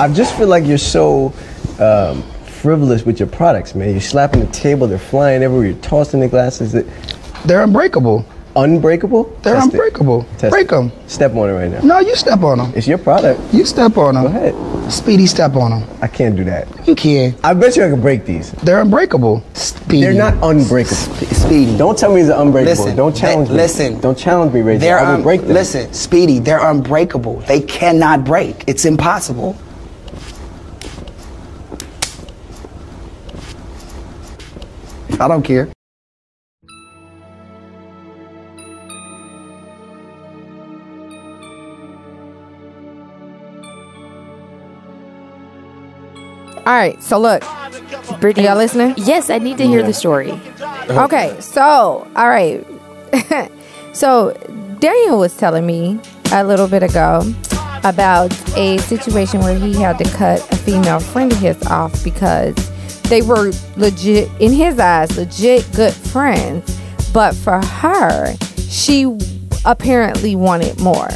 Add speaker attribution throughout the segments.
Speaker 1: I just feel like you're so um, frivolous with your products, man. You're slapping the table, they're flying everywhere, you're tossing the glasses.
Speaker 2: They're unbreakable.
Speaker 1: unbreakable?
Speaker 2: They're
Speaker 1: Test
Speaker 2: unbreakable. Break them.
Speaker 1: Step on it right now.
Speaker 2: No, you step on them.
Speaker 1: It's your product.
Speaker 2: You step on them.
Speaker 1: Go ahead.
Speaker 2: Speedy step on them.
Speaker 1: I can't do that.
Speaker 2: You can.
Speaker 1: I bet you I can break these.
Speaker 2: They're unbreakable. Speedy.
Speaker 1: They're not unbreakable.
Speaker 3: Speedy.
Speaker 1: Don't tell me they're unbreakable.
Speaker 3: Listen,
Speaker 1: Don't challenge
Speaker 3: they-
Speaker 1: me.
Speaker 3: listen.
Speaker 1: Don't challenge me, Rachel.
Speaker 3: They're
Speaker 1: I will
Speaker 3: un-
Speaker 1: break them.
Speaker 3: Listen, Speedy, they're unbreakable. They cannot break. It's impossible. I don't care.
Speaker 4: All right, so look.
Speaker 5: Brittany,
Speaker 4: Y'all listening?
Speaker 5: Yes, I need to hear the story.
Speaker 4: Okay, so all right. so Daniel was telling me a little bit ago about a situation where he had to cut a female friend of his off because they were legit in his eyes legit good friends, but for her, she apparently wanted more.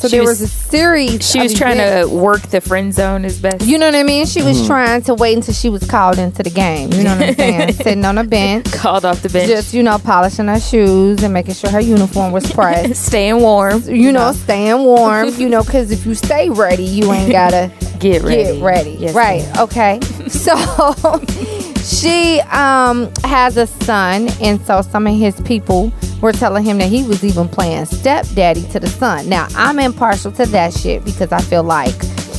Speaker 4: So
Speaker 5: She
Speaker 4: there
Speaker 5: was-
Speaker 4: was, a series.
Speaker 5: She
Speaker 4: of
Speaker 5: was trying
Speaker 4: events-
Speaker 5: to work the friend zone as best.
Speaker 4: You know what I mean? She was trying to wait until she was called into the game. You know what I'm saying? Sitting on a bench.
Speaker 5: called off the bench,
Speaker 4: Just, you know, polishing her shoes and making sure her uniform was pressed.
Speaker 5: staying warm.
Speaker 4: you know, staying warm. You know, because if you stay ready, you ain't gotta
Speaker 5: Get ready.
Speaker 4: get ready.
Speaker 5: Yes,
Speaker 4: right.
Speaker 5: ma'am.
Speaker 4: Okay. So she um has a son, and so some of his people were telling him that he was even playing stepdaddy to the son. Now I'm impartial to that shit because I feel like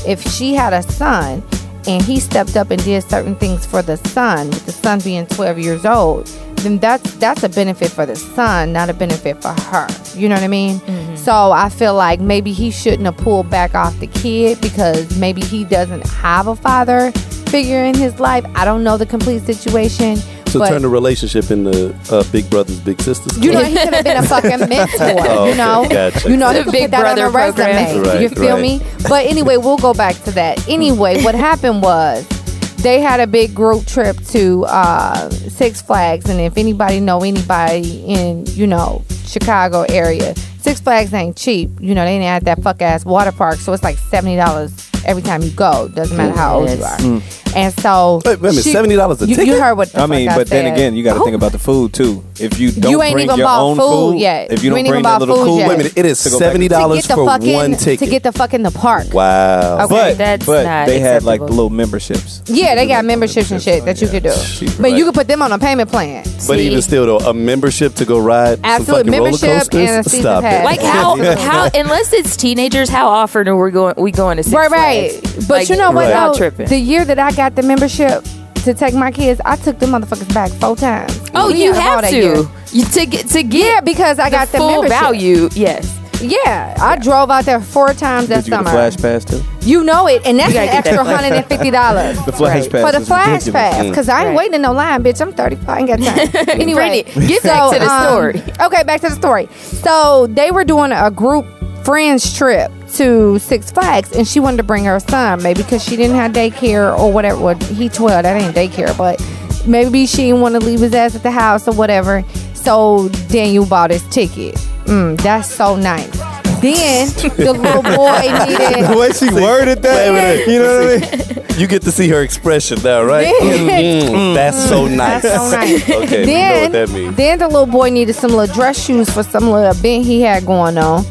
Speaker 4: if she had a son and he stepped up and did certain things for the son, with the son being 12 years old, then that's that's a benefit for the son, not a benefit for her. You know what I mean? Mm-hmm. So I feel like maybe he shouldn't have pulled back off the kid because maybe he doesn't have a father figure in his life. I don't know the complete situation.
Speaker 6: So
Speaker 4: but
Speaker 6: turn the relationship into uh, big brothers, big sisters.
Speaker 4: you know, he could have been a fucking mentor.
Speaker 6: Oh,
Speaker 4: you know,
Speaker 6: okay, gotcha.
Speaker 4: you know,
Speaker 5: The
Speaker 4: could
Speaker 5: Big
Speaker 4: put that on
Speaker 5: Brother
Speaker 4: a resume.
Speaker 5: program.
Speaker 6: Right,
Speaker 4: you feel
Speaker 6: right.
Speaker 4: me? But anyway, we'll go back to that. Anyway, what happened was they had a big group trip to uh, Six Flags, and if anybody know anybody in you know Chicago area, Six Flags ain't cheap. You know, they ain't at that fuck ass water park, so it's like seventy dollars every time you go. Doesn't matter how old you
Speaker 5: Yes.
Speaker 4: are. And so,
Speaker 6: Wait, wait a minute,
Speaker 4: she-
Speaker 6: $70 a
Speaker 4: you,
Speaker 6: ticket?
Speaker 4: You heard what the
Speaker 7: I mean,
Speaker 4: fuck
Speaker 7: but then again, you got to think about the food too. If you don't
Speaker 4: You ain't
Speaker 7: bring
Speaker 4: even
Speaker 7: your
Speaker 4: bought
Speaker 7: own
Speaker 4: food yet.
Speaker 7: if you,
Speaker 4: You
Speaker 7: don't
Speaker 4: ain't
Speaker 7: bring
Speaker 4: even
Speaker 7: that little
Speaker 4: food
Speaker 7: cool,
Speaker 4: yet.
Speaker 6: Wait a minute, it is
Speaker 7: To go back-
Speaker 6: seventy dollars for
Speaker 4: fucking
Speaker 6: one ticket.
Speaker 4: to get the fucking the park.
Speaker 6: wow.
Speaker 4: Okay.
Speaker 7: but
Speaker 5: That's
Speaker 7: but
Speaker 5: not
Speaker 7: they had like the little memberships.
Speaker 4: Yeah, they got memberships and shit that you could do. But you could put them on a payment plan.
Speaker 6: But even still, though, a membership to go ride
Speaker 4: Absolute
Speaker 6: some fucking roller
Speaker 4: membership and a season pass.
Speaker 5: Like how how unless it's teenagers, how often are we going we going to Six
Speaker 4: right,
Speaker 5: Flags?
Speaker 4: right. But you know what?
Speaker 6: Right.
Speaker 5: Y'all
Speaker 4: though?
Speaker 5: tripping.
Speaker 4: The year that I got the membership to take my kids, I took the motherfuckers back four times.
Speaker 5: oh,
Speaker 4: We
Speaker 5: you
Speaker 4: had a
Speaker 5: have
Speaker 4: holiday year.
Speaker 5: to. You to get to get
Speaker 4: Yeah, because I
Speaker 5: the
Speaker 4: got the
Speaker 5: full
Speaker 4: membership.
Speaker 5: value. Yes.
Speaker 4: Yeah, I drove out there four times that
Speaker 7: Did you get
Speaker 4: summer.
Speaker 7: a flash pass too?
Speaker 4: You know it, and that's an
Speaker 5: gotta get that
Speaker 4: extra hundred and fifty dollars.
Speaker 7: The flash pass
Speaker 4: for the
Speaker 7: is
Speaker 4: flash
Speaker 7: ridiculous.
Speaker 4: pass because I ain't
Speaker 5: Right.
Speaker 4: waiting in no line, bitch. I'm 35. I ain't got time. anyway,
Speaker 5: Brittany, get back to the
Speaker 4: um,
Speaker 5: story.
Speaker 4: Okay, back to the story. So they were doing a group friends trip to Six Flags, and she wanted to bring her son, maybe because she didn't have daycare or whatever. Well, he 12, that ain't daycare, but maybe she didn't want to leave his ass at the house or whatever. So Daniel bought his ticket. Mm, that's so nice. Then the little boy needed.
Speaker 7: the way she worded that,
Speaker 6: Wait a minute.
Speaker 7: you know what I mean?
Speaker 6: You get to see her expression now, right?
Speaker 4: Yeah.
Speaker 6: Mm, that's so nice.
Speaker 4: That's so nice.
Speaker 6: okay, we know what that means.
Speaker 4: Then the little boy needed some little dress shoes for some little event he had going on.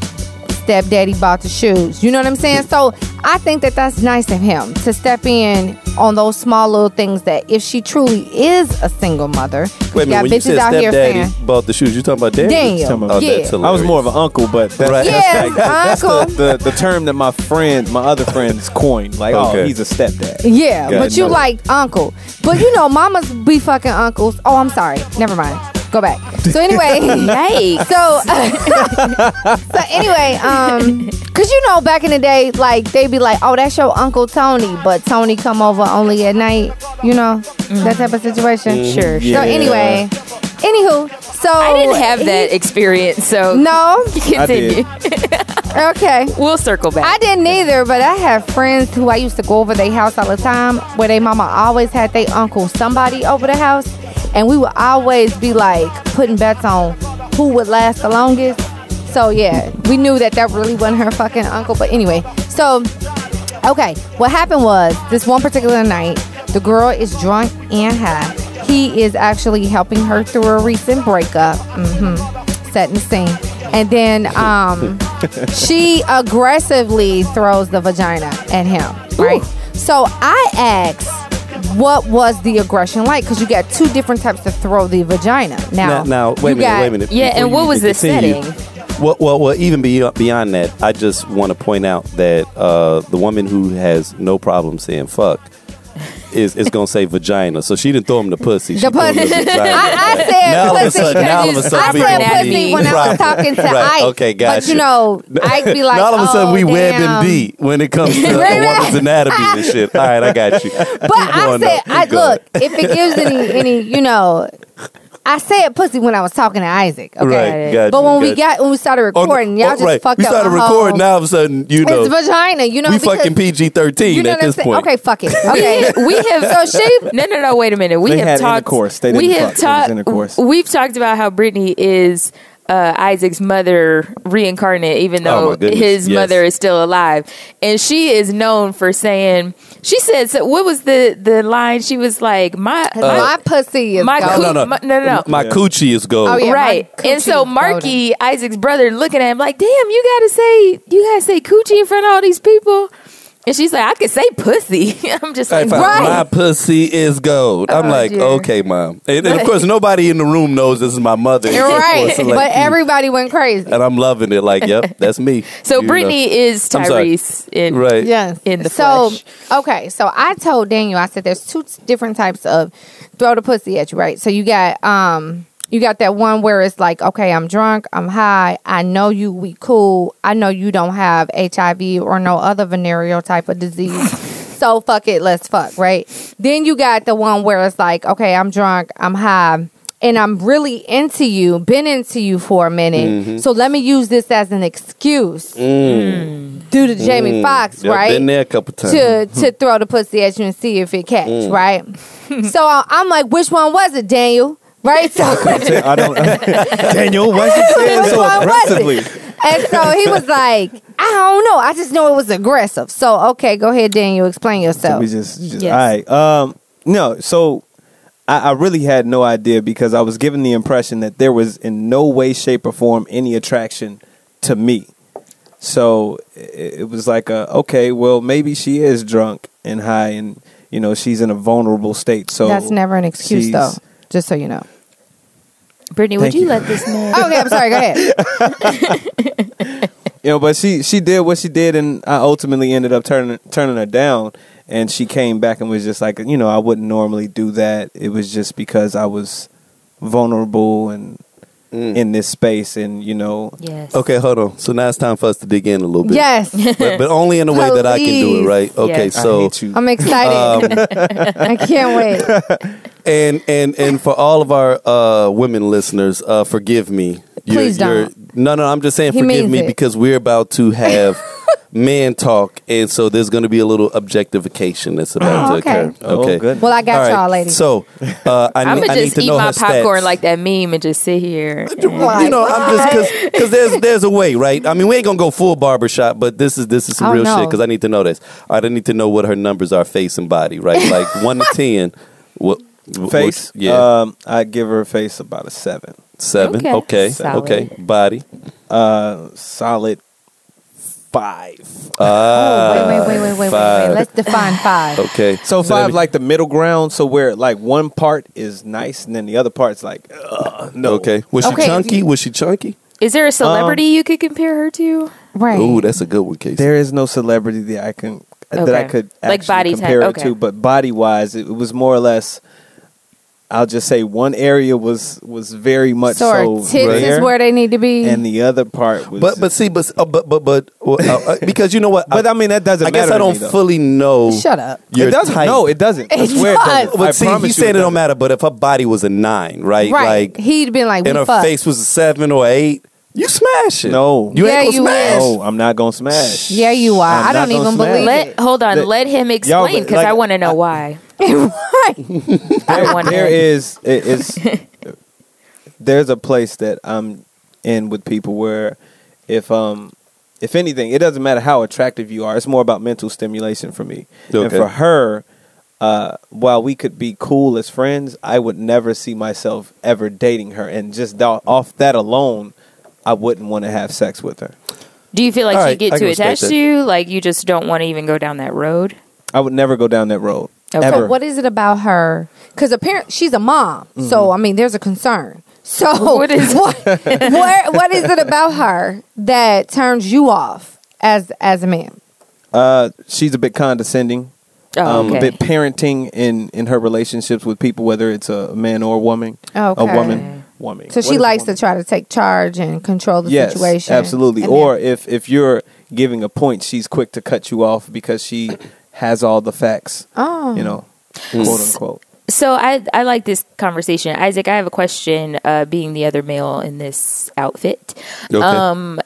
Speaker 4: Stepdaddy bought the shoes. You know what I'm saying? So I think that that's nice of him to step in on those small little things that if she truly is a single mother,
Speaker 6: Wait a minute,
Speaker 4: got
Speaker 6: when you
Speaker 4: bitches
Speaker 6: said
Speaker 4: out here saying,
Speaker 6: stepdaddy bought the shoes, you talking about daddy?
Speaker 4: Daniel,
Speaker 7: Talking about-
Speaker 6: Oh,
Speaker 4: yeah.
Speaker 6: that's
Speaker 7: I was more of an uncle, but that's,
Speaker 6: Right.
Speaker 4: Yes,
Speaker 7: that's
Speaker 4: uncle.
Speaker 7: the, the, the term that my friend, my other friends coined. Like, oh,
Speaker 6: Okay.
Speaker 7: he's a stepdad.
Speaker 4: Yeah,
Speaker 6: Got
Speaker 4: but you
Speaker 6: No.
Speaker 4: like uncle. But you know, mamas be fucking uncles. Oh, I'm sorry. Never mind. Go back. So anyway,
Speaker 5: Yikes.
Speaker 4: so so anyway, um, cause you know back in the day, like they'd be like, oh, that's your uncle Tony, but Tony come over only at night. You know that type of situation.
Speaker 5: Sure,
Speaker 7: Yeah.
Speaker 4: So anyway, anywho, so
Speaker 5: I didn't have that experience, so
Speaker 4: No.
Speaker 5: continue.
Speaker 4: Okay.
Speaker 5: We'll circle back.
Speaker 4: I didn't either, but I have friends who I used to go over their house all the time where they mama always had their uncle somebody over the house and we would always be like putting bets on who would last the longest. So yeah, we knew that that really wasn't her fucking uncle, but anyway. So Okay, what happened was this one particular night, the girl is drunk and high. He is actually helping her through a recent breakup, hmm setting the scene, and then um, she aggressively throws the vagina at him. Right. So I asked, what was the aggression like? Because you got two different types to throw the vagina. Now,
Speaker 6: Now, now wait a minute,
Speaker 4: got-
Speaker 6: wait a minute.
Speaker 5: Yeah,
Speaker 6: Before
Speaker 5: and what was the
Speaker 6: continue,
Speaker 5: setting?
Speaker 6: Well, well, well, even beyond, beyond that, I just want to point out that uh, the woman who has no problem saying fuck is, is going to say vagina. So she didn't throw him the pussy. She
Speaker 4: The pussy. I, I said
Speaker 6: Now all of a
Speaker 4: pussy.
Speaker 6: sudden- now all of a sudden
Speaker 4: I said
Speaker 6: gonna
Speaker 4: pussy when I was talking to
Speaker 6: Right,
Speaker 4: Ike.
Speaker 6: okay, got
Speaker 4: But you know, Ike be like,
Speaker 6: now all of a sudden
Speaker 4: oh,
Speaker 6: we web
Speaker 4: damn.
Speaker 6: and beat when it comes to a woman's anatomy and shit. All right, I got you.
Speaker 4: But I said, I look, if it gives any, any, you know, I said pussy when I was talking to Isaac. Okay,
Speaker 6: Right, got
Speaker 4: but
Speaker 6: you,
Speaker 4: when we
Speaker 6: got
Speaker 4: when we started
Speaker 6: Oh,
Speaker 4: recording, oh, y'all
Speaker 6: oh,
Speaker 4: just
Speaker 6: right.
Speaker 4: fucked
Speaker 6: we
Speaker 4: up.
Speaker 6: started
Speaker 4: my
Speaker 6: recording.
Speaker 4: whole-
Speaker 6: Now all of a sudden, you know,
Speaker 4: It's vagina, you know.
Speaker 6: we
Speaker 4: because-
Speaker 6: fucking PG
Speaker 4: You
Speaker 6: thirteen
Speaker 4: know
Speaker 6: at this
Speaker 4: saying?
Speaker 6: point.
Speaker 4: Okay, fuck it. Okay,
Speaker 5: we have
Speaker 4: so she
Speaker 5: no no no wait a minute we
Speaker 7: They
Speaker 5: have
Speaker 7: had
Speaker 5: talked
Speaker 7: intercourse. They
Speaker 5: we
Speaker 7: didn't
Speaker 5: have
Speaker 7: fuck. It was
Speaker 5: talked
Speaker 7: intercourse.
Speaker 5: we've talked about how Brittany is uh, Isaac's mother reincarnate even
Speaker 6: Oh,
Speaker 5: though
Speaker 6: my goodness.
Speaker 5: his
Speaker 6: Yes.
Speaker 5: mother is still alive and she is known for saying she said so what was the the line she was like my
Speaker 6: Uh,
Speaker 5: my,
Speaker 4: my pussy is
Speaker 5: my
Speaker 4: gold.
Speaker 5: coo-
Speaker 6: no, no,
Speaker 5: my- no, no, no.
Speaker 6: My coochie is gold.
Speaker 4: Oh, yeah.
Speaker 5: right. And so
Speaker 4: is
Speaker 5: Marky, Isaac's brother, looking at him like, damn, you gotta say you gotta say coochie in front of all these people. And she's like, I could say pussy. I'm just like.
Speaker 4: Right.
Speaker 6: My pussy is gold. I'm
Speaker 5: Oh,
Speaker 6: like,
Speaker 5: dear.
Speaker 6: okay, mom. And, and of course, nobody in the room knows this is my mother.
Speaker 4: You're right,
Speaker 6: So, like,
Speaker 4: but everybody went crazy.
Speaker 6: and I'm loving it. Like, yep, that's me.
Speaker 5: so
Speaker 6: You
Speaker 5: Brittany
Speaker 6: know.
Speaker 5: is
Speaker 6: I'm sorry.
Speaker 5: Tyrese in
Speaker 6: right?
Speaker 4: Yes.
Speaker 5: in the
Speaker 4: so,
Speaker 5: flesh.
Speaker 4: okay. So I told Daniel, I said there's two different types of throw the pussy at you, right? So you got um you got that one where it's like, okay, I'm drunk, I'm high, I know you, we cool, I know you don't have HIV or no other venereal type of disease. so fuck it, let's fuck, right? Then you got the one where it's like, okay, I'm drunk, I'm high. And I'm really into you, been into you for a minute. Mm-hmm. So let me use this as an excuse. Mm. Mm. due to Jamie mm. Foxx,
Speaker 6: Yep,
Speaker 4: right?
Speaker 6: Been there a couple times.
Speaker 4: to to throw the pussy at you and see if it catch,
Speaker 6: Mm.
Speaker 4: right? so I'm like, which one was it, Daniel? Right? So
Speaker 7: I don't. Daniel, why is he saying so
Speaker 4: one was it?
Speaker 7: aggressively?
Speaker 4: and so he was like, I don't know. I just know it was aggressive. So okay, go ahead, Daniel. Explain
Speaker 7: So
Speaker 4: yourself.
Speaker 7: we just, just
Speaker 5: Yes.
Speaker 7: all right. Um, no, so I, I really had no idea because I was given the impression that there was in no way, shape, or form any attraction to me. So it, it was like a okay, well maybe she is drunk and high, and you know she's in a vulnerable state. So
Speaker 4: That's never an excuse,
Speaker 7: she's-
Speaker 4: though. Just so you know.
Speaker 5: Brittany, would you,
Speaker 7: you.
Speaker 5: let this man?
Speaker 4: oh, Okay, I'm sorry. Go ahead.
Speaker 7: you know, but she she did what she did, and I ultimately ended up turning turning her down. And she came back and was just like, you know, I wouldn't normally do that. It was just because I was vulnerable and
Speaker 6: Mm.
Speaker 7: in this space, and you know,
Speaker 5: Yes.
Speaker 6: Okay, hold on. So now it's time for us to dig in a little bit.
Speaker 4: Yes,
Speaker 6: But, but only in a way that I can do it, right? Okay,
Speaker 5: Yes.
Speaker 6: So.
Speaker 4: I'm excited.
Speaker 6: Um,
Speaker 4: I can't wait.
Speaker 6: and and and for all of our uh, women listeners, uh, forgive me.
Speaker 4: Please don't.
Speaker 6: no, no, I'm just saying
Speaker 4: He
Speaker 6: forgive me
Speaker 4: it.
Speaker 6: because we're about to have man talk, and so there's going to be a little objectification that's about
Speaker 4: Oh,
Speaker 6: to
Speaker 4: okay.
Speaker 6: occur.
Speaker 7: Oh,
Speaker 6: Okay.
Speaker 7: good.
Speaker 4: Well, I got
Speaker 6: All right,
Speaker 4: y'all, ladies.
Speaker 6: So uh, I,
Speaker 5: I'm
Speaker 6: ne-
Speaker 5: gonna
Speaker 6: I need
Speaker 5: just
Speaker 6: to
Speaker 5: eat
Speaker 6: know
Speaker 5: my popcorn
Speaker 6: stats.
Speaker 5: like that meme and just sit here. and-
Speaker 6: you know, I'm just because because there's there's a way, right? I mean, we ain't gonna go full barbershop, but this is this is some
Speaker 4: Oh,
Speaker 6: real
Speaker 4: no.
Speaker 6: shit because I need to know this. All right, I need to know what her numbers are, face and body, right? Like one to ten. What what-
Speaker 7: face.
Speaker 6: yeah,
Speaker 7: Um, I give her face about a seven.
Speaker 6: seven.
Speaker 5: okay.
Speaker 6: Okay,
Speaker 5: Solid.
Speaker 6: okay. Body.
Speaker 7: Uh, solid five.
Speaker 4: Oh,
Speaker 6: Ah,
Speaker 4: wait, wait, wait, wait, wait, wait, wait. Let's define five.
Speaker 6: Okay,
Speaker 7: So
Speaker 6: let
Speaker 7: five,
Speaker 6: me-
Speaker 7: like the middle ground. So where like one part is nice, and then the other part's like, ugh, no.
Speaker 6: Okay, was she
Speaker 4: Okay.
Speaker 6: chunky? Was she chunky?
Speaker 5: Is there a celebrity you could compare her to?
Speaker 4: Right.
Speaker 6: Ooh, that's a good one, Casey.
Speaker 7: There is no celebrity that I can that I
Speaker 5: Okay.
Speaker 7: could
Speaker 5: Like
Speaker 7: actually
Speaker 5: body type,
Speaker 7: compare it
Speaker 5: okay.
Speaker 7: to, but body wise, it, was more or less. I'll just say one area was was very much
Speaker 4: so our
Speaker 7: so
Speaker 4: tits
Speaker 7: there,
Speaker 4: is where they need to be.
Speaker 7: and the other part was.
Speaker 6: but but see, but uh, but but but uh, uh, because you know what?
Speaker 7: but I mean that doesn't.
Speaker 6: I guess
Speaker 7: matter
Speaker 6: I don't
Speaker 7: me,
Speaker 6: fully know.
Speaker 4: Shut up.
Speaker 7: It doesn't.
Speaker 6: type.
Speaker 7: No, it doesn't. I
Speaker 4: It
Speaker 7: swear it
Speaker 4: does.
Speaker 7: doesn't.
Speaker 6: But
Speaker 7: I
Speaker 6: see, he's saying it don't matter. But if her body was a nine, right?
Speaker 4: Right.
Speaker 6: Like,
Speaker 4: He'd been like,
Speaker 6: and
Speaker 4: we
Speaker 6: her
Speaker 4: fucked.
Speaker 6: face was a seven or eight, you smash it.
Speaker 7: No.
Speaker 6: you
Speaker 4: Yeah,
Speaker 6: ain't gonna
Speaker 4: you
Speaker 6: smash.
Speaker 7: No, I'm not gonna smash.
Speaker 4: Yeah, you are.
Speaker 7: I'm
Speaker 4: I don't even
Speaker 7: smash.
Speaker 4: believe
Speaker 5: Let
Speaker 4: it.
Speaker 5: hold on.
Speaker 7: The-
Speaker 5: let him explain because
Speaker 7: like-
Speaker 5: I want to know why.
Speaker 4: Right.
Speaker 5: I
Speaker 7: there
Speaker 5: to.
Speaker 7: is it, it's there's a place that I'm in with people where if um if anything, it doesn't matter how attractive you are. It's more about mental stimulation for me. And for her, uh, while we could be cool as friends, I would never see myself ever dating her. And just tho- off that alone, I wouldn't want to have sex with her.
Speaker 5: Do you feel like
Speaker 6: All
Speaker 5: she
Speaker 6: right,
Speaker 5: get
Speaker 6: I
Speaker 5: too attached
Speaker 6: that.
Speaker 5: to you? Like you just don't want to even go down that road?
Speaker 7: I would never go down that road.
Speaker 5: Okay.
Speaker 7: Ever.
Speaker 4: So what is it about her? Because apparently she's a mom, so I mean, there's a concern. So
Speaker 5: What is-
Speaker 4: what? where, what is it about her that turns you off as as a man?
Speaker 7: Uh, she's a bit condescending.
Speaker 5: Oh,
Speaker 7: um, a bit parenting in in her relationships with people, whether it's a man or a woman. A woman, woman.
Speaker 4: So
Speaker 7: What
Speaker 4: she likes to try to take charge and control the
Speaker 7: yes,
Speaker 4: situation.
Speaker 7: absolutely.
Speaker 4: And
Speaker 7: Or
Speaker 4: then-
Speaker 7: if if you're giving a point, she's quick to cut you off because she has all the facts.
Speaker 4: oh,
Speaker 7: You know, quote unquote.
Speaker 5: So I I like this conversation, Isaac. I have a question. Uh, being the other male in this outfit,
Speaker 6: Okay.
Speaker 5: um,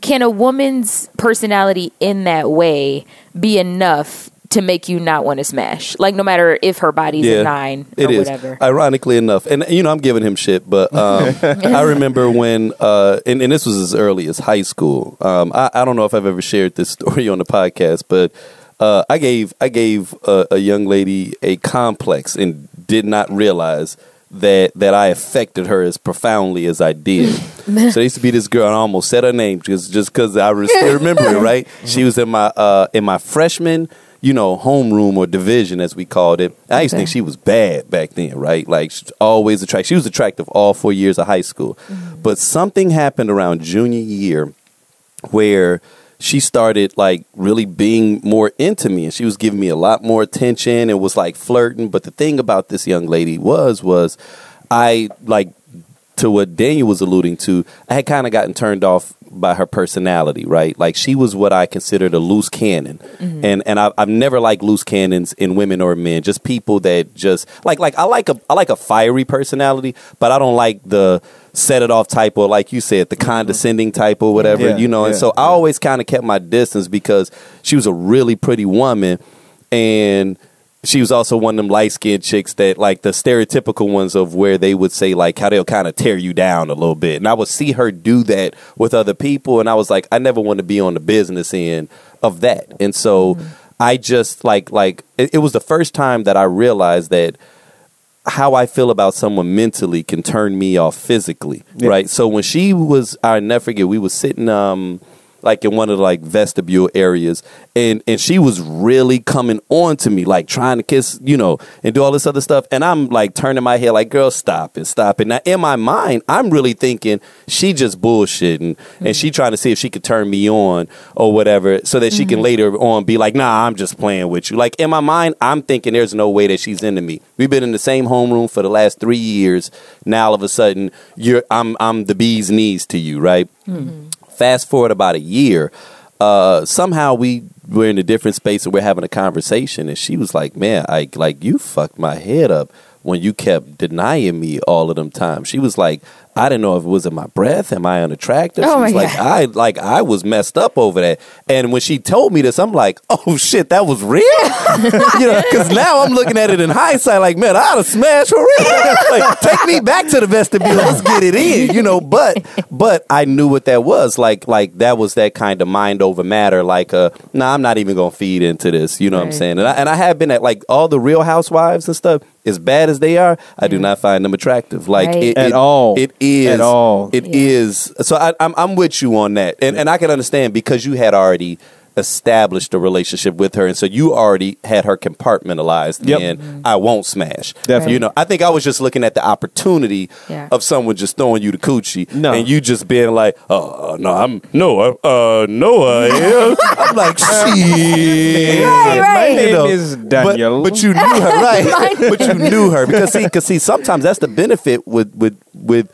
Speaker 5: can a woman's personality in that way be enough to make you not want to smash? Like no matter if her body's a nine or
Speaker 6: it is.
Speaker 5: whatever.
Speaker 6: Ironically enough, and you know, I'm giving him shit, but um, I remember when, uh, and, and this was as early as high school. Um, I, I don't know if I've ever shared this story on the podcast, but uh, I gave I gave a, a young lady a complex and did not realize that that I affected her as profoundly as I did. so there used to be this girl, and I almost said her name just just because I re- remember it. Right? She was in my uh, in my freshman, you know, homeroom or division as we called it. I used to think she was bad back then, right? Like always attractive. She was attractive all four years of high school, but something happened around junior year where she started like really being more into me and she was giving me a lot more attention and was like flirting. But the thing about this young lady was was i like to what daniel was alluding to i had kind of gotten turned off by her personality right? Like she was what i considered a loose cannon. Mm-hmm. And and I, i've never liked loose cannons in women or men just people that just like like i like a i like a fiery personality but i don't like the set it off type or like you said the mm-hmm. condescending type or whatever
Speaker 7: Yeah,
Speaker 6: you know and
Speaker 7: yeah,
Speaker 6: so i always kind of kept my distance because she was a really pretty woman and she was also one of them light skinned chicks that like the stereotypical ones of where they would say like how they'll kind of tear you down a little bit. And I would see her do that with other people and I was like, I never want to be on the business end of that. And so mm-hmm. I just like like it, it was the first time that I realized that how I feel about someone mentally can turn me off physically,
Speaker 7: Yeah.
Speaker 6: right? So when she was, I never forget, we was sitting um like in one of the like vestibule areas, and and she was really coming on to me, like trying to kiss, you know, and do all this other stuff, and I'm like turning my head, like, girl, stop it, stop it. Now in my mind, I'm really thinking she just bullshitting, and she trying to see if she could turn me on or whatever, so that she can mm-hmm. later on be like, nah, I'm just playing with you. Like in my mind, I'm thinking there's no way that she's into me. We've been in the same homeroom for the last three years. Now all of a sudden, you're I'm I'm the bee's knees to you, right? Mm-hmm. Fast forward about a year, uh, somehow we were in a different space and we're having a conversation, and she was like, "Man, I like you fucked my head up when you kept denying me all of them times." She was like, "I didn't know if it was in my breath. Am I unattractive?"
Speaker 5: Oh
Speaker 6: she was
Speaker 5: my
Speaker 6: like,
Speaker 5: God.
Speaker 6: "I like I was messed up over that." And when she told me this, I'm like, "Oh shit, that was real." you know, because now I'm looking at it in hindsight, like, man, I'd have smashed for real. like, take me back to the vestibule. Let's get it in, you know. But, but I knew what that was. Like, like that was that kind of mind over matter. Like, uh, nah, I'm not even gonna feed into this. You know what I'm saying? And I, and I have been at like all the Real Housewives and stuff. As bad as they are, I do not find them attractive. Like
Speaker 5: Right.
Speaker 6: it,
Speaker 7: At
Speaker 6: it-
Speaker 7: all.
Speaker 6: It is
Speaker 7: At all.
Speaker 6: It is. So I, I'm I'm with you on that, and and I can understand because you had already established a relationship with her, and so you already had her compartmentalized.
Speaker 7: Yep.
Speaker 6: And I won't smash.
Speaker 7: Definitely.
Speaker 6: You know, I think I was just looking at the opportunity
Speaker 5: Yeah.
Speaker 6: of someone just throwing you the coochie,
Speaker 7: No.
Speaker 6: and you just being like, "Oh no, I'm Noah, uh, Noah." Yeah. I'm like, shit.
Speaker 4: Right, right.
Speaker 7: My name
Speaker 6: You know,
Speaker 7: is
Speaker 6: but- But, you knew her, right? but you knew her because see, because see, sometimes that's the benefit with with with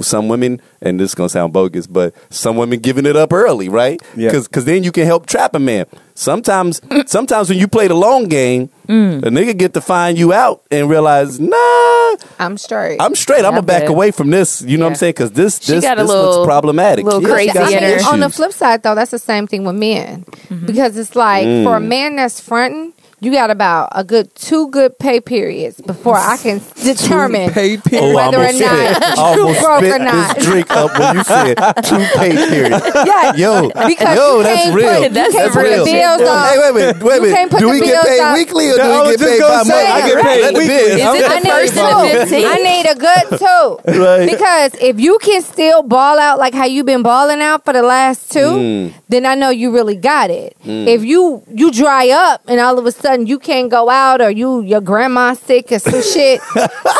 Speaker 6: some women, and this is gonna sound bogus, but some women giving it up early, right?
Speaker 7: Yeah.
Speaker 6: Because then you can help trap a man. Sometimes, sometimes when you play the long game,
Speaker 5: Mm.
Speaker 6: a nigga get to find you out and realize, nah,
Speaker 4: I'm straight.
Speaker 6: I'm straight. I'm
Speaker 5: I
Speaker 6: gonna back
Speaker 5: bet.
Speaker 6: away from this. You know what I'm saying? Because this
Speaker 5: She
Speaker 6: this
Speaker 5: got a
Speaker 6: this
Speaker 5: little-
Speaker 6: looks problematic.
Speaker 5: little
Speaker 6: Yeah,
Speaker 5: crazy
Speaker 6: got
Speaker 4: I mean, on the flip side, though, that's the same thing with men.
Speaker 6: Mm-hmm.
Speaker 4: Because it's like
Speaker 6: Mm.
Speaker 4: for a man that's fronting, you got about a good two good pay periods before I can determine
Speaker 7: pay periods.
Speaker 6: Oh,
Speaker 4: whether
Speaker 6: I
Speaker 4: or not you broke or not.
Speaker 6: this drink up when you said two pay period.
Speaker 4: Yeah,
Speaker 6: Yo,
Speaker 4: because
Speaker 6: yo,
Speaker 4: you
Speaker 6: that's
Speaker 4: can't
Speaker 6: real.
Speaker 4: Put, you
Speaker 5: That's
Speaker 4: can't
Speaker 5: real
Speaker 4: the
Speaker 5: shit.
Speaker 4: bills
Speaker 6: Hey, wait a minute, wait a minute. Do we get paid
Speaker 4: off.
Speaker 6: weekly or
Speaker 7: Yeah, I
Speaker 6: do we get paid
Speaker 7: gonna
Speaker 6: by
Speaker 7: say,
Speaker 6: month?
Speaker 7: I get paid
Speaker 6: Let the
Speaker 7: weekly.
Speaker 6: biz.
Speaker 5: Is it
Speaker 4: I
Speaker 5: the
Speaker 4: need
Speaker 5: first
Speaker 4: two.
Speaker 5: and the 15th?
Speaker 4: I need a good two.
Speaker 6: Right.
Speaker 4: Because if you can still ball out like how you've been balling out for the last two,
Speaker 6: Mm.
Speaker 4: then I know you really got it. If you you dry up and all of a sudden you can't go out or you your grandma's sick or some shit,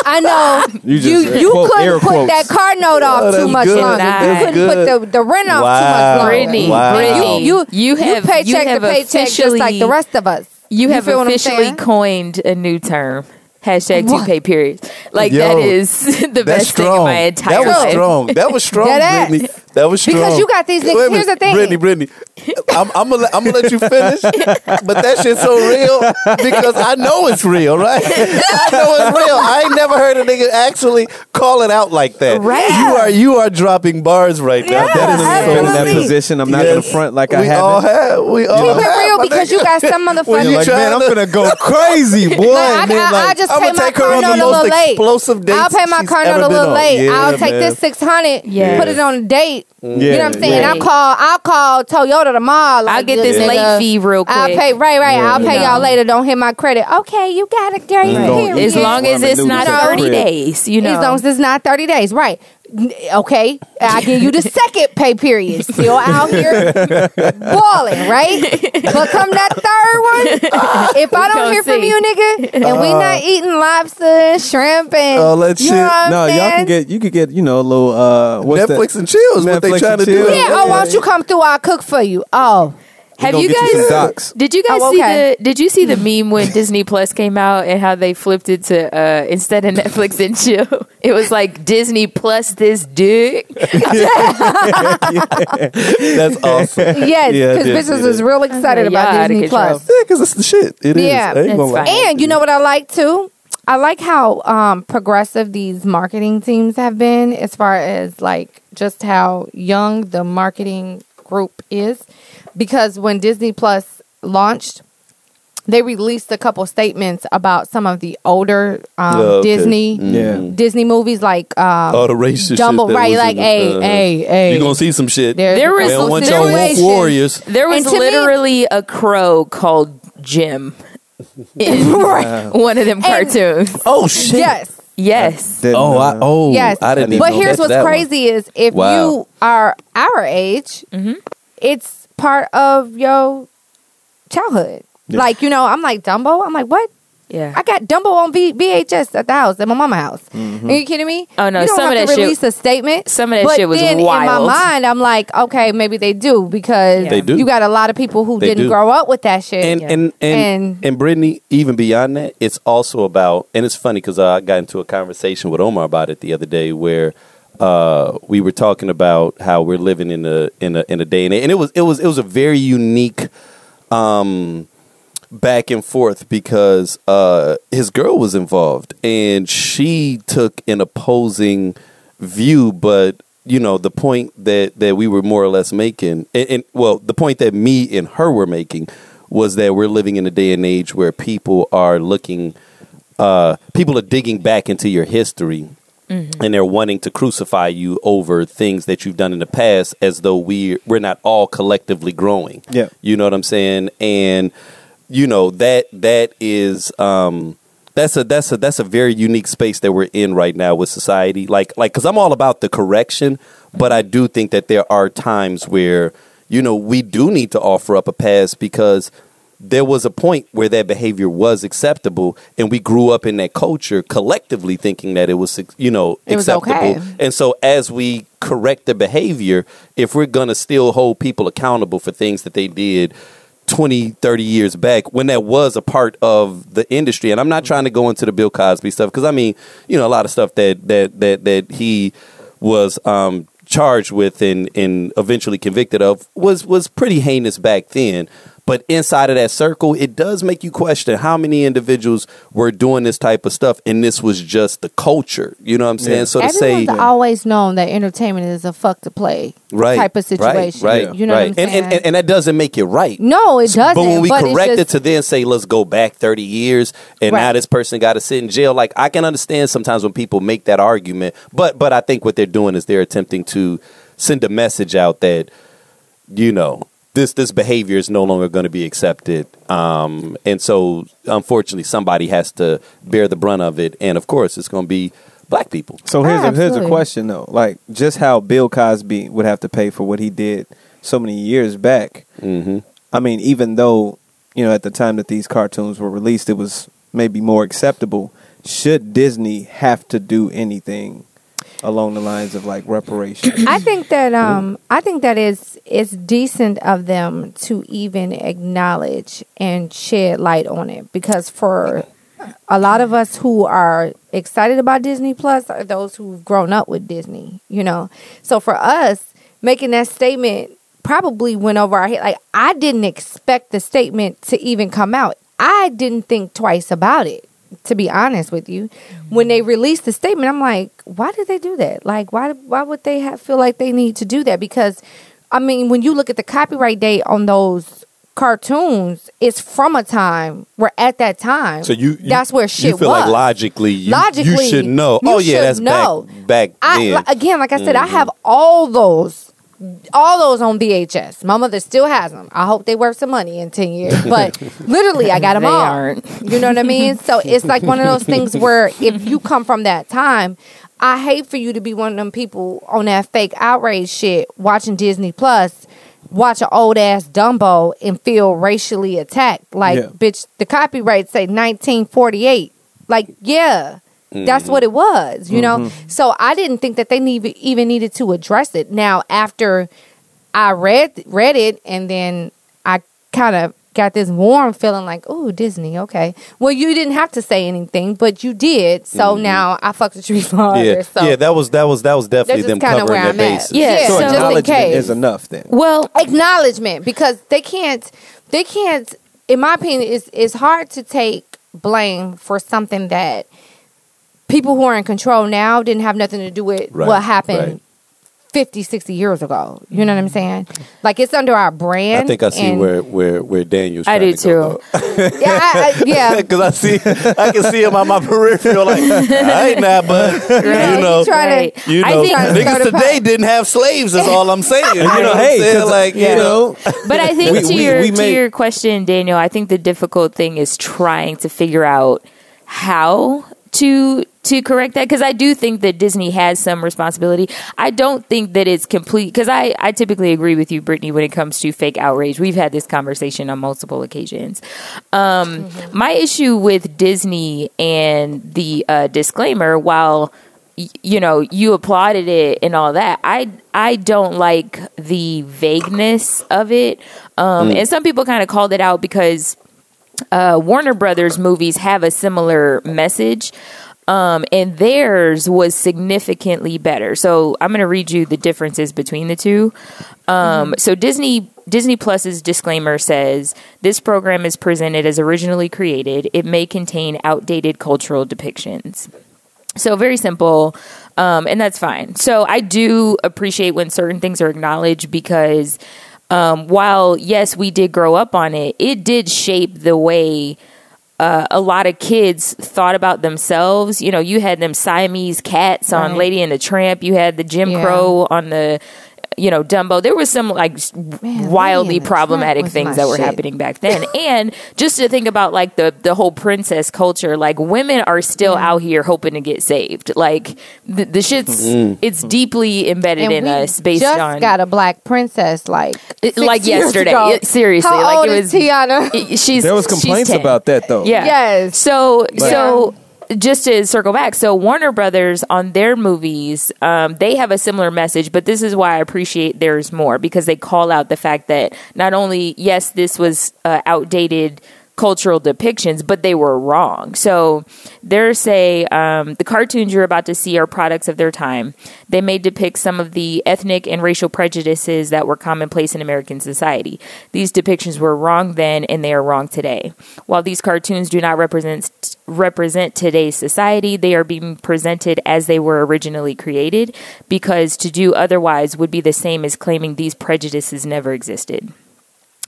Speaker 4: I know
Speaker 7: You
Speaker 4: you
Speaker 7: just
Speaker 4: you,
Speaker 7: quote
Speaker 4: couldn't put
Speaker 7: quotes.
Speaker 4: that car note off
Speaker 6: Oh,
Speaker 4: too much
Speaker 6: good.
Speaker 4: longer.
Speaker 5: That's
Speaker 4: You couldn't
Speaker 6: good.
Speaker 4: put the, the rent off
Speaker 6: Wow.
Speaker 4: too much longer.
Speaker 5: Brittany,
Speaker 6: Wow.
Speaker 5: Brittany,
Speaker 4: You,
Speaker 5: you have
Speaker 4: paycheck
Speaker 5: you have
Speaker 4: to paycheck just like the rest of us.
Speaker 5: You have
Speaker 4: feel what I'm
Speaker 5: officially coined a new term. Hashtag two pay periods. Like
Speaker 6: Yo,
Speaker 5: that is the
Speaker 6: That's
Speaker 5: best thing in
Speaker 6: strong.
Speaker 5: my entire life.
Speaker 6: That was
Speaker 5: life.
Speaker 6: strong. That was strong,
Speaker 4: That ass.
Speaker 6: Brittany. That was strong.
Speaker 4: Because you got these niggas-
Speaker 6: Wait a
Speaker 4: here's the thing.
Speaker 6: Brittany, Brittany. I'm, I'm gonna let, I'm gonna let you finish, but that shit's so real because I know it's real, right? I know it's real. I ain't never heard a nigga actually call it out like that.
Speaker 5: Right.
Speaker 6: You are you are dropping bars right now.
Speaker 4: Yeah,
Speaker 6: that is
Speaker 7: I've been in that position. I'm not
Speaker 6: Yes.
Speaker 7: gonna front like I
Speaker 6: we
Speaker 7: haven't.
Speaker 6: all have. We all
Speaker 4: Keep
Speaker 6: have.
Speaker 4: it real because
Speaker 6: nigga.
Speaker 4: you got some
Speaker 6: When
Speaker 4: motherfuckers.
Speaker 6: you
Speaker 7: like, man, I'm gonna go crazy, boy.
Speaker 4: Like, I,
Speaker 7: and then,
Speaker 4: I, I
Speaker 7: like,
Speaker 4: just
Speaker 6: I'ma
Speaker 4: pay my
Speaker 6: take her
Speaker 4: car
Speaker 6: on the
Speaker 4: note a
Speaker 6: most
Speaker 4: little late.
Speaker 6: explosive dates
Speaker 4: I'll pay my car
Speaker 6: ever
Speaker 4: note a little late. I'll take this six hundred,
Speaker 5: Yeah.
Speaker 4: put it on a date. You know what I'm
Speaker 7: Yeah,
Speaker 4: saying?
Speaker 5: yeah.
Speaker 4: I'll call. I'll call Toyota tomorrow. Like,
Speaker 5: I'll get this
Speaker 4: nigga,
Speaker 5: late fee real quick.
Speaker 4: I'll pay. Right, right.
Speaker 7: Yeah,
Speaker 4: I'll pay
Speaker 5: yeah.
Speaker 4: y'all later. Don't hit my credit. Okay, you got it. Great
Speaker 7: Mm. Don't-
Speaker 5: as long as it's not
Speaker 7: noodles at the
Speaker 5: 30
Speaker 7: crib.
Speaker 5: days, you know.
Speaker 4: As long as it's not 30 days. Right. N- Okay. I give you the second pay period. Still out here balling, right? But come that third one, if I don't hear from you, nigga, and we not eating lobster and shrimp and
Speaker 6: All that
Speaker 4: you know what
Speaker 7: no, y'all can get you could get you know a little uh what's
Speaker 6: Netflix
Speaker 7: that?
Speaker 6: and chill is what they
Speaker 7: Netflix
Speaker 6: trying
Speaker 7: and
Speaker 6: to do.
Speaker 7: chill.
Speaker 4: Yeah, oh, why don't you come through? I'll cook for you. Oh,
Speaker 5: Have you
Speaker 7: get you
Speaker 5: guys
Speaker 7: some.
Speaker 5: Did you guys
Speaker 4: Oh,
Speaker 5: see the Did you see the meme when Disney Plus came out and how they flipped it to uh, instead of Netflix and chill? It was like Disney Plus this dick.
Speaker 6: That's awesome.
Speaker 4: yes,
Speaker 6: Yeah, I
Speaker 4: because
Speaker 6: did
Speaker 4: bitches
Speaker 6: see
Speaker 4: was real excited
Speaker 5: Y'all
Speaker 4: about Disney. Plus.
Speaker 6: Yeah, because it's the shit. It is.
Speaker 4: Yeah.
Speaker 6: I ain't gonna
Speaker 5: It's
Speaker 6: lie.
Speaker 5: fine.
Speaker 4: And you know what I like too? I like how um, progressive these marketing teams have been as far as like just how young the marketing group is. Because when Disney Plus launched, they released a couple statements about some of the older um,
Speaker 6: Oh, okay.
Speaker 4: Disney
Speaker 7: Yeah.
Speaker 4: Disney movies like um,
Speaker 6: All the racist
Speaker 4: Dumbo,
Speaker 6: shit.
Speaker 4: right? Like,
Speaker 6: in
Speaker 4: hey,
Speaker 6: it.
Speaker 4: Hey, hey.
Speaker 6: You gonna see some shit.
Speaker 4: There's
Speaker 5: There
Speaker 4: a
Speaker 5: was-
Speaker 6: They don't
Speaker 4: couple
Speaker 6: want
Speaker 5: there
Speaker 6: y'all
Speaker 5: was-
Speaker 6: warriors.
Speaker 5: There was
Speaker 4: And to me-
Speaker 5: literally a crow called Jim in one of them cartoons.
Speaker 6: Oh shit.
Speaker 4: Yes.
Speaker 5: Yes.
Speaker 7: Didn't
Speaker 6: Oh. I, oh,
Speaker 4: Yes,
Speaker 6: I didn't.
Speaker 4: but
Speaker 6: even
Speaker 4: here's what's
Speaker 6: that one.
Speaker 4: crazy is if
Speaker 6: Wow.
Speaker 4: you are our age,
Speaker 5: Mm-hmm.
Speaker 4: it's part of your childhood. Like you know, I'm like Dumbo. I'm like, what?
Speaker 5: Yeah.
Speaker 4: I got Dumbo on v- VHS at the house at my mama's house. Mm-hmm. Are you kidding me?
Speaker 5: Oh, no,
Speaker 4: you don't
Speaker 5: some
Speaker 4: have
Speaker 5: of
Speaker 4: to
Speaker 5: that shit-
Speaker 4: release a statement.
Speaker 5: some of that
Speaker 4: but
Speaker 5: shit was
Speaker 4: then In my mind, I'm like, okay, maybe they do because
Speaker 5: They
Speaker 6: do.
Speaker 4: you got a lot of people who
Speaker 6: They
Speaker 4: didn't
Speaker 6: do.
Speaker 4: grow up with that shit.
Speaker 6: And, and and and
Speaker 4: And-
Speaker 6: Brittany, even beyond that, it's also about, and it's funny because I got into a conversation with Omar about it the other day, where uh, we were talking about how we're living in a in a in a day and age, and it was it was it was a very unique um, back and forth because uh, his girl was involved, and she took an opposing view, but you know the point that that we were more or less making, and, and well, the point that me and her were making was that we're living in a day and age where people are looking, uh, people are digging back into your history. And they're wanting to crucify you over things that you've done in the past, as though we we're not all collectively growing.
Speaker 7: Yeah.
Speaker 6: you know what I'm saying. And you know that that is um, that's a that's a that's a very unique space that we're in right now with society. Like like because I'm all about the correction, but I do think that there are times where you know we do need to offer up a pass because there was a point where that behavior was acceptable and we grew up in that culture collectively thinking that it was you know
Speaker 4: It
Speaker 6: acceptable
Speaker 4: okay.
Speaker 6: and so as we correct the behavior if we're going to still hold people accountable for things that they did 20 30 years back when that was a part of the industry and i'm not trying to go into the bill cosby stuff because i mean you know a lot of stuff that that that that he was um charged with and and eventually convicted of was was pretty heinous back then but inside of that circle, it does make you question how many individuals were doing this type of stuff, and this was just the culture. You know what I'm saying?
Speaker 7: Yeah.
Speaker 6: So to say,
Speaker 4: Everyone's always known that entertainment is a fuck to play
Speaker 6: right,
Speaker 4: type of situation.
Speaker 6: right, right,
Speaker 4: You know
Speaker 6: right.
Speaker 4: what I'm saying?
Speaker 6: And, and, and that doesn't make it right.
Speaker 4: no, it doesn't.
Speaker 6: But when we
Speaker 4: it's
Speaker 6: correct it to then say, let's go back 30 years and now this person got to sit in jail, like I can understand sometimes when people make that argument, but but I think what they're doing is they're attempting to send a message out that, you know, this this behavior is no longer going to be accepted. Um, and so unfortunately somebody has to bear the brunt of it. And of course it's going to be black people.
Speaker 7: So here's a, here's a question though, like just how Bill Cosby would have to pay for what he did so many years back.
Speaker 6: hmm
Speaker 7: I mean, even though you know at the time that these cartoons were released, it was maybe more acceptable. Should Disney have to do anything along the lines of like reparations?
Speaker 4: I think that um I think that is it's decent of them to even acknowledge and shed light on it because for a lot of us who are excited about Disney Plus are those who've grown up with Disney, you know. So for us, making that statement probably went over our head. Like I didn't expect the statement to even come out. I didn't think twice about it, to be honest with you. When they released the statement, I'm like, why did they do that? Like why why would they have, feel like they need to do that? Because I mean, when you look at the copyright date on those cartoons, it's from a time where at that time
Speaker 6: So you, you
Speaker 4: that's where shit
Speaker 6: you feel
Speaker 4: was.
Speaker 6: like logically you,
Speaker 4: Logically,
Speaker 6: you should know.
Speaker 4: you
Speaker 6: oh yeah, that's
Speaker 4: know.
Speaker 6: back back
Speaker 4: I
Speaker 6: then.
Speaker 4: again, like I said, I
Speaker 6: Mm-hmm.
Speaker 4: have all those, all those on VHS. My mother still has them. I hope they worth some money in ten years, but literally, I got them
Speaker 5: They
Speaker 4: all.
Speaker 5: aren't.
Speaker 4: You know what I mean? So it's like one of those things where if you come from that time, I hate for you to be one of them people on that fake outrage shit watching Disney Plus. Watch an old ass Dumbo and feel racially attacked. Like,
Speaker 7: Yeah.
Speaker 4: bitch, the copyright say 1948. Like, yeah, that's what it was, you know? Mm-hmm. So I didn't think that they need, even needed to address it. Now, after I read read it and then I kind of got this warm feeling like, oh, Disney, okay. Well, you didn't have to say anything, but you did. So mm-hmm. now I fucked with you harder.
Speaker 6: yeah,
Speaker 4: So
Speaker 6: yeah, that was that was that was definitely them covering their bases.
Speaker 5: Yeah,
Speaker 4: Yeah,
Speaker 7: so
Speaker 5: so-
Speaker 7: acknowledgement is enough then.
Speaker 5: Well,
Speaker 4: acknowledgement because they can't they can't in my opinion it's it's hard to take blame for something that people who are in control now didn't have nothing to do with
Speaker 6: Right,
Speaker 4: what happened
Speaker 6: right.
Speaker 4: 50 60 years ago you know what i'm saying like it's under our brand
Speaker 6: I think I see where where where Daniel's.
Speaker 5: I do
Speaker 6: to
Speaker 5: too.
Speaker 4: yeah I, I, yeah
Speaker 6: Because I see, I can see him on my peripheral, like, I ain't that, but
Speaker 4: Yeah,
Speaker 6: you know,
Speaker 4: trying
Speaker 5: Right.
Speaker 4: to
Speaker 6: you know,
Speaker 5: think-
Speaker 6: niggas
Speaker 4: Stir the
Speaker 6: today
Speaker 4: pot.
Speaker 6: didn't have slaves. Is all I'm saying. You know,
Speaker 7: know,
Speaker 6: what
Speaker 7: hey,
Speaker 6: I'm saying?
Speaker 7: 'cause,
Speaker 6: like,
Speaker 7: you
Speaker 6: you know,
Speaker 5: But I think
Speaker 7: We-
Speaker 5: to
Speaker 7: we-
Speaker 5: your
Speaker 7: we
Speaker 5: to
Speaker 7: made-
Speaker 5: your question, Daniel, I think the difficult thing is trying to figure out how to to correct that because I do think that Disney has some responsibility. I don't think that it's complete because I I typically agree with you, Brittany, when it comes to fake outrage. We've had this conversation on multiple occasions. Um, My issue with Disney and the uh, disclaimer, while y- you know you applauded it and all that i i don't like the vagueness of it um and some people kind of called it out because uh warner brothers movies have a similar message um, and theirs was significantly better. So I'm going to read you the differences between the two. Um, So Disney Disney Plus's disclaimer says this program is presented as originally created. It may contain outdated cultural depictions. So very simple, um, and that's fine. So I do appreciate when certain things are acknowledged because um, while yes, we did grow up on it, it did shape the way uh, a lot of kids thought about themselves. You know, you had them Siamese cats on
Speaker 4: Right.
Speaker 5: Lady and the Tramp. You had the Jim
Speaker 4: Yeah.
Speaker 5: Crow on the. You know, Dumbo. There was some like s-
Speaker 4: Lady
Speaker 5: wildly
Speaker 4: and the Tramp
Speaker 5: problematic things that were
Speaker 4: shit.
Speaker 5: happening back then, and just to think about like the the whole princess culture. Like women are still out here hoping to get saved. Like the, the shit's mm-hmm. it's deeply embedded
Speaker 4: and
Speaker 5: in
Speaker 4: we
Speaker 5: us based
Speaker 4: just
Speaker 5: on
Speaker 4: got a black princess like
Speaker 5: It-
Speaker 4: six
Speaker 5: like
Speaker 4: years
Speaker 5: yesterday.
Speaker 4: ago.
Speaker 5: It- seriously,
Speaker 4: How
Speaker 5: like
Speaker 4: old
Speaker 5: it
Speaker 4: is
Speaker 5: was
Speaker 4: Tiana
Speaker 5: it- she's
Speaker 7: There was complaints about that though.
Speaker 5: Yeah.
Speaker 4: Yes.
Speaker 5: So so just to circle back, so Warner Brothers on their movies, um, they have a similar message, but this is why I appreciate theirs more because they call out the fact that not only yes, this was uh, outdated cultural depictions, but they were wrong. So they're say um, the cartoons you're about to see are products of their time. They may depict some of the ethnic and racial prejudices that were commonplace in American society. These depictions were wrong then, and they are wrong today. While these cartoons do not represent represent today's society, they are being presented as they were originally created, because to do otherwise would be the same as claiming these prejudices never existed.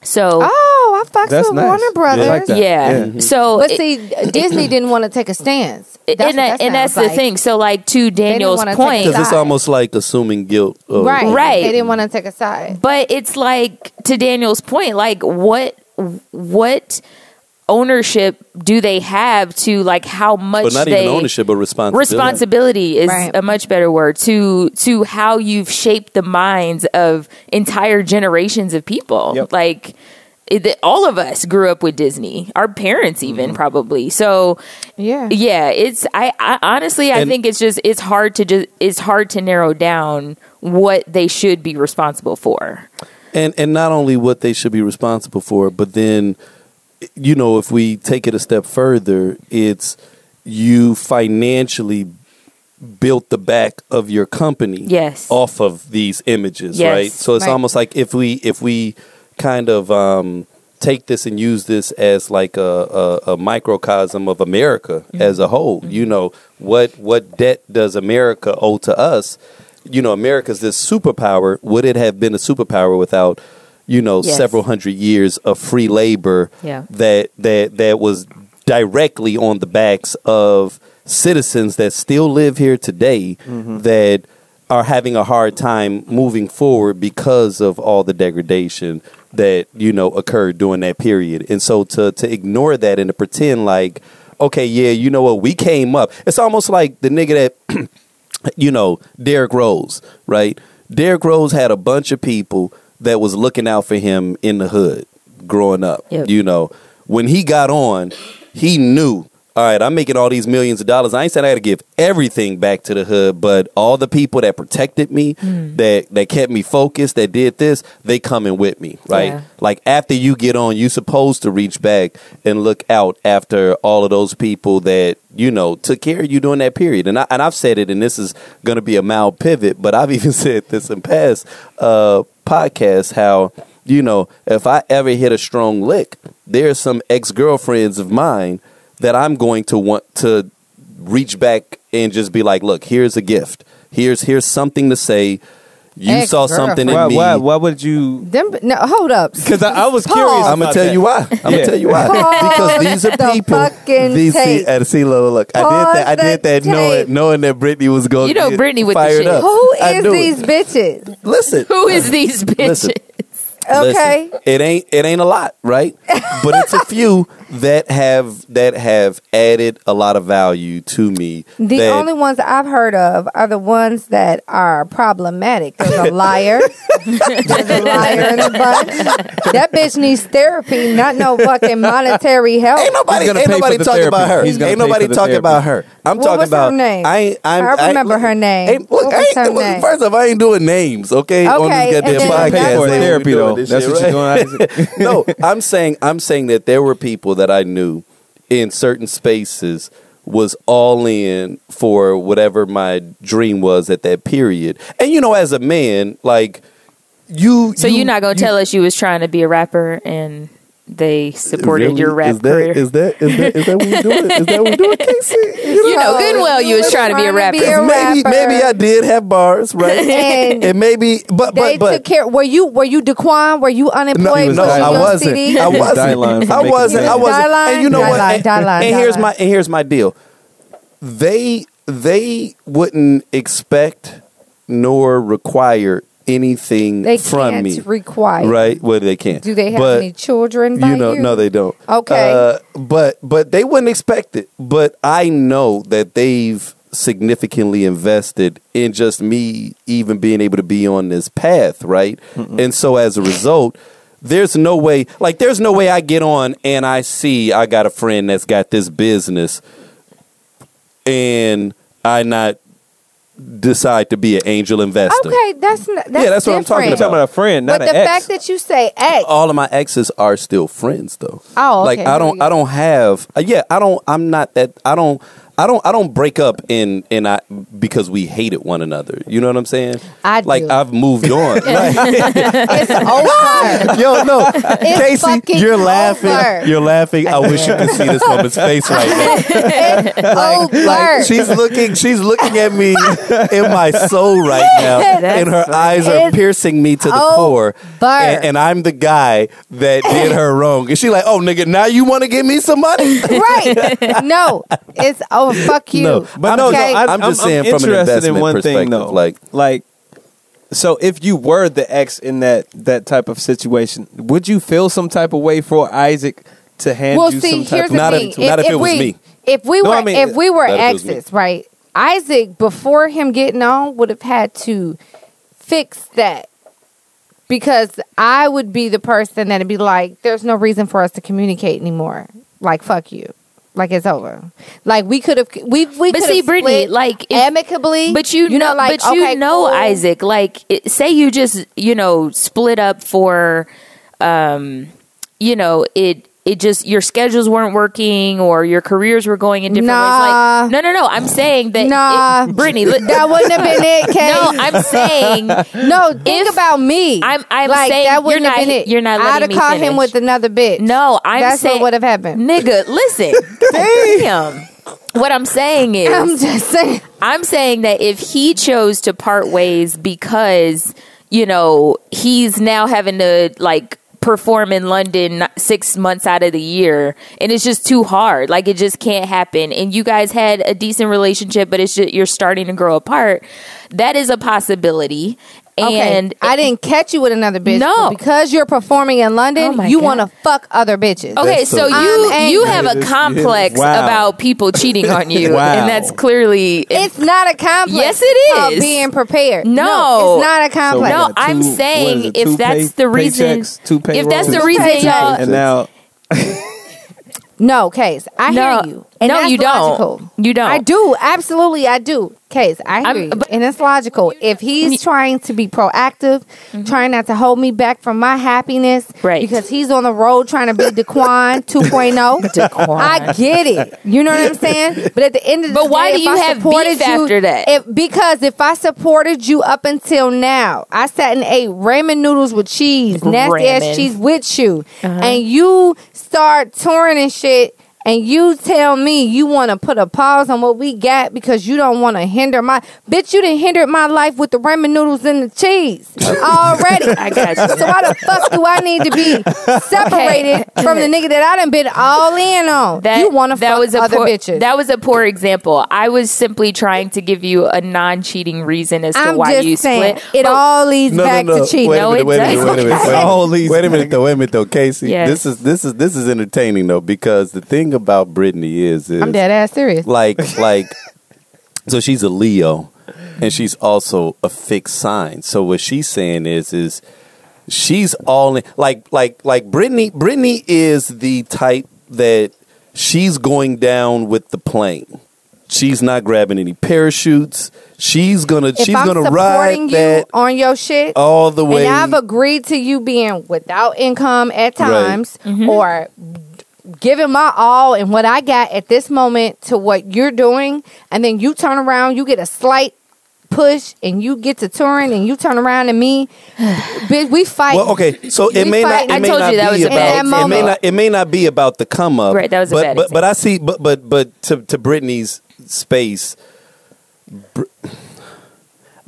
Speaker 5: So.
Speaker 4: Oh, I fucks
Speaker 7: That's
Speaker 4: with
Speaker 7: nice.
Speaker 4: Warner
Speaker 7: Yeah,
Speaker 4: Brothers.
Speaker 7: like that.
Speaker 5: Yeah.
Speaker 7: Yeah.
Speaker 5: So,
Speaker 4: But
Speaker 5: it-
Speaker 4: see, Disney didn't want to take a stance. That's
Speaker 5: and, that,
Speaker 4: that
Speaker 5: and that's
Speaker 4: sounds
Speaker 5: the thing. So, like to Daniel's point,
Speaker 6: Because it's almost like assuming guilt. Of,
Speaker 4: Right.
Speaker 5: Right.
Speaker 4: They didn't want to take a side.
Speaker 5: but it's like to Daniel's point, like what what ownership do they have to like how much
Speaker 6: But not
Speaker 5: they
Speaker 6: even ownership, but responsibility.
Speaker 5: responsibility is
Speaker 4: Right.
Speaker 5: a much better word to to how you've shaped the minds of entire generations of people
Speaker 7: Yep.
Speaker 5: like it, all of us grew up with disney our parents even mm-hmm. probably so
Speaker 4: Yeah.
Speaker 5: yeah it's i, I honestly i
Speaker 6: And-
Speaker 5: think it's just it's hard to just it's hard to narrow down what they should be responsible for
Speaker 6: and and not only what they should be responsible for, but then you know if we take it a step further, it's you financially built the back of your company
Speaker 5: Yes.
Speaker 6: off of these images,
Speaker 5: Yes.
Speaker 6: right? So it's
Speaker 4: Right.
Speaker 6: almost like if we if we kind of um, take this and use this as like a, a, a microcosm of America mm-hmm. as a whole. Mm-hmm. You know what what debt does America owe to us? You know, America's this superpower. Would it have been a superpower without you know
Speaker 5: Yes.
Speaker 6: several hundred years of free labor
Speaker 5: Yeah.
Speaker 6: that that that was directly on the backs of citizens that still live here today mm-hmm. that are having a hard time moving forward because of all the degradation that you know occurred during that period and so to to ignore that and to pretend like okay yeah you know what we came up it's almost like the nigga that you know, Derrick Rose, right? Derrick Rose had a bunch of people that was looking out for him in the hood growing up.
Speaker 5: Yep.
Speaker 6: You know, when he got on, he knew, all right, I'm making all these millions of dollars. I ain't saying I got to give everything back to the hood, but all the people that protected me, that that kept me focused, that did this, they coming with me, right?
Speaker 5: Yeah.
Speaker 6: Like after you get on, you supposed to reach back and look out after all of those people that you know took care of you during that period. And I, and I've said it, and this is going to be a mild pivot, but I've even said this in past uh, podcasts how you know if I ever hit a strong lick, there's some ex girlfriends of mine that I'm going to want to reach back and just be like, look, here's a gift. Here's here's something to say. You saw something in
Speaker 7: Why,
Speaker 6: me.
Speaker 7: why, why would you?
Speaker 4: Them, no, hold up.
Speaker 7: Because I, I was
Speaker 4: Pause.
Speaker 7: curious.
Speaker 6: I'm gonna tell
Speaker 7: that.
Speaker 6: you why. I'm gonna tell you why. because these are
Speaker 4: the
Speaker 6: people.
Speaker 4: fucking
Speaker 6: These see,
Speaker 4: tape.
Speaker 6: and see, look, look. I did that. I did that knowing
Speaker 4: tape.
Speaker 6: knowing that Brittany was going.
Speaker 5: You know Brittany with the
Speaker 6: fired
Speaker 5: shit.
Speaker 6: Up.
Speaker 4: Who
Speaker 6: I it.
Speaker 4: these bitches?
Speaker 6: Listen,
Speaker 5: who is these bitches
Speaker 6: Listen.
Speaker 4: Okay.
Speaker 6: Listen, it ain't it ain't a lot, right? but it's a few that have that have added a lot of value to me.
Speaker 4: The
Speaker 6: that-
Speaker 4: only ones I've heard of are the ones that are problematic. There's a liar. There's a liar in the bunch. That bitch needs therapy, not no fucking monetary help.
Speaker 6: Ain't nobody,
Speaker 7: gonna
Speaker 6: ain't nobody
Speaker 7: the
Speaker 6: talking
Speaker 7: therapy.
Speaker 6: about her. Ain't nobody
Speaker 7: the
Speaker 6: talking
Speaker 7: therapy.
Speaker 6: about her. I'm
Speaker 4: What
Speaker 6: talking
Speaker 4: was her name?
Speaker 6: I ain't. I'm,
Speaker 4: I
Speaker 6: ain't-
Speaker 4: remember her name.
Speaker 6: Ain't, look,
Speaker 4: What
Speaker 6: I
Speaker 4: was her
Speaker 6: look,
Speaker 4: name?
Speaker 6: First off, I ain't doing names. Okay, on
Speaker 4: Okay,
Speaker 6: this
Speaker 4: and
Speaker 6: goddamn
Speaker 4: then
Speaker 6: podcast.
Speaker 4: that's
Speaker 7: Pay for
Speaker 4: what-
Speaker 6: They ain't
Speaker 7: therapy though.
Speaker 6: this
Speaker 7: That's
Speaker 6: shit,
Speaker 7: what
Speaker 6: right?
Speaker 7: you're doing.
Speaker 6: No, I'm saying I'm saying that there were people that I knew in certain spaces was all in for whatever my dream was at that period. And you know, as a man, like you,
Speaker 5: so
Speaker 6: you,
Speaker 5: you're not gonna tell us you was trying to be a rapper and they supported
Speaker 6: Really?
Speaker 5: your rap
Speaker 6: is that,
Speaker 5: career
Speaker 6: Is that is that is that what we're doing? Is that what we're doing, Casey?
Speaker 5: you know good and well you was trying to be a rapper
Speaker 4: be a
Speaker 6: maybe
Speaker 4: rapper.
Speaker 6: maybe I did have bars, right?
Speaker 4: And
Speaker 6: and maybe, but
Speaker 4: They
Speaker 6: but
Speaker 4: took
Speaker 6: but.
Speaker 4: care. Were you were you Daquan? Were you unemployed?
Speaker 7: was
Speaker 6: no,
Speaker 4: pushing
Speaker 6: I wasn't.
Speaker 4: CD?
Speaker 6: I
Speaker 7: was
Speaker 6: wasn't.
Speaker 7: die-line for
Speaker 6: I wasn't. I wasn't.
Speaker 4: Die-line?
Speaker 6: And you know what?
Speaker 4: Die-line,
Speaker 6: And,
Speaker 4: die-line,
Speaker 6: and here's my and here's my deal. They they wouldn't expect nor require anything
Speaker 4: They
Speaker 6: from
Speaker 4: can't
Speaker 6: me.
Speaker 4: require.
Speaker 6: Right? Well, they can't.
Speaker 4: Do they have
Speaker 6: But-
Speaker 4: any children? By
Speaker 6: you know, no, they don't.
Speaker 4: Okay.
Speaker 6: uh, but but they wouldn't expect it. But I know that they've significantly invested in just me even being able to be on this path, right? And so as a result, there's no way, like, there's no way I get on and I see I got a friend that's got this business, and I not decide to be an angel investor.
Speaker 4: Okay, that's not, that's
Speaker 6: Yeah, that's what I'm talking
Speaker 4: different.
Speaker 6: about.
Speaker 7: talking about a friend, not
Speaker 4: But
Speaker 7: an
Speaker 4: the
Speaker 7: ex.
Speaker 4: fact that you say ex,
Speaker 6: All of my exes are still friends though.
Speaker 4: Oh,
Speaker 6: like I don't. I don't have uh, yeah, I don't I'm not that I don't I don't I don't break up in in I because we hated one another. You know what I'm saying?
Speaker 4: I
Speaker 6: like
Speaker 4: do.
Speaker 6: I've moved on. Right.
Speaker 4: it's over.
Speaker 6: Yo, no,
Speaker 4: It's
Speaker 6: Casey, you're laughing.
Speaker 4: over.
Speaker 6: You're laughing. I wish you could see this woman's face right now.
Speaker 4: Over.
Speaker 6: Like she's looking, she's looking at me in my soul right now, and her eyes are
Speaker 4: It's
Speaker 6: piercing me to the
Speaker 4: over.
Speaker 6: core. And, and I'm the guy that did her wrong, and she like, oh nigga, now you want to give me some money?
Speaker 4: right. No, it's over. Oh, fuck you.
Speaker 6: No,
Speaker 7: But no,
Speaker 4: Okay.
Speaker 7: no, I,
Speaker 6: I'm just saying
Speaker 7: I'm
Speaker 6: from an
Speaker 7: interested in
Speaker 6: investment
Speaker 7: one thing
Speaker 6: perspective,
Speaker 7: though.
Speaker 6: like-
Speaker 7: like, so if you were the ex in that that type of situation, would you feel some type of way for Isaac to hand
Speaker 4: well,
Speaker 7: you
Speaker 4: see,
Speaker 7: some type
Speaker 4: here's
Speaker 7: of
Speaker 4: the
Speaker 6: Not
Speaker 4: thing.
Speaker 6: if- not if it was
Speaker 4: we,
Speaker 6: me.
Speaker 4: If we
Speaker 7: No,
Speaker 4: were,
Speaker 7: I mean,
Speaker 4: if we were
Speaker 6: not if it was me.
Speaker 4: exes, right? Isaac, before him getting on, would have had to fix that because I would be the person that'd be like, "There's no reason for us to communicate anymore. Like, fuck you. Like it's over. Like we could have, we we.
Speaker 5: But
Speaker 4: could
Speaker 5: see, Brittany, like, if-
Speaker 4: amicably.
Speaker 5: But you, you know,
Speaker 4: like,
Speaker 5: but you
Speaker 4: okay,
Speaker 5: know,
Speaker 4: cool.
Speaker 5: Isaac. Like, it, say you just, you know, split up for, um, you know, it. It just your schedules weren't working, or your careers were going in different
Speaker 4: Nah.
Speaker 5: ways. Like, no, no, no. I'm saying that,
Speaker 4: Nah.
Speaker 5: it, Brittany. li-
Speaker 4: That wouldn't have been it, Kay.
Speaker 5: no, I'm saying
Speaker 4: No, think about me.
Speaker 5: I'm- I'm
Speaker 4: like,
Speaker 5: saying
Speaker 4: that wouldn't
Speaker 5: you're
Speaker 4: have been it.
Speaker 5: you're not
Speaker 4: I'd have caught him with another bitch.
Speaker 5: No, I'm
Speaker 4: That's
Speaker 5: saying
Speaker 4: what would have happened.
Speaker 5: nigga. Listen, damn. What I'm saying is,
Speaker 4: I'm just saying.
Speaker 5: I'm saying that if he chose to part ways because, you know, he's now having to like perform in London six months out of the year and it's just too hard. Like it just can't happen. And you guys had a decent relationship, but it's just you're starting to grow apart. That is a possibility. And
Speaker 4: okay, I didn't catch you with another bitch.
Speaker 5: No.
Speaker 4: because you're performing in
Speaker 5: Oh
Speaker 4: London,
Speaker 5: my
Speaker 4: you want to fuck other bitches.
Speaker 5: Okay, so
Speaker 6: so-
Speaker 5: you
Speaker 4: I'm
Speaker 5: you
Speaker 4: angry.
Speaker 5: have a complex
Speaker 7: Wow.
Speaker 5: about people cheating on you,
Speaker 7: Wow.
Speaker 5: and that's clearly
Speaker 4: It's not a complex.
Speaker 5: Yes,
Speaker 4: It's called being prepared.
Speaker 5: No.
Speaker 4: it's not a complex.
Speaker 5: No,
Speaker 7: got
Speaker 5: I'm saying
Speaker 7: it,
Speaker 5: if
Speaker 7: two
Speaker 5: that's
Speaker 7: pay-
Speaker 5: the reason,
Speaker 7: paychecks, two
Speaker 5: if that's the
Speaker 7: payrolls?
Speaker 5: reason y'all,
Speaker 7: and now
Speaker 4: No, Case. I
Speaker 5: No.
Speaker 4: hear you. And
Speaker 5: No,
Speaker 4: that's
Speaker 5: you don't.
Speaker 4: logical.
Speaker 5: You don't.
Speaker 4: I do. Absolutely, I do. Case, I
Speaker 5: I'm- but-
Speaker 4: and it's logical. If he's trying to be proactive, trying not to hold me back from my happiness,
Speaker 5: Mm-hmm. Right.
Speaker 4: because he's on the road trying to be Daquan 2.0,
Speaker 5: Daquan.
Speaker 4: I get it. You know what I'm saying? But at the end of the
Speaker 5: But
Speaker 4: day,
Speaker 5: why do you
Speaker 4: I
Speaker 5: have
Speaker 4: supported
Speaker 5: beef
Speaker 4: you,
Speaker 5: after that?
Speaker 4: If, because if I supported you up until now, I sat and ate ramen noodles with cheese, nasty ass cheese with you,
Speaker 5: Uh-huh.
Speaker 4: and you start touring and shit. And you tell me you want to put a pause on what we got because you don't want to hinder my bitch. You didn't hinder my life with the ramen noodles and the cheese already.
Speaker 5: I got you.
Speaker 4: So why the fuck do I need to be separated from the nigga that I done been all in on?
Speaker 5: that
Speaker 4: you want to
Speaker 5: that
Speaker 4: fuck
Speaker 5: was a
Speaker 4: other
Speaker 5: poor,
Speaker 4: bitches?
Speaker 5: That was a poor example. I was simply trying to give you a non-cheating reason as to
Speaker 4: I'm
Speaker 5: why
Speaker 4: just
Speaker 5: you
Speaker 4: saying
Speaker 5: split.
Speaker 4: it
Speaker 5: But-
Speaker 4: all leads back to cheating.
Speaker 6: Wait a
Speaker 5: No,
Speaker 6: minute,
Speaker 5: it
Speaker 6: wait a minute,
Speaker 5: doesn't.
Speaker 6: wait a minute, wait a minute. Wait a minute though, wait a minute though, Casey.
Speaker 5: Yes.
Speaker 6: This is this is this is entertaining though because the thing about Brittany is is
Speaker 4: I'm dead ass serious.
Speaker 6: like like so she's a Leo and she's also a fixed sign. So what she's saying is is she's all in like like like Brittany Brittany is the type that she's going down with the plane. She's not grabbing any parachutes. She's gonna
Speaker 4: If
Speaker 6: she's
Speaker 4: I'm
Speaker 6: gonna ride
Speaker 4: you
Speaker 6: that
Speaker 4: on your shit,
Speaker 6: all the way.
Speaker 4: and I've agreed to you being without income at times mm-hmm. or giving my all and what I got at this moment to what you're doing, and then you turn around, you get a slight push, and you get to touring, and you turn around to me, bitch, we fight.
Speaker 6: Well, okay, so it
Speaker 4: We
Speaker 6: may not.
Speaker 4: fight-
Speaker 6: It
Speaker 4: I
Speaker 6: may
Speaker 5: told
Speaker 6: not
Speaker 5: you that
Speaker 6: be
Speaker 5: was a
Speaker 6: about.
Speaker 5: bad
Speaker 6: it may not. It may not be about the come up.
Speaker 5: Right, that was a
Speaker 6: but,
Speaker 5: bad
Speaker 6: But, but I see. But but but to to Brittany's space. Br-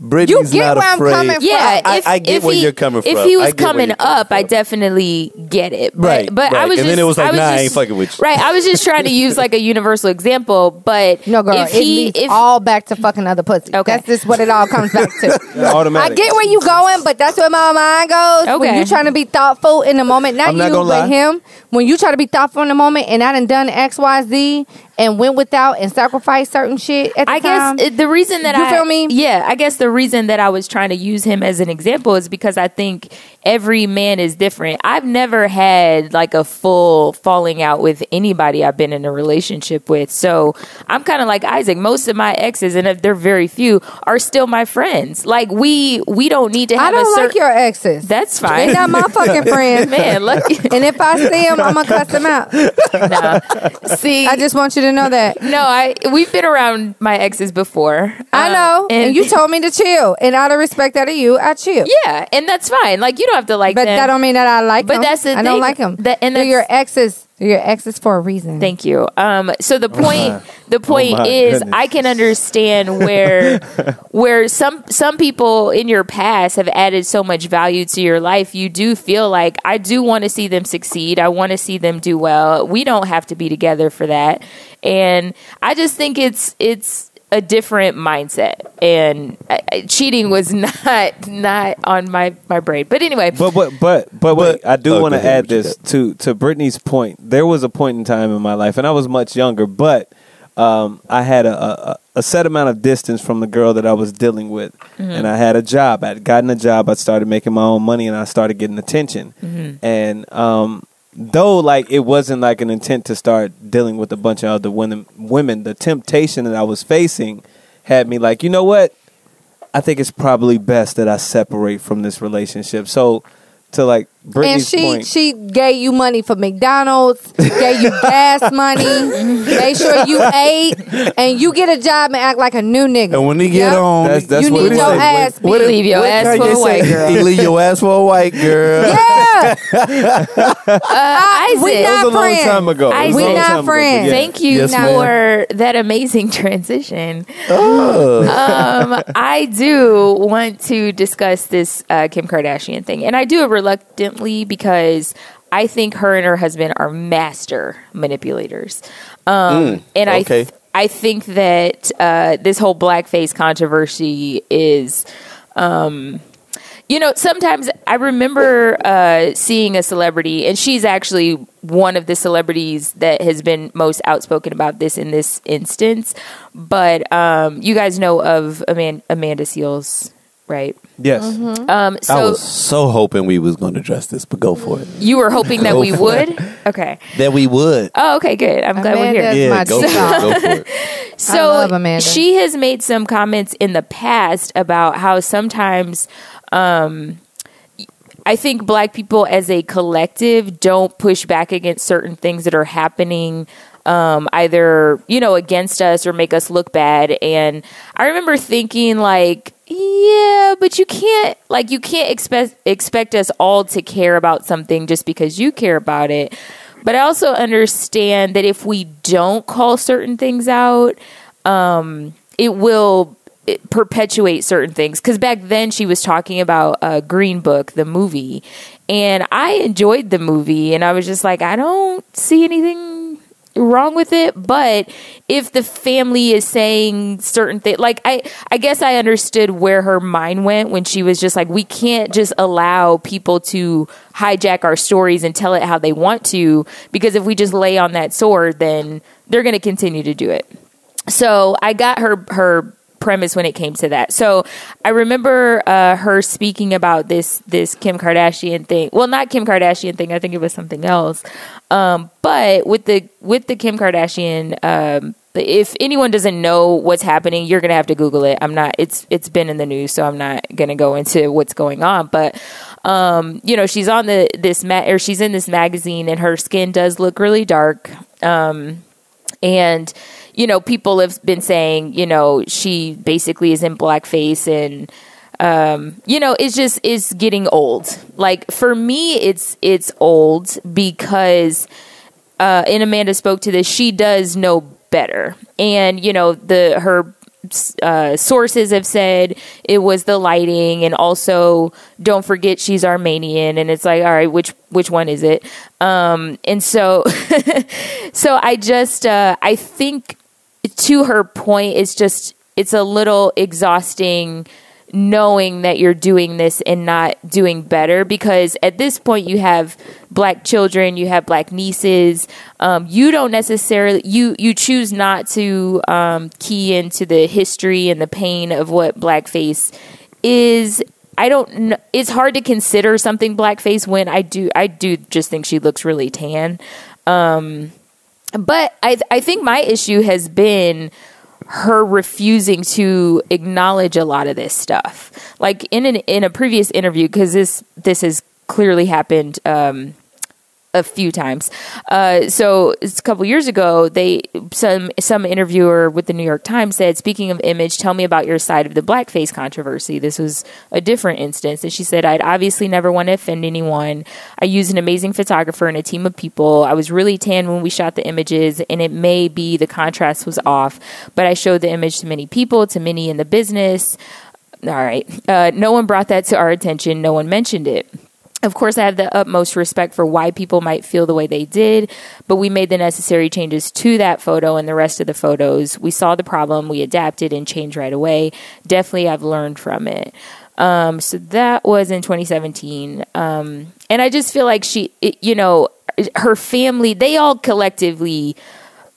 Speaker 6: Brittany's
Speaker 4: You get
Speaker 6: not
Speaker 4: where I'm
Speaker 6: afraid.
Speaker 4: coming from.
Speaker 5: Yeah,
Speaker 6: I,
Speaker 5: if,
Speaker 6: I get
Speaker 5: if
Speaker 6: where
Speaker 5: he,
Speaker 6: you're coming from.
Speaker 5: If
Speaker 6: he
Speaker 5: was coming
Speaker 6: you're coming
Speaker 5: up, I definitely get it. But,
Speaker 6: Right,
Speaker 5: but I was
Speaker 6: And
Speaker 5: just,
Speaker 6: then it was like,
Speaker 5: I was
Speaker 6: nah, I
Speaker 5: just,
Speaker 6: ain't fucking with you.
Speaker 5: Right, I was just trying to use like a universal example. But
Speaker 4: no, girl,
Speaker 5: if he, if
Speaker 4: all back to fucking other pussy.
Speaker 5: Okay.
Speaker 4: That's just what it all comes back to. I
Speaker 7: automatic.
Speaker 4: get where you're going, but that's where my mind goes. When
Speaker 5: Okay.
Speaker 4: you trying to be thoughtful in the moment, not
Speaker 7: I'm not
Speaker 4: you,
Speaker 7: gonna
Speaker 4: but
Speaker 7: lie.
Speaker 4: him. When you try to be thoughtful in the moment, and I done done X, Y, Z, and went without and sacrificed certain shit at the
Speaker 5: I guess
Speaker 4: time.
Speaker 5: it- the reason that
Speaker 4: You
Speaker 5: I
Speaker 4: feel me?
Speaker 5: Yeah, I guess the reason that I was trying to use him as an example is because I think every man is different. I've never had like a full falling out with anybody I've been in a relationship with. So I'm kind of like Isaac. Most of my exes, and if they're very few, are still my friends. Like we we don't need to have
Speaker 4: I don't
Speaker 5: a
Speaker 4: like your exes.
Speaker 5: That's fine.
Speaker 4: They
Speaker 5: fine.
Speaker 4: not my fucking friends.
Speaker 5: Man, look.
Speaker 4: And if I see them, I'm gonna cuss them out.
Speaker 5: nah. See,
Speaker 4: I just want you to know that.
Speaker 5: no, I we've been around my exes before.
Speaker 4: I
Speaker 5: Um,
Speaker 4: know, and, you told me to chill. And out of respect out of you, I chill.
Speaker 5: yeah, and that's fine. Like you don't have to like
Speaker 4: But
Speaker 5: them.
Speaker 4: that don't mean that I like
Speaker 5: But
Speaker 4: them.
Speaker 5: that's the
Speaker 4: I don't
Speaker 5: thing.
Speaker 4: like them.
Speaker 5: That- and
Speaker 4: They're
Speaker 5: that's-
Speaker 4: your exes. They're your exes for a reason.
Speaker 5: Thank you. Um, so the point, the point
Speaker 7: Oh
Speaker 5: is,
Speaker 7: goodness.
Speaker 5: I can understand where, where some some people in your past have added so much value to your life. You do feel like I do want to see them succeed. I want to see them do well. We don't have to be together for that. And I just think it's it's a different mindset. And I, I- cheating was not not on my my brain. But anyway,
Speaker 7: But but but but wait, I do
Speaker 6: Oh,
Speaker 7: want to add
Speaker 6: what you
Speaker 7: this to to Brittany's point. There was a point in time in my life, and I was much younger, but um, I had a, a a set amount of distance from the girl that I was dealing with, and I had a job. I'd gotten a job. I started making my own money, and I started getting attention. And um, though like it wasn't like an intent to start dealing with a bunch of other women, women, the temptation that I was facing had me like, you know what? I think it's probably best that I separate from this relationship. So to like
Speaker 4: and she
Speaker 7: point,
Speaker 4: she gave you money for McDonald's, gave you gas money, made sure you ate, and you get a job and act like a new nigga.
Speaker 6: And when he get
Speaker 4: Yep.
Speaker 6: on,
Speaker 7: That's- that's
Speaker 4: you
Speaker 7: what
Speaker 4: need
Speaker 7: he
Speaker 4: your
Speaker 7: said.
Speaker 4: ass
Speaker 6: What-
Speaker 4: beat.
Speaker 5: leave your
Speaker 6: what
Speaker 5: ass for a white girl.
Speaker 6: He leave your ass for a white girl.
Speaker 4: Yeah,
Speaker 5: uh,
Speaker 4: we
Speaker 5: Isaac,
Speaker 7: that
Speaker 4: not
Speaker 7: was a long
Speaker 4: friends.
Speaker 7: time ago. It
Speaker 5: We
Speaker 4: not
Speaker 7: time ago,
Speaker 4: friends.
Speaker 7: yeah.
Speaker 5: Thank you
Speaker 6: Yes, ma'am.
Speaker 5: for that amazing transition.
Speaker 6: Oh.
Speaker 5: Um, I do want to discuss this uh, Kim Kardashian thing, and I do it reluctantly because I think her and her husband are master manipulators. Um, and I,
Speaker 6: okay.
Speaker 5: th- I think that uh, this whole blackface controversy is. Um, you know, sometimes I remember uh, seeing a celebrity, and she's actually one of the celebrities that has been most outspoken about this in this instance. But um, you guys know of Amanda, Amanda Seales, right?
Speaker 7: Yes.
Speaker 5: Um,
Speaker 6: I was so hoping we was going to address this, but go for it.
Speaker 5: you were hoping that we
Speaker 6: for
Speaker 5: would? Okay.
Speaker 6: That we would.
Speaker 5: Oh, okay, good. I'm glad we're here.
Speaker 6: Yeah, go for it. Go for it.
Speaker 5: So
Speaker 4: love Amanda.
Speaker 5: she has made some comments in the past about how sometimes um I think black people as a collective don't push back against certain things that are happening um either, you know, against us or make us look bad and I remember thinking like yeah, but you can't like you can't expect expect us all to care about something just because you care about it. But I also understand that if we don't call certain things out, um, it will perpetuate certain things. Because back then she was talking about uh, Green Book, the movie, and I enjoyed the movie, and I was just like, I don't see anything wrong with it but if the family is saying certain things like i i guess i understood where her mind went when she was just like we can't just allow people to hijack our stories and tell it how they want to because if we just lay on that sword then they're going to continue to do it. So I got her her premise when it came to that. So I remember uh, her speaking about this this Kim Kardashian thing. Well, not Kim Kardashian thing. I think it was something else. Um, but with the with the Kim Kardashian. Um, if anyone doesn't know what's happening, you're gonna have to Google it. I'm not. It's it's been in the news, so I'm not gonna go into what's going on. But um, you know, she's on the this ma- or she's in this magazine, and her skin does look really dark. Um, and you know people have been saying you know she basically is in blackface and um you know it's just it's getting old like for me it's it's old because uh and amanda spoke to this she does know better and you know the her uh, sources have said it was the lighting, and also don't forget she's Armenian, and it's like, all right, which which one is it? Um, and so, so I just uh, I think to her point, it's just it's a little exhausting knowing that you're doing this and not doing better because at this point you have black children you have black nieces um, you don't necessarily you you choose not to um, key into the history and the pain of what blackface is I don't. It's hard to consider something blackface when I do. I do just think she looks really tan. Um, but I I think my issue has been her refusing to acknowledge a lot of this stuff. Like in an in a previous interview, because this this has clearly happened. Um, a few times. Uh, so it's a couple years ago, they some some interviewer with the New York Times said, "Speaking of image, tell me about your side of the blackface controversy." This was a different instance, and she said, "I'd obviously never want to offend anyone. I used an amazing photographer and a team of people. I was really tan when we shot the images, and it may be the contrast was off, but I showed the image to many people, to many in the business." All right. Uh, no one brought that to our attention. No one mentioned it. Of course, I have the utmost respect for why people might feel the way they did, but we made the necessary changes to that photo and the rest of the photos. We saw the problem, we adapted and changed right away. Definitely, I've learned from it. Um, so that was in 2017. Um, and I just feel like she, it, you know, her family, they all collectively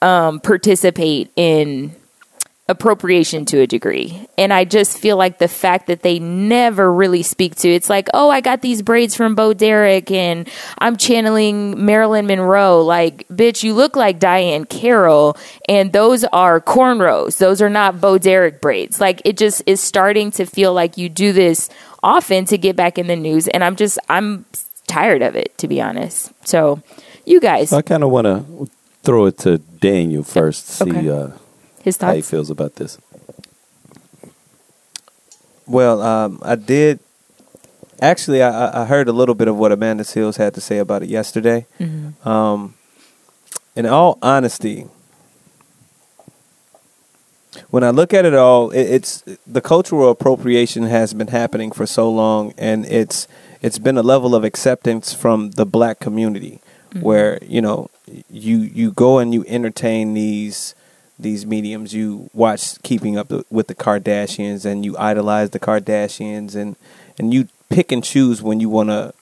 Speaker 5: um, participate in appropriation to a degree. And I just feel like the fact that they never really speak to it's like, oh, I got these braids from Bo Derek and I'm channeling Marilyn Monroe. Like, bitch, you look like Diahann Carroll, and those are cornrows. Those are not Bo Derek braids. Like, it just is starting to feel like you do this often to get back in the news. And I'm just, I'm tired of it, to be honest. So, you guys,
Speaker 6: I kind of want to throw it to Daniel first. See
Speaker 5: Okay.
Speaker 6: uh,
Speaker 5: his
Speaker 6: how he feels about this.
Speaker 7: Well, um, I did. Actually, I, I- I heard a little bit of what Amanda Seales had to say about it yesterday. Um, in all honesty, when I look at it all, it, it's the cultural appropriation has been happening for so long, and it's it's been a level of acceptance from the black community where you know you you go and you entertain these these mediums. You watch Keeping Up with the Kardashians, and you idolize the Kardashians, and and you pick and choose when you want to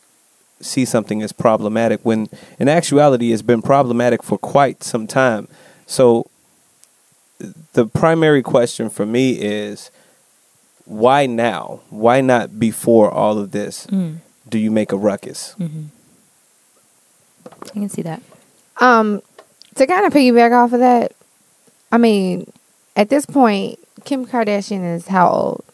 Speaker 7: see something as problematic. When in actuality, it's been problematic for quite some time. So the primary question for me is why now? Why not before all of this?
Speaker 5: Mm.
Speaker 7: Do you make a ruckus?
Speaker 5: I can see that.
Speaker 4: Um, to kind of piggyback off of that, I mean, at this point, Kim Kardashian is how old?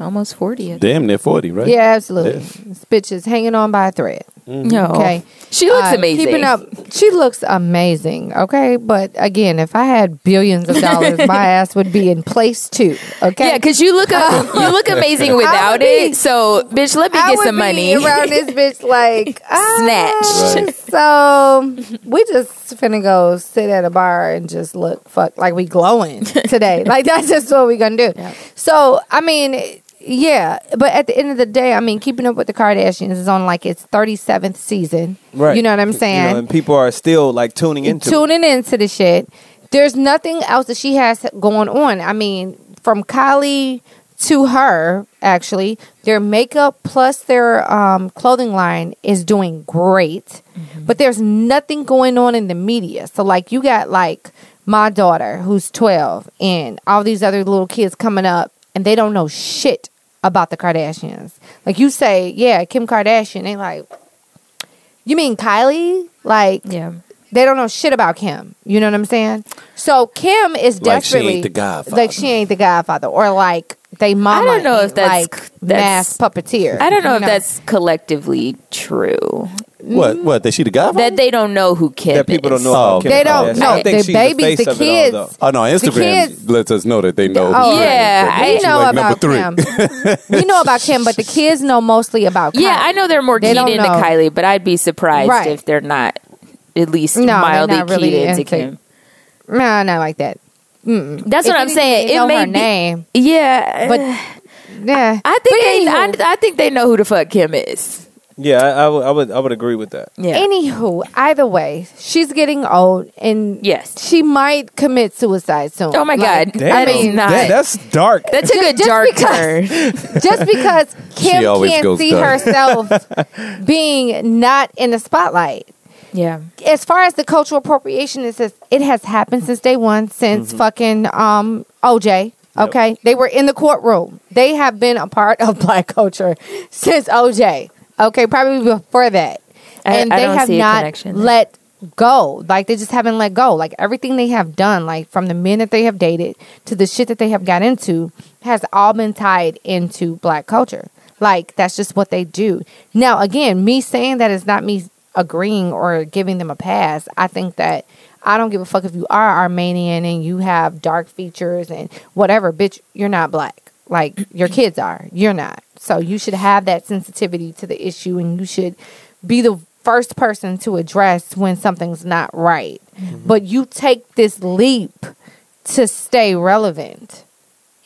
Speaker 5: Almost 40. I think.
Speaker 6: Damn near 40, right?
Speaker 4: Yeah, absolutely.
Speaker 6: Yeah.
Speaker 4: This bitch is hanging on by a thread.
Speaker 5: No.
Speaker 4: Okay.
Speaker 5: She looks
Speaker 4: Uh,
Speaker 5: amazing.
Speaker 4: Keeping up, she looks amazing. Okay, but again, if I had billions of dollars, my ass would be in place too. Okay,
Speaker 5: Yeah, because you look you look amazing without
Speaker 4: be-
Speaker 5: it. So, bitch, let me
Speaker 4: I
Speaker 5: get
Speaker 4: would
Speaker 5: some
Speaker 4: be
Speaker 5: money.
Speaker 4: around this bitch like ah.
Speaker 5: Snatched.
Speaker 4: So we just finna go sit at a bar and just look fuck like we glowing today. like that's just what we gonna do. So I mean, yeah, but at the end of the day, I mean, Keeping Up with the Kardashians is on like its thirty seventh season.
Speaker 7: Right.
Speaker 4: You know what I'm
Speaker 7: You
Speaker 4: saying?
Speaker 7: know, and people are still like tuning into it.
Speaker 4: tuning into the shit. There's nothing else that she has going on. I mean, from Kylie to her, actually, their makeup plus their um, clothing line is doing great. But there's nothing going on in the media. So, like, you got like my daughter who's 12 and all these other little kids coming up and they don't know shit about the Kardashians. Like, you say, yeah, Kim Kardashian. They like, you mean Kylie? Like,
Speaker 5: yeah.
Speaker 4: they don't know shit about Kim. You know what I'm saying? So Kim is definitely.
Speaker 6: Like she ain't the godfather.
Speaker 4: Like she ain't the Godfather, or like they mama.
Speaker 5: don't know if that's-
Speaker 4: like
Speaker 5: that's-
Speaker 4: mass puppeteer.
Speaker 5: I don't know
Speaker 4: You
Speaker 5: if that's collectively true.
Speaker 6: What? What? That she the godfather?
Speaker 5: That they don't know who Kim
Speaker 7: that people
Speaker 5: is.
Speaker 7: don't know.
Speaker 6: Oh,
Speaker 7: Kim
Speaker 4: They don't
Speaker 7: Kardashian.
Speaker 4: know.
Speaker 7: I think
Speaker 4: The
Speaker 7: she's
Speaker 4: babies,
Speaker 7: face
Speaker 4: the
Speaker 7: of it all,
Speaker 4: kids.
Speaker 6: Oh no, Instagram
Speaker 4: kids-
Speaker 6: lets us know that they know.
Speaker 4: Oh,
Speaker 6: who
Speaker 5: yeah,
Speaker 6: Kim is.
Speaker 5: I
Speaker 4: we know
Speaker 6: like
Speaker 4: about
Speaker 6: number three.
Speaker 4: Kim. we know about Kim, but the kids know mostly about.
Speaker 5: Yeah, I know they're more
Speaker 4: They
Speaker 5: keyed into
Speaker 4: know.
Speaker 5: Kylie, but I'd be surprised
Speaker 4: Right.
Speaker 5: if they're not at least
Speaker 4: No, they're
Speaker 5: mildly
Speaker 4: not really
Speaker 5: keyed into
Speaker 4: into-
Speaker 5: Kim.
Speaker 4: Nah, not like that. Mm-mm.
Speaker 5: That's
Speaker 4: If
Speaker 5: what I'm saying.
Speaker 4: They
Speaker 5: It
Speaker 4: know
Speaker 5: may
Speaker 4: her
Speaker 5: be-
Speaker 4: name,
Speaker 5: Yeah,
Speaker 4: but yeah,
Speaker 5: I think they, I, I think they know who the fuck Kim is.
Speaker 7: Yeah, I, I would, I would, agree with that.
Speaker 5: Yeah.
Speaker 4: Anywho, either way, she's getting old, and
Speaker 5: Yes.
Speaker 4: she might commit suicide soon.
Speaker 5: Oh my
Speaker 4: Like,
Speaker 5: God.
Speaker 7: Damn,
Speaker 5: I mean, not.
Speaker 7: that- that's dark.
Speaker 5: that took a
Speaker 4: Just
Speaker 5: dark
Speaker 4: because-
Speaker 5: turn.
Speaker 4: just because Kim can't see
Speaker 6: dark.
Speaker 4: herself being not in the spotlight.
Speaker 5: Yeah.
Speaker 4: As far as the cultural appropriation is, it has happened since day one, since
Speaker 6: Mm-hmm.
Speaker 4: fucking um, OJ. Okay, they were in the courtroom. They have been a part of black culture since OJ. Okay, probably before that,
Speaker 5: I-
Speaker 4: and
Speaker 5: I
Speaker 4: they have not let go. Like they just haven't let go. Like everything they have done, like from the men that they have dated to the shit that they have got into, has all been tied into black culture. Like that's just what they do. Now, again, me saying that is not me agreeing or giving them a pass. I think that I don't give a fuck if you are Armenian and you have dark features and whatever, bitch, you're not black. Like your kids are. You're not. So you should have that sensitivity to the issue and you should be the first person to address when something's not right. Mm-hmm. But you take this leap to stay relevant.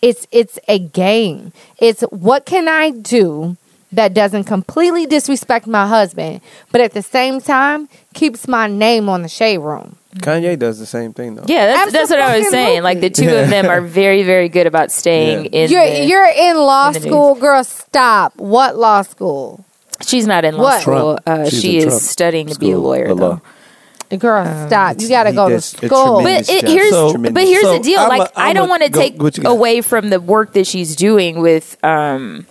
Speaker 4: It's it's a game. It's what can I do that doesn't completely disrespect my husband, but at the same time keeps my name on the shade room.
Speaker 7: Kanye does the same thing though.
Speaker 5: Yeah, that's, that's what I was saying. Like the two of them are very, very good about staying in.
Speaker 4: You're
Speaker 5: the-
Speaker 4: you're in law
Speaker 5: in the news.
Speaker 4: school, girl. Stop. What law school?
Speaker 5: she's not in law
Speaker 4: What?
Speaker 5: school. Uh, she is
Speaker 6: Trump
Speaker 5: studying to be a lawyer
Speaker 6: a law.
Speaker 5: though.
Speaker 4: Girl, stop. You got to go to school.
Speaker 5: But it, here's
Speaker 6: So-
Speaker 5: but here's
Speaker 6: so
Speaker 5: the deal.
Speaker 6: I'm
Speaker 5: like
Speaker 6: a-
Speaker 5: I
Speaker 6: I'm
Speaker 5: don't want to take
Speaker 6: what you got?
Speaker 5: away from the work that she's doing with um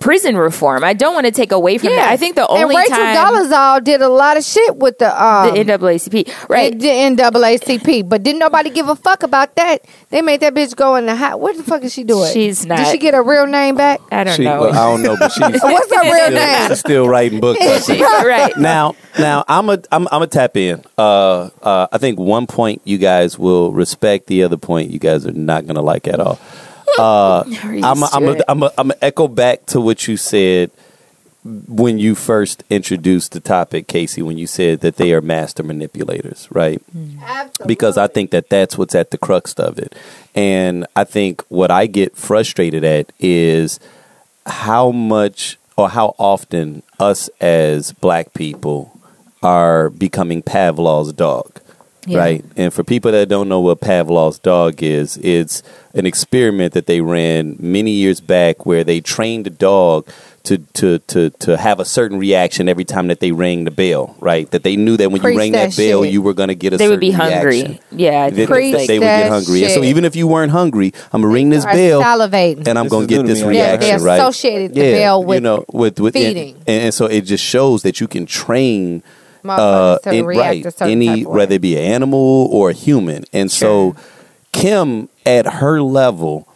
Speaker 5: prison reform. I don't want to take away from that. I think the only
Speaker 4: and Rachel
Speaker 5: time
Speaker 4: Dolezal did a lot of shit with the um,
Speaker 5: the NAACP, right?
Speaker 4: the NAACP, but didn't nobody give a fuck about that? They made that bitch go in the hot. What the fuck is she doing?
Speaker 5: She's not.
Speaker 4: Did she get her real name back?
Speaker 5: I don't
Speaker 6: She,
Speaker 5: know.
Speaker 6: well, I don't know, but she's
Speaker 4: What's her real
Speaker 6: still,
Speaker 4: name?
Speaker 6: she's still writing books. I think.
Speaker 5: right.
Speaker 6: now, now I'm a I'm I'm a tap in. Uh, uh, I think one point you guys will respect, the other point you guys are not gonna like at all. Uh, I'm a, I'm a, I'm a, I'm a echo back to what you said when you first introduced the topic, Casey. When you said that they are master manipulators, right? because I think that that's what's at the crux of it. And I think what I get frustrated at is how much or how often us as black people are becoming Pavlov's dog.
Speaker 5: Yeah.
Speaker 6: Right. And for people that don't know what Pavlov's dog is, it's an experiment that they ran many years back where they trained a dog to, to, to, to have a certain reaction every time that they rang the bell, right? That they knew that when
Speaker 4: Preach
Speaker 6: you rang
Speaker 4: that
Speaker 6: that, bell,
Speaker 4: shit.
Speaker 6: you were going to get a
Speaker 5: They
Speaker 6: certain
Speaker 5: would be hungry.
Speaker 6: reaction.
Speaker 5: Yeah, I
Speaker 6: That-
Speaker 5: think
Speaker 6: they would get hungry. And so even if you weren't hungry, I'm gonna ring this bell
Speaker 4: salivating.
Speaker 6: and I'm gonna get
Speaker 7: new to
Speaker 6: this
Speaker 7: me. They-
Speaker 6: reaction,
Speaker 4: they
Speaker 6: right?
Speaker 4: associated the bell with
Speaker 6: you know, with, with
Speaker 4: feeding.
Speaker 6: And, and so it just shows that you can train uh,
Speaker 4: Motherfuckers
Speaker 6: in,
Speaker 4: react
Speaker 6: right any
Speaker 4: type of way.
Speaker 6: whether it be an animal or a human. And so Kim at her level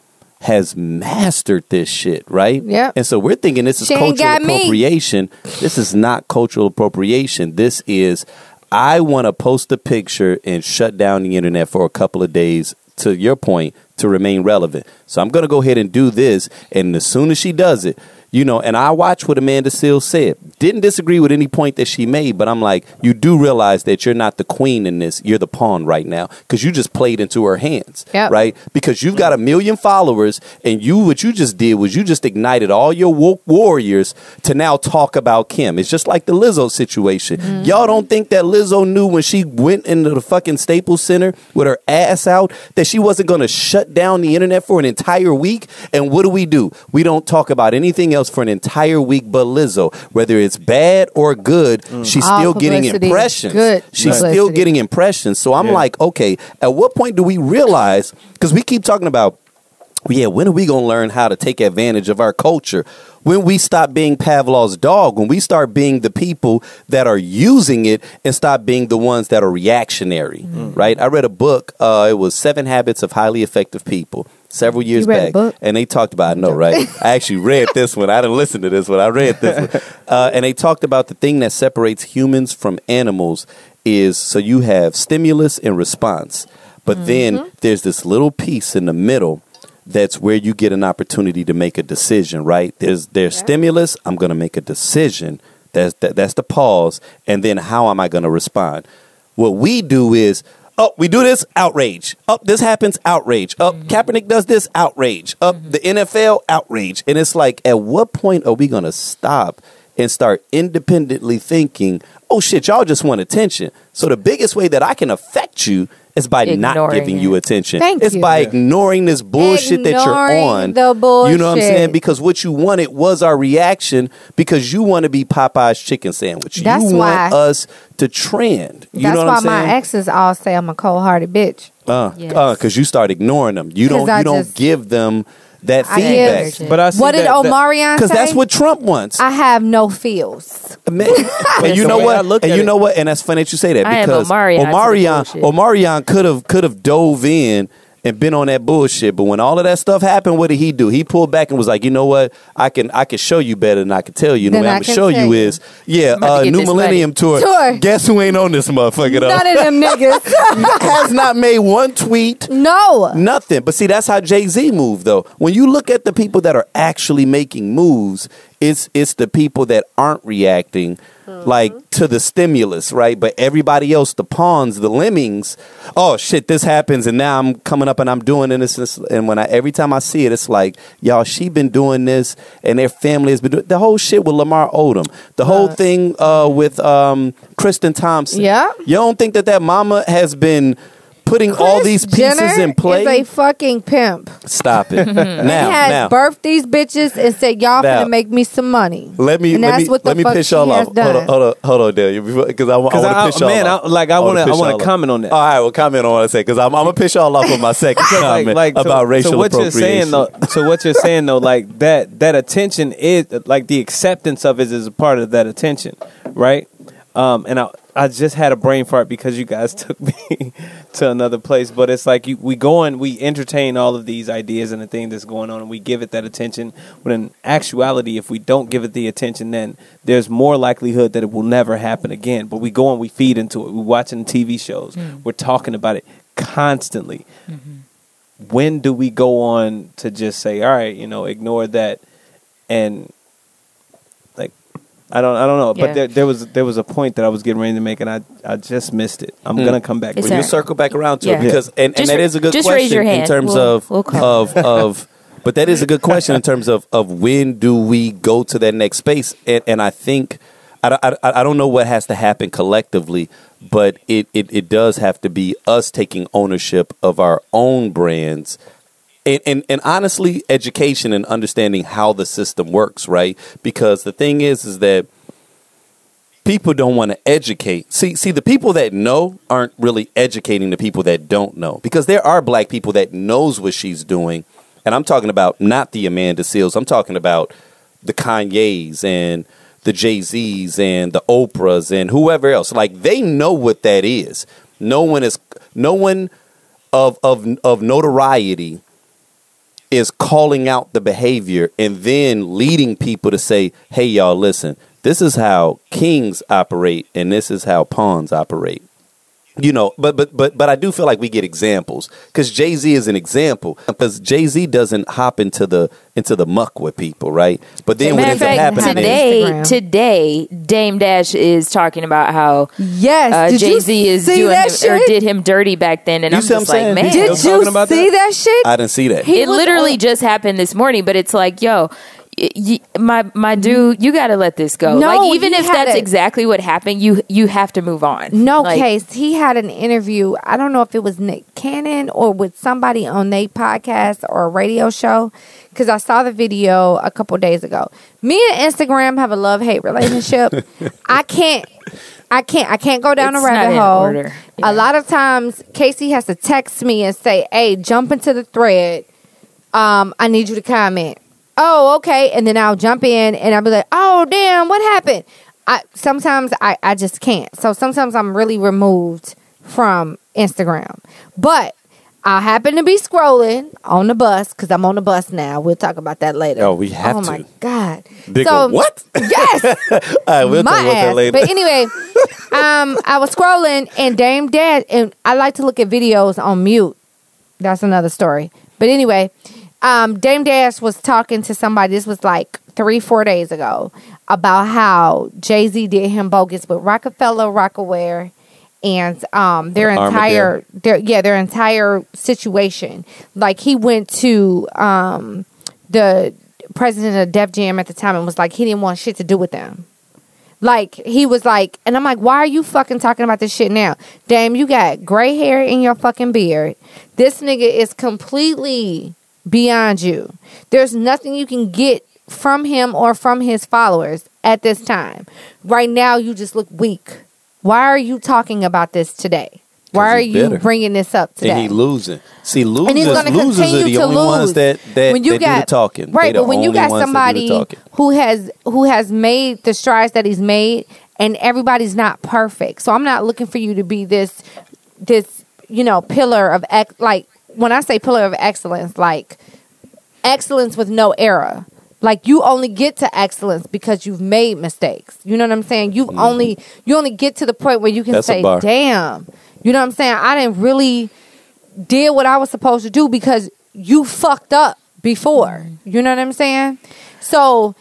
Speaker 6: has mastered this shit, right?
Speaker 4: Yeah.
Speaker 6: And so we're thinking this is
Speaker 4: She
Speaker 6: cultural
Speaker 4: me.
Speaker 6: appropriation. This is not cultural appropriation. This is I want to post a picture and shut down the internet for a couple of days. To your point, to remain relevant. So I'm going to go ahead and do this. And as soon as she does it, you know, and I watch what Amanda Seales said. Didn't disagree with any point that she made, but I'm like, you do realize that you're not the queen in this. You're the pawn right now because you just played into her hands,
Speaker 4: Yep.
Speaker 6: right? Because you've got a million followers, and you what you just did was you just ignited all your woke warriors to now talk about Kim. It's just like the Lizzo situation.
Speaker 4: Mm-hmm.
Speaker 6: Y'all don't think that Lizzo knew when she went into the fucking Staples Center with her ass out that she wasn't going to shut down the internet for an entire week? And what do we do? We don't talk about anything else for an entire week but Lizzo. Whether it's bad or good, she's
Speaker 4: All
Speaker 6: still getting impressions.
Speaker 4: good
Speaker 6: She's still getting impressions. So I'm
Speaker 7: Yeah.
Speaker 6: like, okay, at what point do we realize? Because we keep talking about yeah, when are we going to learn how to take advantage of our culture? When we stop being Pavlov's dog, when we start being the people that are using it and stop being the ones that are reactionary,
Speaker 4: Mm.
Speaker 6: right? I read a book, uh, it was Seven Habits of Highly Effective People several years
Speaker 4: You read a
Speaker 6: back. And they talked about, I know, right? I actually read this one. I didn't listen to this one. I read this one. Uh, and they talked about the thing that separates humans from animals is so you have stimulus and response. But
Speaker 4: Mm-hmm.
Speaker 6: then there's this little piece in the middle that's where you get an opportunity to make a decision, right? There's there's stimulus, I'm going to make a decision. That's that, that's the pause and then how am I going to respond? What we do is Oh, we do this outrage. Up, this happens outrage. Up, mm-hmm. Kaepernick does this outrage. Up, the mm-hmm. NFL outrage. And it's like, at what point are we going to stop and start independently thinking, oh shit, y'all just want attention. So the biggest way that I can affect you is by not
Speaker 5: Ignoring
Speaker 6: giving you attention.
Speaker 4: Thank
Speaker 6: it's
Speaker 4: you.
Speaker 6: by ignoring this bullshit that you're on.
Speaker 4: the
Speaker 6: You know what I'm saying? Because what you wanted was our reaction because you want to be Popeye's chicken sandwich.
Speaker 4: That's
Speaker 6: you
Speaker 4: why-
Speaker 6: want us to trend. You
Speaker 4: That's
Speaker 6: know what
Speaker 4: why
Speaker 6: I'm saying?
Speaker 4: my exes all say I'm a cold hearted bitch.
Speaker 6: Uh,
Speaker 5: Yes.
Speaker 6: uh, because you start ignoring them. You don't.
Speaker 4: I
Speaker 6: You don't
Speaker 4: just-
Speaker 6: give them that feedback.
Speaker 4: give-
Speaker 7: But I see
Speaker 4: what did
Speaker 7: that- that-
Speaker 4: Omarion
Speaker 6: Because
Speaker 4: say?
Speaker 6: that's what Trump wants.
Speaker 4: I have no feels.
Speaker 6: Man, and you know
Speaker 7: way I
Speaker 6: what?
Speaker 7: look
Speaker 6: And
Speaker 7: at
Speaker 6: you
Speaker 7: it.
Speaker 6: know what? And that's funny that you say that
Speaker 5: I am
Speaker 6: because
Speaker 5: Omarion to the
Speaker 6: Omarion,
Speaker 5: bullshit.
Speaker 6: Omarion could have could have dove in and been on that bullshit. But when all of that stuff happened, what did he do? He pulled back and was like, you know what? I can I can show you better than I can tell you. And the way
Speaker 4: I
Speaker 6: I'm gonna show you is, yeah, uh, New Millennium Tour.
Speaker 4: Tour.
Speaker 6: Guess who ain't on this motherfucker though?
Speaker 4: None of them niggas.
Speaker 6: Has not made one tweet.
Speaker 4: no.
Speaker 6: Nothing. But see, that's how Jay Z moved, though. When you look at the people that are actually making moves, it's it's the people that aren't reacting like to the stimulus, right? But everybody else, the pawns, the lemmings, oh shit, this happens, and now I'm coming up and I'm doing this. this- And when I every time I see it, it's like, y'all, she been doing this, and their family has been doing the whole shit with Lamar Odom, the whole thing uh, with um, Tristan Thompson.
Speaker 4: Yeah.
Speaker 6: you don't think that that mama has been putting all these pieces
Speaker 4: Jenner
Speaker 6: in play?
Speaker 4: Is a fucking pimp.
Speaker 6: Stop it. now,
Speaker 4: he has
Speaker 6: now.
Speaker 4: birthed these bitches and said, "Y'all
Speaker 6: Now.
Speaker 4: finna make me some money."
Speaker 6: let me
Speaker 4: and
Speaker 6: let
Speaker 4: that's
Speaker 6: me
Speaker 4: what the
Speaker 6: let me
Speaker 4: fuck
Speaker 6: piss y'all off.
Speaker 4: done.
Speaker 6: Hold on, hold on, hold on, Dale, because I, want to
Speaker 7: I-
Speaker 6: piss y'all
Speaker 7: man,
Speaker 6: off.
Speaker 7: I- like, I wanna-
Speaker 6: wanna
Speaker 7: I wanna comment on that.
Speaker 6: All right, well, comment on what I say because I'm, I'm gonna piss y'all off with my second comment
Speaker 7: like, so-
Speaker 6: about racial
Speaker 7: so what you're
Speaker 6: appropriation.
Speaker 7: saying though so what you're saying though like that that attention is like the acceptance of it is a part of that attention right um and i i just had a brain fart because you guys took me to another place but it's like you we go and we entertain all of these ideas and the thing that's going on and we give it that attention. When in actuality if we don't give it the attention then there's more likelihood that it will never happen again. But we go and we feed into it. We're watching tv shows. We're talking about it constantly. When do we go on to just say, all right, you know, ignore that, and I don't, I don't know,
Speaker 5: Yeah.
Speaker 7: but there, there was there was a point that I was getting ready to make, and I I just missed it. I'm
Speaker 6: Mm.
Speaker 7: gonna come back.
Speaker 5: It's
Speaker 7: to
Speaker 6: Well, you circle back around to
Speaker 5: Yeah.
Speaker 6: it because and, and
Speaker 5: Just
Speaker 6: that
Speaker 5: ra-
Speaker 6: a good
Speaker 5: just raise
Speaker 6: question
Speaker 5: your
Speaker 6: in terms
Speaker 5: We'll-
Speaker 6: of
Speaker 5: we'll
Speaker 6: of of but that is a good question in terms of of when do we go to that next space and, and I think I, don't- I, I don't know what has to happen collectively but it, it it does have to be us taking ownership of our own brands and, and and honestly education and understanding how the system works right because the thing is is that people don't want to educate. See, see, the people that know aren't really educating the people that don't know because there are black people that knows what she's doing, and I'm talking about not the Amanda Seales. I'm talking about the Kanyes and the Jay Z's and the Oprahs and whoever else. Like they know what that is. No one is. No one of of of notoriety is calling out the behavior and then leading people to say, "Hey, y'all, listen. This is how kings operate, and this is how pawns operate." You know, but but but but I do feel like we get examples because Jay Z is an example because Jay Z doesn't hop into the into the muck with people, right? But then what
Speaker 5: Matter
Speaker 6: ends
Speaker 5: of
Speaker 6: up
Speaker 5: fact,
Speaker 6: happening
Speaker 5: today,
Speaker 4: Instagram.
Speaker 5: today, Dame Dash is talking about how
Speaker 4: Yes.
Speaker 5: uh,
Speaker 4: did
Speaker 5: Jay Z is
Speaker 4: see
Speaker 5: doing
Speaker 4: that
Speaker 5: him, or
Speaker 4: shit?
Speaker 5: did him dirty back then, and
Speaker 6: You
Speaker 5: I'm just
Speaker 6: I'm
Speaker 5: like,
Speaker 6: saying?
Speaker 5: man,
Speaker 7: Still
Speaker 4: Did you
Speaker 7: talking about
Speaker 4: see that, shit?
Speaker 6: I didn't see that.
Speaker 4: He
Speaker 5: it literally
Speaker 4: on-
Speaker 5: just happened this morning, but it's like, yo, y- y- my my dude, you got to let this go.
Speaker 4: No,
Speaker 5: like even if that's
Speaker 4: a-
Speaker 5: exactly what happened, you you have to move on.
Speaker 4: No
Speaker 5: Like,
Speaker 4: case. He had an interview. I don't know if it was Nick Cannon or with somebody on their podcast or a radio show. Because I saw the video a couple days ago. Me and Instagram have a love hate relationship. I can't. I can't. I can't go down
Speaker 5: It's
Speaker 4: a
Speaker 5: not
Speaker 4: rabbit
Speaker 5: in
Speaker 4: hole.
Speaker 5: order. Yeah.
Speaker 4: A lot of times, Casey has to text me and say, "Hey, jump into the thread. Um, I need you to comment." Oh, okay. And then I'll jump in and I'll be like, "Oh, damn, what happened?" I sometimes I I just can't. So sometimes I'm really removed from Instagram. But I happen to be scrolling on the bus because I'm on the bus now. We'll talk about that later.
Speaker 6: Oh, we have
Speaker 4: oh
Speaker 6: to.
Speaker 4: Oh my god!
Speaker 6: Big
Speaker 4: so
Speaker 6: what?
Speaker 4: Yes,
Speaker 6: right, we'll
Speaker 4: my
Speaker 6: talk about
Speaker 4: ass.
Speaker 6: that later.
Speaker 4: But anyway, um, I was scrolling and Dame Dad, and I like to look at videos on mute. That's another story. But anyway, um, Dame Dash was talking to somebody. This was like three, four days ago about how Jay Z did him bogus with Roc-A-Fella, Rocawear, and um, their entire, their yeah, their entire situation. Like he went to um, the president of Def Jam at the time and was like he didn't want shit to do with them. Like he was like, and I'm like, why are you fucking talking about this shit now? Damn, you got gray hair in your fucking beard. This nigga is completely beyond you. There's nothing you can get from him or from his followers at this time. Right now, you just look weak. Why are you talking about this today? Why are you
Speaker 6: bitter.
Speaker 4: bringing this up today?
Speaker 6: And he losing. See, losers,
Speaker 4: and he's going to
Speaker 6: losers are the
Speaker 4: to
Speaker 6: only
Speaker 4: lose.
Speaker 6: ones that that,
Speaker 4: when you
Speaker 6: that
Speaker 4: got
Speaker 6: do the talking.
Speaker 4: right?
Speaker 6: The
Speaker 4: But when you got
Speaker 6: ones that do the
Speaker 4: somebody who has who has made the strides that he's made, and everybody's not perfect, so I'm not looking for you to be this this you know pillar of ex- like when I say pillar of excellence, like excellence with no error. Like you only get to excellence because you've made mistakes. You know what I'm saying? You've only you only get to the point where you can
Speaker 6: Mm-hmm. That's
Speaker 4: say, "Damn." You know what I'm saying? I didn't really did what I was supposed to do because you fucked up before. You know what I'm saying? So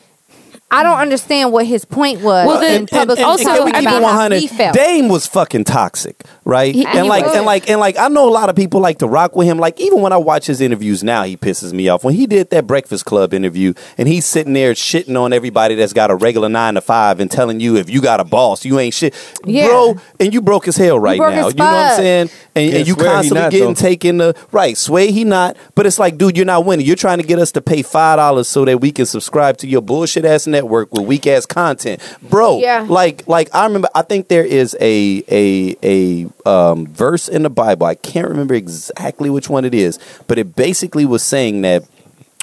Speaker 4: I don't understand what his point was
Speaker 5: Well, the-
Speaker 4: in public.
Speaker 5: and- also,
Speaker 6: can we keep
Speaker 5: about
Speaker 6: it
Speaker 4: how
Speaker 6: 100?
Speaker 4: he felt.
Speaker 6: Dame was fucking toxic, right?
Speaker 4: He-
Speaker 6: and
Speaker 4: he
Speaker 6: like,
Speaker 4: was.
Speaker 6: and like, and like, I know a lot of people like to rock with him. Like, even when I watch his interviews now, he pisses me off. When he did that Breakfast Club interview, and he's sitting there shitting on everybody that's got a regular nine to five, and telling you if you got a boss, you ain't shit,
Speaker 4: Yeah.
Speaker 6: bro. And you broke his hell right now. You know what I'm saying? And,
Speaker 7: Yeah,
Speaker 6: and you constantly
Speaker 7: not,
Speaker 6: getting
Speaker 7: though.
Speaker 6: taken the right. Sway he not, but it's like, dude, you're not winning. You're trying to get us to pay five dollars so that we can subscribe to your bullshit ass network with weak ass content, bro.
Speaker 4: Yeah.
Speaker 6: Like, like I remember. I think there is a a a um, verse in the Bible. I can't remember exactly which one it is, but it basically was saying that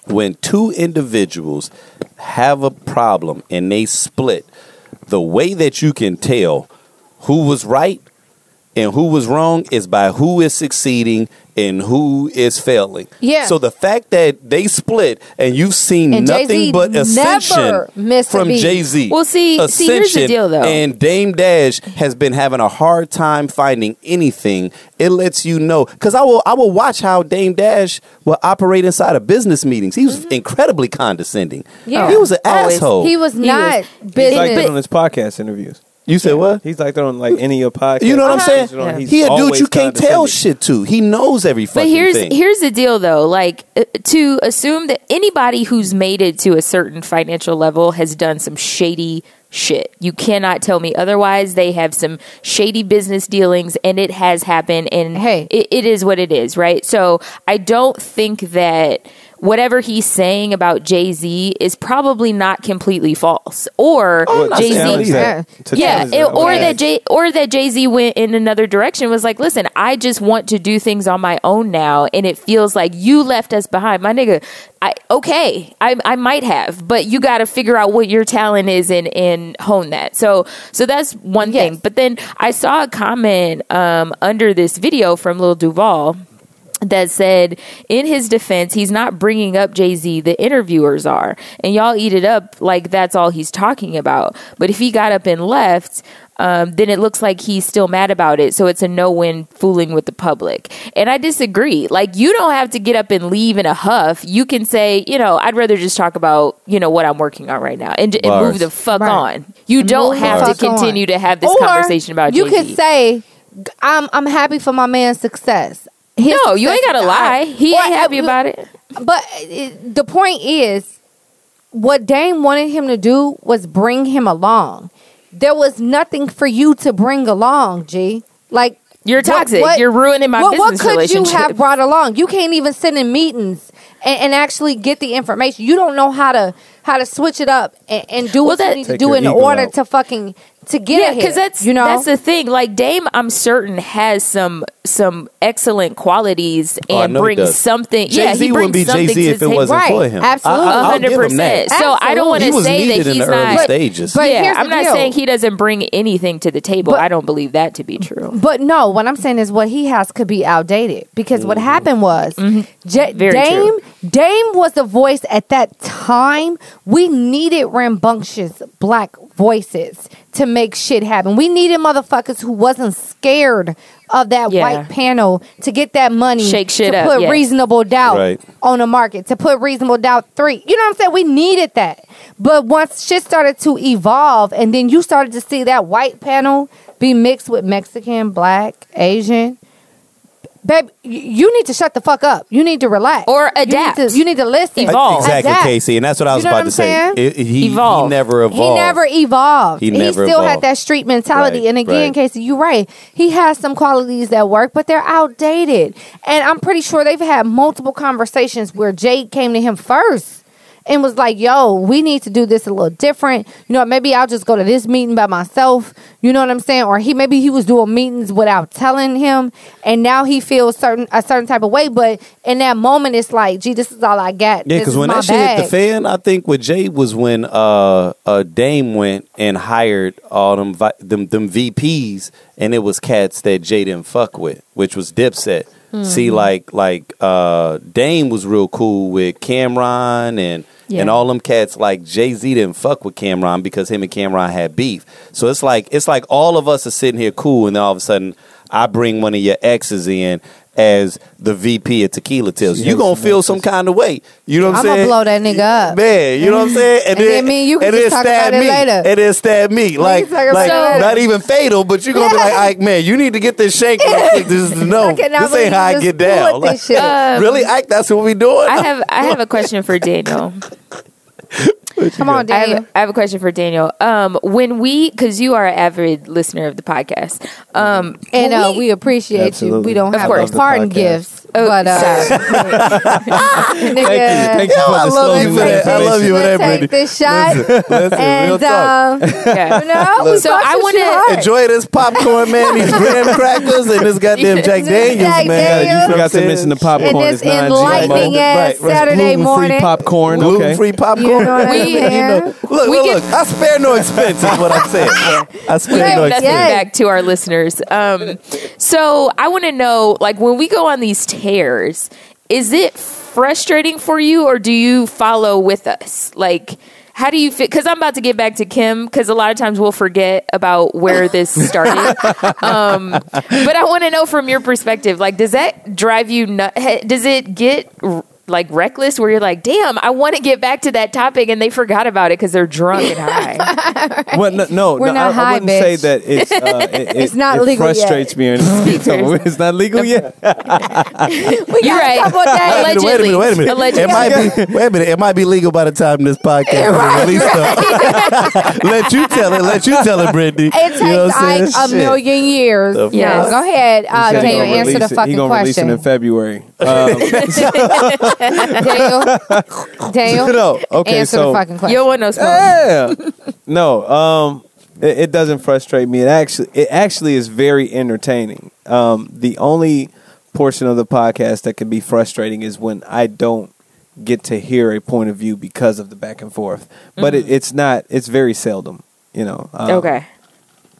Speaker 6: when two individuals have a problem and they split, the way that you can tell who was right and who was wrong is by who is succeeding and who is failing.
Speaker 4: Yeah.
Speaker 6: So the fact that they split and you've seen
Speaker 4: And
Speaker 6: nothing
Speaker 4: Jay-Z
Speaker 6: but ascension
Speaker 4: never missed a
Speaker 6: from
Speaker 4: beat.
Speaker 6: Jay Z.
Speaker 5: Well, see- see, here's the deal, though.
Speaker 6: And Dame Dash has been having a hard time finding anything. It lets you know because I will I will watch how Dame Dash will operate inside of business meetings. He was incredibly condescending.
Speaker 4: Mm-hmm. Yeah.
Speaker 6: he was an
Speaker 5: Always.
Speaker 6: asshole.
Speaker 4: He was
Speaker 5: He
Speaker 4: not
Speaker 5: was-
Speaker 7: He's
Speaker 4: business.
Speaker 7: like that on his podcast interviews.
Speaker 6: You said what?
Speaker 7: He's like that on like any of your podcasts.
Speaker 6: You know what I'm
Speaker 7: Uh-huh.
Speaker 6: saying?
Speaker 7: He's
Speaker 6: He a dude
Speaker 7: always
Speaker 6: you can't tell
Speaker 7: condescending.
Speaker 6: shit to. He knows every fucking
Speaker 5: But here's
Speaker 6: thing.
Speaker 5: here's the deal though, like uh, to assume that anybody who's made it to a certain financial level has done some shady shit. You cannot tell me otherwise. They have some shady business dealings and it has happened and
Speaker 4: Hey.
Speaker 5: it, it is what it is, right? So I don't think that whatever he's saying about Jay-Z is probably not completely false or
Speaker 7: Well,
Speaker 5: Jay-Z
Speaker 7: that- to
Speaker 5: yeah, it- or that Jay or that Jay Z went in another direction was like, listen, I just want to do things on my own now, and it feels like you left us behind, my nigga. I okay, I I might have, but you got to figure out what your talent is and and hone that. So so that's one
Speaker 4: Yes.
Speaker 5: thing. But then I saw a comment um, under this video from Lil Duval that said in his defense he's not bringing up jay-z the interviewers are. And y'all eat it up like that's all he's talking about. But if he got up and left um, then it looks like he's still mad about it. So it's a no-win fooling with the public. And i disagree. Like you don't have to get up and leave in a huff. You can say you know i'd rather just talk about you know what i'm working on right now and, and move the fuck
Speaker 4: Right.
Speaker 5: on. You don't
Speaker 4: Move
Speaker 5: have to
Speaker 4: fuck on.
Speaker 5: continue to have this
Speaker 4: Or
Speaker 5: conversation about
Speaker 4: you
Speaker 5: jay-z.
Speaker 4: could say, "I'm I'm happy for my man's success." His
Speaker 5: no you ain't gotta lie he
Speaker 4: Or,
Speaker 5: ain't happy
Speaker 4: uh,
Speaker 5: about it
Speaker 4: But it, the point is, what Dame wanted him to do was bring him along. There was nothing for you to bring along, G. Like
Speaker 5: You're
Speaker 4: what-
Speaker 5: toxic.
Speaker 4: what-
Speaker 5: You're ruining my
Speaker 4: what, what
Speaker 5: business
Speaker 4: could
Speaker 5: relationship.
Speaker 4: you have brought along? You can't even sit in meetings and, and actually get the information. You don't know how to how to switch it up and, and do
Speaker 5: Well,
Speaker 4: what
Speaker 5: that-
Speaker 4: you need to do in order
Speaker 7: out.
Speaker 4: to fucking to get
Speaker 5: yeah,
Speaker 4: ahead.
Speaker 5: because that's
Speaker 4: you know
Speaker 5: that's the thing. Like Dame, I'm certain has some some excellent qualities
Speaker 6: Oh,
Speaker 5: and
Speaker 6: know he
Speaker 5: brings
Speaker 6: does.
Speaker 5: something. yeah,
Speaker 6: Jay-Z
Speaker 5: he
Speaker 6: wouldn't
Speaker 5: brings
Speaker 6: be Jay-Z if it
Speaker 5: table.
Speaker 6: wasn't
Speaker 4: Right.
Speaker 6: for him.
Speaker 4: Absolutely.
Speaker 6: I, I'll give him
Speaker 5: 100%.
Speaker 6: that.
Speaker 5: So I don't want to say
Speaker 6: needed
Speaker 5: that
Speaker 6: in
Speaker 5: he's
Speaker 6: the early
Speaker 5: not.
Speaker 6: stages.
Speaker 4: But
Speaker 5: yeah,
Speaker 4: here's the
Speaker 5: I'm not
Speaker 4: deal.
Speaker 5: saying he doesn't bring anything to the table.
Speaker 4: But-
Speaker 5: I don't believe that to be true.
Speaker 4: But no, what I'm saying is what he has could be outdated because what happened was
Speaker 5: Mm-hmm. Very
Speaker 4: Dame
Speaker 5: true.
Speaker 4: Dame was the voice at that time. We needed rambunctious black voices to make shit happen. We needed motherfuckers who wasn't scared of that
Speaker 5: Yeah.
Speaker 4: white panel to get that money
Speaker 5: Shake shit
Speaker 4: to
Speaker 5: up,
Speaker 4: put
Speaker 5: yes.
Speaker 4: reasonable doubt
Speaker 6: Right.
Speaker 4: on the market to put reasonable doubt three you know what i'm saying we needed that but once shit started to evolve and then you started to see that white panel be mixed with mexican black asian babe you need to shut the fuck up you need to relax
Speaker 5: Or
Speaker 4: You need
Speaker 5: adapt.
Speaker 4: to, you need to listen
Speaker 5: Evolve.
Speaker 6: Exactly,
Speaker 4: Adapt.
Speaker 6: Casey, and that's what I was
Speaker 4: You know
Speaker 6: about
Speaker 4: what
Speaker 6: to
Speaker 4: I'm
Speaker 6: say.
Speaker 4: saying?
Speaker 6: It- he,
Speaker 5: Evolve.
Speaker 6: he never evolved.
Speaker 4: He never evolved.
Speaker 6: He
Speaker 4: He,
Speaker 6: never
Speaker 4: still had that street mentality.
Speaker 6: Right,
Speaker 4: and again,
Speaker 6: right.
Speaker 4: Casey, you're right. He has some qualities that work, but they're outdated. And I'm pretty sure they've had multiple conversations where Jade came to him first and was like, "Yo, we need to do this a little different. You know, maybe I'll just go to this meeting by myself. You know what I'm saying? Or he maybe he was doing meetings without telling him, and now he feels certain a certain type of way. But in that moment, it's like, gee, this is all I got.
Speaker 6: Yeah, because when that shit hit the fan, I think with Jay was when uh, uh Dame went and hired all them vi- them them VPs, and it was cats that Jay didn't fuck with, which was Dipset.
Speaker 4: Mm-hmm.
Speaker 6: See, like like uh Dame was real cool with Cam'ron and
Speaker 5: Yeah.
Speaker 6: and all them cats. Like Jay Z didn't fuck with Cam'ron because him and Cam'ron had beef. So it's like it's like all of us are sitting here cool, and then all of a sudden I bring one of your exes in. As the VP of Tequila Tales, you gonna feel some kind of way. You know what I'm
Speaker 4: I'ma
Speaker 6: saying?
Speaker 4: blow that nigga up.
Speaker 6: Man, you know what I'm saying?
Speaker 4: And then me and you can
Speaker 6: and
Speaker 4: just
Speaker 6: then
Speaker 4: talk
Speaker 6: stab
Speaker 4: about it
Speaker 6: me.
Speaker 4: later.
Speaker 6: And then stab me. Like,
Speaker 4: can talk
Speaker 6: like
Speaker 4: about it later.
Speaker 6: not even fatal, but you're gonna be like, Ike, man, you need to get this shank. real quick. This is no,
Speaker 4: I cannot
Speaker 6: this
Speaker 4: believe
Speaker 6: ain't how I
Speaker 4: you
Speaker 6: get down.
Speaker 4: pulled
Speaker 6: Like,
Speaker 4: shit.
Speaker 5: Um,
Speaker 6: really, Ike? That's what we doing?
Speaker 5: I have I have a question for Daniel.
Speaker 4: Come on,
Speaker 5: I have,
Speaker 4: Daniel.
Speaker 5: I have a question for Daniel. Um, when we, because you are an avid listener of the podcast, um,
Speaker 4: And uh, we appreciate you. We don't
Speaker 5: Of
Speaker 4: have
Speaker 5: course.
Speaker 4: pardon
Speaker 7: Love the podcast.
Speaker 4: gifts,
Speaker 5: Oh,
Speaker 4: but uh,
Speaker 7: Thank you. Thank you for
Speaker 6: I
Speaker 7: the
Speaker 6: love you
Speaker 7: closing
Speaker 6: for that. I love you for
Speaker 4: let's take
Speaker 6: Brittany.
Speaker 4: this shot,
Speaker 6: Listen, real
Speaker 4: and
Speaker 6: talk.
Speaker 4: um,
Speaker 5: yeah.
Speaker 4: you know, we
Speaker 5: So I wanna.
Speaker 6: Enjoy this popcorn, man. These graham crackers and this goddamn Jack Daniels,
Speaker 4: Jack
Speaker 6: man.
Speaker 4: Daniels.
Speaker 6: You know
Speaker 7: You
Speaker 6: what I'm
Speaker 7: forgot to mention the
Speaker 4: and
Speaker 7: popcorn.
Speaker 4: this enlightening ass
Speaker 6: Right, right.
Speaker 4: Saturday
Speaker 7: Gluten-free
Speaker 4: morning.
Speaker 7: popcorn.
Speaker 6: Gluten free popcorn.
Speaker 4: You know what
Speaker 6: We- Look,
Speaker 5: We
Speaker 6: look,
Speaker 5: get-
Speaker 6: look. I spare no expense, is what I'm saying. I spare no
Speaker 5: Nothing
Speaker 6: expense.
Speaker 4: Yes.
Speaker 5: back to our listeners. Um, so I want to know, like, when we go on these tears, is it frustrating for you, or do you follow with us? Like, how do you fit? Because I'm about to get back to Kim. Because a lot of times we'll forget about where this started. um, but I want to know from your perspective, like, does that drive you? Nut- does it get r- like reckless where you're like, damn, I want to get back to that topic, and they forgot about it because they're drunk and high.
Speaker 7: Well, no, no,
Speaker 4: We're
Speaker 7: no,
Speaker 4: not
Speaker 7: I,
Speaker 4: high,
Speaker 7: I wouldn't
Speaker 4: bitch.
Speaker 7: say that it's uh, it, it-
Speaker 4: It's not
Speaker 7: it
Speaker 4: legal yet.
Speaker 7: frustrates me or anything. It's not legal yet.
Speaker 4: We
Speaker 5: You're
Speaker 4: got
Speaker 5: right.
Speaker 4: a couple days.
Speaker 6: Wait a minute, wait a minute, wait a minute.
Speaker 5: Allegedly.
Speaker 6: It might be wait a minute. It might be legal by the time this podcast is released. Though. let you tell it. Let you tell it, Brittany.
Speaker 4: It takes
Speaker 6: You know what I'm
Speaker 4: like
Speaker 6: saying?
Speaker 4: a
Speaker 6: Shit.
Speaker 4: million years.
Speaker 6: The
Speaker 5: Yes.
Speaker 4: Go ahead, uh,
Speaker 7: He said he
Speaker 4: Daniel.
Speaker 7: gonna
Speaker 4: Answer the
Speaker 7: release it-
Speaker 4: fucking
Speaker 7: gonna release it
Speaker 4: question.
Speaker 7: in February. Um,
Speaker 4: Daniel, Daniel,
Speaker 7: no, okay,
Speaker 4: answer
Speaker 7: so
Speaker 4: the fucking question.
Speaker 5: You don't want no smoke.
Speaker 7: yeah, no, um, it, it doesn't frustrate me. It actually, it actually is very entertaining. Um, the only portion of the podcast that can be frustrating is when I don't get to hear a point of view because of the back and forth. But it, it's not. It's very seldom. You know. Um,
Speaker 5: Okay.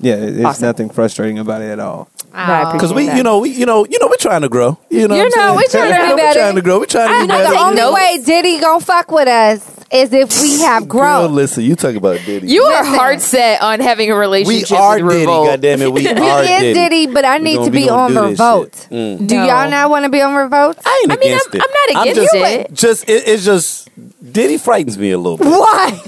Speaker 7: Yeah, it, it's
Speaker 5: Awesome.
Speaker 7: nothing frustrating about it at all.
Speaker 5: No, I.
Speaker 6: Because we,
Speaker 5: appreciate
Speaker 6: you know, we, you know, you know, we're trying to grow. You know,
Speaker 4: You
Speaker 6: what I'm
Speaker 4: know,
Speaker 6: saying?
Speaker 4: we trying to
Speaker 6: You know,
Speaker 4: be
Speaker 6: We're trying to grow. We're trying to
Speaker 5: I
Speaker 6: be
Speaker 5: know
Speaker 4: the
Speaker 6: better.
Speaker 5: take
Speaker 4: only
Speaker 5: notes.
Speaker 4: way Diddy gonna fuck with us is if we have
Speaker 6: Girl,
Speaker 4: grown.
Speaker 6: listen, you talk about Diddy.
Speaker 5: You are hard set on having a relationship.
Speaker 6: we
Speaker 5: relationship
Speaker 6: are
Speaker 5: with
Speaker 6: Diddy.
Speaker 5: Revolt.
Speaker 6: Goddamn it, we,
Speaker 4: we
Speaker 6: are
Speaker 4: is
Speaker 6: Diddy.
Speaker 4: Diddy, but I need
Speaker 6: gonna-
Speaker 4: to be on
Speaker 6: do this
Speaker 4: Revolt.
Speaker 6: Mm.
Speaker 4: Do
Speaker 5: No.
Speaker 4: y'all not want to be on Revolt?
Speaker 6: I ain't
Speaker 5: I mean,
Speaker 6: against
Speaker 5: I'm-
Speaker 6: it.
Speaker 5: I'm not against
Speaker 6: just,
Speaker 5: it.
Speaker 6: Just it, it's just Diddy frightens me a little bit
Speaker 4: Why?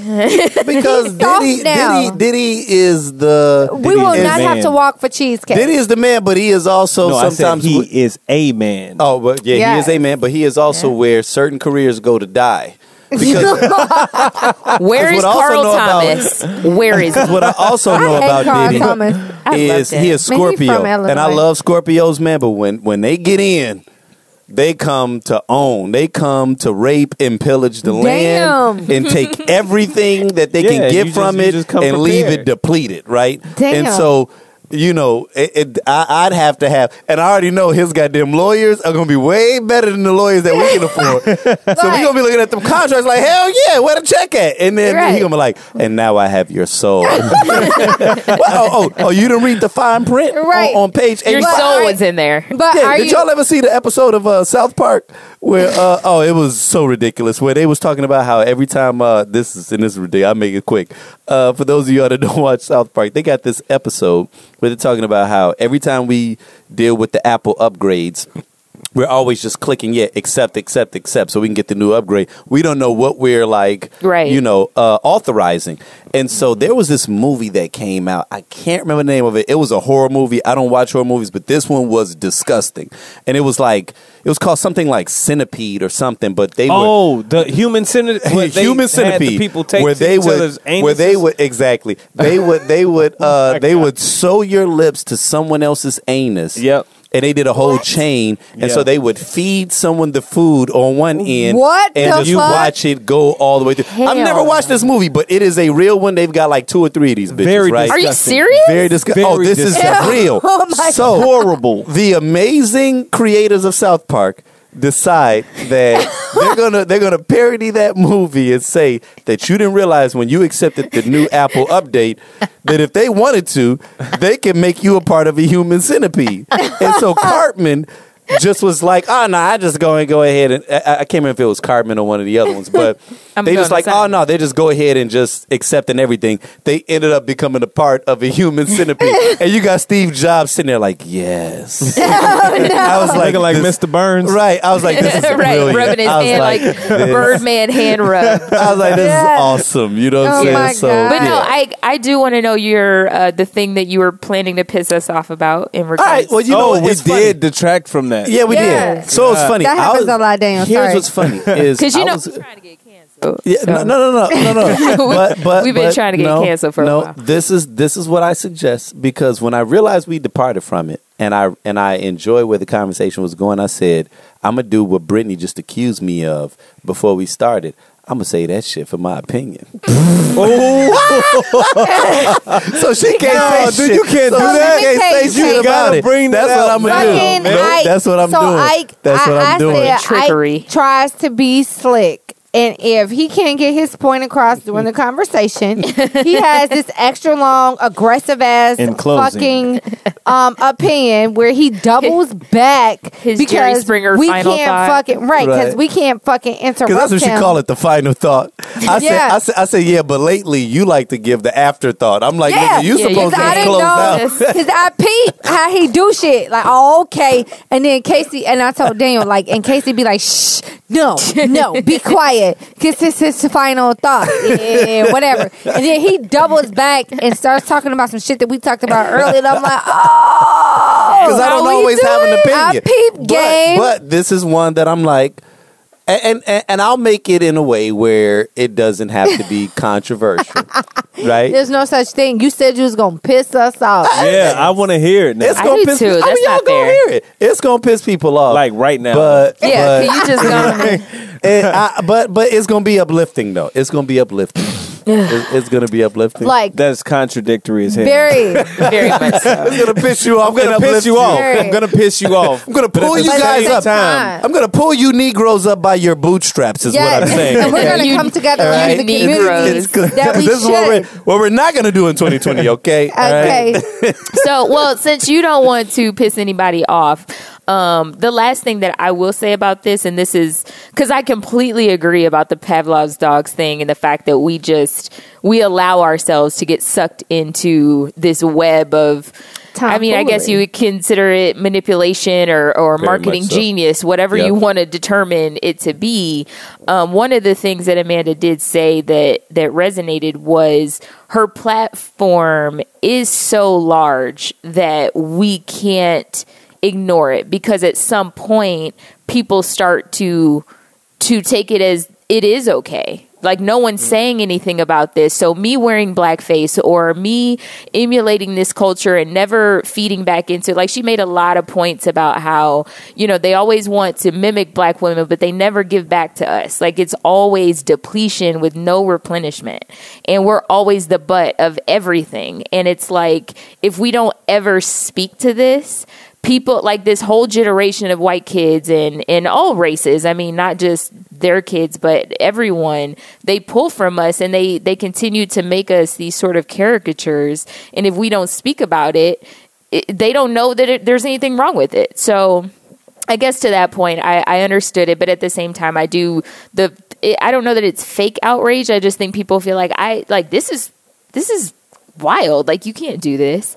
Speaker 6: because Diddy. Diddy, Diddy is the
Speaker 4: we will
Speaker 6: is
Speaker 4: not have to walk for cheesecake.
Speaker 6: Diddy is the man, but he is also
Speaker 7: no, I said
Speaker 6: sometimes
Speaker 7: he is a man.
Speaker 6: Oh, but yeah, he is a man, but he is also where certain careers go to die. Because
Speaker 5: Where is
Speaker 6: what I also
Speaker 5: Carl
Speaker 6: know about-
Speaker 5: Thomas? Where is he?
Speaker 6: what I also know
Speaker 4: hate
Speaker 6: about
Speaker 4: Carl
Speaker 6: Diddy
Speaker 4: Thomas.
Speaker 6: Is he is Scorpio,
Speaker 4: from
Speaker 6: and I love Scorpios, man. But when when they get in, they come to own. They come to rape and pillage the land and take everything that they
Speaker 7: Yeah,
Speaker 6: can get from
Speaker 7: you
Speaker 6: it
Speaker 7: just come
Speaker 6: and leave it depleted, right?
Speaker 4: Damn.
Speaker 6: And so. You know, it, it, I, I'd have to have, and I already know his goddamn lawyers are gonna be way better than the lawyers that we can afford. So we gonna be looking at them contracts like, hell yeah, where the check at? And then
Speaker 5: Right.
Speaker 6: he gonna be like, and now I have your soul. Well, oh, oh, oh, you didn't read the fine print on-
Speaker 4: Right.
Speaker 6: on, page
Speaker 5: Your soul was in there.
Speaker 4: But
Speaker 6: Yeah, did
Speaker 4: you?
Speaker 6: y'all ever see the episode of uh, South Park where uh, oh it was so ridiculous. Where they was talking about how every time uh, this is and this is ridiculous I'll make it quick. Uh, for those of you that don't watch South Park they got this episode where they're talking about how every time we deal with the Apple upgrades we're always just clicking yeah accept accept accept so we can get the new upgrade we don't know what we're like
Speaker 5: Right.
Speaker 6: you know uh, authorizing and so there was this movie that came out i can't remember the name of it it was a horror movie i don't watch horror movies but this one was disgusting and it was like it was called something like centipede or something but they were
Speaker 7: Oh, the human centipede.
Speaker 6: human centipede
Speaker 7: people take
Speaker 6: where they
Speaker 7: each
Speaker 6: would where they
Speaker 7: anuses?
Speaker 6: would exactly they would they would uh they would sew your lips to someone else's anus
Speaker 7: Yep.
Speaker 6: And they did a whole chain, and so they would feed someone the food on one end,
Speaker 4: What
Speaker 6: and
Speaker 4: the
Speaker 6: you
Speaker 4: fuck?
Speaker 6: watch it go all the way through. I've never watched this movie, but it is a real one. They've got like two or three of these bitches,
Speaker 7: Very
Speaker 6: right?
Speaker 5: Are you serious?
Speaker 6: Very disgusting. Oh,
Speaker 7: Very
Speaker 6: this is
Speaker 7: disgusting.
Speaker 6: real.
Speaker 4: Oh my
Speaker 6: so
Speaker 7: Horrible.
Speaker 6: The amazing creators of South Park decide that they're gonna they're gonna parody that movie and say that you didn't realize when you accepted the new Apple update that if they wanted to, they can make you a part of a human centipede. And so Cartman just was like, oh no, I just go and go ahead and I, I can't remember if it was Cartman or one of the other ones, but they just like, oh no, they just go ahead and just accepting everything. They ended up becoming a part of a human centipede, and you got Steve Jobs sitting there like, yes. I was like,
Speaker 7: like Mr. Burns.
Speaker 6: Right. I was like, this is
Speaker 5: right,
Speaker 6: brilliant.
Speaker 5: rubbing his
Speaker 6: I was
Speaker 5: hand like,
Speaker 6: this-
Speaker 5: Birdman hand rub.
Speaker 6: I was like, this
Speaker 4: Yes.
Speaker 6: is awesome. You know what
Speaker 4: Oh
Speaker 6: I'm saying?
Speaker 4: my
Speaker 6: so,
Speaker 4: God.
Speaker 5: But no,
Speaker 6: yeah.
Speaker 5: I I do want to know your uh, the thing that you were planning to piss us off about in regards.
Speaker 6: All right. Well, you know
Speaker 7: oh, we
Speaker 6: It's
Speaker 7: did detract from that.
Speaker 6: Yeah, we
Speaker 4: Yes.
Speaker 6: did. So it's uh, funny.
Speaker 4: That
Speaker 6: I
Speaker 4: happens
Speaker 6: was-
Speaker 4: a lot, Daniel.
Speaker 6: Here's
Speaker 4: Sorry.
Speaker 6: what's funny is
Speaker 5: because you
Speaker 6: I
Speaker 5: know
Speaker 6: was-
Speaker 5: we're trying to get canceled.
Speaker 6: Yeah,
Speaker 5: so.
Speaker 6: no, no, no, no, no, no. But, but
Speaker 5: We've been
Speaker 6: but
Speaker 5: trying to get
Speaker 6: no,
Speaker 5: canceled for a
Speaker 6: no,
Speaker 5: while.
Speaker 6: This is this is what I suggest because when I realized we departed from it, and I and I enjoyed where the conversation was going, I said I'm gonna do what Brittany just accused me of before we started. I'm gonna say that shit for my opinion. Oh. so she can't
Speaker 7: No,
Speaker 6: say
Speaker 7: dude,
Speaker 6: shit.
Speaker 7: you can't
Speaker 6: so
Speaker 7: do
Speaker 6: she
Speaker 7: that.
Speaker 6: can't say
Speaker 4: you
Speaker 6: shit
Speaker 4: something.
Speaker 6: about it.
Speaker 7: Bring that
Speaker 6: That's what. I'm gonna do.
Speaker 4: Ike-
Speaker 6: that's what I'm
Speaker 4: so
Speaker 6: doing.
Speaker 4: Ike,
Speaker 6: that's what
Speaker 4: I,
Speaker 6: I'm
Speaker 4: I
Speaker 6: doing.
Speaker 4: Said
Speaker 5: Trickery.
Speaker 4: Ike tries to be slick. And if he can't get his point across during the conversation, he has this extra long, aggressive ass fucking um, opinion where he doubles back
Speaker 5: His Jerry
Speaker 4: because
Speaker 5: Springer
Speaker 4: we
Speaker 5: final
Speaker 4: can't
Speaker 5: thought.
Speaker 4: fucking right because
Speaker 6: Right.
Speaker 4: we can't fucking interrupt
Speaker 6: Because that's what
Speaker 4: him.
Speaker 6: you call it, the final thought. I said,
Speaker 4: Yeah.
Speaker 6: I said, I said, yeah, but lately you like to give the afterthought. I'm like,
Speaker 4: Yeah,
Speaker 6: you
Speaker 5: Yeah, you
Speaker 6: supposed
Speaker 4: Cause
Speaker 6: to
Speaker 4: I didn't
Speaker 6: close
Speaker 4: know,
Speaker 6: out.
Speaker 4: cause I peep how he do shit. Like, oh, okay. And then Casey, and I told Daniel, like, and Casey be like, shh, no, no, be quiet. Cause this is his final thought. Yeah, whatever. And then he doubles back and starts talking about some shit that we talked about earlier. And I'm like, oh.
Speaker 6: Because I don't always have an opinion.
Speaker 4: I peep
Speaker 6: But- But, this is one that I'm like, and, and and I'll make it in a way where it doesn't have to be controversial, right?
Speaker 4: There's no such thing. You said you was gonna piss us off.
Speaker 7: Yeah, I want to hear it now.
Speaker 6: It's
Speaker 5: I
Speaker 6: gonna
Speaker 5: do
Speaker 6: piss.
Speaker 5: too.
Speaker 6: I
Speaker 5: That's
Speaker 6: mean, y'all
Speaker 5: not
Speaker 6: gonna
Speaker 5: fair.
Speaker 6: hear it. It's gonna piss people off,
Speaker 7: like right now.
Speaker 6: But
Speaker 5: Yeah,
Speaker 6: but,
Speaker 5: can you just go?
Speaker 6: it, I, but but it's gonna be uplifting though. It's gonna be uplifting. It's, it's gonna be uplifting.
Speaker 4: Like,
Speaker 7: That's contradictory as hell.
Speaker 4: very.
Speaker 5: Very much so.
Speaker 6: it's gonna piss you off.
Speaker 7: I'm gonna piss you off.
Speaker 4: Very.
Speaker 7: I'm gonna piss you off.
Speaker 6: I'm gonna pull you guys up.
Speaker 7: time,
Speaker 6: I'm gonna pull you Negroes up by your bootstraps. Is what I'm saying.
Speaker 4: And we're gonna
Speaker 5: You-
Speaker 4: come together as
Speaker 6: right?
Speaker 4: the
Speaker 5: Negroes.
Speaker 4: community
Speaker 6: It's
Speaker 4: that we
Speaker 6: this is what we're, what we're not gonna do in 2020. Okay. All right?
Speaker 4: Okay.
Speaker 5: so well since you don't want to piss anybody off um, the last thing that i will say about this and this is because i completely agree about the pavlov's dogs thing and the fact that we just we allow ourselves to get sucked into this web of I mean, I guess you would consider it manipulation or, or
Speaker 6: Very
Speaker 5: marketing
Speaker 6: so.
Speaker 5: genius, whatever
Speaker 6: Yep.
Speaker 5: you want to determine it to be. Um, one of the things that Amanda did say that that resonated was her platform is so large that we can't ignore it because at some point people start to to take it as it is okay. Like no one's mm. saying anything about this. So me wearing blackface or me emulating this culture and never feeding back into like she made a lot of points about how, you know, they always want to mimic black women, but they never give back to us. Like it's always depletion with no replenishment. And we're always the butt of everything. And it's like if we don't ever speak to this, people like this whole generation of white kids and and all races i mean not just their kids but everyone they pull from us and they they continue to make us these sort of caricatures and if we don't speak about it, it they don't know that it, there's anything wrong with it so I guess to that point, I, I understood it, but at the same time, I do the. It, I don't know that it's fake outrage. I just think people feel like I like this is this is wild. Like you can't do this.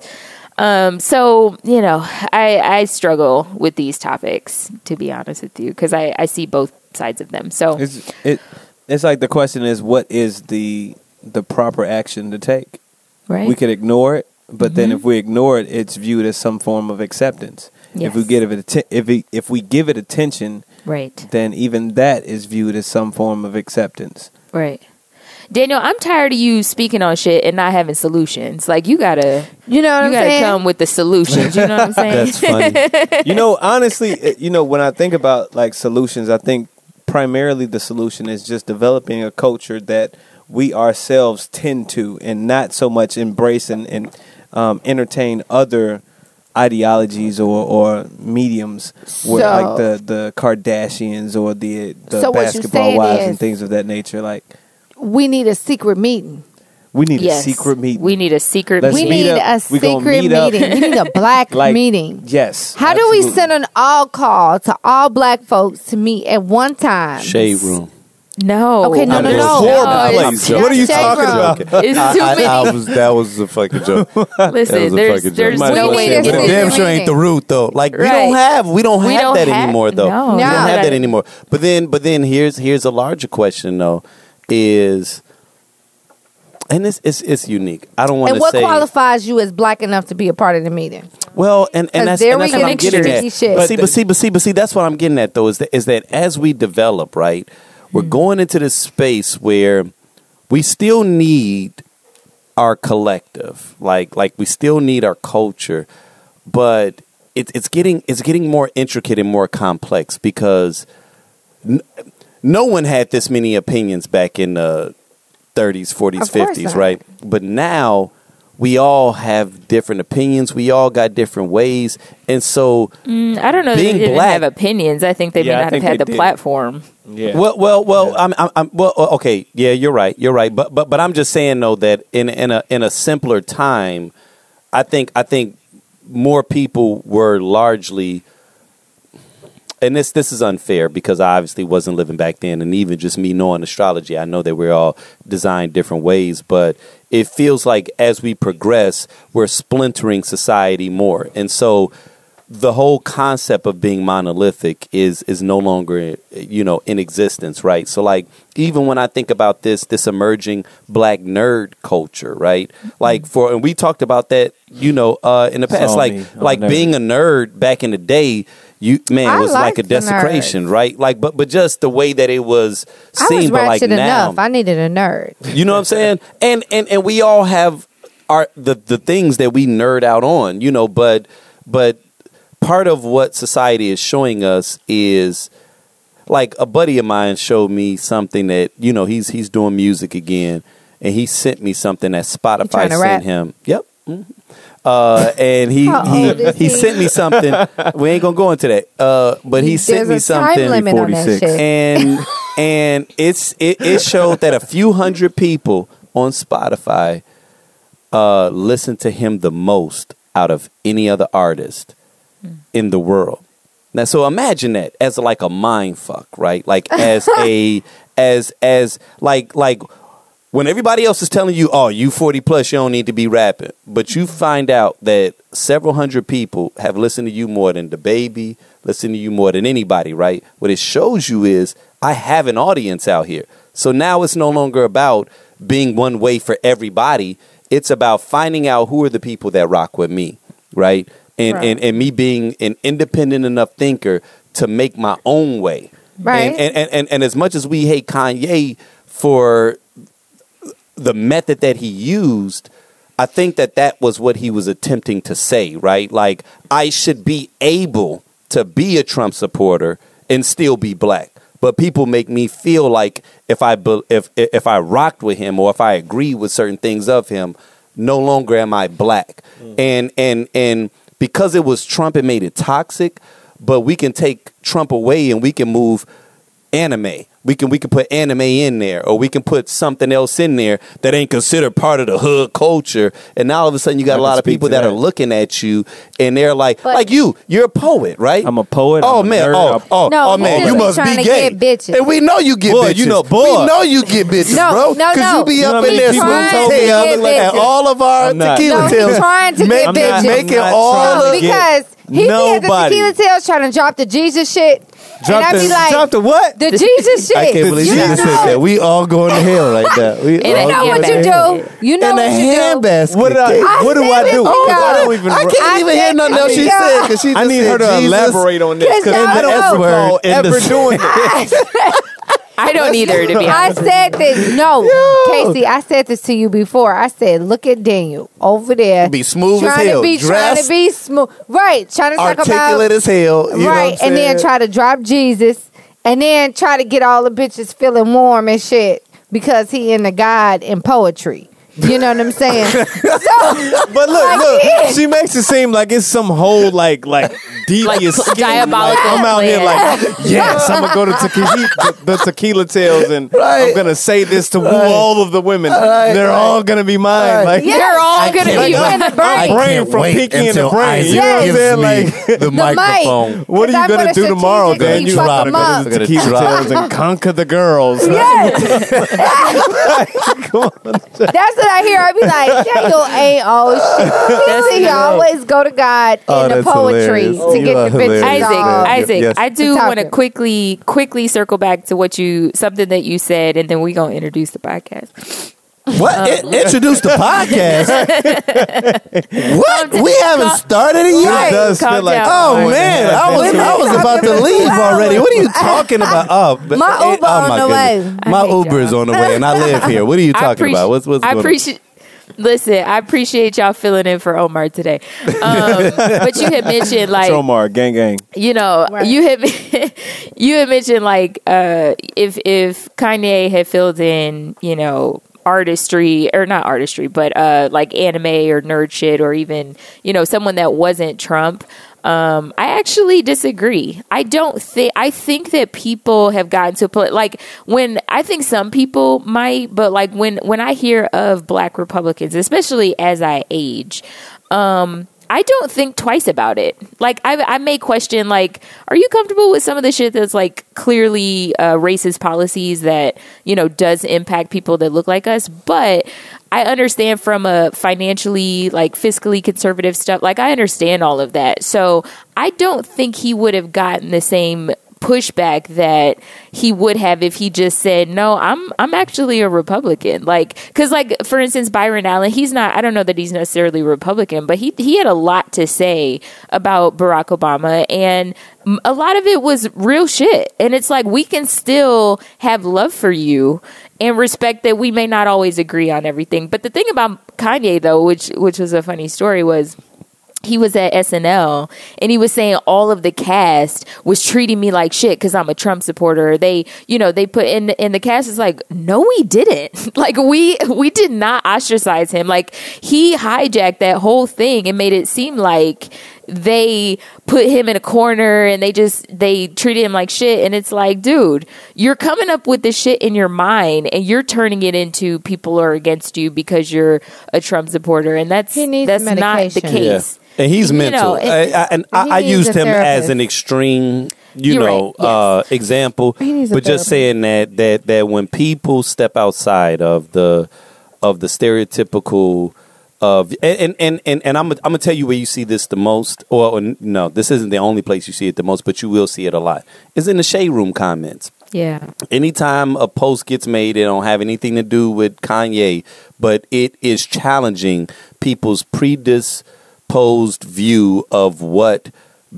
Speaker 5: Um, so you know, I I struggle with these topics to be honest with you because I I see both sides of them. So
Speaker 7: it's it. It's like the question is, what is the the proper action to take?
Speaker 5: right,
Speaker 7: We could ignore it, but then if we ignore it, it's viewed as some form of acceptance. If we
Speaker 5: Yes.
Speaker 7: give it atten- if we, if we give it attention,
Speaker 5: right.
Speaker 7: then even that is viewed as some form of acceptance.
Speaker 5: Right. Daniel, I'm tired of you speaking on shit and not having solutions. Like you gotta,
Speaker 4: You know what
Speaker 5: you
Speaker 4: I'm
Speaker 5: gotta
Speaker 4: saying?
Speaker 5: come with the solutions. You know what I'm saying?
Speaker 6: That's funny.
Speaker 7: you know, honestly, you know, when I think about like solutions, I think primarily the solution is just developing a culture that we ourselves tend to, and not so much embrace and, and um, entertain other ideologies or, or mediums, where,
Speaker 4: So-
Speaker 7: like the the Kardashians or the the
Speaker 4: So
Speaker 7: basketball wives
Speaker 4: is-
Speaker 7: and things of that nature. Like
Speaker 4: we need a secret meeting.
Speaker 7: we need
Speaker 5: yes,
Speaker 7: a secret meeting.
Speaker 5: We need a secret.
Speaker 7: Let's
Speaker 4: we need
Speaker 7: up.
Speaker 4: a
Speaker 7: We gonna
Speaker 4: secret
Speaker 7: meet up.
Speaker 4: meeting. We need a black
Speaker 7: Like,
Speaker 4: meeting.
Speaker 7: yes.
Speaker 4: How do we send an all call to all black folks to meet at one time?
Speaker 6: Shade room.
Speaker 5: No.
Speaker 4: Okay, no,
Speaker 6: I'm
Speaker 4: no,
Speaker 6: just-
Speaker 4: no. no,
Speaker 7: place.
Speaker 4: it's
Speaker 6: What are you
Speaker 4: shade
Speaker 6: talking
Speaker 4: room.
Speaker 6: about?
Speaker 5: It's
Speaker 6: I,
Speaker 5: too
Speaker 6: I-
Speaker 5: many.
Speaker 6: I was that was a fucking joke.
Speaker 5: Listen, there's
Speaker 6: fucking
Speaker 5: there's no way.
Speaker 4: need
Speaker 5: to
Speaker 6: But damn sure ain't the root though. Like we don't have we don't
Speaker 5: We
Speaker 6: have
Speaker 5: don't
Speaker 6: that
Speaker 5: have-
Speaker 6: anymore though.
Speaker 5: no,
Speaker 6: we
Speaker 4: no.
Speaker 6: don't have that anymore. But then but then here's here's a larger question though is and it's it's, it's unique. I don't want to say.
Speaker 4: And what qualifies you as black enough to be a part of the meeting?
Speaker 6: well, and, and
Speaker 4: 'Cause
Speaker 6: that's,
Speaker 4: there
Speaker 6: and
Speaker 4: we
Speaker 6: that's what
Speaker 4: get
Speaker 6: I'm
Speaker 4: into
Speaker 6: getting
Speaker 4: tricky
Speaker 6: at.
Speaker 4: shit.
Speaker 6: But see, but see, but see, but see, that's what I'm getting at though is that, is that as we develop, right, we're
Speaker 4: Hmm.
Speaker 6: going into this space where we still need our collective, like like we still need our culture, but it, it's getting it's getting more intricate and more complex because n- no one had this many opinions back in the 30s, 40s,
Speaker 4: Of
Speaker 6: 50s,
Speaker 4: not.
Speaker 6: right? But now we all have different opinions. We all got different ways, and so
Speaker 5: Mm, I don't know.
Speaker 6: Being
Speaker 5: they didn't
Speaker 6: black-
Speaker 5: have opinions. I think they
Speaker 7: Yeah,
Speaker 5: may not have had the
Speaker 7: did.
Speaker 5: platform.
Speaker 7: Yeah.
Speaker 6: well, well, well. I'm, I'm, I'm, well. Okay, yeah, you're right. You're right. But, but, but I'm just saying though that in in a in a simpler time, I think I think more people were largely. And this this is unfair because I obviously wasn't living back then, and even just me knowing astrology, I know that we're all designed different ways. But it feels like as we progress, we're splintering society more, and so the whole concept of being monolithic is is no longer you know in existence right so like even when i think about this this emerging black nerd culture right like for and we talked about that you know uh in the past like
Speaker 7: me.
Speaker 6: Like
Speaker 7: nerd.
Speaker 6: being a nerd back in the day you man
Speaker 4: I
Speaker 6: was like a desecration
Speaker 4: nerds.
Speaker 6: right like but but just the way that it was
Speaker 4: I
Speaker 6: seen
Speaker 4: was
Speaker 6: but like now
Speaker 4: enough. I needed a nerd.
Speaker 6: you know what I'm saying? And and and we all have our the the things that we nerd out on, you know, but but part of what society is showing us is like a buddy of mine showed me something that, you know, he's he's doing music again and he sent me something that Spotify
Speaker 4: to rap?
Speaker 6: sent him. Yep. Mhm. Uh, and he
Speaker 4: How
Speaker 6: he,
Speaker 4: old is
Speaker 6: he
Speaker 4: he?
Speaker 6: sent me something. we ain't gonna go into that. Uh, but he sent
Speaker 4: There's
Speaker 6: me
Speaker 4: a time
Speaker 6: something
Speaker 4: limit on that
Speaker 7: 46.
Speaker 4: shit.
Speaker 6: and and it's it, it showed that a few hundred people on Spotify uh listen to him the most out of any other artist in the world. Now, so imagine that as like a mind fuck, right? Like as a as as like like when everybody else is telling you, "Oh, you 40 plus, you don't need to be rapping," but you find out that several hundred people have listened to you more than the baby, listen to you more than anybody, right? What it shows you is I have an audience out here. So now it's no longer about being one way for everybody. It's about finding out who are the people that rock with me, right? And
Speaker 4: Right.
Speaker 6: and, and me being an independent enough thinker to make my own way.
Speaker 4: Right.
Speaker 6: And and, and, and, and as much as we hate Kanye for the method that he used, I think that that was what he was attempting to say, right? Like, I should be able to be a Trump supporter and still be black. But people make me feel like if I if if I rocked with him or if I agree with certain things of him, no longer am I black. Mm. And and and because it was Trump, it made it toxic. But we can take Trump away and we can move anime. We can we can put anime in there, or we can put something else in there that ain't considered part of the hood culture. And now all of a sudden, you got
Speaker 7: I
Speaker 6: a lot of people that,
Speaker 7: that.
Speaker 6: are looking at you, and they're like,
Speaker 4: But-
Speaker 6: like you, you're a poet, right?
Speaker 7: I'm a poet,
Speaker 6: Oh
Speaker 7: I'm a
Speaker 6: man,
Speaker 7: nerd,
Speaker 6: oh oh
Speaker 4: No,
Speaker 6: oh man, you must
Speaker 4: trying
Speaker 6: be
Speaker 4: to
Speaker 6: gay,
Speaker 4: get bitches.
Speaker 6: and we know you get
Speaker 7: Boy,
Speaker 6: bitches.
Speaker 7: you know, boy.
Speaker 6: we know you get bitches,
Speaker 4: No,
Speaker 6: bro,
Speaker 4: no, no.
Speaker 6: you be
Speaker 7: You
Speaker 6: up in there
Speaker 7: people
Speaker 6: smooth
Speaker 4: trying to
Speaker 6: tail,
Speaker 4: get
Speaker 6: and all of our
Speaker 7: I'm
Speaker 6: tequila
Speaker 4: tales, trying to
Speaker 6: make,
Speaker 4: get bitches.
Speaker 6: making all of
Speaker 7: to
Speaker 4: because he be at the
Speaker 7: nobody.
Speaker 4: tequila tales trying to drop the Jesus shit.
Speaker 7: Drop
Speaker 4: and I
Speaker 7: the,
Speaker 4: be like,
Speaker 7: drop the what?
Speaker 4: the Jesus shit.
Speaker 6: I can't believe
Speaker 4: you
Speaker 6: you just said that. We all going to hell like that. We
Speaker 5: In a
Speaker 4: You know
Speaker 6: going
Speaker 4: what
Speaker 6: to
Speaker 4: you
Speaker 6: hell.
Speaker 4: do. You know
Speaker 6: in
Speaker 4: what
Speaker 6: a
Speaker 4: you do.
Speaker 6: handbasket.
Speaker 7: What, did I,
Speaker 4: I
Speaker 7: what do
Speaker 4: said
Speaker 7: I
Speaker 4: it
Speaker 7: do?
Speaker 4: because-
Speaker 7: I don't even.
Speaker 6: I can't
Speaker 4: I
Speaker 6: even
Speaker 4: said
Speaker 6: hear nothing else she
Speaker 4: because-
Speaker 6: said because she just
Speaker 7: I need her
Speaker 6: said
Speaker 7: to
Speaker 6: Jesus.
Speaker 7: elaborate on this
Speaker 4: Cause
Speaker 7: I don't recall
Speaker 6: And the-
Speaker 7: ever doing this.
Speaker 5: I I don't either, to be
Speaker 4: I
Speaker 5: honest.
Speaker 4: said this. No, Casey, I said this to you before. I said, look at Daniel over there.
Speaker 6: Be smooth as
Speaker 4: trying
Speaker 6: hell,
Speaker 4: To be, trying
Speaker 6: dressed,
Speaker 4: to be smooth. Right. Trying to talk
Speaker 6: Articulate
Speaker 4: about.
Speaker 6: as hell. You know what I'm
Speaker 4: right. And then
Speaker 6: saying?
Speaker 4: try to drop Jesus. And then try to get all the bitches feeling warm and shit because he into God and poetry. You know what I'm saying? so,
Speaker 7: But look,
Speaker 4: Like,
Speaker 7: look,
Speaker 4: yeah.
Speaker 7: she makes it seem like it's some whole like like devious
Speaker 5: Like,
Speaker 7: scheme.
Speaker 5: diabolical
Speaker 7: Like, I'm out here like, yes, I'm gonna go to tequila, the, the tequila tales, and
Speaker 1: Right.
Speaker 7: I'm gonna say this to woo
Speaker 1: Right.
Speaker 7: all of the women.
Speaker 1: Right,
Speaker 7: They're all gonna be mine.
Speaker 1: Right.
Speaker 7: Like,
Speaker 4: yeah.
Speaker 5: They're all
Speaker 6: I
Speaker 5: gonna be
Speaker 6: wait.
Speaker 4: in the brain.
Speaker 7: I'm brain
Speaker 6: can't
Speaker 7: from
Speaker 6: wait
Speaker 7: Pinky in the
Speaker 6: until
Speaker 7: brain.
Speaker 6: Isaac
Speaker 7: You know what I'm saying?
Speaker 6: me
Speaker 7: Like,
Speaker 6: the microphone.
Speaker 7: what are you gonna
Speaker 4: gonna
Speaker 7: do tomorrow, Dan? You
Speaker 4: fuck
Speaker 7: gotta
Speaker 4: them
Speaker 7: go to the tequila tales and conquer the girls.
Speaker 4: Yes. That's what I hear. I be like, Daniel ain't oh shit. He, he always go to God
Speaker 6: Oh,
Speaker 4: in the poetry
Speaker 6: hilarious.
Speaker 4: to
Speaker 6: You
Speaker 4: get the bitches
Speaker 6: hilarious.
Speaker 5: Isaac,
Speaker 4: all.
Speaker 5: Isaac,
Speaker 6: Yes.
Speaker 5: I do want to quickly, quickly circle back to what you, something that you said, and then we gonna introduce the podcast.
Speaker 6: What?
Speaker 5: Uh,
Speaker 6: I- introduce the podcast. what? We haven't started it
Speaker 7: It
Speaker 6: yet.
Speaker 7: does
Speaker 5: Calm
Speaker 7: feel like
Speaker 5: down.
Speaker 6: Oh
Speaker 7: more
Speaker 6: man,
Speaker 7: half
Speaker 6: I was
Speaker 7: an
Speaker 6: I
Speaker 7: hour.
Speaker 6: was about to leave already. What are you talking about? Oh, but-
Speaker 4: My
Speaker 6: eh,
Speaker 4: Uber
Speaker 6: oh
Speaker 4: on
Speaker 6: my
Speaker 4: the way.
Speaker 5: I
Speaker 6: My
Speaker 5: hate
Speaker 6: Uber is
Speaker 5: y'all.
Speaker 6: on the way, and I live here. What are you
Speaker 5: I
Speaker 6: talking
Speaker 5: appreci-
Speaker 6: about? What's what's
Speaker 5: I
Speaker 6: going
Speaker 5: appreciate. Listen, I appreciate y'all filling in for Omar today. Um, but you had mentioned like
Speaker 7: Omar, gang, gang.
Speaker 5: you know
Speaker 4: Right.
Speaker 5: you had you had mentioned like uh if if Kanye had filled in you know artistry or not artistry but uh like anime or nerd shit or even you know someone that wasn't Trump um I actually disagree. I don't think I think that people have gotten to a point like when I think some people might but like when when I hear of black republicans especially as I age um I don't think twice about it. Like I, I may question, like, are you comfortable with some of the shit that's like clearly uh, racist policies that you know does impact people that look like us? But I understand from a financially, like, fiscally conservative stuff. Like, I understand all of that. So I don't think he would have gotten the same pushback that he would have if he just said no i'm i'm actually a republican. Like because like for instance byron allen he's not i don't know that he's necessarily republican but he he had a lot to say about barack obama and a lot of it was real shit. And it's like we can still have love for you and respect that we may not always agree on everything. But the thing about kanye though which which was a funny story was he was at SNL and he was saying all of the cast was treating me like shit because I'm a Trump supporter. They, you know, they put in in the cast is like, no, we didn't. like we we did not ostracize him. Like he hijacked that whole thing and made it seem like they put him in a corner and they just they treated him like shit and it's like dude you're coming up with this shit in your mind and you're turning it into people are against you because you're a Trump supporter and that's
Speaker 4: He needs
Speaker 5: that's not the
Speaker 4: medication.
Speaker 5: case
Speaker 6: And he's
Speaker 5: You
Speaker 6: mental.
Speaker 5: know, it-
Speaker 6: I, I, and I, I used him as an extreme, you
Speaker 5: You're
Speaker 6: know,
Speaker 5: right, yes.
Speaker 6: uh, example.
Speaker 4: He needs a
Speaker 6: But just saying that that that when people step outside of the of the stereotypical of and and and, and, I'm I'm gonna tell you where you see this the most. Or, or no, this isn't the only place you see it the most, but you will see it a lot. Is in the shade room comments
Speaker 5: yeah
Speaker 6: anytime a post gets made, it don't have anything to do with Kanye, but it is challenging people's predisposed view of what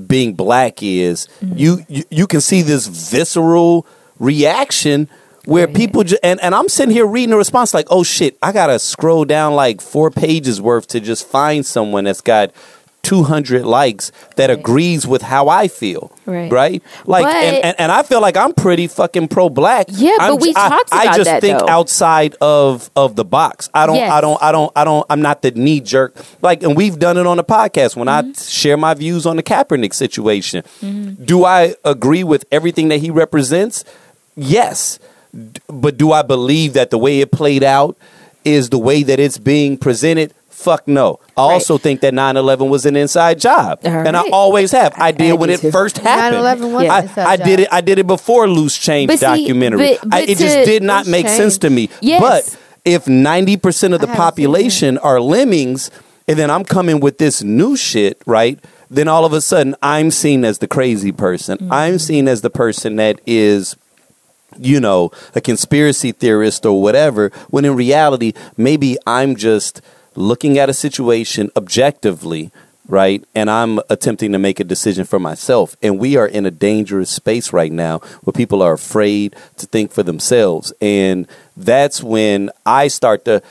Speaker 6: being black is. Mm-hmm. You, you you can see this visceral reaction where people ju- and and I'm sitting here reading a response like, oh shit, I gotta scroll down like four pages worth to just find someone that's got. 200 likes that agrees with how I feel.
Speaker 5: Right.
Speaker 6: Right? Like,
Speaker 5: But-
Speaker 6: and, and, and I feel like I'm pretty fucking pro black.
Speaker 5: Yeah, but
Speaker 6: I'm
Speaker 5: we
Speaker 6: j- I-
Speaker 5: talked
Speaker 6: I
Speaker 5: about
Speaker 6: just
Speaker 5: that,
Speaker 6: think
Speaker 5: though.
Speaker 6: outside of of the box. I don't.
Speaker 5: Yes.
Speaker 6: I don't. I don't. I don't. I'm not the knee jerk. Like, and we've done it on the podcast when
Speaker 5: Mm-hmm.
Speaker 6: I share my views on the Kaepernick situation. Do I agree with everything that he represents? Yes, D- but do I believe that the way it played out is the way that it's being presented? Fuck no. I
Speaker 5: Right.
Speaker 6: also think that 9/11 was an inside job,
Speaker 5: All
Speaker 6: and I always have. I did
Speaker 5: I
Speaker 6: when it
Speaker 5: too.
Speaker 6: first happened.
Speaker 4: 9/11 was an
Speaker 6: I,
Speaker 4: inside
Speaker 6: I
Speaker 4: job.
Speaker 6: did it. I did it before Loose Change
Speaker 5: But see,
Speaker 6: documentary.
Speaker 5: but-
Speaker 6: I, it just did not
Speaker 4: Loose
Speaker 6: make sense to me.
Speaker 5: Yes.
Speaker 6: But if 90% of the
Speaker 4: I haven't seen
Speaker 6: population are lemmings, and then I'm coming with this new shit, right? Then all of a sudden I'm seen as the crazy person.
Speaker 5: Mm-hmm.
Speaker 6: I'm seen as the person that is you know, a conspiracy theorist or whatever, when in reality, maybe I'm just looking at a situation objectively, right? And I'm attempting to make a decision for myself. And we are in a dangerous space right now where people are afraid to think for themselves. And that's when I start to.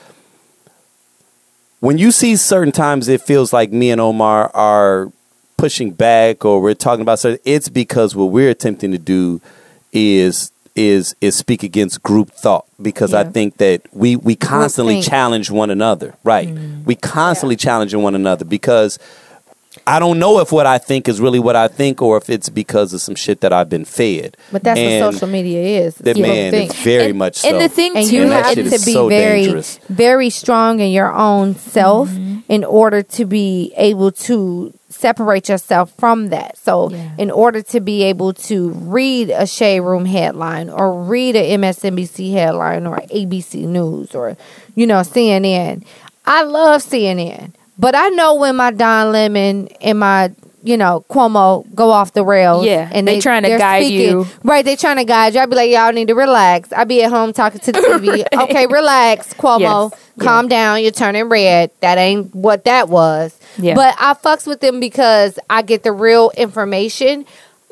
Speaker 6: When you see certain times, it feels like me and Omar are pushing back or we're talking about certain. It's because what we're attempting to do is is is speak against group thought because I think that we we constantly
Speaker 4: think.
Speaker 6: challenge one another. Right. We constantly challenging one another because I don't know if what I think is really what I think or if it's because of some shit that I've been fed.
Speaker 4: But that's
Speaker 6: And
Speaker 4: what social media is.
Speaker 6: That
Speaker 4: People
Speaker 6: man
Speaker 4: think.
Speaker 6: is very
Speaker 5: And-
Speaker 6: much so.
Speaker 5: and the thing
Speaker 4: and
Speaker 5: too,
Speaker 4: you
Speaker 6: And
Speaker 4: have to be
Speaker 6: so
Speaker 4: very,
Speaker 6: dangerous.
Speaker 4: very strong in your own self
Speaker 5: Mm-hmm.
Speaker 4: in order to be able to separate yourself from that. So,
Speaker 5: Yeah.
Speaker 4: in order to be able to read a shade room headline or read a MSNBC headline or ABC News or you know CNN, I love CNN, but I know when my Don Lemon and my you know Cuomo go off the rails.
Speaker 5: Yeah,
Speaker 4: and
Speaker 5: they trying to guide
Speaker 4: speaking-
Speaker 5: you.
Speaker 4: Right, they trying to guide you. I'd be like, y'all need to relax. I'd be at home talking to the TV.
Speaker 5: Right.
Speaker 4: Okay, relax, Cuomo.
Speaker 5: Yes.
Speaker 4: Calm down. You're turning red. That ain't what that was.
Speaker 5: Yeah.
Speaker 4: But I fucks with them because I get the real information.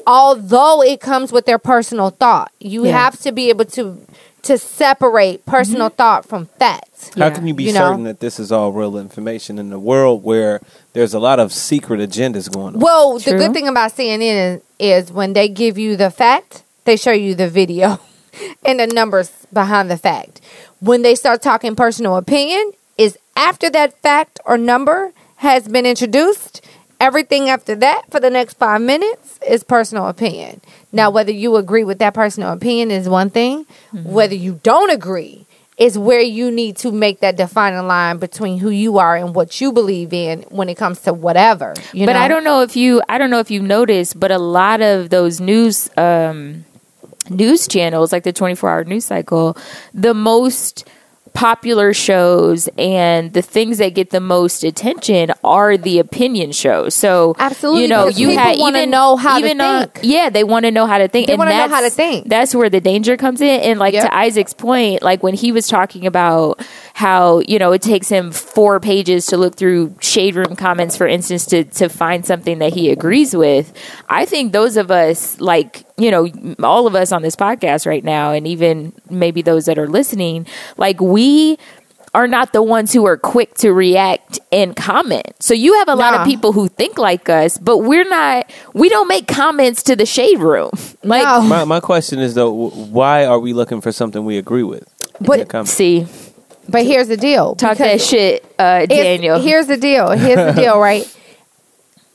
Speaker 4: Although it comes with their personal thought, you
Speaker 5: Yeah.
Speaker 4: have to be able to to separate personal mm-hmm. thought from facts.
Speaker 7: How
Speaker 5: Yeah.
Speaker 7: can you be
Speaker 4: You know?
Speaker 7: certain that this is all real information in a world where there's a lot of secret agendas going on?
Speaker 4: Well, the good thing about CNN is, is when they give you the fact, they show you the video and the numbers behind the fact. When they start talking personal opinion, is after that fact or number has been introduced. Everything after that for the next five minutes is personal opinion. Now, whether you agree with that personal opinion is one thing. Whether you don't agree is where you need to make that defining line between who you are and what you believe in when it comes to whatever. You
Speaker 5: but
Speaker 4: know?
Speaker 5: I don't know if you I don't know if you noticed, but a lot of those news um, news channels, like the twenty four hour news cycle, the most popular shows and the things that get the most attention are the opinion shows. So
Speaker 4: Absolutely,
Speaker 5: you know, you had
Speaker 4: wanna
Speaker 5: even
Speaker 4: know how to
Speaker 5: even on-
Speaker 4: think.
Speaker 5: yeah, they want to know how to think.
Speaker 4: They wanna know how to think.
Speaker 5: That's where the danger comes in. And like
Speaker 4: Yep.
Speaker 5: to Isaac's point, like when he was talking about how you know it takes him four pages to look through shade room comments, for instance, to to find something that he agrees with. I think those of us, like you know, all of us on this podcast right now, and even maybe those that are listening, like we are not the ones who are quick to react and comment. So you have a lot
Speaker 4: Nah.
Speaker 5: of people who think like us, but we're not. We don't make comments to the shade room. Like,
Speaker 4: No.
Speaker 7: My, my question is though, why are we looking for something we agree with?
Speaker 4: But-
Speaker 7: In the comment?
Speaker 5: see,
Speaker 4: But here's the deal.
Speaker 5: talk that shit, uh, Daniel.
Speaker 4: Here's the deal. Here's the deal, right?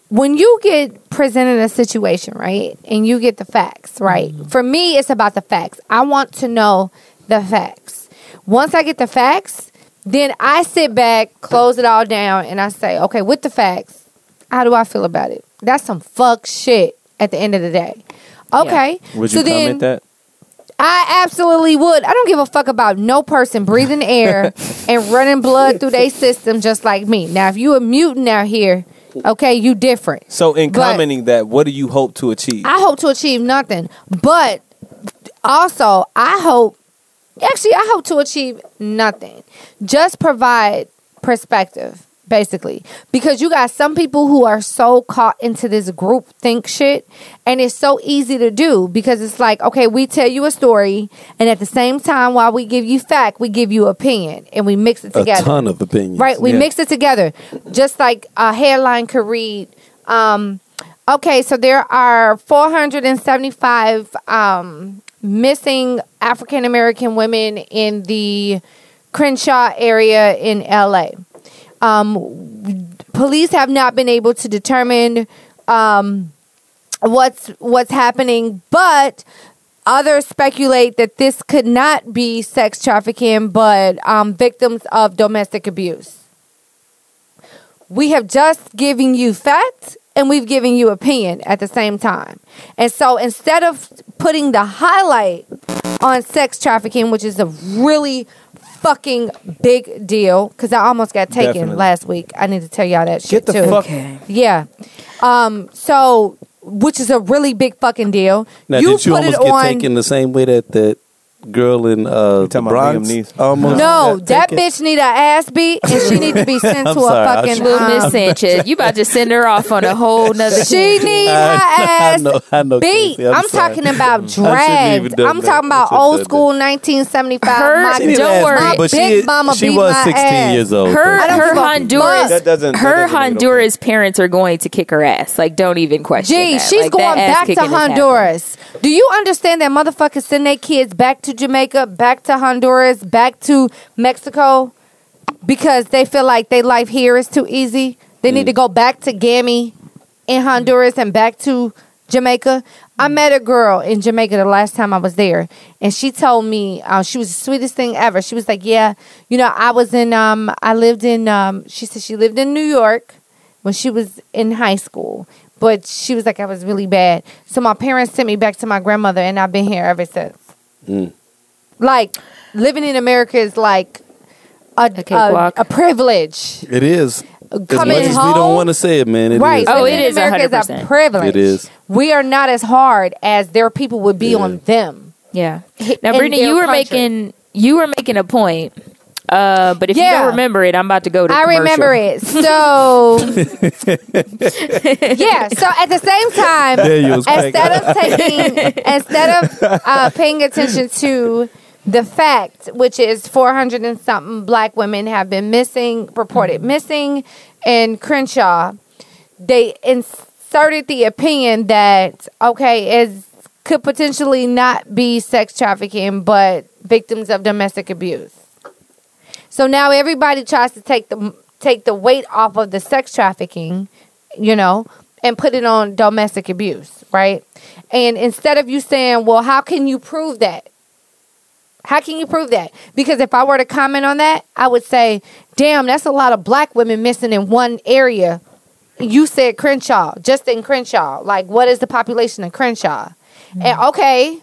Speaker 4: When you get presented a situation, right, and you get the facts, right? For me, it's about the facts. I want to know the facts. Once I get the facts, then I sit back, close it all down, and I say, okay, with the facts, how do I feel about it? That's some fuck shit at the end of the day. Okay.
Speaker 7: Would you
Speaker 4: so then,
Speaker 7: comment that?
Speaker 4: I absolutely would. I don't give a fuck about no person breathing air and running blood through their system just like me. Now, if you a mutant out here, okay, you different.
Speaker 7: So in
Speaker 4: But-
Speaker 7: commenting that, what do you hope to achieve?
Speaker 4: I hope to achieve nothing, but also I hope, actually, I hope to achieve nothing. Just provide perspective, basically, because you got some people who are so caught into this group think shit, and it's so easy to do because it's like, okay, we tell you a story, and at the same time, while we give you fact, we give you opinion, and we mix it together a
Speaker 6: ton of opinions.
Speaker 4: Right, we
Speaker 7: Yeah.
Speaker 4: mix it together. Just like a headline could read, um, okay, so there are 475 um, missing African American women in the Crenshaw area in LA. Um, police have not been able to determine um, what's what's happening, but others speculate that this could not be sex trafficking, but um, victims of domestic abuse. We have just given you facts and we've given you opinion at the same time. And so instead of putting the highlight on sex trafficking, which is a really fucking big deal, because I almost got taken
Speaker 7: Definitely.
Speaker 4: last week. I need to tell y'all that shit
Speaker 7: Get the
Speaker 4: too.
Speaker 7: fuck.
Speaker 4: Yeah. Um. So, which is a really big fucking deal.
Speaker 6: Now,
Speaker 4: you
Speaker 6: did you
Speaker 4: put it
Speaker 6: almost get
Speaker 4: on.
Speaker 6: taken the same way that that girl in uh, the Bronx? Almost
Speaker 4: No, that
Speaker 6: taken?
Speaker 4: bitch need a ass beat, and she need to be sent to
Speaker 6: sorry, I
Speaker 4: a fucking.
Speaker 5: Little Miss Sanchez, you about to send her off on a whole nother.
Speaker 4: She need her
Speaker 6: I
Speaker 4: ass
Speaker 6: know- I know,
Speaker 4: beat.
Speaker 6: Casey, I'm
Speaker 4: I'm, talking about
Speaker 6: I shouldn't have even
Speaker 4: dragged. I'm
Speaker 6: that.
Speaker 4: talking about old
Speaker 6: have
Speaker 4: school 1975.
Speaker 5: Her-
Speaker 4: My,
Speaker 6: She didn't
Speaker 5: Don't worry.
Speaker 6: me, but she,
Speaker 4: Big mama
Speaker 6: she
Speaker 4: beat
Speaker 6: was 16
Speaker 4: ass.
Speaker 6: years old.
Speaker 5: Her her Honduras.
Speaker 7: That doesn't- that
Speaker 5: her
Speaker 7: doesn't make no
Speaker 5: Honduras parents are going to kick her ass. Like don't even question.
Speaker 4: Gee, she's going back to
Speaker 5: kicking is happening.
Speaker 4: Honduras. Do you understand that motherfuckers send their kids back to Jamaica, back to Honduras, back to Mexico because they feel like their life here is too easy? They need to go back to Gammy in Honduras and back to Jamaica. I met a girl in Jamaica the last time I was there, and she told me uh, she was the sweetest thing ever. She was like, "Yeah, you know, I was in, um, I lived in, um, she said she lived in New York when she was in high school, but she was like, I was really bad. So my parents sent me back to my grandmother, and I've been here ever since.
Speaker 6: Mm.
Speaker 4: Like living in America is like a, a,
Speaker 5: cakewalk.
Speaker 4: a privilege.
Speaker 6: It is. As
Speaker 4: Coming
Speaker 6: much as we don't want to say it, man, it is.
Speaker 4: right.
Speaker 5: Oh,
Speaker 4: living
Speaker 5: it
Speaker 4: in
Speaker 5: is
Speaker 4: America is a privilege.
Speaker 6: It is.
Speaker 4: We are not as hard as their people would be
Speaker 6: Yeah.
Speaker 4: on them.
Speaker 5: Yeah. Now, Brittany, you were
Speaker 4: country.
Speaker 5: making you were making a point. Uh, but if you don't remember it, I'm about to go to.
Speaker 4: I
Speaker 5: commercial.
Speaker 4: remember it. So yeah. So at the same time, instead of taking, instead of uh, paying attention to the fact, which is 400 and something black women have been missing, reported mm-hmm. missing in Crenshaw, they inserted the opinion that okay, it could potentially not be sex trafficking, but victims of domestic abuse. So now everybody tries to take the take the weight off of the sex trafficking, you know, and put it on domestic abuse, right? And instead of you saying, "Well, how can you prove that?" How can you prove that? Because if I were to comment on that, I would say, "Damn, that's a lot of black women missing in one area." You said Crenshaw, just in Crenshaw. Like, what is the population of Crenshaw? Mm. And okay,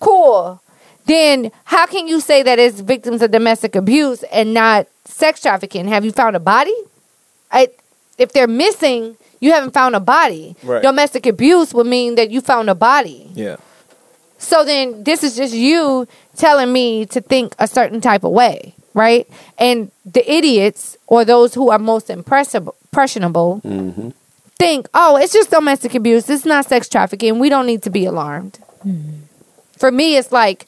Speaker 4: cool. Then how can you say that it's victims of domestic abuse and not sex trafficking? Have you found a body? I, if they're missing, you haven't found a body.
Speaker 7: Right.
Speaker 4: Domestic abuse would mean that you found a body.
Speaker 7: Yeah.
Speaker 4: So then this is just you telling me to think a certain type of way, right? And the idiots or those who are most impressible, impressionable mm-hmm. think, oh, it's just domestic abuse. It's not sex trafficking. We don't need to be alarmed. Hmm. For me, it's like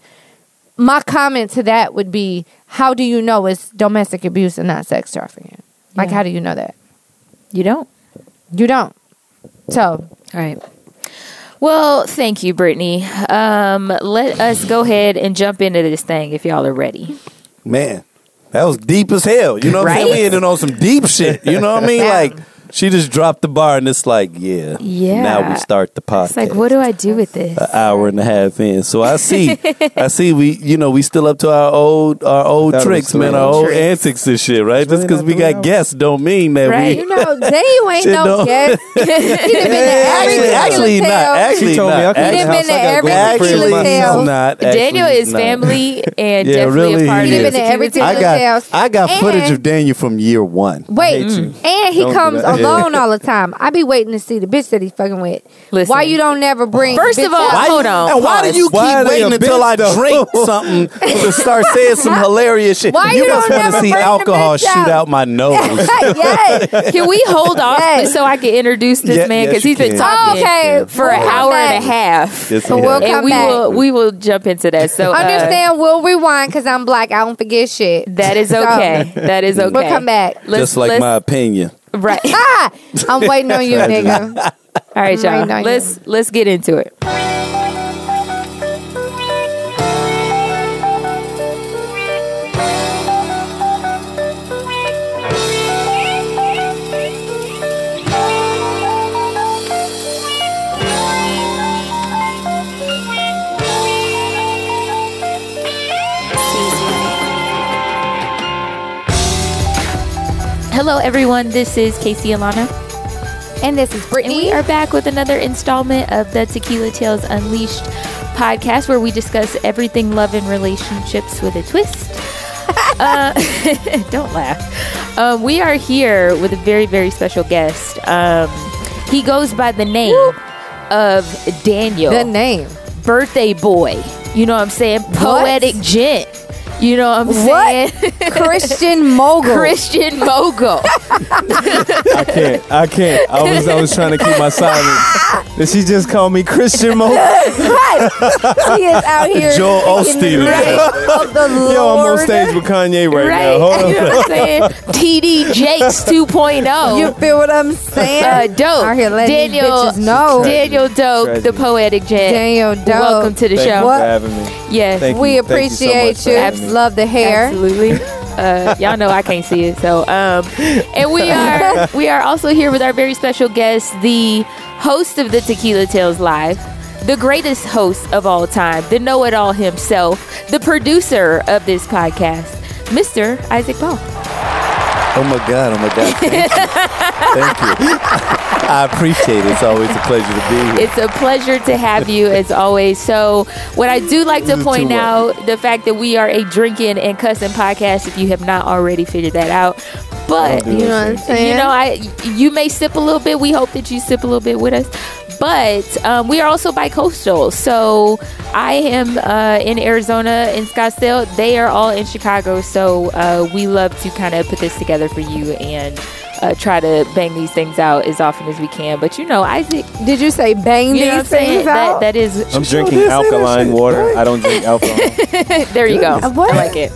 Speaker 4: my comment to that would be, how do you know it's domestic abuse and not sex trafficking? Like,
Speaker 5: Yeah.
Speaker 4: how do you know that?
Speaker 5: You don't.
Speaker 4: You don't. So,
Speaker 5: All right. Well, thank you, Brittany. Um, let us go ahead and jump into this thing if y'all are ready.
Speaker 6: Man, that was deep as hell. You know what I'm saying?
Speaker 5: Right?
Speaker 6: We ended on some deep shit. You know what I mean?
Speaker 4: Yeah.
Speaker 6: Like she just dropped the bar, and it's like, yeah,
Speaker 5: Yeah.
Speaker 6: Now we start the podcast.
Speaker 5: It's like, what do I do with this?
Speaker 6: An hour and a half in, so I see, I see. We, you know, we still up to our old, our old
Speaker 7: That
Speaker 6: tricks, man,
Speaker 7: old
Speaker 6: our old
Speaker 5: tricks.
Speaker 6: antics and shit, right? Just because we got guests, don't mean that
Speaker 5: Right.
Speaker 4: you know, then you ain't no
Speaker 6: no.
Speaker 4: guest. He done been to every
Speaker 6: Actually, actually not. Actually
Speaker 7: told me I
Speaker 6: not.
Speaker 4: He done been to
Speaker 7: I
Speaker 4: every
Speaker 7: to
Speaker 6: Actually,
Speaker 4: tale.
Speaker 6: he's not.
Speaker 5: Daniel is family and
Speaker 6: Yeah,
Speaker 5: definitely
Speaker 6: really,
Speaker 5: a part
Speaker 6: he
Speaker 5: of
Speaker 6: is.
Speaker 5: the
Speaker 4: Been to every
Speaker 5: tequila
Speaker 6: I got. I got footage of Daniel from year one.
Speaker 4: Wait, and he comes
Speaker 7: that.
Speaker 4: Alone all the time. I be waiting to see the bitch that he's fucking with.
Speaker 5: Listen.
Speaker 4: Why you don't never bring?
Speaker 5: First
Speaker 4: the
Speaker 5: of all.
Speaker 6: Why
Speaker 5: hold
Speaker 6: you-
Speaker 5: on,
Speaker 6: And why do you
Speaker 7: Why
Speaker 6: keep
Speaker 7: are
Speaker 6: waiting until I
Speaker 7: though?
Speaker 6: drink something to start saying some hilarious shit?
Speaker 4: Why
Speaker 6: you
Speaker 4: you
Speaker 6: just
Speaker 4: don't
Speaker 6: want to
Speaker 4: never
Speaker 6: see
Speaker 4: bring
Speaker 6: alcohol shoot
Speaker 4: out?
Speaker 6: out my nose.
Speaker 4: yes.
Speaker 5: Can we hold off
Speaker 4: Yes.
Speaker 5: so I can introduce this
Speaker 6: Yeah,
Speaker 5: man because
Speaker 6: you
Speaker 5: he's been
Speaker 6: can.
Speaker 5: talking
Speaker 4: Okay,
Speaker 5: for
Speaker 4: we'll
Speaker 5: an
Speaker 4: come
Speaker 5: hour and a half.
Speaker 6: Yes,
Speaker 4: So we'll come
Speaker 5: and we
Speaker 4: back.
Speaker 5: will we will jump into that. So uh,
Speaker 4: Understand? We'll rewind because I'm black. I don't forget shit.
Speaker 5: that is
Speaker 4: So,
Speaker 5: okay. that is okay.
Speaker 4: We'll come back.
Speaker 5: Let's-
Speaker 6: Just like my opinion.
Speaker 5: Right.
Speaker 4: I'm waiting on you, nigga.
Speaker 5: All right, y'all.
Speaker 4: Right, now you-
Speaker 5: Let's let's get into it. Hello, everyone. This is Casey Alana.
Speaker 4: And this is
Speaker 5: And
Speaker 4: Brittany.
Speaker 5: we are back with another installment of the Tequila Tales Unleashed podcast where we discuss everything love and relationships with a twist. uh, don't laugh. Um, we are here with a very, very special guest. Um, he goes by the name of Daniel,
Speaker 4: the name.
Speaker 5: birthday boy. You know what I'm saying? Poetic gent. You know what I'm saying?
Speaker 4: What? Christian mogul.
Speaker 5: Christian mogul.
Speaker 7: I can't. I can't. I was I was trying to keep my silence. Did she just call me Christian mogul?
Speaker 4: right. He is out here.
Speaker 6: Joel Osteen.
Speaker 4: right of the Lord.
Speaker 7: Yo, I'm on stage with Kanye right,
Speaker 5: right.
Speaker 7: now. Hold
Speaker 5: You
Speaker 7: on.
Speaker 5: know what I'm saying? TD Jakes 2.0.
Speaker 4: You feel what I'm saying?
Speaker 5: uh, dope.
Speaker 4: Out here letting these
Speaker 5: Daniel,
Speaker 4: bitches know.
Speaker 5: Daniel Dope,
Speaker 7: Tragedy.
Speaker 5: the poetic gent.
Speaker 4: Daniel Dope.
Speaker 5: Welcome to the
Speaker 7: Thank
Speaker 5: show.
Speaker 7: you for
Speaker 4: What?
Speaker 7: having me.
Speaker 5: Yes.
Speaker 7: Thank
Speaker 4: we
Speaker 7: you. Thank you so much
Speaker 4: appreciate you.
Speaker 7: having me.
Speaker 4: Love the hair.
Speaker 5: Absolutely. Uh, y'all know I can't see it. So, um, and we are we are also here with our very special guest, the host of the Tequila Tales Live, the greatest host of all time, the know-it-all himself, the producer of this podcast, Mr. Isaac Paul.
Speaker 6: Oh my God! Oh my God! Thank you. Thank you. I appreciate it. It's always a pleasure to be here.
Speaker 5: It's a pleasure to have you as always. So, what I do like to point
Speaker 6: too,
Speaker 5: out the fact that we are a drinking and cussing podcast. If you have not already figured that out, but
Speaker 4: You know what I'm saying?
Speaker 5: you know, I you may sip a little bit. We hope that you sip a little bit with us. But um, we are also bi-coastal. So I am uh, in Arizona, in Scottsdale. They are all in Chicago. So uh, we love to kind of put this together for you and uh, try to bang these things out as often as we can. But you know, Isaac,
Speaker 4: Did you say bang
Speaker 5: you know what I'm
Speaker 4: these
Speaker 5: saying?
Speaker 4: things
Speaker 5: That,
Speaker 4: out?
Speaker 5: that is,
Speaker 7: I'm drinking alkaline water. I don't drink alcohol.
Speaker 5: there you go.
Speaker 4: What?
Speaker 5: I like it.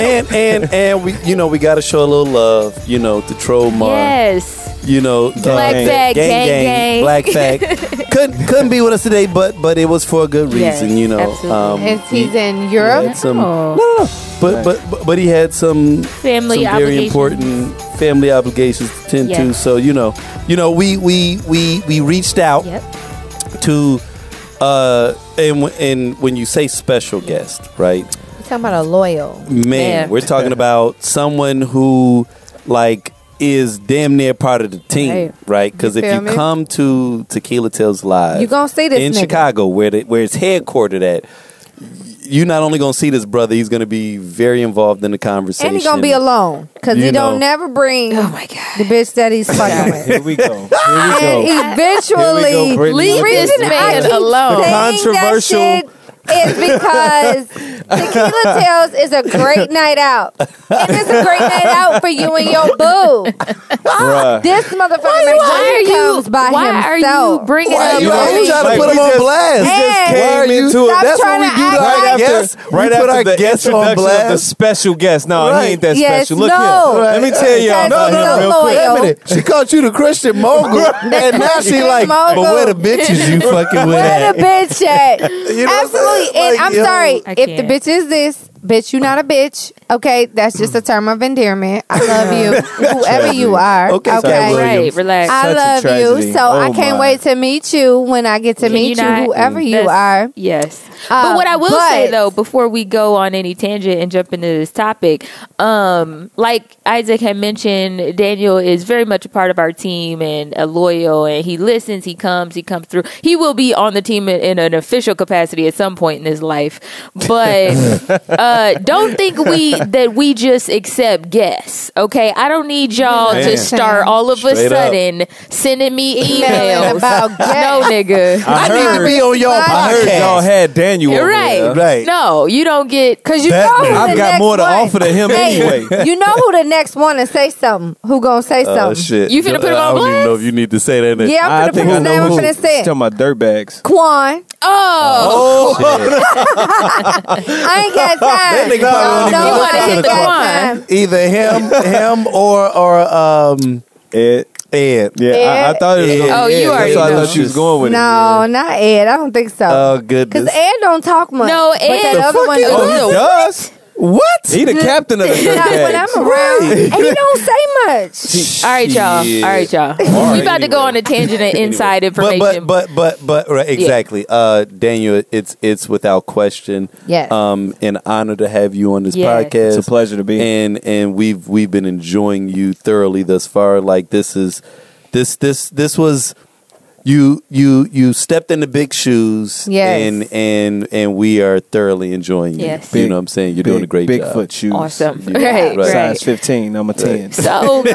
Speaker 6: and and and we, you know, we got to show a little love, you know, to Tromar.
Speaker 5: Yes.
Speaker 6: You know,
Speaker 5: Black
Speaker 6: uh,
Speaker 5: fag, gang, gang.
Speaker 6: black fag. couldn't couldn't be with us today, but but it was for a good
Speaker 5: Yes,
Speaker 6: reason, you know.
Speaker 5: absolutely.
Speaker 4: Is he's
Speaker 6: he-
Speaker 4: in
Speaker 6: he
Speaker 4: Europe?
Speaker 6: had some,
Speaker 5: Oh.
Speaker 6: no, no, no. But, but but but he had some
Speaker 5: Family
Speaker 6: some very
Speaker 5: obligations.
Speaker 6: important family obligations to tend to.
Speaker 5: Yes.
Speaker 6: So you know, you know, we we we we reached out
Speaker 5: Yep.
Speaker 6: to, uh, and w- and when you say special guest, right?
Speaker 4: You're talking about a loyal.
Speaker 6: Man,
Speaker 5: Man.
Speaker 6: we're talking about someone who like is damn near part of the team,
Speaker 4: Right.
Speaker 6: right? Because
Speaker 4: You
Speaker 6: if you
Speaker 4: me?
Speaker 6: come to Tequila Tales Live,
Speaker 4: You gonna see this
Speaker 6: in
Speaker 4: nigga.
Speaker 6: Chicago, where the, where it's headquartered at. You're not only gonna see this brother; he's gonna be very involved in the conversation.
Speaker 4: And he's gonna be alone. Cause he
Speaker 6: know.
Speaker 4: don't never bring
Speaker 5: Oh my God.
Speaker 4: the bitch that he's fucking with.
Speaker 7: Here we go. Here we go.
Speaker 4: And eventually,
Speaker 7: Here we go, Brittany.
Speaker 5: Leave this man alone.
Speaker 7: The controversial-
Speaker 4: that shit is because Tequila Tales is a great night out. It's a great night out for you and your boo.
Speaker 7: Bruh.
Speaker 4: This motherfucker
Speaker 5: Why
Speaker 4: makes
Speaker 5: are you?
Speaker 4: comes by
Speaker 5: Why are
Speaker 4: himself.
Speaker 5: you bringing
Speaker 6: Why
Speaker 5: up?
Speaker 6: you, why trying to put
Speaker 7: we
Speaker 6: him on
Speaker 7: just-
Speaker 6: blast?
Speaker 7: we just
Speaker 4: Hey,
Speaker 7: came
Speaker 6: Why are you-
Speaker 7: into it.
Speaker 4: Stop
Speaker 6: That's
Speaker 4: trying
Speaker 6: what we
Speaker 4: to
Speaker 6: do.
Speaker 4: act
Speaker 6: our
Speaker 7: right
Speaker 4: like-
Speaker 7: after,
Speaker 6: guests. We
Speaker 7: right
Speaker 6: put
Speaker 7: after
Speaker 6: our
Speaker 7: the
Speaker 6: guests on
Speaker 7: introduction of the special guest. No,
Speaker 6: Right.
Speaker 7: he ain't that
Speaker 4: Yes,
Speaker 7: special. Look
Speaker 4: no.
Speaker 7: here. Let me tell y'all
Speaker 4: No,
Speaker 7: about
Speaker 4: no,
Speaker 7: him
Speaker 4: no.
Speaker 7: real quick.
Speaker 4: Wait a
Speaker 6: minute. She called you the Christian mogul, and now she like, but where the bitches you fucking with
Speaker 4: Where
Speaker 6: at?
Speaker 4: the bitch at?
Speaker 6: You know what I'm
Speaker 4: Absolutely. And
Speaker 6: Like, eh,
Speaker 4: I'm
Speaker 6: yo.
Speaker 4: sorry. If the bitch is this, bitch, you not a bitch. Okay, that's just a term of endearment. I love you, whoever you are.
Speaker 6: Okay,
Speaker 4: Okay.
Speaker 6: Cat
Speaker 5: Right, relax.
Speaker 4: I
Speaker 7: Such a
Speaker 4: love you,
Speaker 7: tragedy.
Speaker 4: so I
Speaker 7: Oh,
Speaker 4: can't
Speaker 7: my.
Speaker 4: wait to meet you when I get to
Speaker 5: Can
Speaker 4: meet you,
Speaker 5: not-
Speaker 4: whoever you
Speaker 5: That's-
Speaker 4: are.
Speaker 5: Yes.
Speaker 4: Uh,
Speaker 5: but what I will say
Speaker 4: but-
Speaker 5: though, before we go on any tangent and jump into this topic, um, like Isaac had mentioned, Daniel is very much a part of our team and a loyal, and he listens, he comes, he comes through. He will be on the team in, in an official capacity at some point in his life, but uh, don't think we that we just accept guests. Okay, I don't need y'all
Speaker 6: Man.
Speaker 5: to start all of a
Speaker 6: Straight up.
Speaker 5: sudden sending me
Speaker 4: Emailing
Speaker 5: emails.
Speaker 4: about
Speaker 5: no,
Speaker 4: guests.
Speaker 5: nigga.
Speaker 6: I need to
Speaker 7: heard-
Speaker 6: be on your
Speaker 4: I
Speaker 7: I heard
Speaker 6: podcast.
Speaker 7: y'all had Daniel. over
Speaker 5: Right.
Speaker 7: there.
Speaker 6: Right.
Speaker 5: No, you don't get
Speaker 4: Cause you
Speaker 6: That
Speaker 4: know who the
Speaker 7: I've got
Speaker 4: next
Speaker 7: more to
Speaker 4: one.
Speaker 7: offer to him
Speaker 4: Hey,
Speaker 7: anyway.
Speaker 4: you know who the next one to say something? Who gonna say
Speaker 6: Oh
Speaker 4: something?
Speaker 6: shit!
Speaker 5: You finna put him on blast?
Speaker 6: I don't even know if you need to say that.
Speaker 4: Yeah,
Speaker 7: I
Speaker 4: I'm finna
Speaker 7: think
Speaker 4: put
Speaker 7: I
Speaker 4: his name. I'm
Speaker 7: who.
Speaker 4: finna
Speaker 7: She's
Speaker 4: say it.
Speaker 7: talking about dirtbags.
Speaker 4: Quan.
Speaker 5: Oh,
Speaker 4: I ain't got time.
Speaker 6: That nigga probably
Speaker 4: no,
Speaker 6: won't even
Speaker 4: no,
Speaker 6: listen
Speaker 4: I
Speaker 6: to
Speaker 4: ain't
Speaker 6: the
Speaker 4: got
Speaker 5: Quan.
Speaker 6: Either him, him, or or um
Speaker 7: Ed.
Speaker 6: Ed.
Speaker 7: Yeah, I, I thought it was.
Speaker 6: Ed.
Speaker 7: gonna
Speaker 5: Oh,
Speaker 7: be
Speaker 5: you
Speaker 7: Ed.
Speaker 5: already
Speaker 7: That's why I
Speaker 5: know.
Speaker 7: thought she was going with
Speaker 4: No, not Ed. I don't think so.
Speaker 6: Oh goodness. Because!
Speaker 4: Ed don't talk much.
Speaker 5: No,
Speaker 4: But
Speaker 5: Ed-
Speaker 4: that
Speaker 5: The
Speaker 4: other
Speaker 6: fuck
Speaker 4: one
Speaker 6: is-
Speaker 7: Oh,
Speaker 4: do.
Speaker 7: he does.
Speaker 6: What?
Speaker 7: He the captain of the
Speaker 4: Not when
Speaker 7: dirtbags.
Speaker 4: I'm around. And he don't say much.
Speaker 5: all right, y'all. All right, y'all.
Speaker 6: All
Speaker 5: we
Speaker 6: right,
Speaker 5: about to go on a tangent of inside
Speaker 6: But
Speaker 5: information.
Speaker 6: but but but but right, exactly. Uh, Daniel, it's it's without question.
Speaker 4: Yes.
Speaker 6: Um, an honor to have you on this
Speaker 5: Yes.
Speaker 6: podcast.
Speaker 7: It's a pleasure to be here.
Speaker 6: And and we've we've been enjoying you thoroughly thus far. Like this is this this this was you you you stepped into big shoes.
Speaker 4: Yes.
Speaker 6: And and and we are thoroughly enjoying you.
Speaker 5: Yes.
Speaker 6: You know what I'm saying? You're doing a great job.
Speaker 7: Bigfoot shoes.
Speaker 5: Awesome.
Speaker 7: Yeah.
Speaker 5: Right,
Speaker 6: right.
Speaker 7: Size 15. I'm a 10.
Speaker 5: So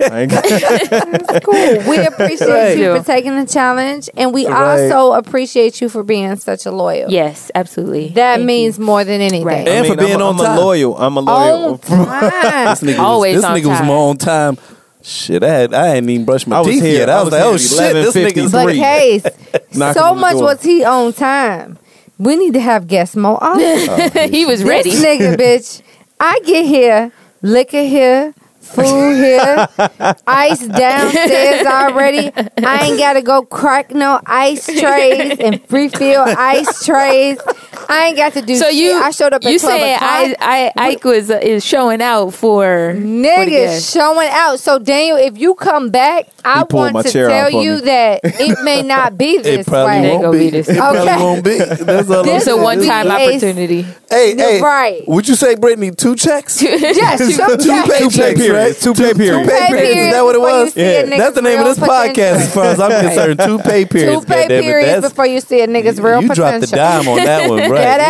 Speaker 7: I
Speaker 4: cool. We appreciate
Speaker 5: Right.
Speaker 4: you for taking the challenge, and we
Speaker 6: Right.
Speaker 4: also appreciate you for being such a loyal.
Speaker 5: yes, absolutely.
Speaker 4: That
Speaker 5: Thank
Speaker 4: means
Speaker 5: you.
Speaker 4: more than anything.
Speaker 5: Right.
Speaker 6: And
Speaker 7: I
Speaker 6: for being
Speaker 7: I'm,
Speaker 6: on
Speaker 7: I'm
Speaker 6: time.
Speaker 7: a loyal. I'm a loyal.
Speaker 4: On time.
Speaker 6: This nigga
Speaker 5: Always
Speaker 6: was, this
Speaker 5: on
Speaker 6: nigga was more on time. Shit, I had I hadn't even brushed my
Speaker 7: I was
Speaker 6: teeth
Speaker 7: here.
Speaker 6: yet. I,
Speaker 7: I
Speaker 6: was,
Speaker 7: was
Speaker 6: like, oh,
Speaker 7: here
Speaker 6: oh
Speaker 7: at
Speaker 6: shit, this
Speaker 7: 11:53.
Speaker 6: nigga's
Speaker 4: But
Speaker 7: Three.
Speaker 4: Case,
Speaker 7: Knocking
Speaker 4: so
Speaker 7: on the
Speaker 4: much
Speaker 7: door.
Speaker 4: was he on time. We need to have guests more often.
Speaker 5: he was ready.
Speaker 4: This nigga, bitch. I get here, liquor here, food here, ice downstairs already. I ain't gotta go crack no ice trays and refill ice trays. I ain't got to do
Speaker 5: So
Speaker 4: shit.
Speaker 5: you,
Speaker 4: I showed up at
Speaker 5: you
Speaker 4: 12
Speaker 5: say. I, I, Ike was uh, is showing out for for
Speaker 4: Niggas
Speaker 5: guests.
Speaker 4: showing out. So Daniel, if you come back, I
Speaker 7: He my
Speaker 4: want to tell you
Speaker 7: me.
Speaker 4: that it may not be this
Speaker 6: It probably
Speaker 4: way.
Speaker 6: Won't be.
Speaker 5: be this.
Speaker 6: It probably
Speaker 4: Okay.
Speaker 6: won't be. That's all
Speaker 4: This
Speaker 5: It's a one time opportunity.
Speaker 6: Hey, hey,
Speaker 4: Right.
Speaker 6: Would you say, Brittany, two checks?
Speaker 4: Yes, two
Speaker 6: two
Speaker 4: checks.
Speaker 6: pay
Speaker 7: Two pay
Speaker 6: checks,
Speaker 7: periods.
Speaker 6: right?
Speaker 7: Two pay periods.
Speaker 6: Two pay
Speaker 4: pay
Speaker 6: periods. Is that what it was?
Speaker 4: see a nigga's
Speaker 6: That's the name of
Speaker 4: real
Speaker 6: this podcast, as far as I'm concerned. Two pay periods.
Speaker 4: Two pay periods before you see a nigga's real potential.
Speaker 6: You
Speaker 4: potential.
Speaker 6: dropped the dime on that one, right?
Speaker 4: That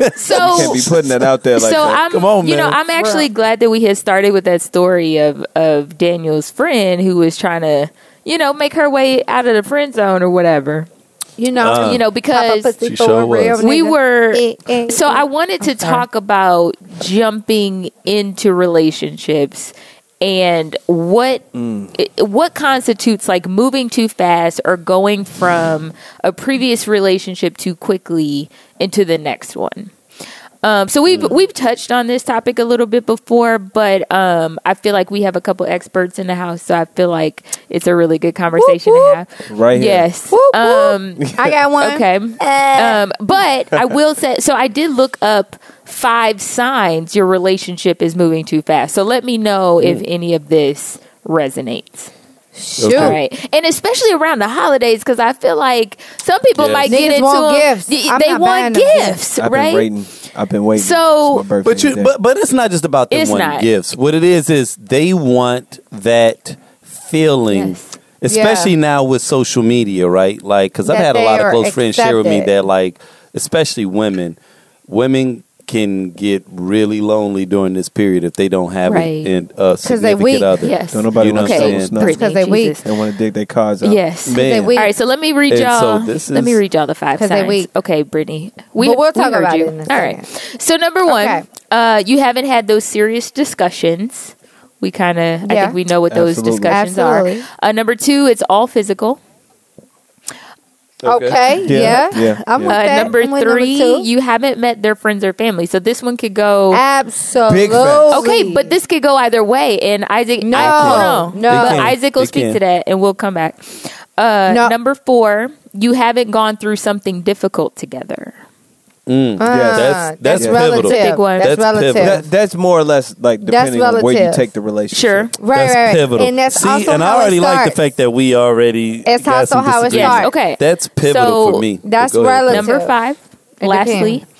Speaker 4: ass.
Speaker 5: So
Speaker 7: Can't be putting that out there like
Speaker 5: so
Speaker 7: that.
Speaker 5: I'm,
Speaker 6: Come on,
Speaker 5: you know. I'm actually glad that we had started with that story of of Daniel's friend who was trying to, you know, make her way out of the friend zone or whatever.
Speaker 4: You know,
Speaker 6: Uh,
Speaker 5: you know, because
Speaker 4: pussy
Speaker 6: She
Speaker 4: for
Speaker 6: sure
Speaker 4: a real
Speaker 6: was.
Speaker 5: we were.
Speaker 4: Eh, eh,
Speaker 5: So
Speaker 4: eh.
Speaker 5: I wanted to talk about jumping into relationships and what mm. i- what constitutes like moving too fast or going from a previous relationship too quickly into the next one. Um, so we've we've touched on this topic a little bit before, but um, I feel like we have a couple experts in the house, so I feel like it's a really good conversation
Speaker 4: Whoop,
Speaker 5: to have.
Speaker 7: Right here.
Speaker 5: Yes.
Speaker 4: Whoop, whoop.
Speaker 5: Um,
Speaker 4: I got one.
Speaker 5: Okay.
Speaker 4: Eh.
Speaker 5: Um, but I will say, so I did look up five signs your relationship is moving too fast. So let me know if any of this resonates.
Speaker 4: Shoot.
Speaker 5: All right, and especially around the holidays, because I feel like some people
Speaker 6: Yes.
Speaker 5: might get into
Speaker 4: want
Speaker 5: them-
Speaker 4: gifts.
Speaker 5: y-
Speaker 4: I'm
Speaker 5: They want
Speaker 4: buying them
Speaker 5: gifts,
Speaker 7: I've
Speaker 5: right?
Speaker 7: Been waiting. I've been waiting.
Speaker 5: So-
Speaker 7: It's my birthday
Speaker 6: But you, but but it's not just about
Speaker 5: the
Speaker 6: one
Speaker 5: not.
Speaker 6: gifts. What it is is they want that feeling,
Speaker 5: Yes.
Speaker 6: especially
Speaker 4: Yeah.
Speaker 6: now with social media, right? Like, because I've had a lot of
Speaker 4: are
Speaker 6: close friends share with me that, like, especially women, women can get really lonely during this period if they don't have
Speaker 5: Right.
Speaker 6: a, in- a
Speaker 4: they
Speaker 6: significant
Speaker 4: weak.
Speaker 6: other.
Speaker 5: Yes.
Speaker 7: Don't nobody
Speaker 6: You know
Speaker 7: want to
Speaker 6: I'm
Speaker 7: show
Speaker 6: saying?
Speaker 7: us nothing.
Speaker 5: Brittany,
Speaker 4: Because they weak.
Speaker 5: Jesus.
Speaker 7: They want to dig their cards out.
Speaker 5: Yes.
Speaker 6: Man.
Speaker 4: They weak.
Speaker 5: All right, so let me read
Speaker 6: And
Speaker 5: y'all.
Speaker 6: so this
Speaker 5: let me
Speaker 6: is-
Speaker 5: read y'all the five
Speaker 4: 'Cause they
Speaker 5: signs.
Speaker 4: weak.
Speaker 5: Okay, Brittany. We,
Speaker 4: But we'll talk
Speaker 5: heard
Speaker 4: about
Speaker 5: you.
Speaker 4: it in a
Speaker 5: All right. So number one,
Speaker 4: Okay.
Speaker 5: uh, you haven't had those serious discussions. We kind of, I think we know what those
Speaker 7: Absolutely.
Speaker 5: discussions
Speaker 4: Absolutely.
Speaker 5: are. Uh, number two, it's all physical.
Speaker 4: Okay.
Speaker 7: Yeah.
Speaker 4: Yeah.
Speaker 7: Yeah.
Speaker 4: I'm
Speaker 7: Yeah.
Speaker 4: with
Speaker 5: Uh,
Speaker 4: that.
Speaker 5: number
Speaker 4: I'm with
Speaker 5: three,
Speaker 4: two.
Speaker 5: you haven't met their friends or family. So this one could go.
Speaker 4: Absolutely.
Speaker 7: Big.
Speaker 5: Okay, but this could go either way. And Isaac,
Speaker 4: No,
Speaker 5: I, hold on.
Speaker 4: no.
Speaker 5: But
Speaker 6: can.
Speaker 5: Isaac will
Speaker 6: It
Speaker 5: speak
Speaker 6: can.
Speaker 5: to that, and we'll come back. Uh,
Speaker 4: No.
Speaker 5: Number four, you haven't gone through something difficult together.
Speaker 6: Mm.
Speaker 4: Ah,
Speaker 6: That's- that's
Speaker 4: relative.
Speaker 6: pivotal.
Speaker 5: Big one.
Speaker 4: That's,
Speaker 6: That's
Speaker 4: relative.
Speaker 6: pivotal.
Speaker 7: That, that's more or less like depending on where you take the relationship.
Speaker 5: Sure.
Speaker 4: Right,
Speaker 6: that's
Speaker 4: right, right.
Speaker 6: pivotal.
Speaker 4: And that's
Speaker 6: See,
Speaker 4: also
Speaker 6: and I already like the fact that we already.
Speaker 4: It's
Speaker 6: got
Speaker 4: also
Speaker 6: some
Speaker 4: how it starts.
Speaker 5: Okay.
Speaker 6: That's pivotal
Speaker 5: So,
Speaker 6: for me.
Speaker 4: that's
Speaker 6: Go ahead.
Speaker 4: relative.
Speaker 5: Number five,
Speaker 4: It
Speaker 5: lastly,
Speaker 4: depends.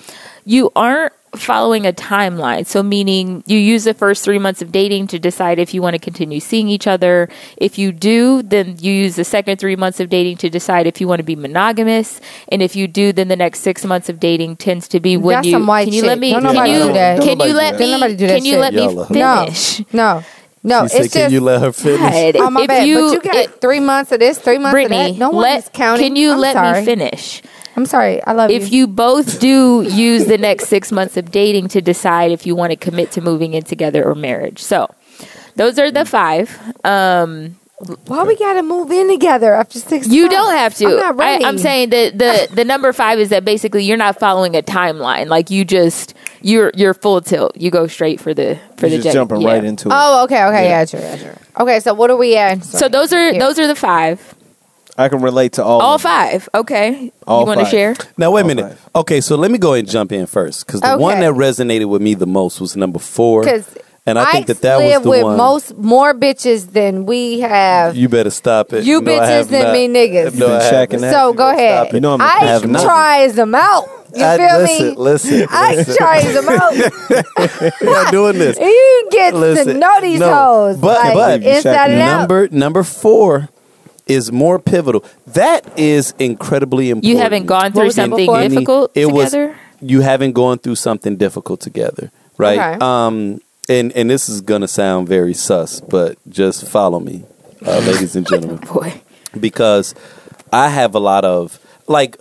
Speaker 5: you aren't following a timeline. So, meaning you use the first three months of dating to decide if you want to continue seeing each other. If you do, then you use the second three months of dating to decide if you want to be monogamous. And if you do, then the next six months of dating tends to be when
Speaker 4: That's
Speaker 5: you.
Speaker 4: some white
Speaker 5: can you
Speaker 4: shit.
Speaker 5: let me?
Speaker 4: Don't
Speaker 5: can you?
Speaker 4: do that.
Speaker 5: Can you let me?
Speaker 4: that. Don't nobody do that
Speaker 5: Can you let me finish?
Speaker 4: No. No.
Speaker 6: She
Speaker 4: it's
Speaker 6: "Can
Speaker 4: just
Speaker 6: you let her finish?"
Speaker 5: God,
Speaker 4: Oh my
Speaker 5: if
Speaker 4: bad.
Speaker 5: you,
Speaker 4: but you got
Speaker 5: it-
Speaker 4: three months of this, three months
Speaker 5: Brittany,
Speaker 4: of that. No one
Speaker 5: let,
Speaker 4: is counting.
Speaker 5: can you
Speaker 4: I'm
Speaker 5: let
Speaker 4: sorry.
Speaker 5: me finish?
Speaker 4: I'm sorry. I love
Speaker 5: if
Speaker 4: you.
Speaker 5: you both do use the next six months of dating to decide if you want to commit to moving in together or marriage. So those are the five. Um,
Speaker 4: Why we gotta move in together after six?
Speaker 5: you
Speaker 4: months?
Speaker 5: don't have to.
Speaker 4: I'm not ready.
Speaker 5: I, am saying that the the number five is that basically you're not following a timeline. Like you just you're you're full tilt. You go straight for the for
Speaker 7: You're
Speaker 5: the
Speaker 7: just
Speaker 5: jet-
Speaker 7: jumping
Speaker 5: yeah.
Speaker 7: right into it.
Speaker 4: Oh, okay, okay,
Speaker 7: Yeah.
Speaker 4: yeah, true, yeah, true. Okay, so what are we at?
Speaker 5: So those are
Speaker 4: Here.
Speaker 5: those are the five.
Speaker 7: I can relate to all.
Speaker 5: All
Speaker 7: of them.
Speaker 5: five. Okay.
Speaker 7: All
Speaker 5: you want to
Speaker 7: five.
Speaker 5: share?
Speaker 6: Now wait a
Speaker 7: All
Speaker 6: minute.
Speaker 7: five.
Speaker 6: Okay, so let me go ahead and jump in first because the
Speaker 4: Okay.
Speaker 6: one that resonated with me the most was number four,
Speaker 4: because
Speaker 6: and I think that that was
Speaker 4: live
Speaker 6: the
Speaker 4: with
Speaker 6: one.
Speaker 4: most more bitches than we have.
Speaker 6: you better stop it.
Speaker 4: You
Speaker 6: No, I
Speaker 4: bitches
Speaker 6: have
Speaker 4: than
Speaker 6: not.
Speaker 4: me niggas.
Speaker 6: No, I
Speaker 7: Been
Speaker 6: haven't.
Speaker 7: that.
Speaker 4: so go ahead.
Speaker 7: You know I'm a
Speaker 4: I
Speaker 7: professional.
Speaker 4: tries them out. You
Speaker 6: I-
Speaker 4: feel
Speaker 6: listen,
Speaker 4: me?
Speaker 6: Listen,
Speaker 4: I
Speaker 6: listen.
Speaker 4: tries them out.
Speaker 6: We're not doing this.
Speaker 4: you get to
Speaker 6: Listen,
Speaker 4: know these
Speaker 6: no,
Speaker 4: hoes,
Speaker 6: but-
Speaker 4: like
Speaker 6: but-
Speaker 4: inside and out.
Speaker 6: Number number four is more pivotal. That is incredibly important.
Speaker 5: You haven't gone through
Speaker 4: was
Speaker 5: something
Speaker 4: before?
Speaker 5: difficult
Speaker 6: it
Speaker 5: together.
Speaker 6: was you haven't gone through something difficult together, right?
Speaker 4: Okay.
Speaker 6: Um, and and this is gonna sound very sus, but just follow me, uh, ladies and gentlemen,
Speaker 5: Boy,
Speaker 6: because I have a lot of like.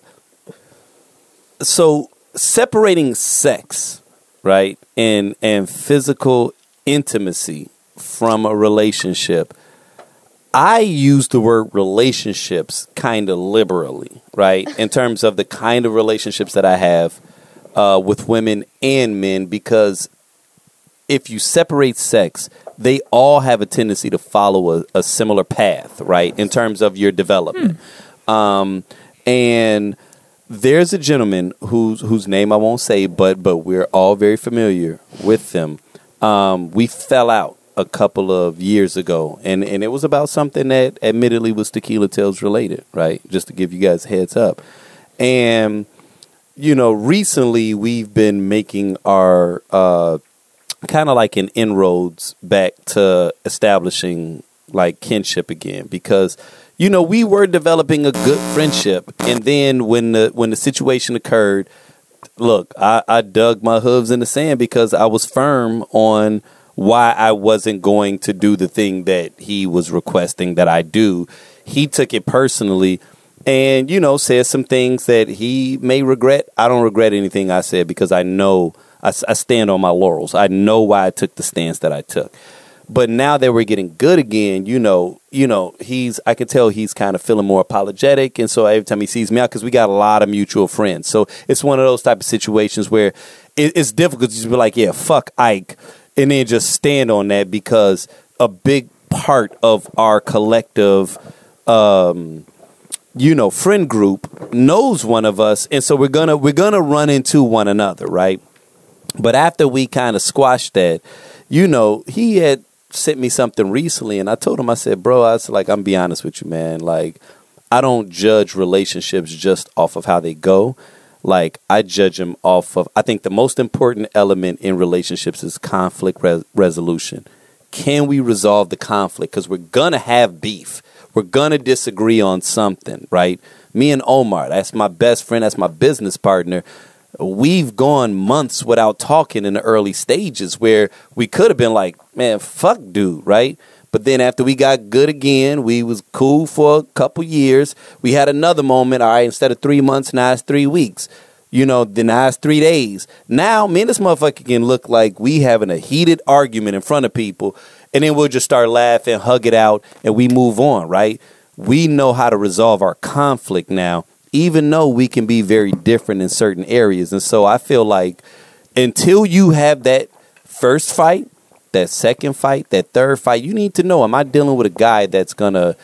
Speaker 6: So separating sex, right, and and physical intimacy from a relationship. I use the word relationships kind of liberally, right? In terms of the kind of relationships that I have uh, with women and men, because if you separate sex, they all have a tendency to follow a, a similar path, right? In terms of your development. Um, and there's a gentleman whose whose name I won't say, but but we're all very familiar with them. Um, we fell out a couple of years ago, and and it was about something that admittedly was Tequila Tales related, right? Just to give you guys heads up, and you know, recently we've been making our uh, kind of like an inroads back to establishing like kinship again. Because you know we were developing a good friendship and then when the when the situation occurred look I, I dug my hooves in the sand because i was firm on why i wasn't going to do the thing that he was requesting that i do. He took it personally and you know said some things that he may regret. I don't regret anything i said because i know I, I stand on my laurels. I know why i took the stance that i took. But now that we're getting good again, you know, you know, he's I can tell he's kind of feeling more apologetic, and so every time he sees me out, because we got a lot of mutual friends, so it's one of those type of situations where it, it's difficult to just be like, yeah, fuck Ike, and then just stand on that because a big part of our collective. Um, you know, friend group knows one of us, and so we're gonna we're gonna run into one another, right? But after we kind of squashed that, you know, he had sent me something recently, and I told him, I said, bro, I was like, I'm be honest with you, man. Like, I don't judge relationships just off of how they go. Like, I judge them off of, I think the most important element in relationships is conflict res- resolution. Can we resolve the conflict? Because we're to have beef. We're to disagree on something, right? Me and Omar, that's my best friend, that's my business partner we've gone months without talking in the early stages where we could have been like, man, fuck dude, right? But then after we got good again, we was cool for a couple years. We had another moment. All right, instead of three months, now it's three weeks. You know, then now it's three days. Now me and this motherfucker can look like we having a heated argument in front of people, and then we'll just start laughing, hug it out, and we move on, right? We know how to resolve our conflict now even though we can be very different in certain areas. And so I feel like until you have that first fight, that second fight, that third fight, you need to know am I dealing with a guy that's going to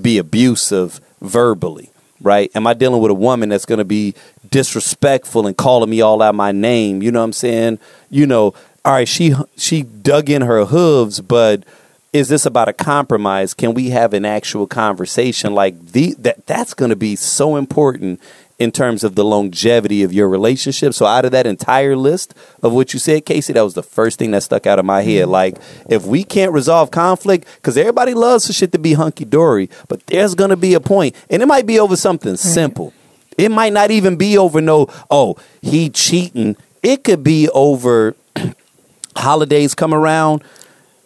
Speaker 6: be abusive verbally? Right? Am I dealing with a woman that's going to be disrespectful and calling me all out my name? You know what I'm saying? You know, all right, she she dug in her hooves, but is this about a compromise? Can we have an actual conversation? Like the that that's going to be so important in terms of the longevity of your relationship. So out of that entire list of what you said, Casey, that was the first thing that stuck out of my head. Mm-hmm. Like if we can't resolve conflict, because everybody loves for shit to be hunky dory, but there's to be a point, and it might be over something simple. It might not even be over no, oh, he cheating. It could be over holidays come around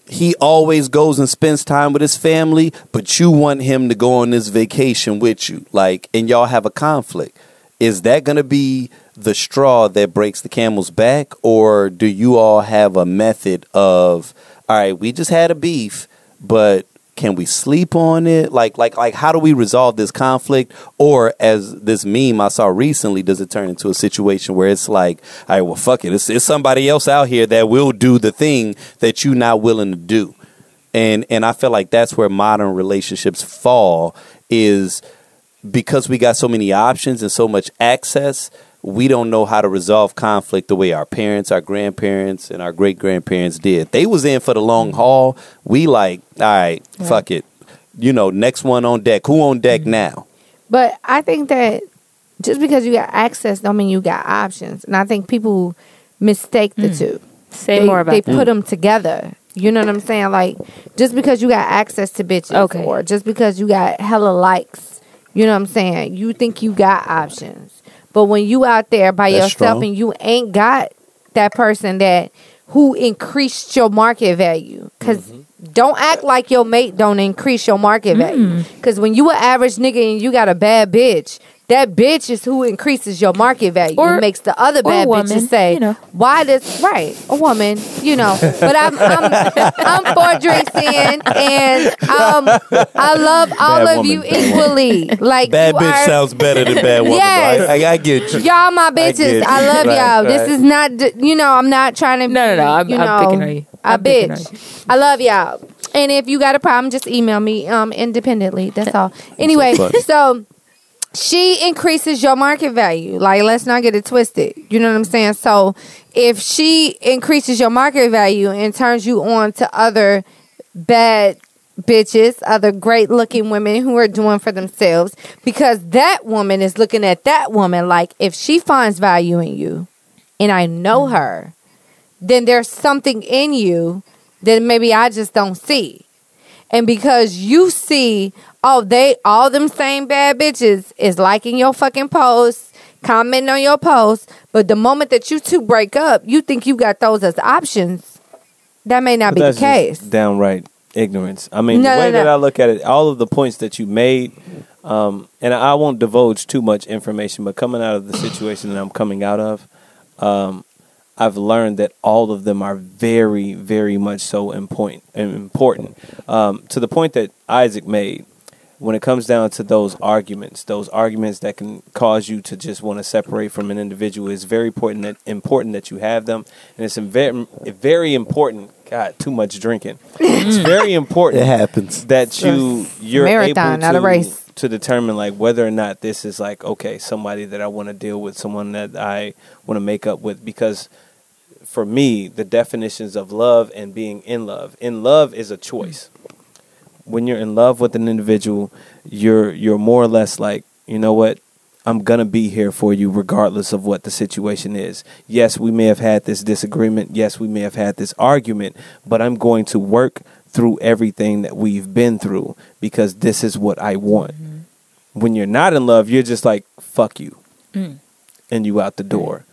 Speaker 6: he always goes and spends time with his family, but you want him to go on this vacation with you, like, and y'all have a conflict. Is that going to be the straw that breaks the camel's back, or do you all have a method of, all right, we just had a beef, but can we sleep on it? Like, like, like, how do we resolve this conflict? Or as this meme I saw recently, does it turn into a situation where it's like, all right, well, fuck it, it's, it's somebody else out here that will do the thing that you're not willing to do, and and I feel like that's where modern relationships fall is because we got so many options and so much access. We don't know how to resolve conflict the way our parents, our grandparents, and our great grandparents did. They was in for the long mm-hmm. haul. We like, all right, fuck it. You know, next one on deck. Who on deck mm-hmm. now?
Speaker 4: But I think that just because you got access don't mean you got options. And I think people mistake the mm. two.
Speaker 5: Say
Speaker 4: they,
Speaker 5: more about
Speaker 4: They
Speaker 5: that.
Speaker 4: put mm. them together. You know what I'm saying? Like just because you got access to bitches
Speaker 5: Okay.
Speaker 4: or just because you got hella likes, you know what I'm saying? You think you got options. But when you out there by
Speaker 6: That's
Speaker 4: yourself
Speaker 6: strong.
Speaker 4: and you ain't got that person that who increased your market value because
Speaker 6: Mm-hmm.
Speaker 4: don't act like your mate don't increase your market value because when you an average nigga and you got a bad bitch that bitch is who increases your market value
Speaker 5: Or-
Speaker 4: and makes the other bad
Speaker 5: woman,
Speaker 4: bitches say
Speaker 5: you know.
Speaker 4: why this right a woman you know but i'm i'm, I'm four drinks in and um i love all
Speaker 7: Bad
Speaker 4: of you
Speaker 7: woman, bad
Speaker 4: equally like
Speaker 6: Bad
Speaker 4: you
Speaker 6: bitch
Speaker 4: are-
Speaker 6: sounds better than bad woman.
Speaker 4: Yes.
Speaker 6: I, I, I get you.
Speaker 4: Y'all my bitches.
Speaker 6: you.
Speaker 4: I, love
Speaker 6: Right,
Speaker 4: y'all. This is not, you know, I'm not trying to.
Speaker 5: No, no, no. I'm-
Speaker 4: you
Speaker 5: I'm
Speaker 4: know,
Speaker 5: picking on you.
Speaker 4: A
Speaker 5: I'm
Speaker 4: bitch. I love y'all. And if you got a problem, just email me um independently. That's all. Anyway,
Speaker 6: funny.
Speaker 4: so she increases your market value. Like, let's not get it twisted. You know what I'm saying? So if she increases your market value and turns you on to other bad bitches, other great looking women who are doing for themselves, because that woman is looking at that woman like if she finds value in you and I know mm-hmm. her, then there's something in you that maybe I just don't see. And because you see, oh, they all them same bad bitches is liking your fucking posts, commenting on your posts, but the moment that you two break up, you think you got those as options. That may not
Speaker 7: But
Speaker 4: be the case.
Speaker 7: downright ignorance. I mean,
Speaker 4: No,
Speaker 7: the
Speaker 4: no,
Speaker 7: way that. I look at it, all of the points that you made, um, and I won't divulge too much information, but coming out of the situation that I'm coming out of, um, I've learned that all of them are very, very much so important. Important um, to the point that Isaac made. When it comes down to those arguments, those arguments that can cause you to just want to separate from an individual, it's very important. That important that you have them, and it's very, very important. God, too much drinking. It's mm. very important
Speaker 6: It happens.
Speaker 7: that you you're
Speaker 4: Marathon,
Speaker 7: able
Speaker 4: not a race.
Speaker 7: to determine like whether or not this is like okay somebody that I want to deal with someone that I want to make up with because for me the definitions of love and being in love in love is a choice when you're in love with an individual you're you're more or less like you know what I'm gonna be here for you regardless of what the situation is. Yes, we may have had this disagreement. Yes, we may have had this argument, but I'm going to work through everything that we've been through because this is what I want. Mm-hmm. When you're not in love, you're just like fuck you, mm. and you out the door,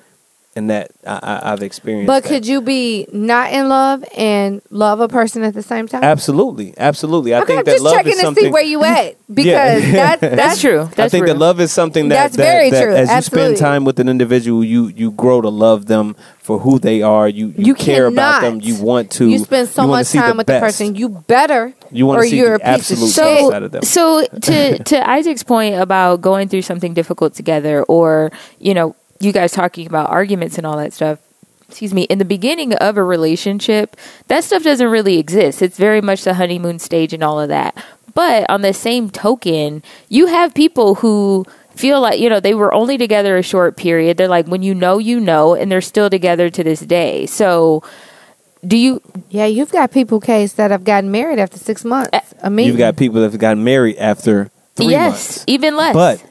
Speaker 7: and that I, I, I've experienced.
Speaker 4: But
Speaker 7: that.
Speaker 4: could you be not in love and love a person at the same time?
Speaker 7: Absolutely, absolutely. I
Speaker 4: okay,
Speaker 7: think
Speaker 4: I'm
Speaker 7: that
Speaker 4: just
Speaker 7: love
Speaker 4: checking
Speaker 7: is
Speaker 4: to
Speaker 7: something.
Speaker 4: see where you at because
Speaker 7: Yeah.
Speaker 4: that, that's,
Speaker 5: That's true. That's
Speaker 7: I think
Speaker 5: real.
Speaker 7: that love is something that,
Speaker 4: That's
Speaker 7: that,
Speaker 4: very
Speaker 7: that
Speaker 4: true.
Speaker 7: as you spend time with an individual, you you grow to love them for who they are. You you,
Speaker 4: You
Speaker 7: care about them. You want to.
Speaker 4: you spend so
Speaker 7: you
Speaker 4: much
Speaker 7: see
Speaker 4: time with the person. You better,
Speaker 7: You wanna
Speaker 4: or
Speaker 7: see
Speaker 4: you're
Speaker 7: the
Speaker 4: a piece of
Speaker 7: absolute best
Speaker 5: So,
Speaker 7: out of them.
Speaker 5: so to to Isaac's point about going through something difficult together, or you know, you guys talking about arguments and all that stuff. Excuse me. In the beginning of a relationship, that stuff doesn't really exist. It's very much the honeymoon stage and all of that. But on the same token, you have people who feel like you know they were only together a short period. They're like, when you know, you know, and they're still together to this day. So, do you?
Speaker 4: Yeah, you've got people, case that have gotten married after six months. I mean,
Speaker 7: You've got people that have gotten married after three
Speaker 5: yes,
Speaker 7: months.
Speaker 5: even less.
Speaker 7: But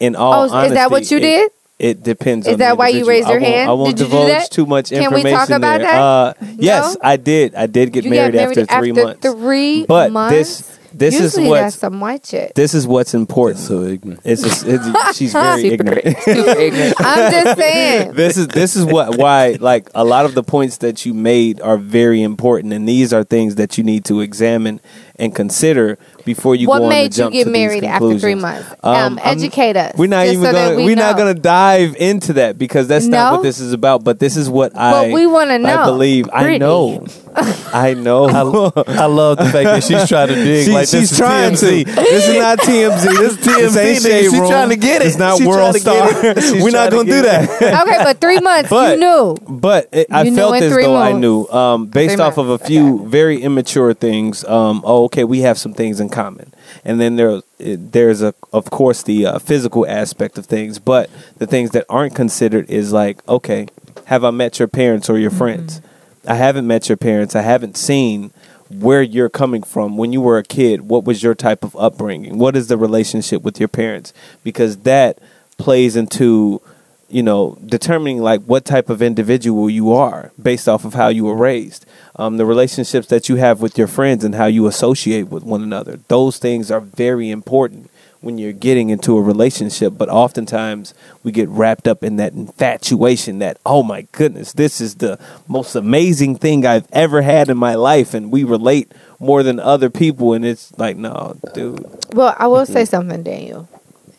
Speaker 7: in all
Speaker 4: Oh, is that what you
Speaker 7: it-
Speaker 4: did?
Speaker 7: It depends.
Speaker 4: Is
Speaker 7: on the
Speaker 4: that why you raised your hand?
Speaker 7: I won't
Speaker 4: Did you do
Speaker 7: divulge
Speaker 4: that?
Speaker 7: too much
Speaker 4: Can we
Speaker 7: information
Speaker 4: talk about
Speaker 7: there.
Speaker 4: that?
Speaker 7: Uh,
Speaker 4: No?
Speaker 7: Yes, I did. I did get married,
Speaker 4: got married
Speaker 7: after three months.
Speaker 4: Three
Speaker 7: But
Speaker 4: months.
Speaker 7: this this
Speaker 4: Usually
Speaker 7: is what
Speaker 4: that's some white shit.
Speaker 7: this is what's important.
Speaker 6: So ignorant.
Speaker 7: It's, just, it's she's very ignorant.
Speaker 5: super ignorant.
Speaker 4: I'm just saying.
Speaker 7: this is this is what why like a lot of the points that you made are very important, and these are things that you need to examine and consider before you
Speaker 4: what
Speaker 7: go on
Speaker 4: made
Speaker 7: to
Speaker 4: you get married after three months?
Speaker 7: Um,
Speaker 4: Um, educate us.
Speaker 7: We're not even
Speaker 4: so
Speaker 7: gonna.
Speaker 4: we
Speaker 7: We are not gonna dive into that because that's not what this is about. But this is what I.
Speaker 4: But we wanna know
Speaker 7: I
Speaker 4: know.
Speaker 7: believe. I know. I know.
Speaker 6: I, I love the fact that she's trying to dig
Speaker 7: She-
Speaker 6: like this
Speaker 7: she's
Speaker 6: is
Speaker 7: trying
Speaker 6: TMZ.
Speaker 7: to. This is not TMZ. This is
Speaker 6: TMZ,
Speaker 7: ain't
Speaker 6: nigga.
Speaker 7: Shade
Speaker 6: She
Speaker 7: Room.
Speaker 6: trying to get it.
Speaker 7: It's not
Speaker 6: She
Speaker 7: World
Speaker 6: trying to
Speaker 7: Star.
Speaker 6: get it. She's
Speaker 7: We're not gonna do that.
Speaker 4: okay, but three months.
Speaker 7: But-
Speaker 4: you knew.
Speaker 7: But it, I felt as
Speaker 4: three
Speaker 7: though I knew, um, based
Speaker 4: Three
Speaker 7: off of a few very immature things. Um, oh, okay, we have some things in common, and then there, there's a, of course, the uh, physical aspect of things. But the things that aren't considered is like, okay, have I met your parents or your friends? I haven't met your parents. I haven't seen where you're coming from when you were a kid. What was your type of upbringing? What is the relationship with your parents? Because that plays into you know, determining like what type of individual you are based off of how you were raised, um, the relationships that you have with your friends and how you associate with one another. Those things are very important when you're getting into a relationship. But oftentimes we get wrapped up in that infatuation that, oh my goodness, this is the most amazing thing I've ever had in my life. And we relate more than other people. And it's like, no, dude.
Speaker 4: Well, I will say something, Daniel.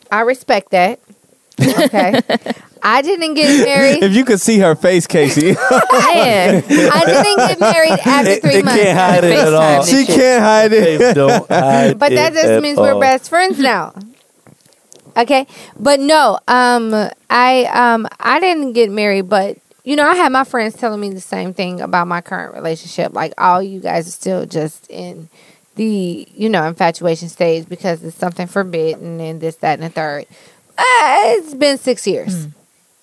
Speaker 4: I respect that. Okay. I didn't get married.
Speaker 7: If you could see her face, Casey,
Speaker 5: Man,
Speaker 4: I didn't get married after three
Speaker 6: it
Speaker 4: months.
Speaker 6: can't hide it at all.
Speaker 5: FaceTime
Speaker 7: she can't hide
Speaker 6: Face
Speaker 7: it.
Speaker 6: don't hide
Speaker 4: But that
Speaker 6: it
Speaker 4: just
Speaker 6: at
Speaker 4: means we're
Speaker 6: all.
Speaker 4: best friends now. Okay, but no, um, I um, I didn't get married, but you know, I had my friends telling me the same thing about my current relationship. Like, all you guys are still just in the you know infatuation stage because it's something forbidden and this, that, and the third. Uh, it's been six years.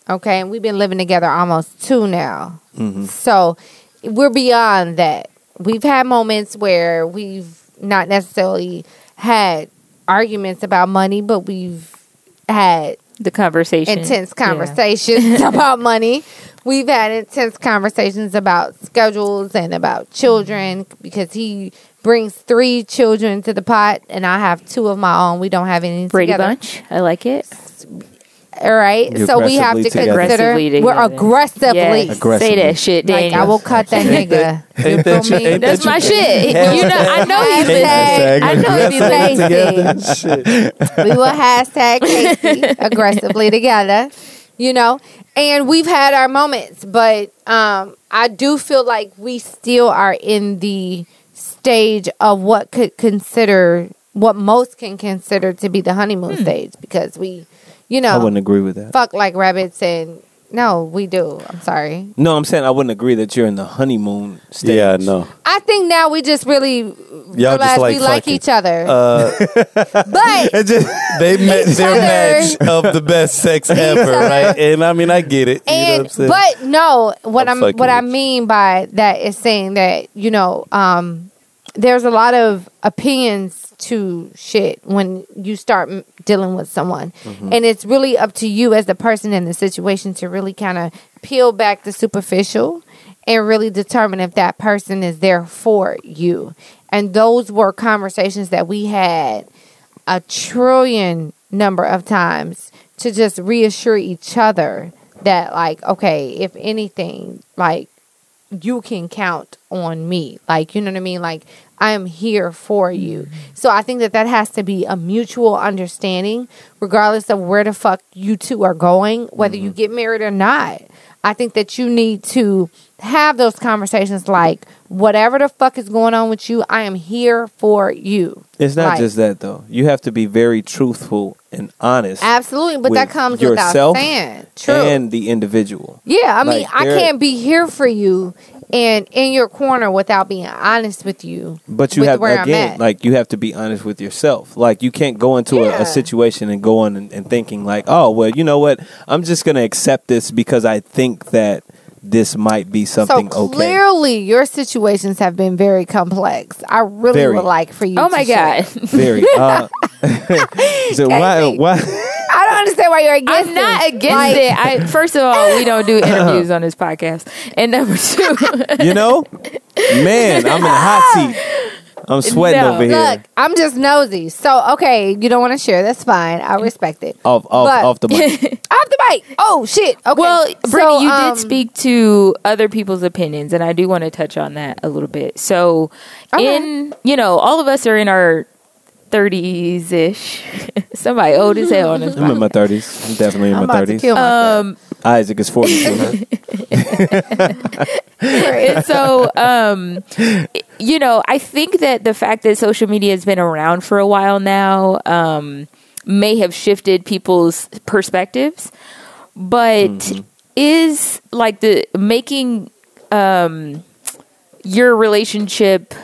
Speaker 4: Okay, and we've been living together almost two now. So we're beyond that. We've had moments where we've not necessarily had arguments about money, but we've had
Speaker 5: the conversation.
Speaker 4: intense
Speaker 5: Yeah.
Speaker 4: conversations about money. We've had intense conversations about schedules and about children because he brings three children to the pot and I have two of my own. We don't have any
Speaker 5: Brady
Speaker 4: together.
Speaker 5: Bunch. I like it.
Speaker 4: All right.
Speaker 7: You're
Speaker 4: so we have to
Speaker 7: aggressively
Speaker 4: consider
Speaker 5: Aggressively
Speaker 4: we're aggressively.
Speaker 5: Yes.
Speaker 7: Aggressively.
Speaker 5: Say that shit,
Speaker 4: Like
Speaker 5: Daniel.
Speaker 4: I will cut that nigga. You
Speaker 6: Ain't
Speaker 4: feel
Speaker 6: that you-
Speaker 4: me?
Speaker 6: ain't
Speaker 5: That's my shit. You know, I know you
Speaker 4: Hashtag.
Speaker 5: I know you be listening.
Speaker 4: Stacy. we will hashtag Casey aggressively together, you know. And we've had our moments, but um, I do feel like we still are in the stage of what could consider what most can consider to be the honeymoon stage because we, you know, I
Speaker 7: wouldn't agree with that.
Speaker 4: fuck like rabbits and no, we do. I'm sorry.
Speaker 7: No, I'm saying I wouldn't agree that you're in the honeymoon stage.
Speaker 6: Yeah, no.
Speaker 4: I think now we just really
Speaker 6: Y'all
Speaker 4: realize
Speaker 6: just like
Speaker 4: we like
Speaker 6: fucking.
Speaker 4: each other,
Speaker 6: Uh,
Speaker 4: but
Speaker 7: It just,
Speaker 6: they met
Speaker 4: Each
Speaker 6: their
Speaker 4: other.
Speaker 6: match of the best sex ever, right? And I mean, I get it. You know what I'm
Speaker 4: and
Speaker 6: saying?
Speaker 4: but no what
Speaker 6: I'm
Speaker 4: i'm,
Speaker 6: fucking
Speaker 4: what i
Speaker 6: with you.
Speaker 4: mean by that is saying that you know um there's a lot of opinions to shit when you start m- dealing with someone.
Speaker 6: Mm-hmm.
Speaker 4: and it's really up to you as the person in the situation to really kind of peel back the superficial and really determine if that person is there for you. And those were conversations that we had a trillion number of times to just reassure each other that like okay if anything like you can count on me. Like you know what i mean? Like i am here for you so i think that that has to be a mutual understanding regardless of where the fuck you two are going whether you mm-hmm. get married or not i think that you need to have those conversations like whatever the fuck is going on with you i am here for you
Speaker 7: it's not
Speaker 4: Like,
Speaker 7: just that though. You have to be very truthful and honest.
Speaker 4: Absolutely, but that comes
Speaker 7: yourself
Speaker 4: without saying. True.
Speaker 7: and the individual.
Speaker 4: yeah, I mean, I can't be here for you and in your corner without being honest with you.
Speaker 7: But you
Speaker 4: with
Speaker 7: have
Speaker 4: where I'm
Speaker 7: again,
Speaker 4: at.
Speaker 7: like you have to be honest with yourself. Like you can't go into a,
Speaker 4: Yeah.
Speaker 7: a situation and go on and, and thinking like, oh well, you know what? I'm just gonna accept this because I think that this might be something
Speaker 4: so
Speaker 7: okay.
Speaker 4: clearly, your situations have been very complex. I really
Speaker 7: Very.
Speaker 4: would like for you.
Speaker 5: Oh
Speaker 4: to
Speaker 5: my
Speaker 4: share.
Speaker 5: god.
Speaker 7: Very. Uh, so why? Why?
Speaker 4: I don't understand why you're against
Speaker 5: I'm not
Speaker 4: it.
Speaker 5: against
Speaker 4: Like,
Speaker 5: it. I first of all, we don't do interviews on this podcast, and number two,
Speaker 7: You know, man, I'm in the hot seat. I'm sweating
Speaker 5: No.
Speaker 7: over here.
Speaker 4: Look, I'm just nosy. So okay, you don't want to share. That's fine. I respect it.
Speaker 7: off, off,
Speaker 4: But-
Speaker 7: off the mic.
Speaker 4: Off the mic. Oh shit. Okay.
Speaker 5: well, Brittany,
Speaker 4: So,
Speaker 5: you
Speaker 4: um,
Speaker 5: did speak to other people's opinions, and I do want to touch on that a little bit. So,
Speaker 4: Okay.
Speaker 5: in you know, all of us are in our thirties ish. Somebody old as hell on this.
Speaker 7: I'm in my 30s. I'm definitely in
Speaker 4: I'm
Speaker 7: my 30s.
Speaker 5: Um,
Speaker 7: Isaac is 42.
Speaker 5: and so um you know i think that the fact that social media has been around for a while now um may have shifted people's perspectives but is like the making um your relationship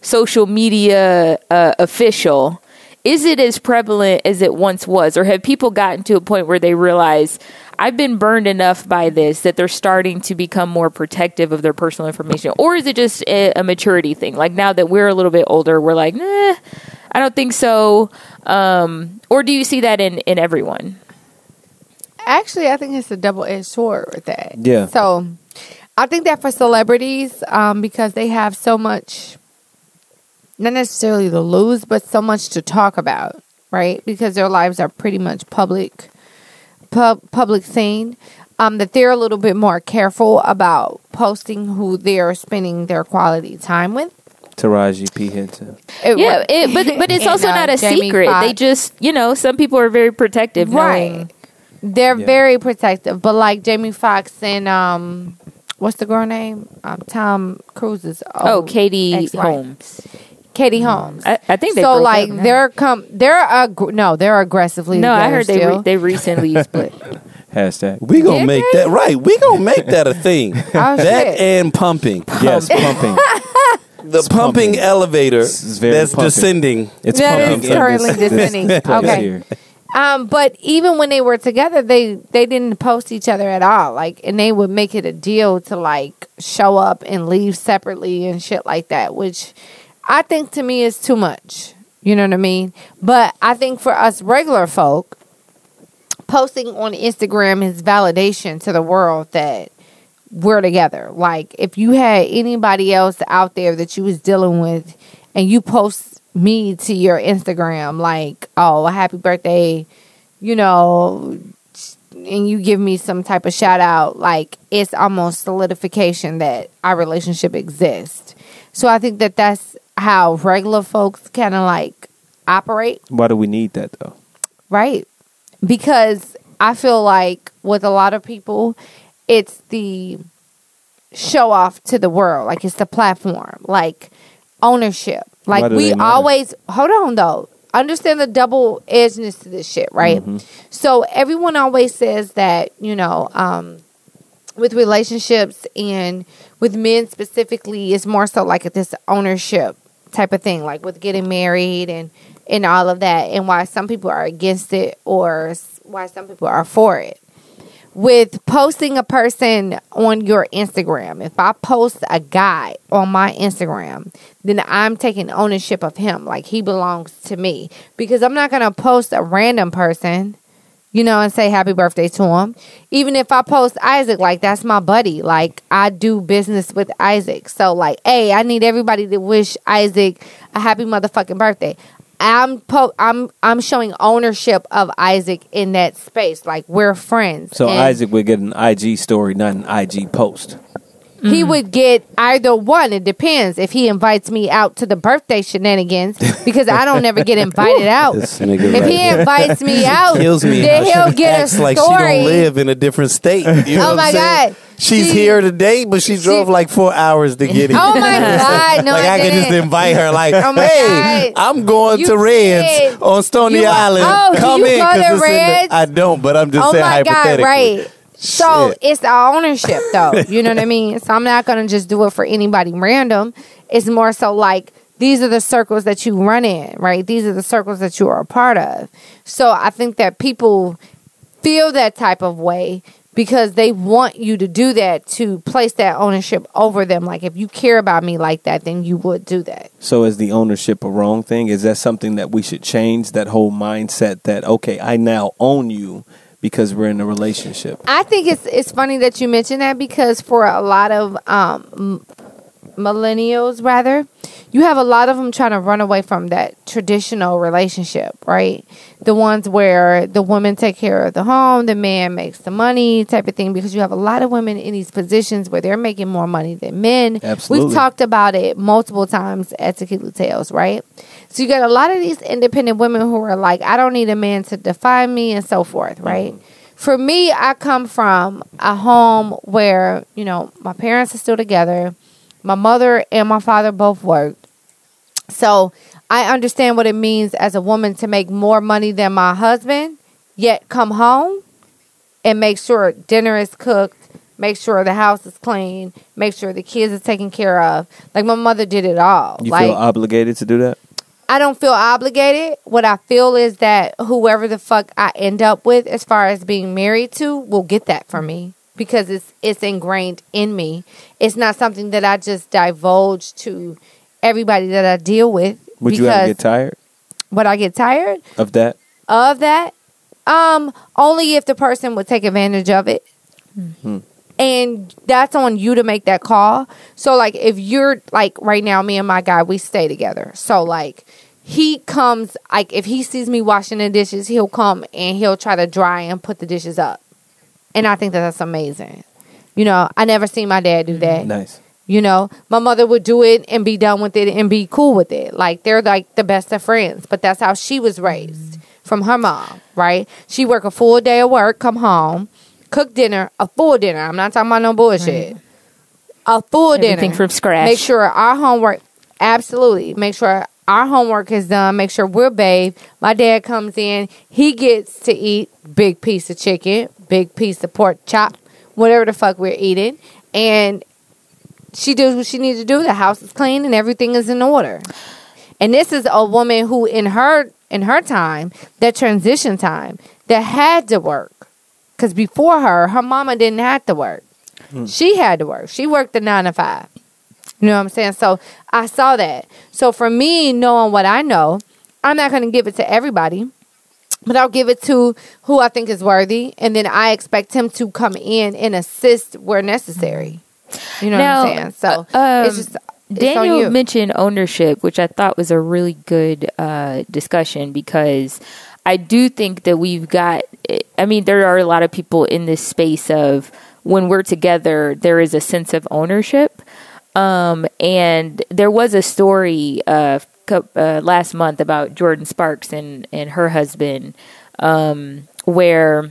Speaker 5: social media uh, official is it as prevalent as it once was or have people gotten to a point where they realize i've been burned enough by this that they're starting to become more protective of their personal information or is it just a, a maturity thing like now that we're a little bit older we're like nah i don't think so um, or do you see that in in everyone
Speaker 4: actually, I think it's a double edged sword with that.
Speaker 7: Yeah.
Speaker 4: So I think that for celebrities, um, because they have so much, not necessarily to lose, but so much to talk about, right? Because their lives are pretty much public, pub, public scene. Um, that they're a little bit more careful about posting who they're spending their quality time with.
Speaker 7: Taraji P Henson.
Speaker 4: It-
Speaker 5: Yeah, it, but but it's
Speaker 4: And,
Speaker 5: also
Speaker 4: uh,
Speaker 5: not a
Speaker 4: Jamie
Speaker 5: secret. They just you know some people are very protective,
Speaker 4: Right.
Speaker 5: knowing-
Speaker 4: They're
Speaker 7: Yeah.
Speaker 4: very protective, but like Jamie Foxx and um, what's the girl name? Um, Tom Cruise's
Speaker 5: Oh, Katie
Speaker 4: ex-wife.
Speaker 5: Holmes.
Speaker 4: Katie Holmes.
Speaker 5: I, I think they
Speaker 4: so
Speaker 5: broke
Speaker 4: like
Speaker 5: up now.
Speaker 4: they're come they're ag- no they're aggressively
Speaker 5: no. I
Speaker 4: together
Speaker 5: heard they re- they recently split.
Speaker 7: Hashtag.
Speaker 6: We gonna
Speaker 4: Did
Speaker 6: make
Speaker 4: they?
Speaker 6: that right. We gonna make that a thing.
Speaker 4: Oh,
Speaker 6: that
Speaker 4: shit.
Speaker 6: and pumping.
Speaker 7: Yes, pumping.
Speaker 6: The pumping,
Speaker 7: pumping.
Speaker 6: elevator
Speaker 7: is very
Speaker 6: that's
Speaker 7: pumping.
Speaker 6: descending.
Speaker 7: It's
Speaker 4: That
Speaker 7: pumping.
Speaker 4: is currently
Speaker 7: this- this
Speaker 4: descending.
Speaker 7: place
Speaker 4: Okay.
Speaker 7: here.
Speaker 4: Um, but even when they were together, they they didn't post each other at all. Like, and they would make it a deal to like show up and leave separately and shit like that, which I think to me is too much. You know what I mean? But I think for us regular folk, posting on Instagram is validation to the world that we're together. Like, if you had anybody else out there that you was dealing with, and you post me to your Instagram, like, oh, happy birthday, you know, and you give me some type of shout out, like, it's almost solidification that our relationship exists. So I think that that's how regular folks kind of like operate.
Speaker 7: Why do we need that though?
Speaker 4: Right. Because I feel like with a lot of people, it's the show off to the world. Like it's the platform, like ownership. Like we always, hold on though. Understand the double edgedness to this shit, right?
Speaker 7: Mm-hmm.
Speaker 4: So everyone always says that, you know, um, with relationships and with men specifically, it's more so like this ownership type of thing, like with getting married and and all of that, and why some people are against it or why some people are for it. With posting a person on your Instagram, if I post a guy on my Instagram, then I'm taking ownership of him, like he belongs to me, because I'm not gonna post a random person you know, and say happy birthday to him. Even if I post Isaac, like that's my buddy. Like I do business with Isaac. So like, hey, I need everybody to wish Isaac a happy motherfucking birthday. I'm po- I'm I'm showing ownership of Isaac in that space. Like we're friends.
Speaker 7: So
Speaker 4: And
Speaker 7: Isaac would get an IG story, not an IG post.
Speaker 4: He mm. would get either one. It depends if he invites me out to the birthday shenanigans because I don't never get invited out. If
Speaker 6: right
Speaker 4: he
Speaker 6: here
Speaker 4: invites me out,
Speaker 6: kills me.
Speaker 4: then he'll
Speaker 6: she
Speaker 4: get a
Speaker 6: acts
Speaker 4: story.
Speaker 6: like she don't live in a different state. You know
Speaker 4: Oh my God.
Speaker 6: She's
Speaker 4: She-
Speaker 6: here today, but she drove like four hours to get oh here.
Speaker 4: Oh my God! No,
Speaker 6: like
Speaker 4: I,
Speaker 6: I, could just invite her, like,
Speaker 4: Oh my
Speaker 6: hey,
Speaker 4: God.
Speaker 6: I'm going
Speaker 4: You
Speaker 6: to Reds
Speaker 4: did.
Speaker 6: on Stony
Speaker 4: You
Speaker 6: Island.
Speaker 4: oh, do
Speaker 6: Come
Speaker 4: you
Speaker 6: in
Speaker 4: go to
Speaker 6: it's in the- I don't, but I'm just
Speaker 4: Oh
Speaker 6: saying
Speaker 4: my God!
Speaker 6: hypothetically.
Speaker 4: Right. So
Speaker 6: Shit.
Speaker 4: it's the ownership, though. You know what I mean? So I'm not gonna just do it for anybody random. It's more so like these are the circles that you run in, right? These are the circles that you are a part of. So I think that people feel that type of way because they want you to do that to place that ownership over them. Like if you care about me like that, then you would do that.
Speaker 7: So is the ownership a wrong thing? Is that something that we should change? That whole mindset that okay, I now own you because we're in a relationship.
Speaker 4: I think it's it's funny that you mention that because for a lot of um, millennials, rather, you have a lot of them trying to run away from that traditional relationship, right? The ones where the woman take care of the home, the man makes the money, type of thing. Because you have a lot of women in these positions where they're making more money than men.
Speaker 7: Absolutely.
Speaker 4: We've talked about it multiple times at Tequila Tales, right? So you got a lot of these independent women who are like, I don't need a man to define me and so forth, mm-hmm. right? For me, I come from a home where, you know, my parents are still together. My mother and my father both worked. So I understand what it means as a woman to make more money than my husband, yet come home and make sure dinner is cooked, make sure the house is clean, make sure the kids are taken care of. Like my mother did it all.
Speaker 7: You
Speaker 4: like
Speaker 7: feel obligated to do that?
Speaker 4: I don't feel obligated. What I feel is that whoever the fuck I end up with as far as being married to will get that from me because it's it's ingrained in me. It's not something that I just divulge to everybody that I deal with
Speaker 7: Would you ever get tired
Speaker 4: would I get tired
Speaker 7: of that?
Speaker 4: of that? Um, only if the person would take advantage of it. And that's on you to make that call. So like if you're like right now, me and my guy, we stay together. So like he comes like if he sees me washing the dishes, he'll come and he'll try to dry and put the dishes up. And I think that that's amazing. You know, I never seen my dad do that.
Speaker 7: Nice.
Speaker 4: You know, my mother would do it and be done with it and be cool with it. Like they're like the best of friends, but that's how she was raised from her mom, right? She work a full day of work, come home, cook dinner, a full dinner. I'm not talking about no bullshit. A full
Speaker 5: Everything
Speaker 4: dinner
Speaker 5: from scratch.
Speaker 4: Make sure our homework, absolutely. Make sure our homework is done. Make sure we're bathed. My dad comes in. He gets to eat big piece of chicken, big piece of pork chop, whatever the fuck we're eating, and she does what she needs to do. The house is clean and everything is in order. And this is a woman who, in her in her time, that transition time, that had to work. Because before her, her mama didn't have to work. Hmm. She had to work. She worked the nine to five. You know what I'm saying? So I saw that. So for me, knowing what I know, I'm not going to give it to everybody, but I'll give it to who I think is worthy, and then I expect him to come in and assist where necessary. You know
Speaker 5: Now,
Speaker 4: what I'm saying? So
Speaker 5: uh,
Speaker 4: it's just it's
Speaker 5: Daniel mentioned ownership, which I thought was a really good uh, discussion because I do think that we've got. I mean, there are a lot of people in this space of when we're together, there is a sense of ownership. Um, and there was a story uh, uh, last month about Jordin Sparks and and her husband, um, where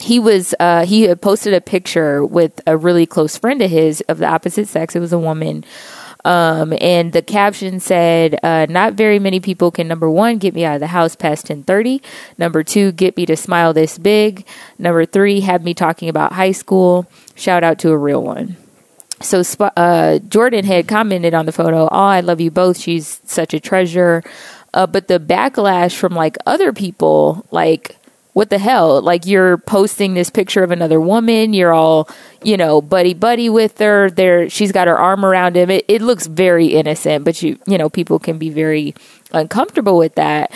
Speaker 5: he was uh, he had posted a picture with a really close friend of his of the opposite sex. It was a woman. Um, and the caption said, uh, "Not very many people can number one get me out of the house past ten thirty. Number two, get me to smile this big. Number three, have me talking about high school. Shout out to a real one." So uh, Jordin had commented on the photo, "Oh, I love you both. She's such a treasure." Uh, but the backlash from like other people, like, what the hell? Like you're posting this picture of another woman. You're all, you know, buddy buddy with her. There, she's got her arm around him. It, it looks very innocent, but you, you know, people can be very uncomfortable with that.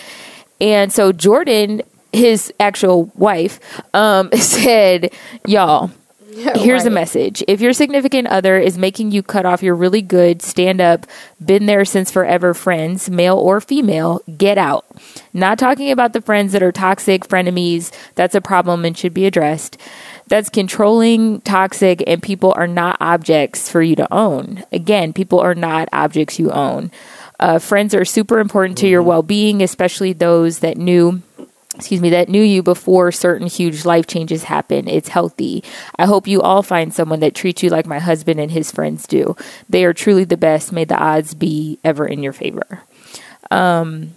Speaker 5: And so Jordin, his actual wife, um, said, "Y'all." Here's the
Speaker 4: Right.
Speaker 5: message. If your significant other is making you cut off your really good, stand up, been there since forever friends, male or female, get out. Not talking about the friends that are toxic, frenemies. That's a problem and should be addressed. That's controlling, toxic, and people are not objects for you to own. Again, people are not objects you own. Uh, friends are super important to your well being, especially those that knew excuse me, that knew you before certain huge life changes happen. It's healthy. I hope you all find someone that treats you like my husband and his friends do. They are truly the best. May the odds be ever in your favor. Um,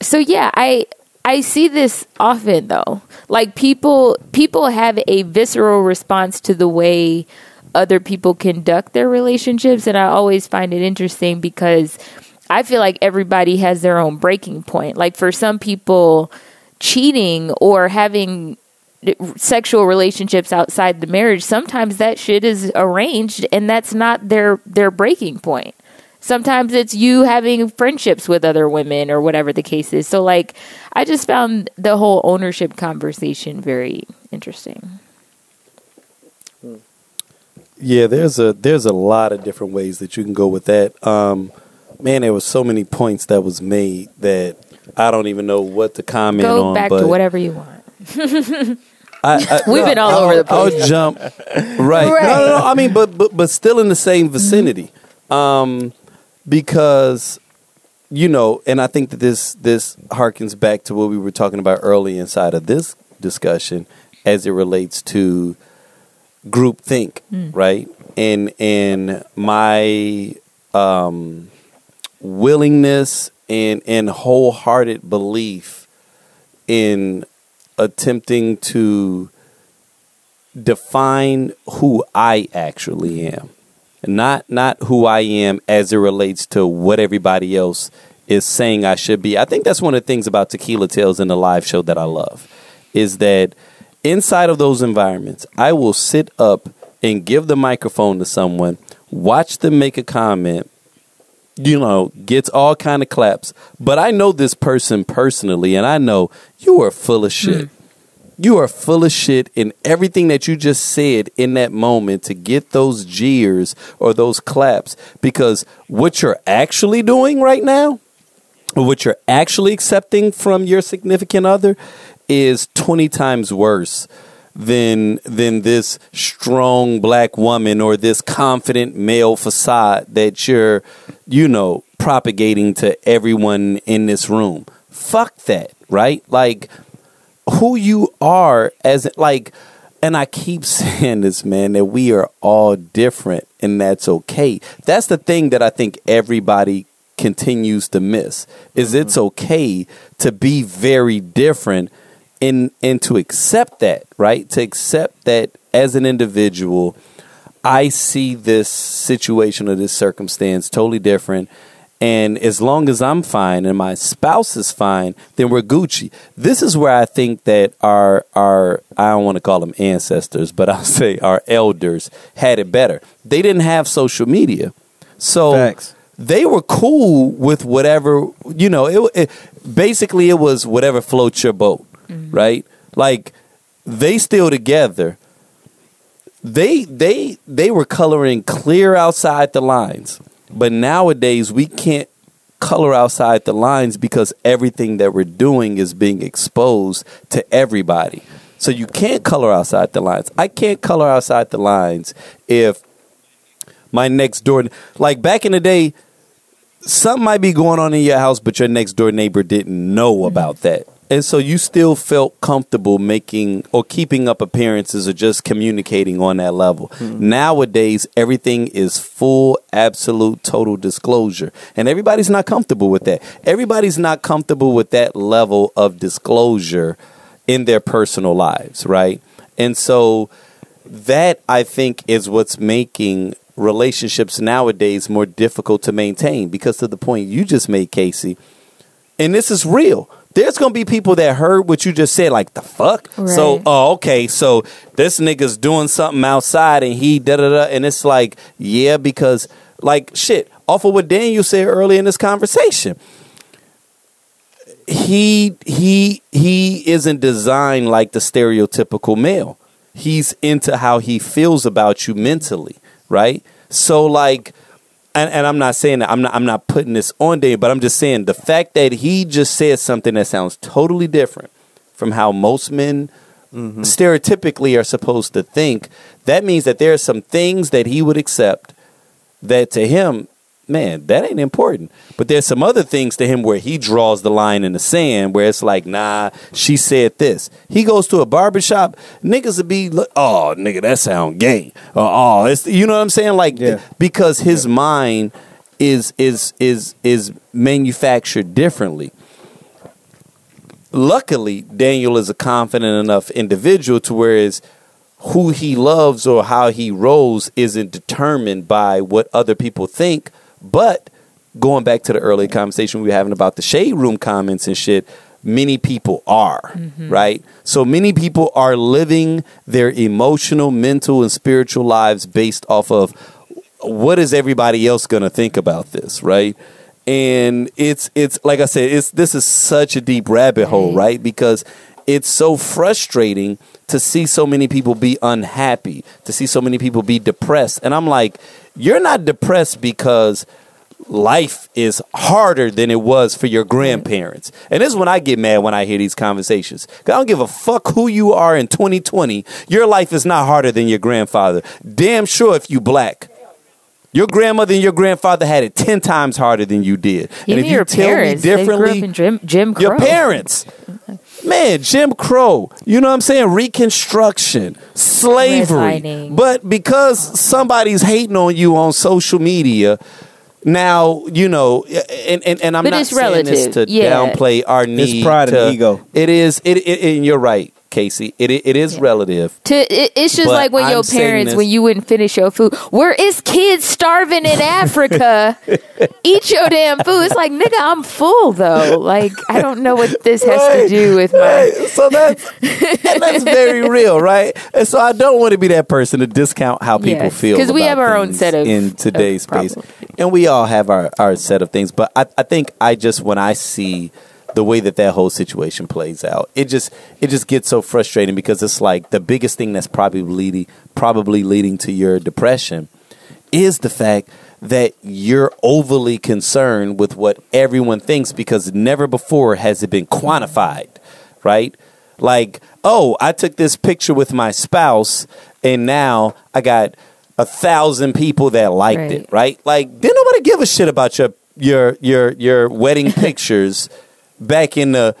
Speaker 5: so yeah, I I see this often though. Like people people have a visceral response to the way other people conduct their relationships and I always find it interesting because I feel like everybody has their own breaking point. Like for some people cheating or having sexual relationships outside the marriage sometimes that shit is arranged and that's not their their breaking point. Sometimes it's you having friendships with other women or whatever the case is. So like i just found the whole ownership conversation very interesting.
Speaker 6: Yeah, there's a there's a lot of different ways that you can go with that. Um, man, there was so many points that was made that I don't even know what to comment
Speaker 5: go
Speaker 6: on.
Speaker 5: back
Speaker 6: but
Speaker 5: to whatever you want
Speaker 6: I, I,
Speaker 5: We've been all
Speaker 6: I'll-
Speaker 5: over the place.
Speaker 6: I'll jump right. No, no, no. I mean, but but but still in the same vicinity, um, because you know, and I think that this this harkens back to what we were talking about early inside of this discussion, as it relates to group think, right? And and my um, willingness and and wholehearted belief in attempting to define who I actually am. Not not who I am as it relates to what everybody else is saying I should be. I think that's one of the things about Tequila Tales and the live show that I love is that inside of those environments, I will sit up and give the microphone to someone, watch them make a comment, you know, gets all kind of claps. But I know this person personally, and I know you are full of shit. Hmm. You are full of shit in everything that you just said in that moment to get those jeers or those claps because what you're actually doing right now or what you're actually accepting from your significant other is 20 times worse than than this strong black woman or this confident male facade that you're you know propagating to everyone in this room. Fuck that right? Like who you are as like and I keep saying this man that we are all different and that's okay. That's the thing that I think everybody continues to miss is it's mm-hmm. okay to be very different and and to accept that, right? To accept that as an individual I see this situation or this circumstance totally different and as long as I'm fine and my spouse is fine, then we're Gucci. This is where I think that our our I don't want to call them ancestors, but I'll say our elders had it better. They didn't have social media, so
Speaker 7: Facts.
Speaker 6: they were cool with whatever you know. It, it basically it was whatever floats your boat, Mm. right? Like they still together. They they they were coloring clear outside the lines. But nowadays we can't color outside the lines because everything that we're doing is being exposed to everybody. So you can't color outside the lines. I can't color outside the lines if my next door like back in the day something might be going on in your house but your next door neighbor didn't know mm-hmm. about that. And so you still felt comfortable making or keeping up appearances or just communicating on that level. Hmm. Nowadays, everything is full, absolute, total disclosure. And everybody's not comfortable with that. Everybody's not comfortable with that level of disclosure in their personal lives, right? And so that I think is what's making relationships nowadays more difficult to maintain because to the point you just made, Casey, and this is real. There's gonna be people that heard what you just said, like the fuck. So, oh, okay, so this nigga's doing something outside, and he da da da, and it's like, yeah, because like shit. Off of what Daniel said earlier in this conversation, he he he isn't designed like the stereotypical male. He's into how he feels about you mentally, right? So like and, and I'm not saying that I'm not I'm not putting this on Dave, but I'm just saying the fact that he just said something that sounds totally different from how most men mm-hmm. stereotypically are supposed to think, that means that there are some things that he would accept that to him, man, that ain't important. But there's some other things to him where he draws the line in the sand where it's like, nah, she said this. He goes to a barbershop, niggas would be, look, oh, nigga, that sound gay. Or, uh, oh, it's, you know what I'm saying? Like,
Speaker 7: Yeah.
Speaker 6: because his mind is, is, is, is manufactured differently. Luckily, Daniel is a confident enough individual to whereas who he loves or how he rolls isn't determined by what other people think. But going back to the earlier conversation we were having about the shade room comments and shit, many people are, mm-hmm. right? So many people are living their emotional, mental, and spiritual lives based off of what is everybody else going to think about this, right? And it's it's like I said, it's this is such a deep rabbit hole, right? Because it's so frustrating to see so many people be unhappy, to see so many people be depressed. And I'm like, you're not depressed because life is harder than it was for your grandparents. And this is when I get mad when I hear these conversations. I don't give a fuck who you are in 2020. Your life is not harder than your grandfather. Damn sure if you black. Your grandmother and your grandfather had it 10 times harder than you did. and
Speaker 5: Even
Speaker 6: if you
Speaker 5: your
Speaker 6: tell
Speaker 5: parents,
Speaker 6: me
Speaker 5: they grew up
Speaker 6: differently,
Speaker 5: in Jim, Jim Crow.
Speaker 6: your parents. Man, Jim Crow, you know what I'm saying? Reconstruction, slavery.
Speaker 5: Redlining.
Speaker 6: But because somebody's hating on you on social media, now, you know, and, and, and I'm
Speaker 5: But
Speaker 6: not
Speaker 5: it's
Speaker 6: saying this to
Speaker 5: yeah.
Speaker 6: downplay our need.
Speaker 7: It's pride and
Speaker 6: to-
Speaker 7: ego.
Speaker 6: It is, it, it, and you're right, Casey. It, it is relative.
Speaker 5: To, it, it's just like when
Speaker 6: I'm
Speaker 5: your parents, when you wouldn't finish your food. Where is kids starving in Africa? Eat your damn food. It's like, nigga, I'm full though. Like, I don't know what this has
Speaker 6: Right,
Speaker 5: to do with my.
Speaker 6: right. So that's that's very real, right? And so I don't want to be that person to discount how people
Speaker 5: Yes,
Speaker 6: feel
Speaker 5: 'cause we have our own set of-
Speaker 6: in today's
Speaker 5: of
Speaker 6: space,
Speaker 5: problems.
Speaker 6: and we all have our our set of things. But I, I think I just when I see the way that that whole situation plays out. It just it just gets so frustrating because it's like the biggest thing that's probably leading probably leading to your depression is the fact that you're overly concerned with what everyone thinks because never before has it been quantified, right? Like, oh, I took this picture with my spouse and now I got a thousand people that liked
Speaker 5: Right.
Speaker 6: it, right? Like, didn't nobody give a shit about your your your your wedding pictures back in the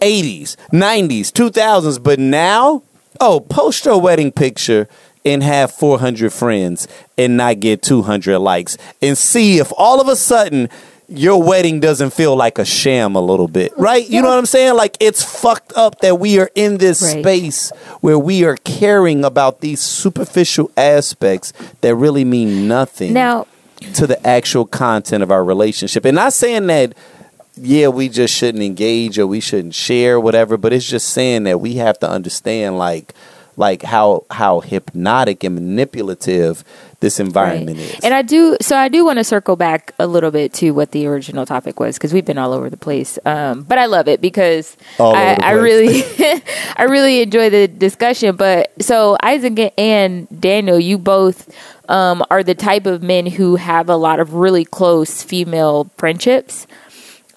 Speaker 6: 80s, 90s, 2000s, but now, oh, post your wedding picture and have 400 friends and not get 200 likes and see if all of a sudden your wedding doesn't feel like a sham a little bit, right? You know what I'm saying? Like it's fucked up that we are in this
Speaker 5: Right.
Speaker 6: space where we are caring about these superficial aspects that really mean nothing
Speaker 5: Now,
Speaker 6: to the actual content of our relationship. And not saying that, yeah, we just shouldn't engage or we shouldn't share, whatever, but it's just saying that we have to understand like like how how hypnotic and manipulative this environment
Speaker 5: Right.
Speaker 6: is.
Speaker 5: And I do, so I do want to circle back a little bit to what the original topic was because we've been all over the place. Um, but I love it because I, I really, I really enjoy the discussion. But so Isaac and Daniel, you both um, are the type of men who have a lot of really close female friendships.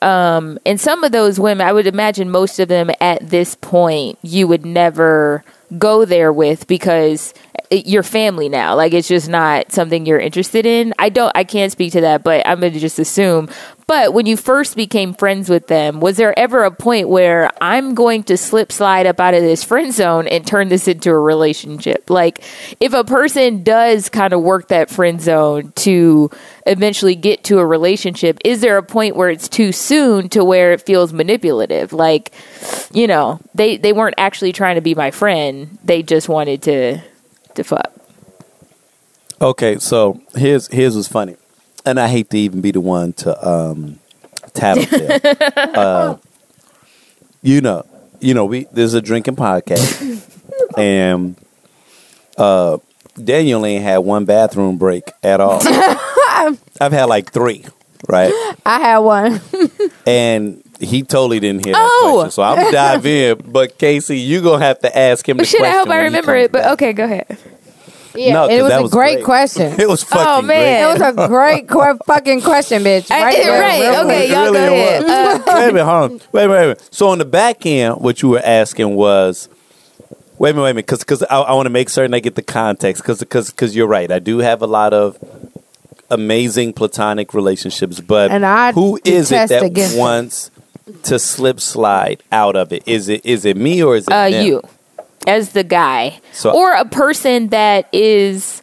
Speaker 5: Um, and some of those women, I would imagine most of them at this point, you would never go there with because you're family now. Like it's just not something you're interested in. I don't, I can't speak to that, but I'm going to just assume. But when you first became friends with them, was there ever a point where I'm going to slip slide up out of this friend zone and turn this into a relationship? Like if a person does kind of work that friend zone to eventually get to a relationship, is there a point where it's too soon to where it feels manipulative? Like, you know, they, they weren't actually trying to be my friend. They just wanted to to fuck.
Speaker 6: Okay, so here's here's what's funny, and I hate to even be the one to um, tattletale. uh, you know, you know, we there's a drinking podcast, and uh, Daniel ain't had one bathroom break at all. I've had like three, right?
Speaker 4: I had one.
Speaker 6: And he totally didn't hear that
Speaker 5: Oh!
Speaker 6: question, so I'm gonna dive in. But Casey, you gonna have to ask him. The
Speaker 5: Shit, I hope I
Speaker 6: when he
Speaker 5: remember
Speaker 6: comes
Speaker 5: it, but
Speaker 6: back.
Speaker 5: okay, go ahead.
Speaker 4: Yeah,
Speaker 6: No, 'cause
Speaker 4: it was
Speaker 6: that
Speaker 4: a
Speaker 6: was
Speaker 4: great,
Speaker 6: great.
Speaker 4: question.
Speaker 6: It was fucking
Speaker 5: Oh, man.
Speaker 4: It was a great qu- fucking question, bitch.
Speaker 5: I-
Speaker 4: Right, there,
Speaker 5: right,
Speaker 4: real
Speaker 5: okay.
Speaker 6: It
Speaker 5: y'all go ahead.
Speaker 6: was.
Speaker 5: Uh,
Speaker 6: wait a minute, hold on. Wait a minute, wait a minute. So on the back end, what you were asking was, wait a minute, wait a minute, because I, I want to make certain I get the context, because because you're right. I do have a lot of amazing platonic relationships, but
Speaker 4: And I
Speaker 6: who is it
Speaker 4: detest
Speaker 6: that
Speaker 4: against
Speaker 6: wants to slip slide out of it? Is it is it me or is it
Speaker 5: uh,
Speaker 6: them?
Speaker 5: you as the guy
Speaker 6: So-
Speaker 5: or a person that is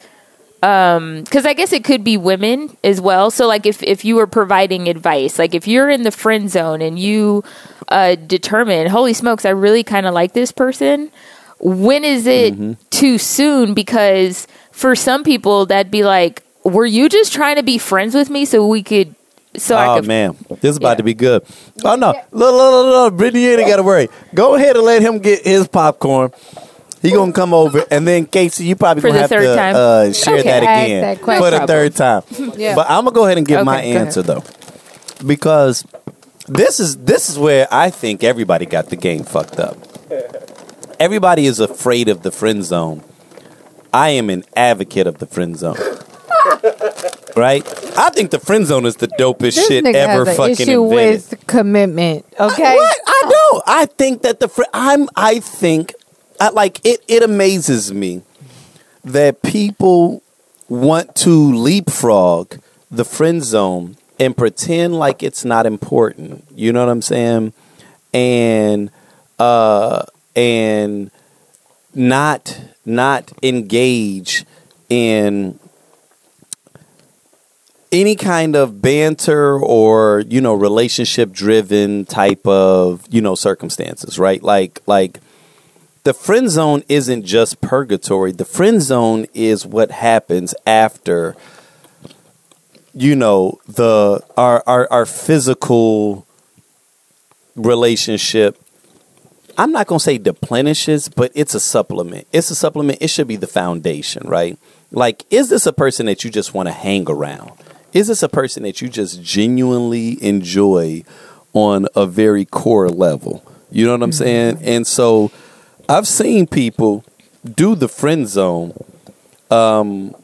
Speaker 5: um because i guess it could be women as well so like if if you were providing advice like if you're in the friend zone and you uh determine holy smokes i really kind of like this person when is it
Speaker 6: Mm-hmm.
Speaker 5: too soon because for some people that'd be like were you just trying to be friends with me so we could so I
Speaker 6: oh
Speaker 5: could
Speaker 6: man, this is about
Speaker 5: Yeah.
Speaker 6: to be good. Oh no, look, look, look, look, Brittany, you ain't got to worry. Go ahead and let him get his popcorn. He gonna come over, and then Casey, you probably
Speaker 5: For
Speaker 6: gonna have to? Uh, share
Speaker 5: Okay.
Speaker 6: that again
Speaker 4: that
Speaker 6: for
Speaker 4: question.
Speaker 6: the third time.
Speaker 4: Yeah.
Speaker 6: But I'm gonna go ahead and give
Speaker 5: Okay,
Speaker 6: my
Speaker 5: go ahead.
Speaker 6: answer though, because this is this is where I think everybody got the game fucked up. Everybody is afraid of the friend zone. I am an advocate of the friend zone. Right? I think the friend zone is the dopest
Speaker 4: This
Speaker 6: shit
Speaker 4: nigga
Speaker 6: ever
Speaker 4: has an
Speaker 6: fucking
Speaker 4: issue
Speaker 6: invented.
Speaker 4: with commitment. Okay.
Speaker 6: What? I don't. I think that the fr- I'm. I think, I, like it. It amazes me that people want to leapfrog the friend zone and pretend like it's not important. You know what I'm saying? And uh and not not engage in any kind of banter or you know relationship driven type of you know circumstances right? Like like the friend zone isn't just purgatory. The friend zone is what happens after you know the our our, our physical relationship. I'm not going to say deplenishes but it's a supplement. It's a supplement. It should be the foundation right? Like is this a person that you just want to hang around is this a person that you just genuinely enjoy on a very core level. You know what I'm saying? And so I've seen people do the friend zone um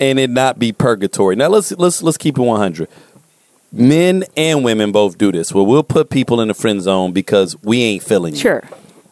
Speaker 6: and it not be purgatory. Now let's let's let's keep it 100. Men and women both do this. Well, we'll put people in the friend zone because we ain't feeling you.
Speaker 5: Sure.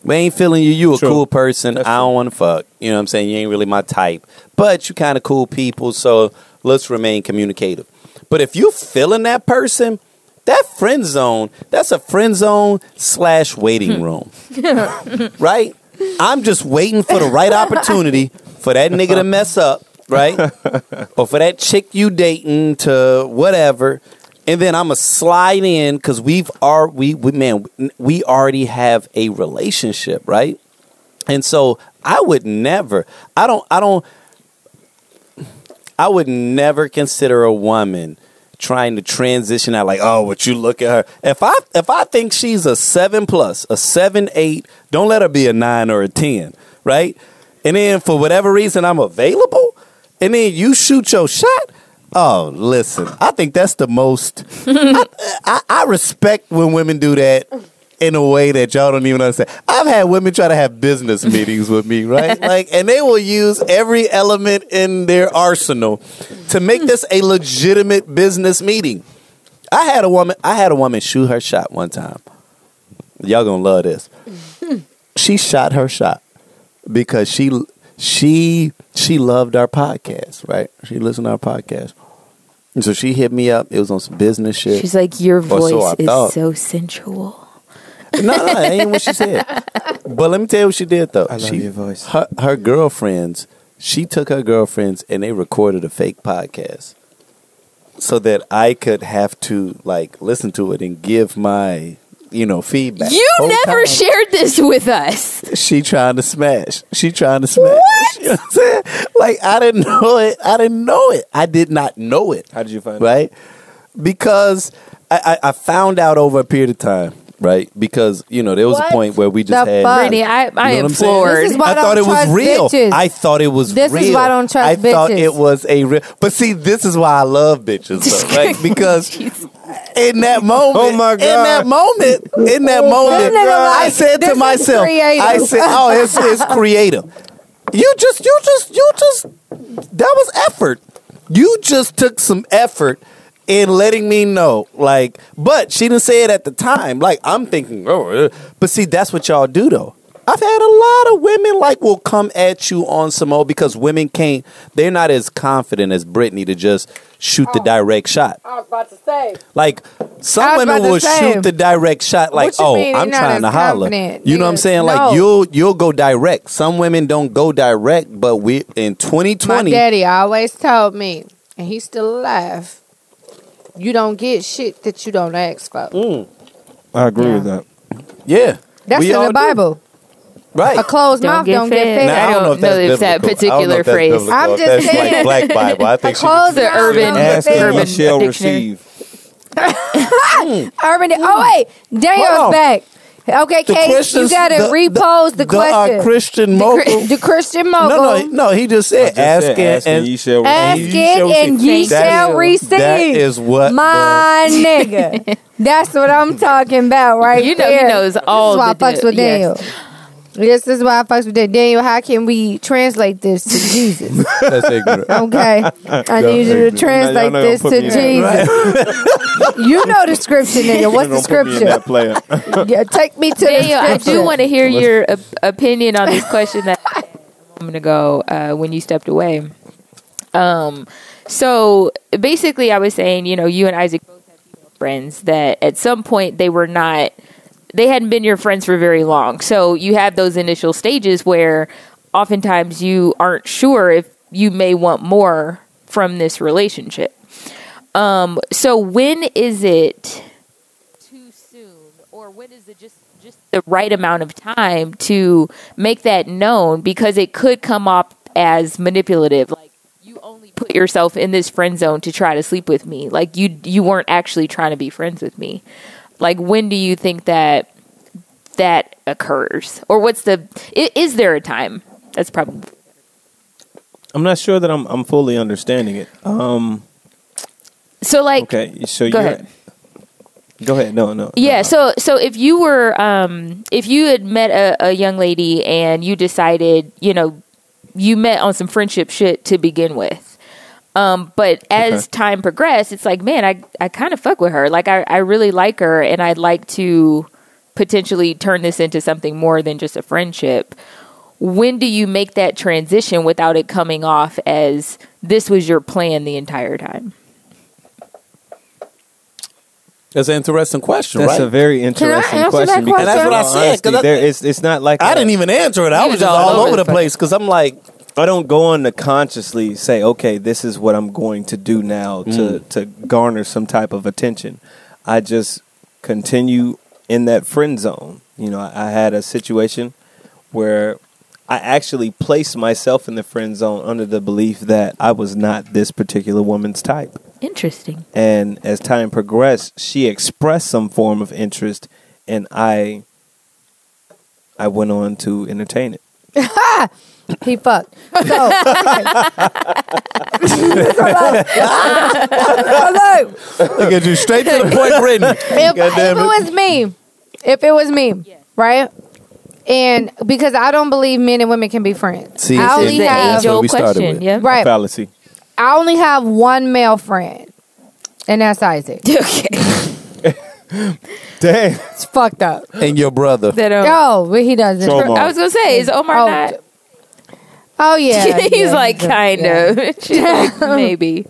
Speaker 6: We ain't feeling you. You a
Speaker 7: True.
Speaker 6: cool person.
Speaker 7: That's
Speaker 6: I don't want to fuck. You know what I'm saying? You ain't really my type. But you kind of cool people, so let's remain communicative. But if you feeling that person, that friend zone, that's a friend zone slash waiting hmm. room. right? I'm just waiting for the right opportunity for that nigga to mess up, right? or for that chick you dating to whatever. And then I'm gonna slide in because we've are we, we man we already have a relationship, right? And so I would never, I don't, I don't, I would never consider a woman trying to transition out like, oh, would you look at her. If I if I think she's a seven plus, a seven, eight, don't let her be a nine or a ten, right? And then for whatever reason I'm available, and then you shoot your shot. Oh, listen, I think that's the most. I, I, I respect when women do that in a way that y'all don't even understand. I've had women try to have business meetings with me, right? Like, and they will use every element in their arsenal to make this a legitimate business meeting. I had a woman. I had a woman shoot her shot one time. Y'all gonna love this. She shot her shot because she she she loved our podcast, right? She listened to our podcast. And so she hit me up. It was on some business shit.
Speaker 5: She's like, your
Speaker 6: Or so
Speaker 5: voice is
Speaker 6: thought.
Speaker 5: so sensual.
Speaker 6: No, no, that ain't what she said. But let me tell you what she did though.
Speaker 7: I love
Speaker 6: she,
Speaker 7: your voice.
Speaker 6: Her, her girlfriends, she took her girlfriends and they recorded a fake podcast, so that I could have to like listen to it and give my, you know, feedback.
Speaker 5: You
Speaker 6: Whole
Speaker 5: never
Speaker 6: time,
Speaker 5: shared this with us.
Speaker 6: She trying to smash. She trying to smash. You know what I'm? Like I didn't know it. I didn't know it. I did not know it
Speaker 7: How did you find out?
Speaker 6: right? Because I, I, I found out over a period of time, right? Because you know there was
Speaker 4: What
Speaker 6: a point where we just
Speaker 4: the
Speaker 6: had.
Speaker 4: fuck?
Speaker 5: Brittany, I, I
Speaker 6: You know what I'm saying?
Speaker 5: floored.
Speaker 4: This is why
Speaker 6: I
Speaker 4: I don't
Speaker 6: thought it was
Speaker 4: trust
Speaker 6: real.
Speaker 4: bitches.
Speaker 6: I thought it was
Speaker 4: This is
Speaker 6: real.
Speaker 4: why I don't trust
Speaker 6: I thought
Speaker 4: bitches.
Speaker 6: it was a real. But see, this is why I love bitches, though, right? Because in that moment,
Speaker 7: Oh my
Speaker 6: in that moment, in that moment,
Speaker 4: nigga
Speaker 6: I said
Speaker 4: this
Speaker 6: to
Speaker 4: is
Speaker 6: myself,
Speaker 4: creative.
Speaker 6: I said, "Oh, it's, it's creative." You just, you just, you just. That was effort. You just took some effort in letting me know, like. But she didn't say it at the time. Like I'm thinking, oh, uh, but see, that's what y'all do though. I've had a lot of women like will come at you on some old because women can't. They're not as confident as Brittany to just shoot the direct shot.
Speaker 4: I was about to say.
Speaker 6: Like some women will
Speaker 4: say.
Speaker 6: shoot the direct shot. Like, oh,
Speaker 4: mean
Speaker 6: I'm trying to holler.
Speaker 4: confident?
Speaker 6: You know what I'm saying?
Speaker 4: no.
Speaker 6: Like you'll you'll go direct. Some women don't go direct, but we in 2020.
Speaker 4: My
Speaker 6: 2020.
Speaker 4: daddy always told me, and he's still alive. You don't get shit that you don't ask for.
Speaker 6: Mm.
Speaker 7: I agree
Speaker 4: Yeah.
Speaker 7: with that.
Speaker 6: Yeah,
Speaker 4: That's
Speaker 6: we
Speaker 4: in
Speaker 6: all
Speaker 4: the
Speaker 6: do.
Speaker 4: Right.
Speaker 6: right?
Speaker 4: A closed
Speaker 5: Don't
Speaker 4: mouth
Speaker 5: get
Speaker 4: don't
Speaker 5: fed.
Speaker 4: get fed.
Speaker 6: Now,
Speaker 5: I don't know if that
Speaker 6: biblical. I don't know
Speaker 5: particular
Speaker 6: if that's
Speaker 5: phrase.
Speaker 6: biblical.
Speaker 4: I'm just
Speaker 6: that's
Speaker 4: saying.
Speaker 6: like Black Bible. I think
Speaker 4: A
Speaker 6: she
Speaker 4: closed
Speaker 5: The
Speaker 4: mouth
Speaker 5: urban-
Speaker 4: don't get
Speaker 7: Ask
Speaker 4: fed.
Speaker 7: and
Speaker 5: Urban
Speaker 7: shall
Speaker 5: dictionary.
Speaker 7: receive.
Speaker 4: Urban. Oh wait,
Speaker 6: Hold
Speaker 4: Daniel's back. Okay,
Speaker 6: The
Speaker 4: Kate, you gotta
Speaker 6: the-
Speaker 4: repose the,
Speaker 6: the, uh,
Speaker 4: question.
Speaker 6: Christian
Speaker 4: the,
Speaker 6: mogul.
Speaker 4: Chri- the Christian
Speaker 6: no,
Speaker 4: mogul.
Speaker 6: no, no. no. He just said,
Speaker 7: just said,
Speaker 6: ask, and,
Speaker 7: ask and
Speaker 6: and
Speaker 7: ye shall receive."
Speaker 4: Ask it and ye
Speaker 6: That
Speaker 4: shall
Speaker 6: is-
Speaker 4: receive.
Speaker 6: That is what
Speaker 4: My nigga. That's what I'm talking about right
Speaker 5: You know
Speaker 4: there.
Speaker 5: he knows all
Speaker 4: This is why
Speaker 5: the
Speaker 4: I fucks
Speaker 5: di-
Speaker 4: with Daniel.
Speaker 5: Yes.
Speaker 4: This is why I fucks with Daniel. Daniel, how can we translate this to Jesus?
Speaker 6: that's ignorant.
Speaker 4: Okay. I need you to translate this
Speaker 7: gonna
Speaker 4: to
Speaker 7: put
Speaker 4: Jesus. you know the scripture, nigga. What's the
Speaker 7: Don't put me in
Speaker 4: scripture?
Speaker 7: that player.
Speaker 4: Yeah, take me to
Speaker 5: Daniel,
Speaker 4: the
Speaker 5: I
Speaker 4: scripture.
Speaker 5: do want to hear your op- opinion on this question that I asked a moment ago uh, when you stepped away. Um, so basically, I was saying, you know, you and Isaac both have female friends that at some point they were not, they hadn't been your friends for very long. So you have those initial stages where oftentimes you aren't sure if you may want more from this relationship. Um, so when is it too soon, or when is it just just the right amount of time to make that known? Because it could come up as manipulative, like you only put yourself in this friend zone to try to sleep with me, like you you weren't actually trying to be friends with me. Like when do you think that that occurs, or what's the is there a time? That's probably
Speaker 7: I'm not sure that I'm I'm fully understanding it. Um,
Speaker 5: so. Like
Speaker 7: okay, so
Speaker 5: Go
Speaker 7: you're
Speaker 5: ahead.
Speaker 7: Go ahead. No, no.
Speaker 5: Yeah. So so if you were um if you had met a, a young lady and you decided you know you met on some friendship shit to begin with. Um, but as time progressed, it's like, man, I, I kind of fuck with her. Like, I, I really like her, and I'd like to potentially turn this into something more than just a friendship. When do you make that transition without it coming off as this was your plan the entire time?
Speaker 6: That's an interesting question,
Speaker 7: That's
Speaker 6: right?
Speaker 7: a very interesting
Speaker 4: answer that
Speaker 7: question. because
Speaker 4: question?
Speaker 6: That's what I
Speaker 7: in all
Speaker 6: said, 'cause
Speaker 7: honesty, there- it's, it's not like
Speaker 6: I
Speaker 7: a-
Speaker 6: didn't even answer it. I was
Speaker 5: was
Speaker 6: just
Speaker 5: all
Speaker 6: all
Speaker 5: over
Speaker 6: over the
Speaker 5: the
Speaker 6: place because I'm like,
Speaker 7: I don't go on to consciously say, okay, this is what I'm going to do now to, mm. to garner some type of attention. I just continue in that friend zone. You know, I, I had a situation where I actually placed myself in the friend zone under the belief that I was not this particular woman's type.
Speaker 5: Interesting.
Speaker 7: And as time progressed, she expressed some form of interest, and I, I went on to entertain it.
Speaker 4: He fucked. So, Hello.
Speaker 6: look at you straight to the point, Brittany.
Speaker 4: if, if it was me, if it was me, right? And because I don't believe men and women can be friends.
Speaker 6: See,
Speaker 4: I only
Speaker 5: The
Speaker 4: have
Speaker 6: what
Speaker 5: age old question. Yeah.
Speaker 4: right.
Speaker 7: Fallacy.
Speaker 4: I only have one male friend, and that's Isaac.
Speaker 5: Okay.
Speaker 7: Dang.
Speaker 4: It's fucked up.
Speaker 6: And your brother.
Speaker 5: That, um,
Speaker 4: Oh, but he doesn't.
Speaker 7: Show 'em all.
Speaker 5: I was gonna say, is Omar
Speaker 4: Oh,
Speaker 5: not?
Speaker 4: Oh yeah,
Speaker 5: He's
Speaker 4: yeah,
Speaker 5: like
Speaker 4: a-
Speaker 5: kind
Speaker 4: yeah.
Speaker 5: of. She's like maybe.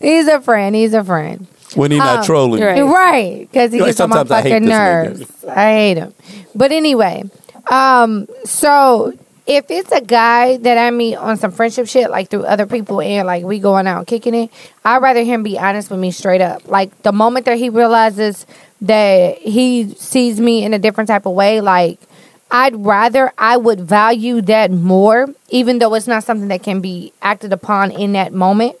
Speaker 4: He's a friend. He's a friend.
Speaker 6: When he not
Speaker 4: Um,
Speaker 6: trolling.
Speaker 5: Right.
Speaker 4: Right, because he
Speaker 6: You're like,
Speaker 4: gets on my
Speaker 6: sometimes I hate
Speaker 4: fucking nerves. I hate him. But anyway, um, so if it's a guy that I meet on some friendship shit, like through other people, and like we going out kicking it, I'd rather him be honest with me straight up. Like the moment that he realizes that he sees me in a different type of way, like I'd rather I would value that more, even though it's not something that can be acted upon in that moment.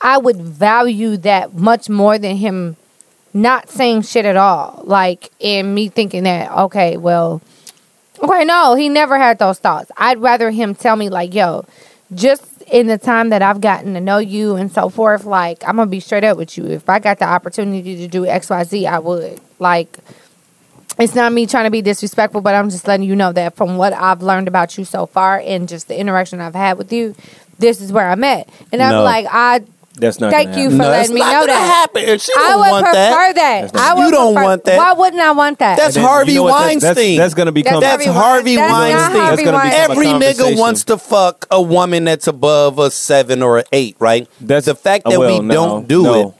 Speaker 4: I would value that much more than him not saying shit at all. Like, and me thinking that, okay, well, okay, no, he never had those thoughts. I'd rather him tell me, like, yo, just in the time that I've gotten to know you and so forth, like, I'm to be straight up with you. If I got the opportunity to do XYZ, I would. Like, it's not me trying to be disrespectful, but I'm just letting you know that from what I've learned about you so far and just the interaction I've had with you, this is where I'm at. And I'm
Speaker 6: No.
Speaker 4: like, I
Speaker 7: That's not.
Speaker 4: thank
Speaker 7: gonna
Speaker 4: you
Speaker 7: happen.
Speaker 4: for
Speaker 6: No,
Speaker 4: letting me
Speaker 6: not
Speaker 4: know
Speaker 6: gonna
Speaker 4: that.
Speaker 6: happen. And she
Speaker 4: I
Speaker 6: don't
Speaker 4: would
Speaker 6: want
Speaker 4: prefer
Speaker 6: that.
Speaker 4: that.
Speaker 7: not-
Speaker 4: I would
Speaker 6: You don't
Speaker 4: prefer-
Speaker 6: want that.
Speaker 4: Why wouldn't I want that?
Speaker 6: That's
Speaker 7: Then
Speaker 6: Harvey
Speaker 7: you know what? That-
Speaker 6: Weinstein.
Speaker 7: That's, that's going to become.
Speaker 4: That's
Speaker 6: That's Harvey
Speaker 4: That's
Speaker 6: Weinstein.
Speaker 4: Harvey
Speaker 7: That's gonna become a
Speaker 6: Every nigga
Speaker 7: conversation.
Speaker 6: wants to fuck a woman that's above a seven or an eight, right?
Speaker 7: That's-
Speaker 6: the fact
Speaker 7: uh,
Speaker 6: that
Speaker 7: well,
Speaker 6: we
Speaker 7: no,
Speaker 6: don't do
Speaker 7: no.
Speaker 6: it.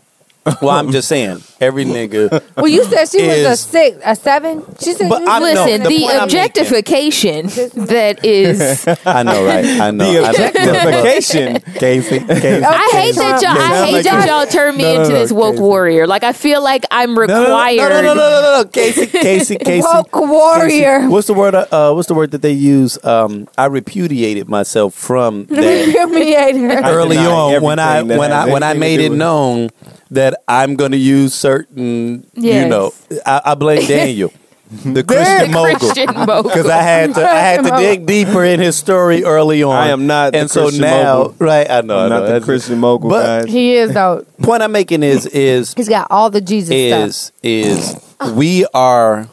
Speaker 6: Well, I'm just saying, every nigga.
Speaker 4: well, you said she was a
Speaker 6: is-
Speaker 4: six, a seven. She said
Speaker 6: But
Speaker 4: you
Speaker 6: I'm- no,
Speaker 5: Listen,
Speaker 6: the
Speaker 5: the,
Speaker 6: point I'm making-
Speaker 5: objectification that is.
Speaker 6: I know, right? I know.
Speaker 7: The
Speaker 6: I-
Speaker 7: objectification.
Speaker 6: Casey, Casey.
Speaker 5: I hate that y'all. I hate
Speaker 7: like
Speaker 5: that
Speaker 7: you-
Speaker 5: y'all turn me
Speaker 6: No, no,
Speaker 5: into
Speaker 6: no,
Speaker 5: this woke
Speaker 6: Casey.
Speaker 5: warrior. Like I feel like I'm
Speaker 6: No, no,
Speaker 5: required.
Speaker 6: no, no, no, no, no, no, no. Casey, Casey, Casey.
Speaker 4: Woke warrior.
Speaker 6: Casey. What's the word? Uh, what's the word that they use? Um, I repudiated myself from that
Speaker 4: Humiliator.
Speaker 7: I
Speaker 6: early
Speaker 7: deny
Speaker 6: on when I
Speaker 7: everything that
Speaker 6: when I when I
Speaker 7: anything to
Speaker 6: made
Speaker 7: do
Speaker 6: it
Speaker 7: with-
Speaker 6: known that I'm going to use certain, you know, I, I blame Daniel, the Christian mogul.
Speaker 5: Mogul.
Speaker 6: Because I had to, I had to dig deeper in his story early on.
Speaker 7: I am not the
Speaker 6: and so
Speaker 7: Christian
Speaker 6: now,
Speaker 7: mogul.
Speaker 6: right? I know, I
Speaker 7: I'm
Speaker 6: know.
Speaker 7: not the Christian mogul,
Speaker 6: But-
Speaker 7: guys.
Speaker 4: He is though.
Speaker 6: Point I'm making is is
Speaker 4: He's got all the Jesus stuff.
Speaker 6: is is we are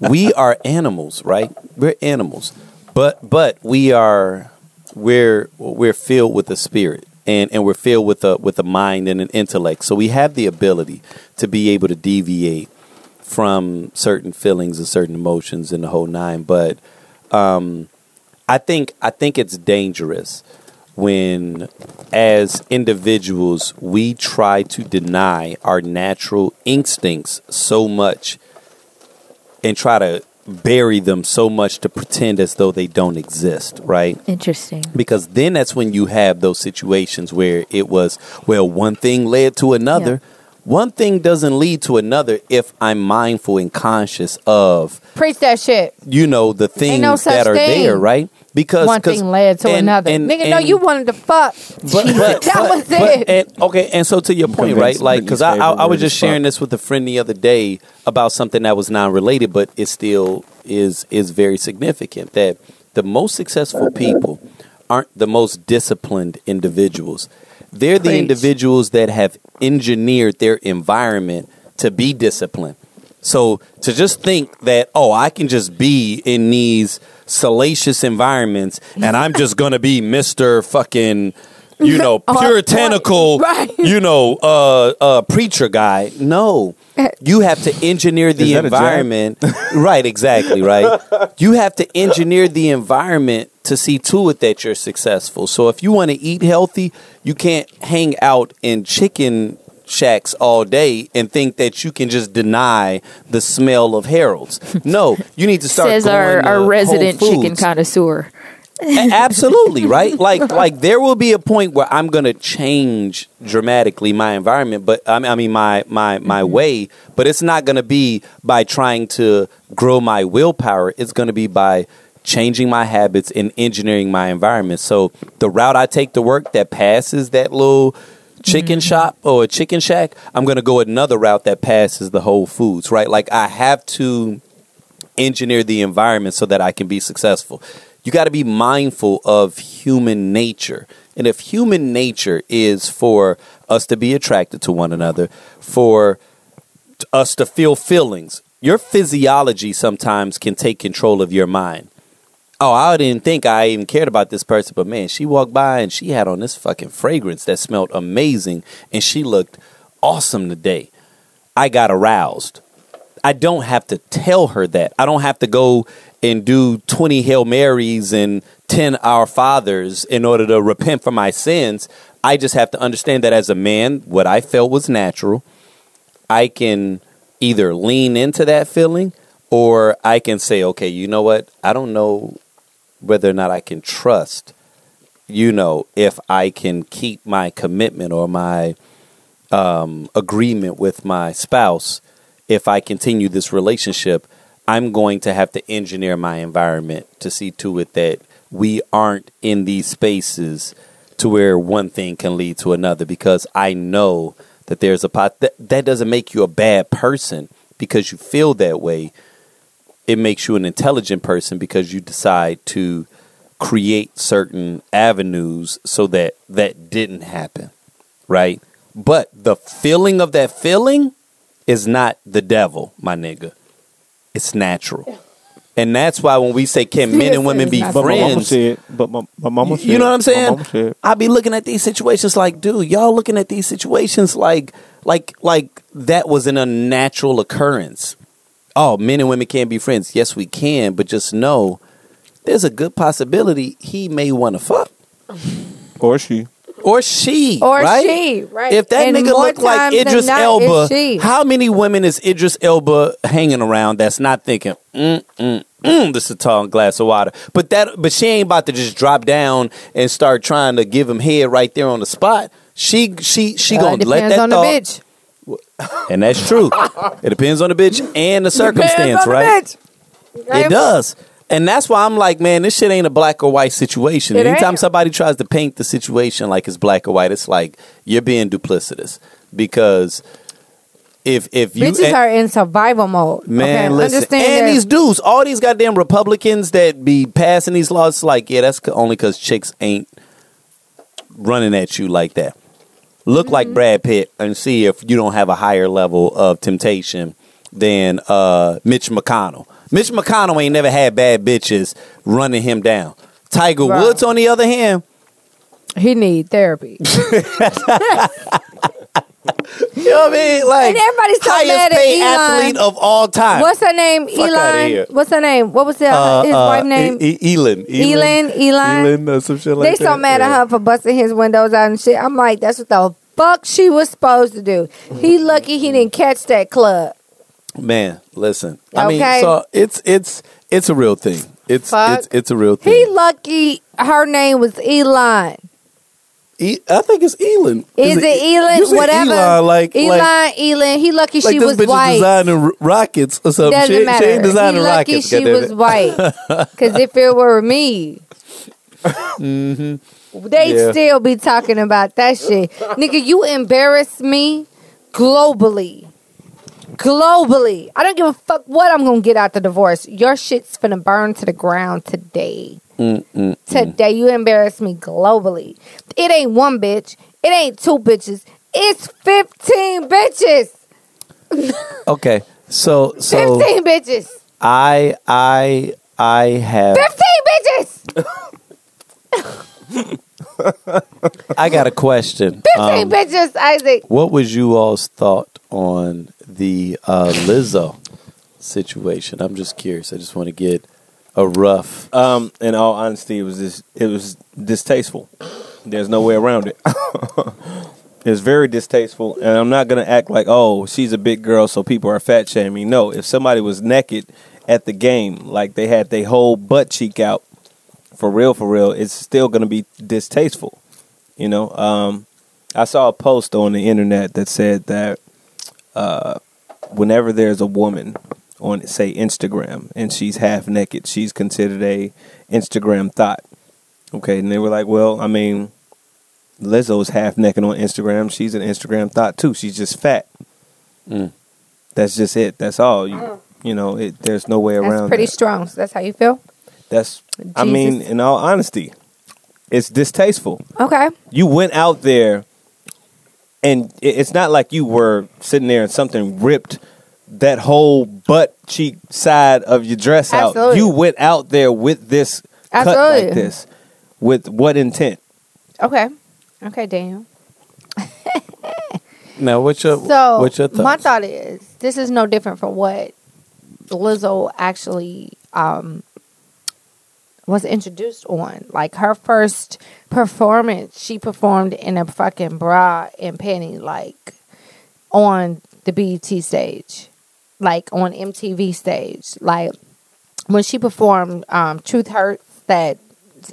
Speaker 6: we are animals, right? We're animals, but but we are we're we're filled with the spirit. And, and we're filled with a with a mind and an intellect, so we have the ability to be able to deviate from certain feelings and certain emotions and the whole nine. But um, I think I think it's dangerous when, as individuals, we try to deny our natural instincts so much and try to bury them so much to pretend as though they don't exist, right?
Speaker 5: Interesting.
Speaker 6: Because then that's when you have those situations where it was, well, one thing led to another. One thing doesn't lead to another if I'm mindful and conscious of,
Speaker 4: Preach that shit.
Speaker 6: you know, the things
Speaker 4: no
Speaker 6: that are
Speaker 4: thing.
Speaker 6: there, right? Because
Speaker 4: one thing led to
Speaker 6: and-
Speaker 4: another.
Speaker 6: and-
Speaker 4: Nigga, no, you wanted to fuck.
Speaker 6: but, but,
Speaker 4: that
Speaker 6: but-
Speaker 4: was
Speaker 6: but-
Speaker 4: it.
Speaker 6: and, okay, and so to your point, right? Like, because I, I, I was just
Speaker 7: is fuck.
Speaker 6: sharing this with a friend the other day about something that was non-related, but it still is is very significant. That the most successful people aren't the most disciplined individuals. They're the
Speaker 4: Preach.
Speaker 6: individuals that have engineered their environment to be disciplined. So to just think that oh, I can just be in these salacious environments and I'm just going to be Mr. fucking you know, puritanical.
Speaker 4: Right.
Speaker 6: you know, uh, uh, preacher guy. No, you have to engineer the
Speaker 7: Is that a jab?
Speaker 6: environment. right, exactly, right. You have to engineer the environment to see to it that you're successful. So if you want to eat healthy, you can't hang out in chicken shacks all day and think that you can just deny the smell of Harold's. No, you need to start
Speaker 5: Says
Speaker 6: going
Speaker 5: our,
Speaker 6: to
Speaker 5: our
Speaker 6: Whole
Speaker 5: resident chicken connoisseur.
Speaker 6: Absolutely, right? Like like there will be a point where I'm going to change dramatically my environment, but I mean, I mean my my my mm-hmm. way, but it's not going to be by trying to grow my willpower. It's going to be by changing my habits and engineering my environment. So the route I take to work that passes that little chicken mm-hmm. shop or a chicken shack, I'm going to go another route that passes the Whole Foods, right? Like I have to engineer the environment so that I can be successful. You got to be mindful of human nature. And if human nature is for us to be attracted to one another, for us to feel feelings, your physiology sometimes can take control of your mind. Oh, I didn't think I even cared about this person, but man, she walked by and she had on this fucking fragrance that smelled amazing and she looked awesome today. I got aroused. I don't have to tell her that. I don't have to go and do 20 Hail Marys and 10 Our Fathers in order to repent for my sins. I just have to understand that as a man, what I felt was natural. I can either lean into that feeling or I can say, okay, you know what? I don't know whether or not I can trust, you know, if I can keep my commitment or my um, agreement with my spouse. If I continue this relationship, I'm going to have to engineer my environment to see to it that we aren't in these spaces to where one thing can lead to another because I know that there's a pot that, that doesn't make you a bad person because you feel that way. It makes you an intelligent person because you decide to create certain avenues so that that didn't happen right? But the feeling of that feeling is not the devil my nigga it's natural and that's why when we say can men and women be
Speaker 4: But
Speaker 7: But my mama
Speaker 6: friends
Speaker 7: said. But my, my mama said.
Speaker 6: you know what I'm saying?
Speaker 7: mama said.
Speaker 6: I be looking at these situations like, dude, y'all looking at these situations like, like, like that was an unnatural occurrence. Oh, men and women can't be friends. Yes, we can, but just know there's a good possibility he may want to fuck
Speaker 7: Or she.
Speaker 6: Or she,
Speaker 4: Or
Speaker 6: right?
Speaker 4: she, right.
Speaker 6: If that
Speaker 4: And
Speaker 6: nigga look like Idris
Speaker 4: not,
Speaker 6: Elba, how many women is Idris Elba hanging around that's not thinking, mm, mm, mm, this is a tall glass of water? But that, but she ain't about to just drop down and start trying to give him head right there on the spot. She, she, she
Speaker 4: Uh,
Speaker 6: gonna let
Speaker 4: depends
Speaker 6: that
Speaker 4: on
Speaker 6: thought,
Speaker 4: the bitch.
Speaker 6: and that's true. it depends on the bitch and the circumstance,
Speaker 4: the
Speaker 6: right?
Speaker 4: bitch.
Speaker 6: It does. And that's why I'm like, man, this shit ain't a black or white situation.
Speaker 4: It
Speaker 6: Anytime
Speaker 4: ain't.
Speaker 6: somebody tries to paint the situation like it's black or white, it's like you're being duplicitous. Because if if you
Speaker 4: Bitches
Speaker 6: and-
Speaker 4: are in survival mode.
Speaker 6: man,
Speaker 4: okay?
Speaker 6: listen,
Speaker 4: Understand
Speaker 6: and
Speaker 4: that.
Speaker 6: these dudes, all these goddamn Republicans that be passing these laws, it's like, yeah, that's only because chicks ain't running at you like that. Look
Speaker 4: Mm-hmm.
Speaker 6: like Brad Pitt and see if you don't have a higher level of temptation than uh, Mitch McConnell. Mitch McConnell ain't never had bad bitches running him down. Tiger
Speaker 4: Right.
Speaker 6: Woods, on the other hand,
Speaker 4: he need therapy.
Speaker 6: you know what I mean? Like
Speaker 4: And everybody's so
Speaker 6: highest
Speaker 4: mad at
Speaker 6: paid
Speaker 4: Elon.
Speaker 6: athlete of all time.
Speaker 4: What's her name?
Speaker 6: Fuck outta here.
Speaker 4: Elon. What's her name? What was the,
Speaker 6: Uh,
Speaker 4: his
Speaker 6: uh,
Speaker 4: wife name?
Speaker 6: E- E- Elon.
Speaker 4: Elon. Elon.
Speaker 6: Elon or some shit like
Speaker 4: they
Speaker 6: that.
Speaker 4: so mad at her for busting his windows out and shit. I'm like, that's what the fuck she was supposed to do. He lucky he didn't catch that club.
Speaker 6: Man, listen. I mean, so it's it's it's a real thing. It's
Speaker 4: Fuck.
Speaker 6: it's it's a real thing.
Speaker 4: He lucky her name was Elon.
Speaker 6: E- I think it's Elon.
Speaker 4: Is it Elon? Whatever.
Speaker 6: Elon, like
Speaker 4: Elon,
Speaker 6: like,
Speaker 4: Elon. He lucky
Speaker 6: like
Speaker 4: she was white.
Speaker 6: designing rockets or something.
Speaker 4: Doesn't
Speaker 6: she,
Speaker 4: matter.
Speaker 6: she ain't designing
Speaker 4: he lucky
Speaker 6: rockets.
Speaker 4: she was white. Because if it were me, mm-hmm. they'd
Speaker 6: Yeah.
Speaker 4: still be talking about that shit. Nigga, you embarrass me globally. Globally. I don't give a fuck what I'm to get out the divorce. Your shit's finna burn to the ground today.
Speaker 6: Mm,
Speaker 4: Today, you embarrass me globally. It ain't one bitch. It ain't two bitches. It's 15 bitches.
Speaker 6: Okay, so so
Speaker 4: 15 bitches.
Speaker 6: I I I have
Speaker 4: 15 bitches.
Speaker 6: I got a question.
Speaker 4: 15
Speaker 6: Um,
Speaker 4: bitches, Isaac.
Speaker 6: what was you all's thought on the uh, Lizzo situation? I'm just curious. I just want to get a rough.
Speaker 7: Um, in all honesty, it was this. It was distasteful. There's no way around it. it's very distasteful, and I'm not gonna act like, oh, she's a big girl, so people are fat shaming. No, if somebody was naked at the game, like they had their whole butt cheek out, for real, for real, it's still gonna be distasteful. You know, um, I saw a post on the internet that said that uh, whenever there's a woman on, say, Instagram, and she's half naked, she's considered a Instagram thought. Okay, and they were like, well, I mean, Lizzo's half naked on Instagram. She's an Instagram thought too. She's just fat.
Speaker 6: Mm.
Speaker 7: That's just it. That's all. You, you know, it, there's no way
Speaker 4: That's
Speaker 7: around.
Speaker 4: pretty
Speaker 7: that.
Speaker 4: strong. So that's how you feel?
Speaker 7: That's. I mean, in all honesty, it's distasteful.
Speaker 4: Okay.
Speaker 7: You went out there, and it's not like you were sitting there and something ripped that whole butt cheek side of your dress out. You went out there with this cut like this. With what intent?
Speaker 4: Okay. Okay, Daniel.
Speaker 6: Now, what's your
Speaker 4: So
Speaker 6: what's your thoughts?
Speaker 4: my thought is this is no different from what Lizzo actually um, was introduced on. Like her first performance, she performed in a fucking bra and panty, like on the BET stage, like on MTV stage, like when she performed um, "Truth Hurts," that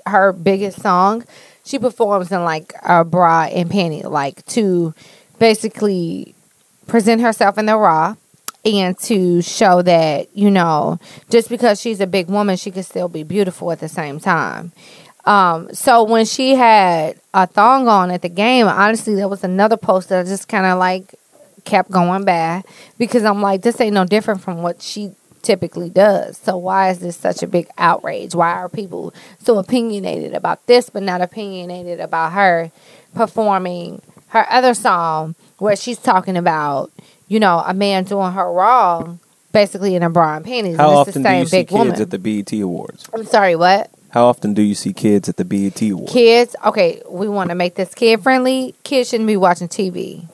Speaker 4: her biggest song, she performs in like a bra and panty, like to basically present herself in the raw and to show that you know just because she's a big woman she can still be beautiful at the same time. Um, so when she had a thong on at the game honestly there was another post that I just kind of like kept going by because i'm like this ain't no different from what she typically does. So why is this such a big outrage? Why are people so opinionated about this but not opinionated about her performing her other song where she's talking about, you know, a man doing her wrong, basically in a bra and panties.
Speaker 7: How
Speaker 4: and
Speaker 7: often do you see kids
Speaker 4: woman.
Speaker 7: at the BET Awards?
Speaker 4: I'm sorry, what?
Speaker 7: How often do you see kids at the BET Awards?
Speaker 4: Kids, okay, we want to make this kid friendly. Kids shouldn't be watching TV.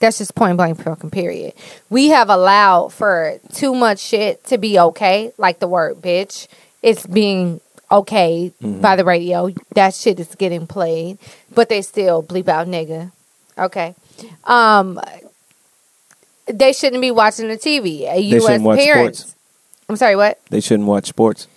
Speaker 4: That's just point blank fucking period. We have allowed for too much shit to be okay, like the word bitch. It's being okay by the radio. That shit is getting played, but they still bleep out nigga. Okay. Um they shouldn't be watching the TV. You as parents.
Speaker 7: sports.
Speaker 4: I'm sorry, what?
Speaker 7: They shouldn't watch sports.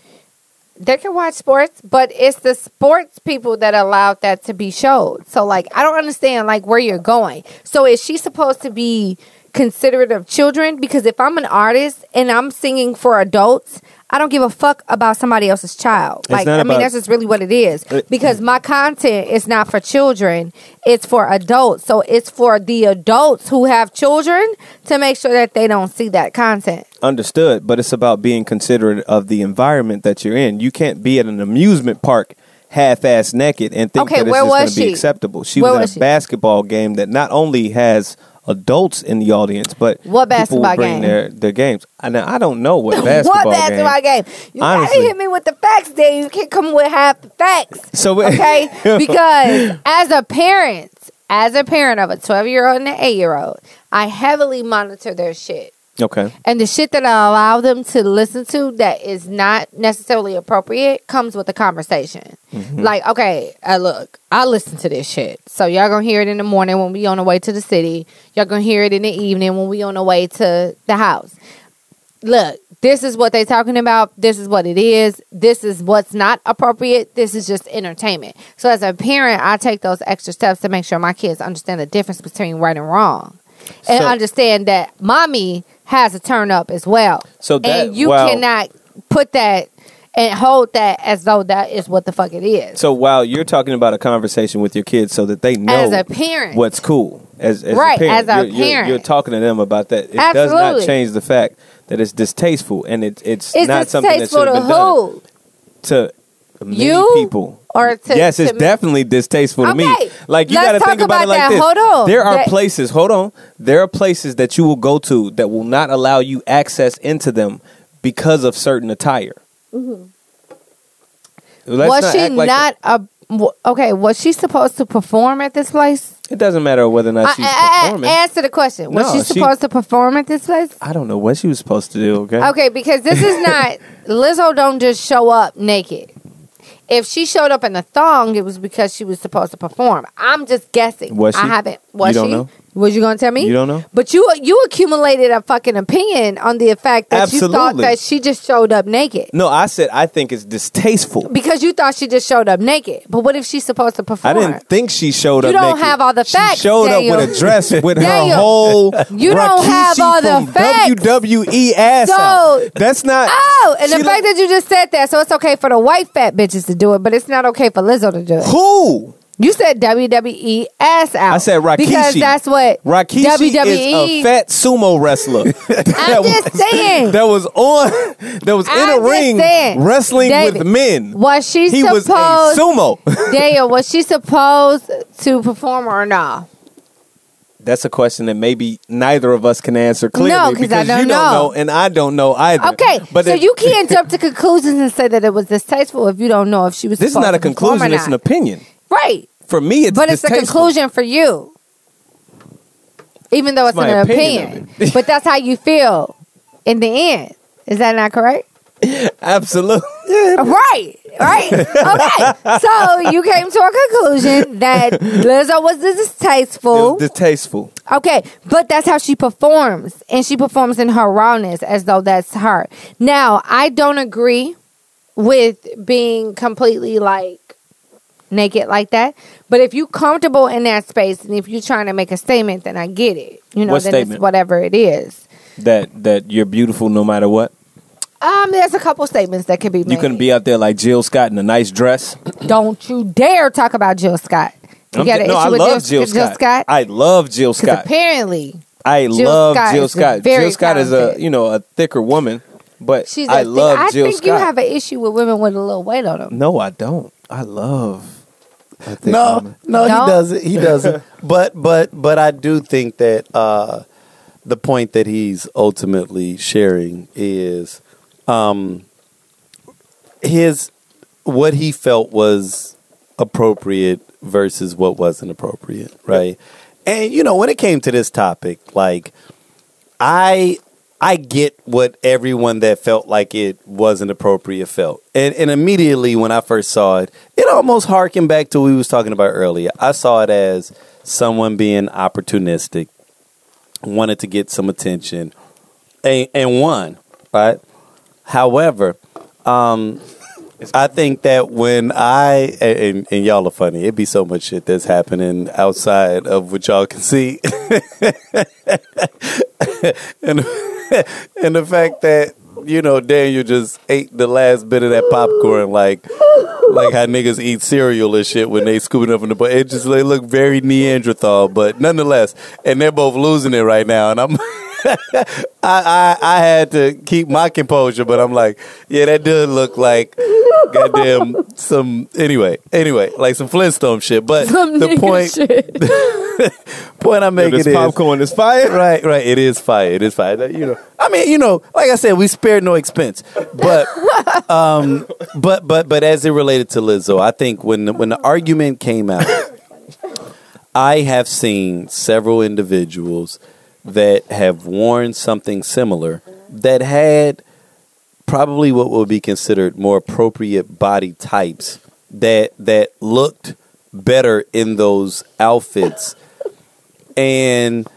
Speaker 4: they can watch sports, but it's the sports people that allowed that to be showed. So like I don't understand like where you're going. So is she supposed to be considerate of children? Because if I'm an artist and I'm singing for adults, I don't give a fuck about somebody else's child. Like I mean that's just really what it is.
Speaker 7: Uh,
Speaker 4: Because my content is not for children, it's for adults. So it's for the adults who have children to make sure that they don't see that content.
Speaker 7: Understood, but it's about being considerate of the environment that you're in. You can't be at an amusement park half-ass naked and think
Speaker 4: Okay,
Speaker 7: that it's just going to be acceptable. She
Speaker 4: Where
Speaker 7: was, at
Speaker 4: she?
Speaker 7: a basketball game that not only has adults in the audience, but
Speaker 4: What
Speaker 7: people
Speaker 4: basketball
Speaker 7: bring
Speaker 4: game?
Speaker 7: their their games. I know I don't know what basketball,
Speaker 4: what basketball game? You
Speaker 7: Honestly.
Speaker 4: gotta hit me with the facts, Dave. You can't come with half the facts.
Speaker 7: So
Speaker 4: okay, because as a parent, as a parent of a twelve year old and an eight year old, I heavily monitor their shit.
Speaker 7: Okay,
Speaker 4: And the shit that I allow them to listen to that is not necessarily appropriate comes with the conversation. Like, okay, uh, look, I listen to this shit. So y'all gonna hear it in the morning when we on the way to the city. Y'all gonna hear it in the evening when we on the way to the house. Look, this is what they talking about. This is what it is. This is what's not appropriate. This is just entertainment. So as a parent, I take those extra steps to make sure my kids understand the difference between right and wrong and
Speaker 7: So-
Speaker 4: understand that mommy has a turn up as well.
Speaker 7: So that-
Speaker 4: and you
Speaker 7: wow.
Speaker 4: cannot put that and hold that as though that is what the fuck it is.
Speaker 7: So while you're talking about a conversation with your kids, so that they know
Speaker 4: As a parent.
Speaker 7: what's cool, as, as
Speaker 4: Right,
Speaker 7: a parent,
Speaker 4: as a
Speaker 7: you're, you're-
Speaker 4: parent.
Speaker 7: you're talking to them about that. It does not change the fact that it's distasteful, and it, it's,
Speaker 4: it's
Speaker 7: not something that should have been done to many
Speaker 4: You
Speaker 7: people.
Speaker 4: Or to,
Speaker 7: yes, it's
Speaker 4: to-
Speaker 7: definitely distasteful to me. Like you got to think about, it like
Speaker 4: that.
Speaker 7: this.
Speaker 4: Hold on.
Speaker 7: There are
Speaker 4: That-
Speaker 7: places. Hold on. There are places that you will go to that will not allow you access into them because of certain attire. Mm-hmm. Let's
Speaker 4: was she
Speaker 7: like-
Speaker 4: not a w- okay? Was she supposed to perform at this place?
Speaker 7: It doesn't matter whether or not
Speaker 4: I-
Speaker 7: she's
Speaker 4: I- I-
Speaker 7: performing.
Speaker 4: answer the question. Was
Speaker 7: No,
Speaker 4: she
Speaker 7: she-
Speaker 4: supposed to perform at this place?
Speaker 7: I don't know what she was supposed to do. Okay.
Speaker 4: Okay, because this is not Lizzo. Don't just show up naked. If she showed up in a thong, it was because she was supposed to perform. I'm just guessing.
Speaker 7: Was
Speaker 4: I haven't. Was
Speaker 7: You don't
Speaker 4: she?
Speaker 7: know?
Speaker 4: Was you to tell me?
Speaker 7: You don't know?
Speaker 4: But you you accumulated a fucking opinion on the fact that you thought that she just showed up naked.
Speaker 7: No, I said I think it's distasteful.
Speaker 4: Because you thought she just showed up naked. But what if she's supposed to perform?
Speaker 7: I didn't think she showed
Speaker 4: You
Speaker 7: up.
Speaker 4: You don't
Speaker 7: naked.
Speaker 4: have all the facts,
Speaker 7: She showed
Speaker 4: Daniel.
Speaker 7: up with a dress with her whole.
Speaker 4: you don't have all the facts.
Speaker 7: WWE ass
Speaker 4: So-
Speaker 7: out. That's not.
Speaker 4: Oh, and the fact that you just said that, so it's okay for the white fat bitches to do it, but it's not okay for Lizzo to do it.
Speaker 7: who
Speaker 4: You said WWE ass out.
Speaker 7: I said Rikishi.
Speaker 4: because that's what
Speaker 7: Rikishi
Speaker 4: WWE.
Speaker 7: is a fat sumo wrestler.
Speaker 4: I'm just saying.
Speaker 7: that was on. That was in
Speaker 4: I'm
Speaker 7: a ring
Speaker 4: saying.
Speaker 7: wrestling
Speaker 4: David,
Speaker 7: with men.
Speaker 4: Was she
Speaker 7: He was a
Speaker 4: supposed?
Speaker 7: sumo.
Speaker 4: Daniel, was she supposed to perform or no?
Speaker 7: That's a question that maybe neither of us can answer clearly
Speaker 4: No, 'cause I
Speaker 7: because
Speaker 4: don't
Speaker 7: you don't
Speaker 4: know.
Speaker 7: know and I don't know either.
Speaker 4: Okay,
Speaker 7: but
Speaker 4: so
Speaker 7: it-
Speaker 4: you can't jump to conclusions and say that it was distasteful if you don't know if she was.
Speaker 7: This is not a conclusion; it's an opinion.
Speaker 4: Right?
Speaker 7: For me, it's
Speaker 4: but it's a
Speaker 7: distasteful.
Speaker 4: conclusion for you, even though it's,
Speaker 7: It's
Speaker 4: an
Speaker 7: opinion
Speaker 4: opinion. but that's how you feel in the end. Is that not correct?
Speaker 7: Absolutely.
Speaker 4: Right, right. Okay. So you came to a conclusion that Lizzo was distasteful.
Speaker 7: Distasteful.
Speaker 4: Okay, but that's how she performs, and she performs in her rawness as though that's her. Now, I don't agree with being completely like naked like that, but if you're comfortable in that space and if you're trying to make a statement, then I get it. You know,
Speaker 7: What
Speaker 4: then
Speaker 7: statement?
Speaker 4: it's whatever it is.
Speaker 7: That that you're beautiful no matter what.
Speaker 4: Um, there's a couple statements that can be made.
Speaker 7: You couldn't be out there like Jill Scott in a nice dress.
Speaker 4: Don't you dare talk about Jill Scott. You
Speaker 7: I'm
Speaker 4: got
Speaker 7: th-
Speaker 4: an
Speaker 7: no,
Speaker 4: issue
Speaker 7: I
Speaker 4: with
Speaker 7: love Jill,
Speaker 4: Jill
Speaker 7: Scott.
Speaker 4: Scott?
Speaker 7: I love Jill Scott.
Speaker 4: apparently
Speaker 7: I
Speaker 4: Jill
Speaker 7: love
Speaker 4: Scott
Speaker 7: Jill Scott. Jill Scott is a you know a thicker woman, but
Speaker 4: she's.
Speaker 7: I love
Speaker 4: I
Speaker 7: Jill
Speaker 4: think
Speaker 7: Scott.
Speaker 4: you have an issue with women with a little weight on them.
Speaker 7: no, I don't. I love. a thick
Speaker 6: No,
Speaker 7: woman.
Speaker 6: no,
Speaker 4: No?
Speaker 6: he doesn't. He doesn't. but but but I do think that uh, the point that he's ultimately sharing is um, his what he felt was appropriate versus what wasn't appropriate, right? And you know, when it came to this topic, like I I get what everyone that felt like it wasn't appropriate felt. And and immediately when I first saw it, it almost harkened back to what we was talking about earlier. I saw it as someone being opportunistic, wanted to get some attention, and, and won, right? However, um, I think that when I and, and y'all are funny, it'd be so much shit that's happening outside of what y'all can see, and and the fact that you know Daniel just ate the last bit of that popcorn like like how niggas eat cereal and shit when they scoop it up in the butt. It just they look very Neanderthal, but nonetheless, and they're both losing it right now, and I'm. I, I I had to keep my composure, but I'm like, yeah, that does look like goddamn some anyway, anyway, like some Flintstone shit. But
Speaker 4: Some
Speaker 6: the
Speaker 4: nigga
Speaker 6: point
Speaker 4: shit.
Speaker 6: point I'm
Speaker 7: Yeah,
Speaker 6: making
Speaker 7: this
Speaker 6: is
Speaker 7: popcorn is fire.
Speaker 6: right, right. It is fire. It is fire. That, You know, I mean, you know, like I said, we spared no expense, but, um, but, but, but as it related to Lizzo, I think when the, when the argument came out, I have seen several individuals that have worn something similar that had probably what would be considered more appropriate body types that that looked better in those outfits. And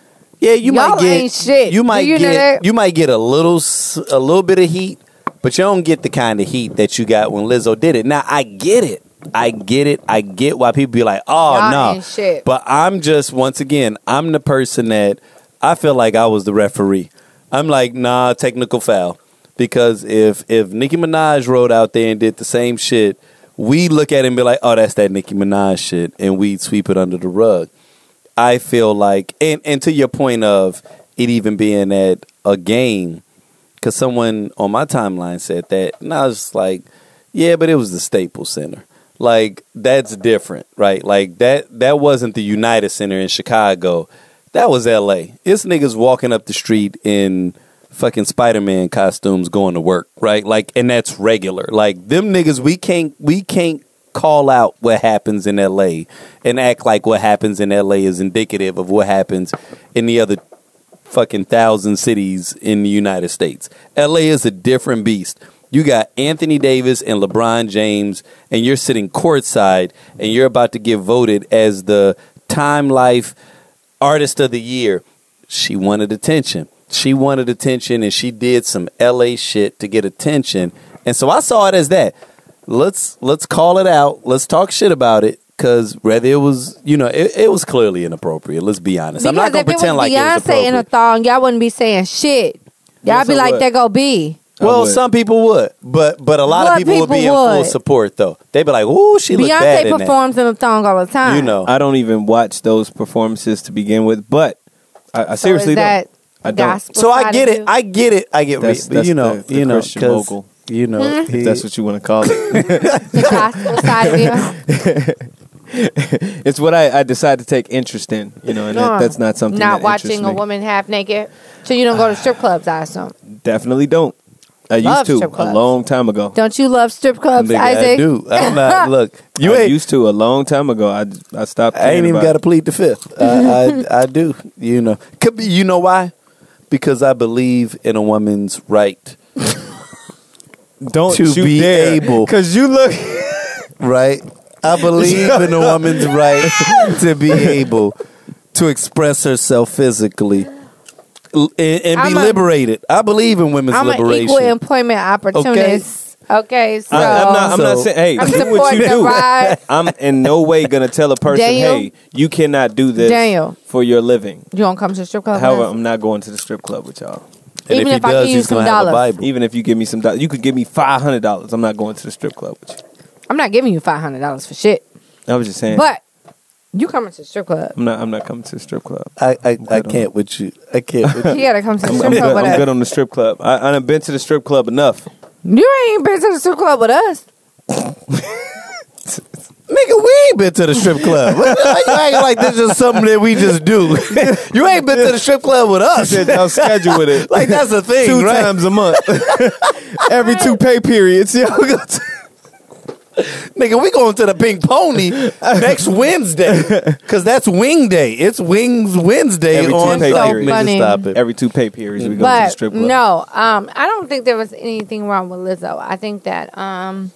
Speaker 6: yeah you
Speaker 4: Y'all
Speaker 6: might get
Speaker 4: shit.
Speaker 6: you might
Speaker 4: you
Speaker 6: get you might get a little a little bit of heat but you don't get the kind of heat that you got when Lizzo did it. Now I get it. I get it. I get why people be like oh
Speaker 4: Y'all
Speaker 6: no. but I'm just once again I'm the person that I feel like I was the referee I'm like nah technical foul because if if Nicki Minaj rode out there and did the same shit, we look at it and be like, oh, that's that Nicki Minaj shit, and we sweep it under the rug. I feel like, and and to your point of it even being at a game, because someone on my timeline said that, and I was like, yeah, but it was the Staples Center. like that's different, right? Like that that wasn't the United Center in Chicago. That was L.A. It's niggas walking up the street in fucking Spider-Man costumes going to work, right? Like, and that's regular. Like them niggas, we can't we can't call out what happens in L.A. and act like what happens in L.A. is indicative of what happens in the other fucking thousand cities in the United States. LA is a different beast. You got Anthony Davis and LeBron James, and you're sitting courtside, and you're about to get voted as the Time Life Artist of the Year. She wanted attention. She wanted attention, and she did some LA shit to get attention. And so I saw it as that. Let's let's call it out. Let's talk shit about it. Cause whether it was, you know, it, it was clearly inappropriate. Let's be honest. I'm not gonna pretend like it was
Speaker 4: Beyonce
Speaker 6: appropriate.
Speaker 4: in a thong, y'all wouldn't be saying shit. Y'all
Speaker 7: Yes,
Speaker 4: be
Speaker 7: I
Speaker 4: like,
Speaker 7: would.
Speaker 4: there go B.
Speaker 6: Well, some people would, but but a lot
Speaker 4: What
Speaker 6: of people, would be
Speaker 4: people
Speaker 6: in full
Speaker 4: would?
Speaker 6: support though. They'd be like, "Ooh, she looked bad
Speaker 4: Beyonce
Speaker 6: in
Speaker 4: performs in a thong all the time.
Speaker 6: You know,
Speaker 7: I don't even watch those performances to begin with, but I, I
Speaker 4: So
Speaker 7: seriously
Speaker 4: is that
Speaker 7: don't. I don't.
Speaker 4: gospel
Speaker 6: so I
Speaker 4: side
Speaker 6: get
Speaker 4: of
Speaker 6: it.
Speaker 4: you?
Speaker 6: I get it. I get
Speaker 7: That's-
Speaker 6: it.
Speaker 7: That's
Speaker 6: you know,
Speaker 7: the- the
Speaker 6: you know,
Speaker 7: Christian
Speaker 6: 'cause,
Speaker 7: mogul.
Speaker 6: You know, he-
Speaker 7: If that's what you want to call it.
Speaker 4: the gospel side of you.
Speaker 7: it's what I, I decide to take interest in, you know, and that, that's not something
Speaker 4: Not
Speaker 7: that interests
Speaker 4: watching a
Speaker 7: me.
Speaker 4: woman half naked. So you don't go to strip clubs, I assume.
Speaker 7: Definitely don't. I
Speaker 4: Love
Speaker 7: used to
Speaker 4: strip
Speaker 7: a
Speaker 4: clubs.
Speaker 7: long time ago.
Speaker 4: Don't you love strip clubs,
Speaker 6: nigga,
Speaker 4: Isaac?
Speaker 6: I do. I'm not. Look, you
Speaker 7: I
Speaker 6: ain't.
Speaker 7: used to a long time ago. I, I stopped.
Speaker 6: I ain't even got to plead the fifth. I, I I do. You know, could be. You know why? Because I believe in a woman's right.
Speaker 7: Don't
Speaker 6: to
Speaker 7: you
Speaker 6: be
Speaker 7: dare,
Speaker 6: able-
Speaker 7: because you look.
Speaker 6: right? I believe in a woman's right to be able to express herself physically l- and, and be
Speaker 4: a-
Speaker 6: liberated. I believe in women's
Speaker 4: I'm an
Speaker 6: liberation.
Speaker 4: equal employment opportunist. Okay, so
Speaker 7: I, am not. I'm not saying. Hey,
Speaker 4: I'm
Speaker 7: do what you
Speaker 4: the
Speaker 7: do.
Speaker 4: right.
Speaker 7: I'm in no way gonna tell a person,
Speaker 4: Daniel?
Speaker 7: hey, you cannot do this
Speaker 4: Daniel.
Speaker 7: for your living.
Speaker 4: you don't come to the strip club.
Speaker 7: However,
Speaker 4: with us?
Speaker 7: I'm not going to the strip club with y'all.
Speaker 6: and
Speaker 4: even
Speaker 6: if he
Speaker 4: I
Speaker 6: does,
Speaker 4: give you
Speaker 6: he's
Speaker 4: some
Speaker 6: gonna have a
Speaker 4: dollars.
Speaker 6: Bible.
Speaker 7: Even if you give me some, dollars, you could give me five hundred dollars. I'm not going to the strip club with you.
Speaker 4: I'm not giving you five hundred dollars for shit.
Speaker 7: I was just saying.
Speaker 4: But you coming to the strip club?
Speaker 7: I'm not. I'm not coming to the strip club.
Speaker 6: I, I, I
Speaker 7: good on
Speaker 6: can't with you. I can't with you.
Speaker 4: You gotta come to the
Speaker 7: I'm,
Speaker 4: strip
Speaker 7: I'm
Speaker 4: club
Speaker 7: good,
Speaker 4: with
Speaker 7: I'm
Speaker 4: us.
Speaker 7: good on the strip club. I, I've been to the strip club enough.
Speaker 4: You ain't been to the strip club with us.
Speaker 6: Nigga, we ain't been to the strip club. you acting like this is something that we just do. you ain't been to the strip club with us.
Speaker 7: I'll schedule with it.
Speaker 6: like that's a thing,
Speaker 7: two
Speaker 6: right?
Speaker 7: times a month, every two pay periods. Yeah, we go to-
Speaker 6: Nigga, we going to the Pink Pony next Wednesday because that's Wing Day. It's Wings Wednesday
Speaker 7: Every two
Speaker 6: on
Speaker 7: pay
Speaker 6: site.
Speaker 7: periods.
Speaker 4: Funny.
Speaker 6: stop it.
Speaker 7: every two pay periods. We go to the strip club.
Speaker 4: no, um, I don't think there was anything wrong with Lizzo. I think that um,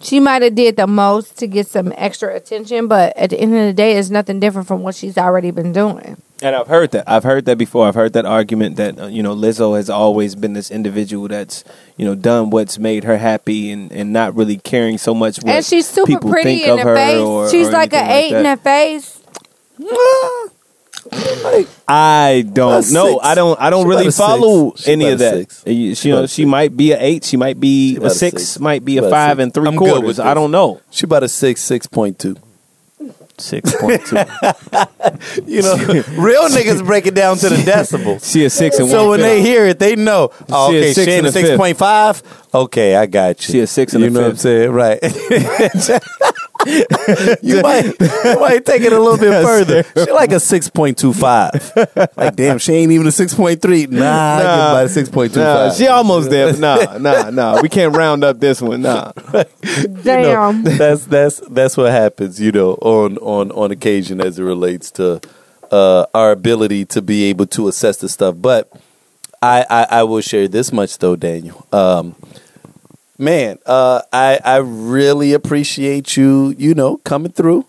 Speaker 4: she might have did the most to get some extra attention, but at the end of the day, it's nothing different from what she's already been doing.
Speaker 7: And I've heard that. I've heard that before. I've heard that argument that uh, you know Lizzo has always been this individual that's you know done what's made her happy and, and not really caring so much what
Speaker 4: and she's super
Speaker 7: people
Speaker 4: pretty
Speaker 7: think
Speaker 4: in
Speaker 7: of her
Speaker 4: face.
Speaker 7: or-
Speaker 4: she's
Speaker 7: or
Speaker 4: like an
Speaker 7: anything
Speaker 4: eight in
Speaker 7: that.
Speaker 4: the face.
Speaker 7: I don't know.
Speaker 6: six.
Speaker 7: I don't. I don't
Speaker 6: She
Speaker 7: really follow any of that.
Speaker 6: six.
Speaker 7: You-
Speaker 6: She
Speaker 7: She, you know, she might be an eight. She might be
Speaker 6: She
Speaker 7: a
Speaker 6: about a
Speaker 7: six.
Speaker 6: six.
Speaker 7: Might be a
Speaker 6: about a
Speaker 7: five
Speaker 6: six.
Speaker 7: and three
Speaker 6: I'm
Speaker 7: quarters. I don't know.
Speaker 6: She about a six, six point two.
Speaker 7: Six point two.
Speaker 6: You know, real niggas break it down to the decibels.
Speaker 7: she a six and one.
Speaker 6: So
Speaker 7: one
Speaker 6: when
Speaker 7: fifth.
Speaker 6: they hear it, they know. Oh,
Speaker 7: She a
Speaker 6: okay,
Speaker 7: six
Speaker 6: she
Speaker 7: and
Speaker 6: a
Speaker 7: a fifth.
Speaker 6: six point five. Okay, I got you.
Speaker 7: She a six and
Speaker 6: you
Speaker 7: a
Speaker 6: know what I'm
Speaker 7: fifth.
Speaker 6: saying, right? You might, you might take it a little bit further. She like a six point two five. Like damn, she ain't even a six point three. Nah, I get
Speaker 7: Nah.
Speaker 6: about a six point two
Speaker 7: Nah,
Speaker 6: five.
Speaker 7: she almost there. But nah, nah, nah. We can't round up this one. Nah.
Speaker 4: Damn.
Speaker 6: that's that's that's what happens, you know, on on on occasion as it relates to uh, our ability to be able to assess the stuff. But I, I I will share this much though, Daniel. Um, man, uh, I I really appreciate you, you know, coming through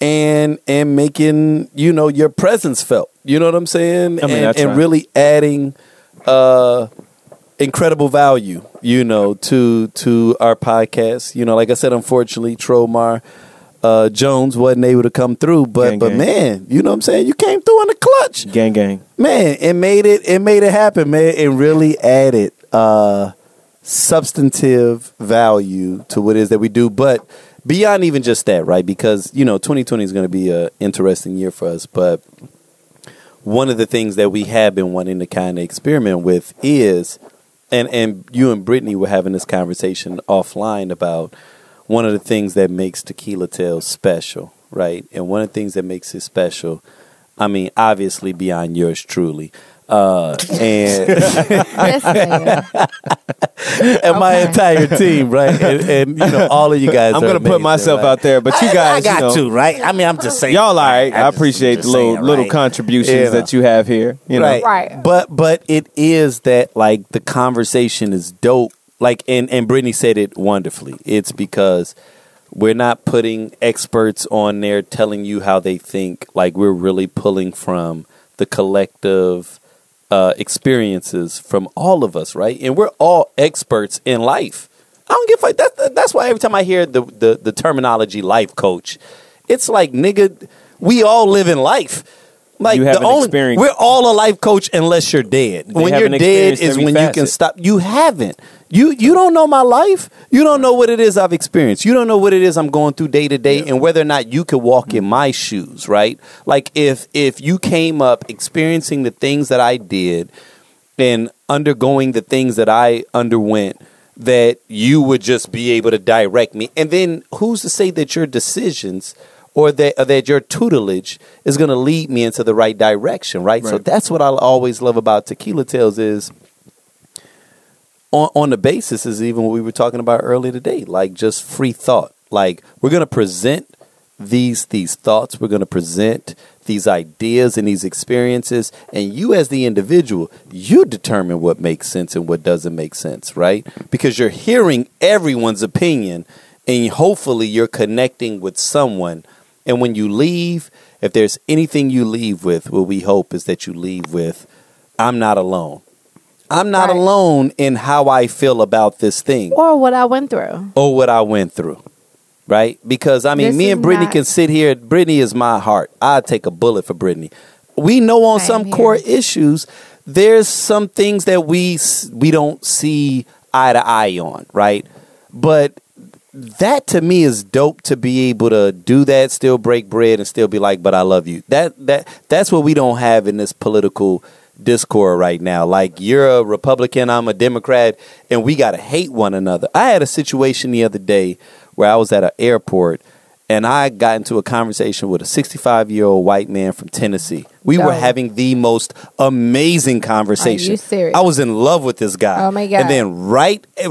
Speaker 6: and and making you know your presence felt. You know what I'm saying?
Speaker 7: I mean,
Speaker 6: and, and really adding uh incredible value, you know, to to our podcast. You know, like I said, unfortunately, Tromar uh, Jones wasn't able to come through, but
Speaker 7: Gang,
Speaker 6: but
Speaker 7: gang.
Speaker 6: man, you know what I'm saying? You came through in the clutch.
Speaker 7: Gang, gang.
Speaker 6: Man, it made it it made it happen, man. It really added uh substantive value to what it is that we do, but beyond even just that, right? Because, you know, 2020 is going to be an interesting year for us, but one of the things that we have been wanting to kind of experiment with is and and you and Brittany were having this conversation offline about one of the things that makes Tequila Tales special, right? And one of the things that makes it special, I mean, obviously beyond yours truly, uh, and
Speaker 4: This nigga.
Speaker 6: and my entire team, right? And, and you know, all of you guys.
Speaker 7: I'm gonna put
Speaker 6: amazing,
Speaker 7: myself
Speaker 6: right?
Speaker 7: out there, but you guys,
Speaker 6: I got
Speaker 7: you know,
Speaker 6: to, right? I mean, I'm just saying,
Speaker 7: y'all all right. I
Speaker 6: just-
Speaker 7: appreciate
Speaker 6: just
Speaker 7: the little
Speaker 6: saying,
Speaker 7: little
Speaker 6: right?
Speaker 7: contributions
Speaker 6: Yeah.
Speaker 7: that you have here. You know,
Speaker 6: right.
Speaker 4: Right.
Speaker 6: But but it is that like the conversation is dope. Like and and Brittany said it wonderfully. It's because we're not putting experts on there telling you how they think. Like we're really pulling from the collective uh, experiences from all of us, right? And we're all experts in life. I don't give a fuck. That, that's why every time I hear the, the the terminology life coach, it's like nigga, we all live in life. Like
Speaker 7: You
Speaker 6: the only we're all a life coach unless you're dead. when you're dead is when you can stop. You haven't. You you don't know my life. You don't know what it is I've experienced. You don't know what it is I'm going through day to day, and whether or not you could walk in my shoes. Right? Like if if you came up experiencing the things that I did and undergoing the things that I underwent, that you would just be able to direct me. And then who's to say that your decisions or that or that your tutelage is going to lead me into the right direction, right? So that's what I always love about Tequila Tales is on on the basis is even what we were talking about earlier today, like just free thought. Like we're going to present these these thoughts, we're going to present these ideas and these experiences, and you as the individual, you determine what makes sense and what doesn't make sense, right? Because you're hearing everyone's opinion, and hopefully you're connecting with someone. And when you leave, if there's anything you leave with, what we hope is that you leave with, I'm not alone. I'm not
Speaker 4: Right.
Speaker 6: alone in how I feel about this thing
Speaker 4: or what I went through.
Speaker 6: or what I went through. Right? Because I mean,
Speaker 4: This
Speaker 6: me and Brittany
Speaker 4: not-
Speaker 6: can sit here. Brittany is my heart. I'd take a bullet for Brittany. We know on
Speaker 4: Same
Speaker 6: some core issues, there's some things that we we don't see eye to eye on, right? But that to me is dope to be able to do that, still break bread, and still be like, "But I love you." That that that's what we don't have in this political discord right now. Like you're a Republican, I'm a Democrat, and we gotta hate one another. I had a situation the other day where I was at an airport. And I got into a conversation with a 65 year old white man from Tennessee. We were having the most amazing conversation.
Speaker 4: Are you serious?
Speaker 6: I was in love with this guy.
Speaker 4: Oh, my God.
Speaker 6: And then right eh,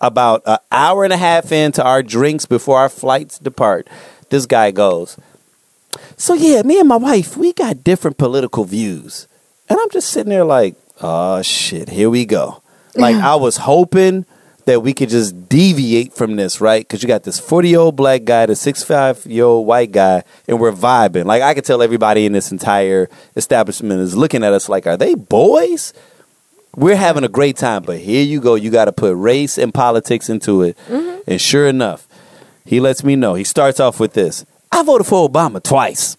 Speaker 6: about an hour and a half into our drinks before our flights depart, this guy goes, So yeah, me and my wife, we got different political views. And I'm just sitting there like, oh shit, here we go. Like I was hoping that we could just deviate from this, right? Because you got this 40 year old black guy, the 65 year old white guy, and we're vibing. Like I could tell everybody in this entire establishment is looking at us like, are they boys? We're having a great time, but here you go. You got to put race and politics into it. Mm-hmm. And sure enough, he lets me know. He starts off with this I voted for Obama twice.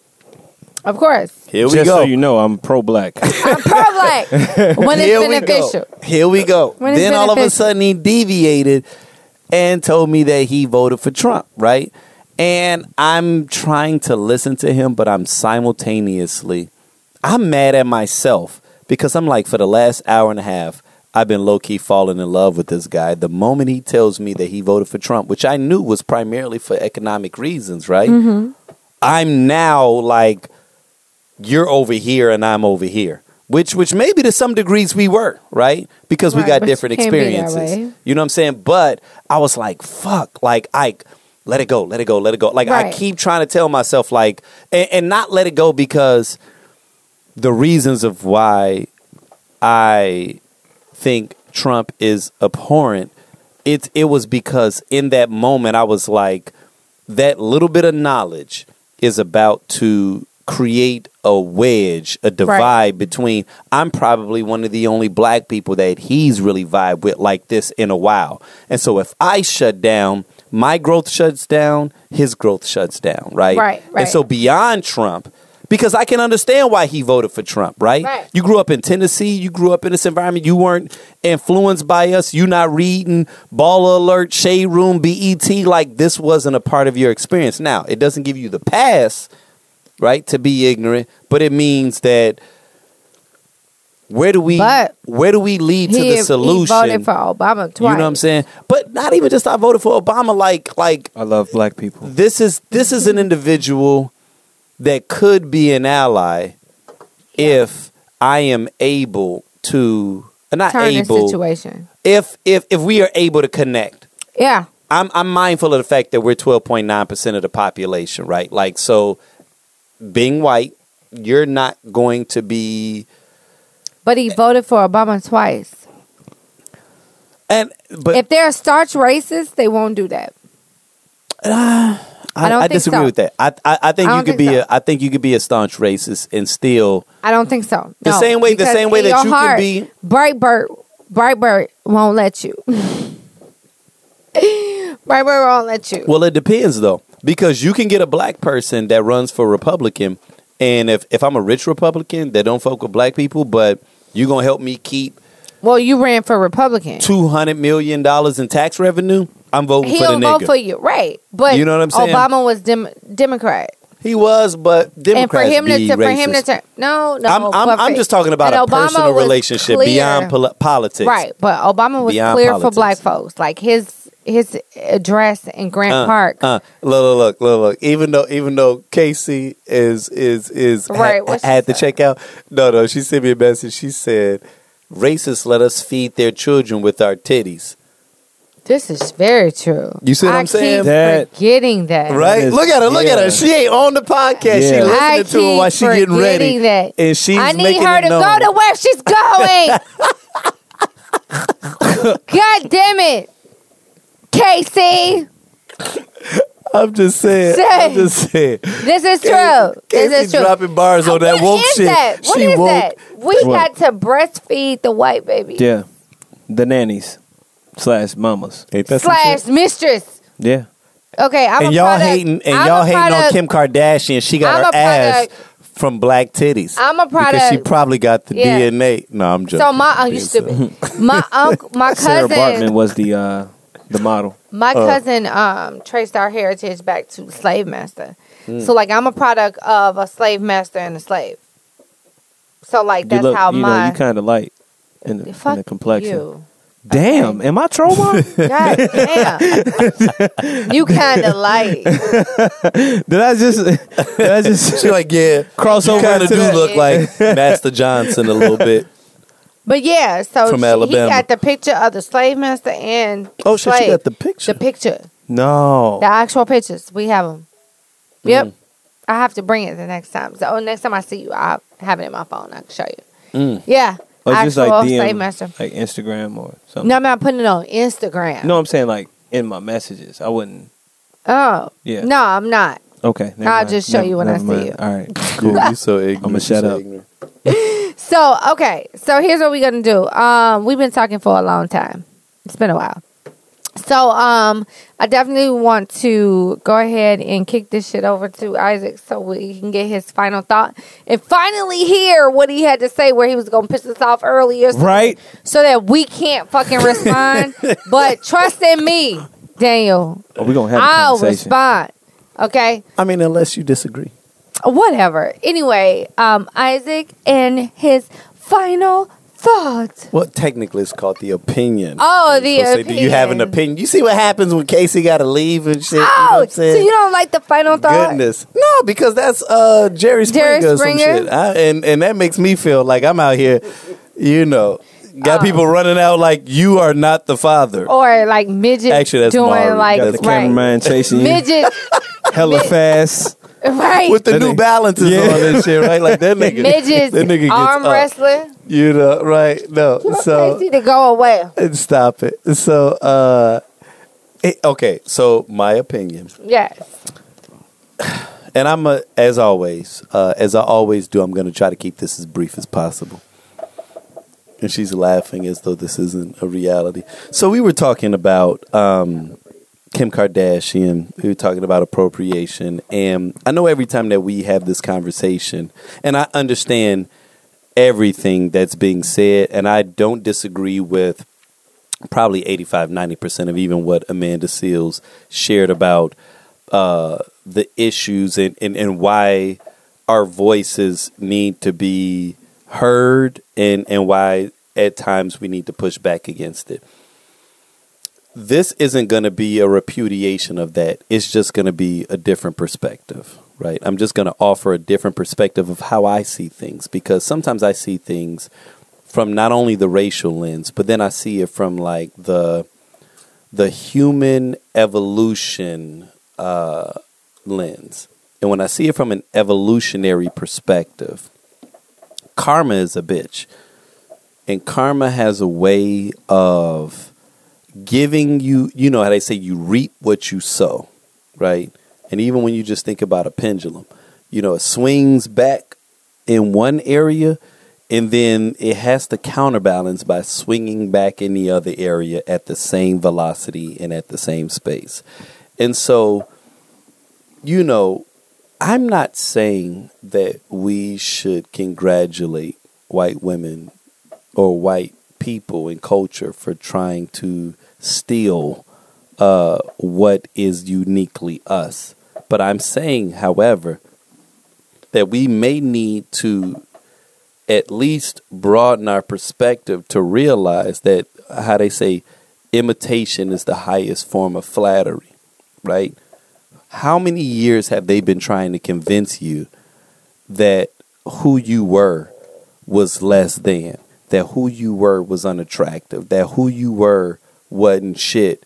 Speaker 4: Of course.
Speaker 6: Here we
Speaker 7: Just
Speaker 6: go.
Speaker 7: so you know, I'm pro black.
Speaker 4: I'm pro-black when it's
Speaker 6: Here we
Speaker 4: beneficial.
Speaker 6: go. Here we go.
Speaker 4: When it's
Speaker 6: then all of a
Speaker 4: beneficial.
Speaker 6: sudden he deviated and told me that he voted for Trump, right? And I'm trying to listen to him, but I'm simultaneously I'm mad at myself because I'm like for the last hour and a half I've been low key falling in love with this guy. The moment he tells me that he voted for Trump, which I knew was primarily for economic reasons, right?
Speaker 4: Mm-hmm.
Speaker 6: I'm now like you're over here and I'm over here. Which which maybe to some degrees we were, right? Because we got different
Speaker 4: can't be that
Speaker 6: experiences. You know what I'm saying? But I was like, fuck, like I let it go, let it go, let it go. Like I keep trying to tell myself like and, and not let it go because the reasons of why I think Trump is abhorrent, it it was because in that moment I was like, that little bit of knowledge is about to create a wedge, a divide between I'm probably one of the only black people that he's really vibe with like this in a while. And so if I shut down, my growth shuts down, his growth shuts down, right?
Speaker 4: Right,
Speaker 6: And so beyond Trump, because I can understand why he voted for Trump, right?
Speaker 4: Right.
Speaker 6: You grew up in Tennessee, you grew up in this environment, you weren't influenced by us, you not reading Baller Alert, Shade Room, BET, like this wasn't a part of your experience. Now, it doesn't give you the pass, right, to be ignorant, but it means that where do we
Speaker 4: But
Speaker 6: where do we lead to
Speaker 4: he,
Speaker 6: the
Speaker 4: he
Speaker 6: solution?
Speaker 4: voted for Obama twice.
Speaker 6: you know what I'm saying? But not even just I voted for Obama. Like like
Speaker 7: I love black people.
Speaker 6: this is this is an individual that could be an ally if I am able to uh, not
Speaker 4: Turn the
Speaker 6: able
Speaker 4: situation.
Speaker 6: if if if we are able to connect.
Speaker 4: Yeah.
Speaker 6: I'm I'm mindful of the fact that we're 12.9 percent of the population, right? Like so, being white, you're not going to be
Speaker 4: But he voted for Obama twice.
Speaker 6: and but
Speaker 4: if they're starch racist, they won't do that.
Speaker 6: Uh, I,
Speaker 4: I don't
Speaker 6: I
Speaker 4: think
Speaker 6: disagree
Speaker 4: so.
Speaker 6: with that. I I, I think
Speaker 4: I
Speaker 6: you could
Speaker 4: think
Speaker 6: be
Speaker 4: so.
Speaker 6: a I think you could be a staunch racist and still
Speaker 4: I don't think so.
Speaker 6: The same way- the same way that you can
Speaker 4: heart,
Speaker 6: be-
Speaker 4: Brightbird. Brightbird won't let you. Brightbird won't let you.
Speaker 6: Well, it depends though, because you can get a black person that runs for Republican, and if if I'm a rich Republican that don't fuck with black people, but you gonna help me keep
Speaker 4: Well, you ran for Republican.
Speaker 6: two hundred million dollars in tax revenue, I'm voting for the.
Speaker 4: He'll
Speaker 6: the
Speaker 4: vote
Speaker 6: nigga.
Speaker 4: for you, right? But
Speaker 6: You know what I'm saying?
Speaker 4: Obama was dem- Democrat,
Speaker 6: he was, but democrat
Speaker 4: and for him
Speaker 6: be
Speaker 4: to, for him to turn no, no.
Speaker 6: I'm, I'm, I'm just talking about a personal relationship
Speaker 4: clear-
Speaker 6: beyond poli- politics.
Speaker 4: Right, but Obama was
Speaker 6: Beyond
Speaker 4: clear for black folks. Like his his address in Grant
Speaker 6: Uh,
Speaker 4: Park.
Speaker 6: uh, look, look, look, look, look. Even though, even though Casey is is is ha-
Speaker 4: Right, what she
Speaker 6: had to
Speaker 4: said?
Speaker 6: check out. No, no. She sent me a message. She said, "Racists let us feed their children with our titties."
Speaker 4: This is very true.
Speaker 6: You see what
Speaker 4: I
Speaker 6: I'm saying?
Speaker 4: Keep
Speaker 7: That-
Speaker 4: forgetting that.
Speaker 6: Right?
Speaker 7: is-
Speaker 6: look at her. Look at her. She ain't on the podcast. She
Speaker 7: Yeah.
Speaker 6: listening
Speaker 4: I
Speaker 6: to it while
Speaker 4: keep
Speaker 6: she getting ready,
Speaker 4: that.
Speaker 6: and she's
Speaker 4: I need
Speaker 6: making
Speaker 4: her to
Speaker 6: known.
Speaker 4: go to where she's going. God damn it, Casey.
Speaker 6: I'm just saying.
Speaker 4: Say.
Speaker 6: I'm just saying.
Speaker 4: This is true.
Speaker 6: Casey
Speaker 4: this is true.
Speaker 6: dropping bars on that woke
Speaker 4: is
Speaker 6: shit.
Speaker 4: that? What
Speaker 6: she
Speaker 4: is
Speaker 6: woke.
Speaker 4: that? We
Speaker 7: What?
Speaker 4: had to breastfeed the white baby
Speaker 7: Yeah, the nannies slash mamas.
Speaker 6: Ain't that some
Speaker 4: slash mistress.
Speaker 7: Yeah,
Speaker 4: Okay, I'm
Speaker 6: and
Speaker 4: a
Speaker 6: y'all
Speaker 4: product.
Speaker 6: hating and
Speaker 4: I'm
Speaker 6: y'all
Speaker 4: a
Speaker 6: hating on Kim Kardashian. She got
Speaker 4: I'm
Speaker 6: her ass from black titties.
Speaker 4: I'm a product
Speaker 6: because she probably got the
Speaker 4: Yeah.
Speaker 6: DNA. No, I'm joking.
Speaker 4: So my oh, you stupid. My uncle, my
Speaker 7: Sarah Baartman
Speaker 4: cousin,
Speaker 7: was the uh, the model.
Speaker 4: my
Speaker 6: Uh.
Speaker 4: cousin um traced our heritage back to slave master.
Speaker 6: Hmm.
Speaker 4: So like I'm a product of a slave master and a slave. So like
Speaker 7: You
Speaker 4: that's
Speaker 7: look,
Speaker 4: how
Speaker 7: you know,
Speaker 4: my
Speaker 7: you kind of light in the, in the complexion.
Speaker 4: you.
Speaker 7: Damn, am I trauma?
Speaker 4: God damn. you kind of like.
Speaker 7: did I just? Did I just?
Speaker 6: She like, yeah,
Speaker 7: Cross
Speaker 6: you kind of do look like Master Johnson a little bit.
Speaker 4: But yeah, so
Speaker 6: From
Speaker 4: she,
Speaker 6: Alabama.
Speaker 4: he got the picture of the slave master and
Speaker 6: Oh shit, she got the picture.
Speaker 4: the picture,
Speaker 7: no.
Speaker 4: the actual pictures. We have them. Yep.
Speaker 6: Mm.
Speaker 4: I have to bring it the next time. So next time I see you, I have it in my phone. I can show you.
Speaker 6: Mm.
Speaker 4: Yeah,
Speaker 7: Oh, it's just
Speaker 4: actual
Speaker 7: like
Speaker 4: slave
Speaker 7: DM,
Speaker 4: master.
Speaker 7: like Instagram or something.
Speaker 4: No, I'm not putting it on Instagram.
Speaker 7: No, I'm saying like in my messages. I wouldn't.
Speaker 4: Oh,
Speaker 7: Yeah.
Speaker 4: no, I'm not.
Speaker 7: Okay. never
Speaker 4: I'll
Speaker 7: mind.
Speaker 4: just show
Speaker 7: Never-
Speaker 4: you when I
Speaker 7: never
Speaker 4: see
Speaker 7: mind.
Speaker 4: you.
Speaker 7: All right.
Speaker 6: Cool. You so ignorant.
Speaker 7: I'ma shut
Speaker 6: so
Speaker 7: up.
Speaker 6: ignorant.
Speaker 4: So okay, so here's what we're gonna do. Um, we've been talking for a long time. It's been a while. So um, I definitely want to go ahead and kick this shit over to Isaac so we can get his final thought and finally hear what he had to say where he was gonna piss us off earlier, so,
Speaker 7: Right.
Speaker 4: so that we can't fucking respond. but trust in me, Daniel,
Speaker 7: Are we're gonna have a
Speaker 4: I'll respond. Okay.
Speaker 6: I mean, unless you disagree.
Speaker 4: Whatever. Anyway, um, Isaac and his final thoughts.
Speaker 6: Well, technically, it's called the opinion.
Speaker 4: Oh, the
Speaker 6: supposed to say, Do you have an
Speaker 4: opinion.
Speaker 6: opinion? You see what happens when Casey got to leave and shit? you know what
Speaker 4: Oh,
Speaker 6: I'm
Speaker 4: so you don't like the final thought?
Speaker 6: Goodness, no, because that's uh, Jerry Springer,
Speaker 4: Jerry
Speaker 6: or some
Speaker 4: Springer?
Speaker 6: shit, I, and and that makes me feel like I'm out here, you know, got
Speaker 4: Oh.
Speaker 6: people running out like you are not the father.
Speaker 4: Or like midget
Speaker 6: Actually, that's
Speaker 4: doing
Speaker 6: Maury.
Speaker 4: like
Speaker 7: Got the
Speaker 4: right.
Speaker 7: cameraman chasing you
Speaker 4: midget,
Speaker 7: hella fast.
Speaker 4: Right?
Speaker 6: With the
Speaker 7: That
Speaker 6: New
Speaker 7: nigga-
Speaker 6: Balances
Speaker 7: Yeah.
Speaker 6: on and shit, right? Like that nigga,
Speaker 4: midget
Speaker 6: that nigga gets
Speaker 4: arm
Speaker 6: up,
Speaker 4: wrestling.
Speaker 6: You know, right? No, so
Speaker 4: Crazy to go away.
Speaker 6: and stop it. So, uh, it- okay. So my opinion,
Speaker 4: Yes.
Speaker 6: and I'm a, as always, uh, as I always do, I'm going to try to keep this as brief as possible. And she's laughing as though this isn't a reality. So we were talking about um, Kim Kardashian. We were talking about appropriation, and I know every time that we have this conversation, and I understand everything that's being said, and I don't disagree with probably 85 90% of even what Amanda Seales shared about uh, the issues and, and, and why our voices need to be heard and and why at times we need to push back against it. This isn't going to be a repudiation of that. It's just going to be a different perspective, right? I'm just going to offer a different perspective of how I see things because sometimes I see things from not only the racial lens, but then I see it from like the the human evolution uh, lens. And when I see it from an evolutionary perspective, karma is a bitch. And karma has a way of giving you, you know how they say you reap what you sow, right? And even when you just think about a pendulum, you know, it swings back in one area and then it has to counterbalance by swinging back in the other area at the same velocity and at the same space. And so, you know, I'm not saying that we should congratulate white women or white people in culture for trying to steal uh, what is uniquely us. But I'm saying, however, that we may need to at least broaden our perspective to realize that how they say imitation is the highest form of flattery, right? How many years have they been trying to convince you that who you were was less than, that who you were was unattractive, that who you were wasn't shit?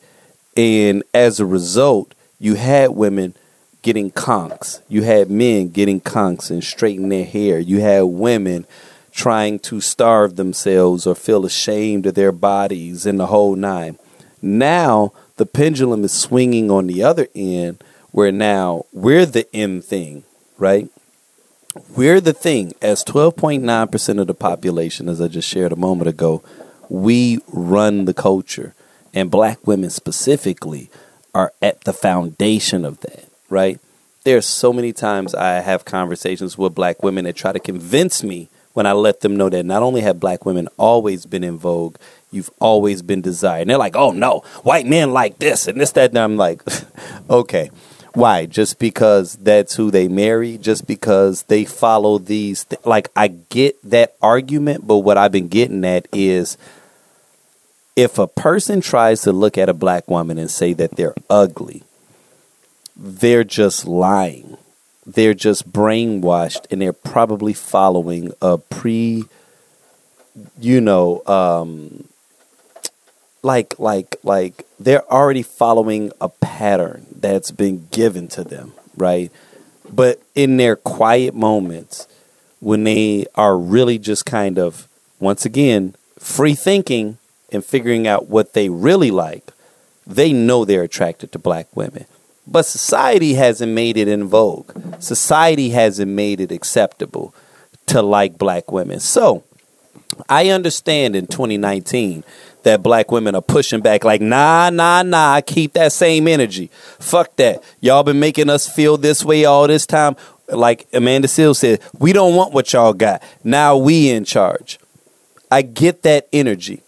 Speaker 6: And as a result, you had women getting conks. You had men getting conks and straightening their hair. You had women trying to starve themselves or feel ashamed of their bodies and the whole nine. Now the pendulum is swinging on the other end where now we're the M thing, right? We're the thing. As 12.9% of the population, as I just shared a moment ago, we run the culture. And black women specifically are at the foundation of that, right? There's so many times I have conversations with black women that try to convince me when I let them know that not only have black women always been in vogue, you've always been desired. And they're like, oh no, white men like this and this, that. And I'm like, okay. Why? Just because that's who they marry? Just because they follow these? Th- like, I get that argument, but what I've been getting at is if a person tries to look at a black woman and say that they're ugly, they're just lying. They're just brainwashed and they're probably following a pre, you know, um, like like like they're already following a pattern that's been given to them, right? But in their quiet moments, when they are really just kind of once again free thinking and figuring out what they really like, they know they're attracted to black women. But society hasn't made it in vogue. Society hasn't made it acceptable to like black women. So I understand in 2019 that black women are pushing back like nah nah nah keep that same energy fuck that y'all been making us feel this way all this time like amanda Seales said we don't want what y'all got now we in charge i get that energy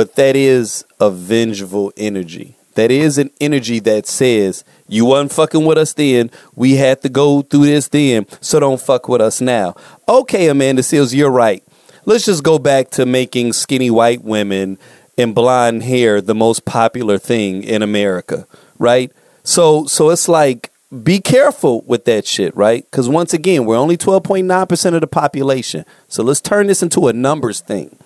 Speaker 6: but that is a vengeful energy that is an energy that says you wasn't fucking with us then we had to go through this then so don't fuck with us now okay amanda Seales you're right let's just go back to making skinny white women and blonde hair the most popular thing in America, right? So so it's like be careful with that shit, right? Cuz once again, we're only 12.9% of the population. So let's turn this into a numbers thing.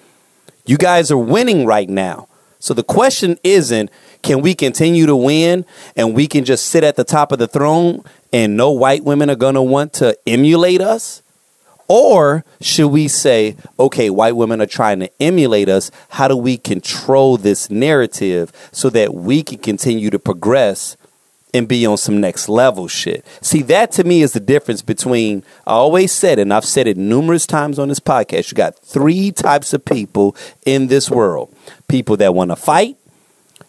Speaker 6: You guys are winning right now. So the question isn't can we continue to win and we can just sit at the top of the throne and no white women are going to want to emulate us? Or should we say, okay, white women are trying to emulate us. How do we control this narrative so that we can continue to progress and be on some next level shit? See, that to me is the difference between, I always said, and I've said it numerous times on this podcast, you got three types of people in this world people that want to fight,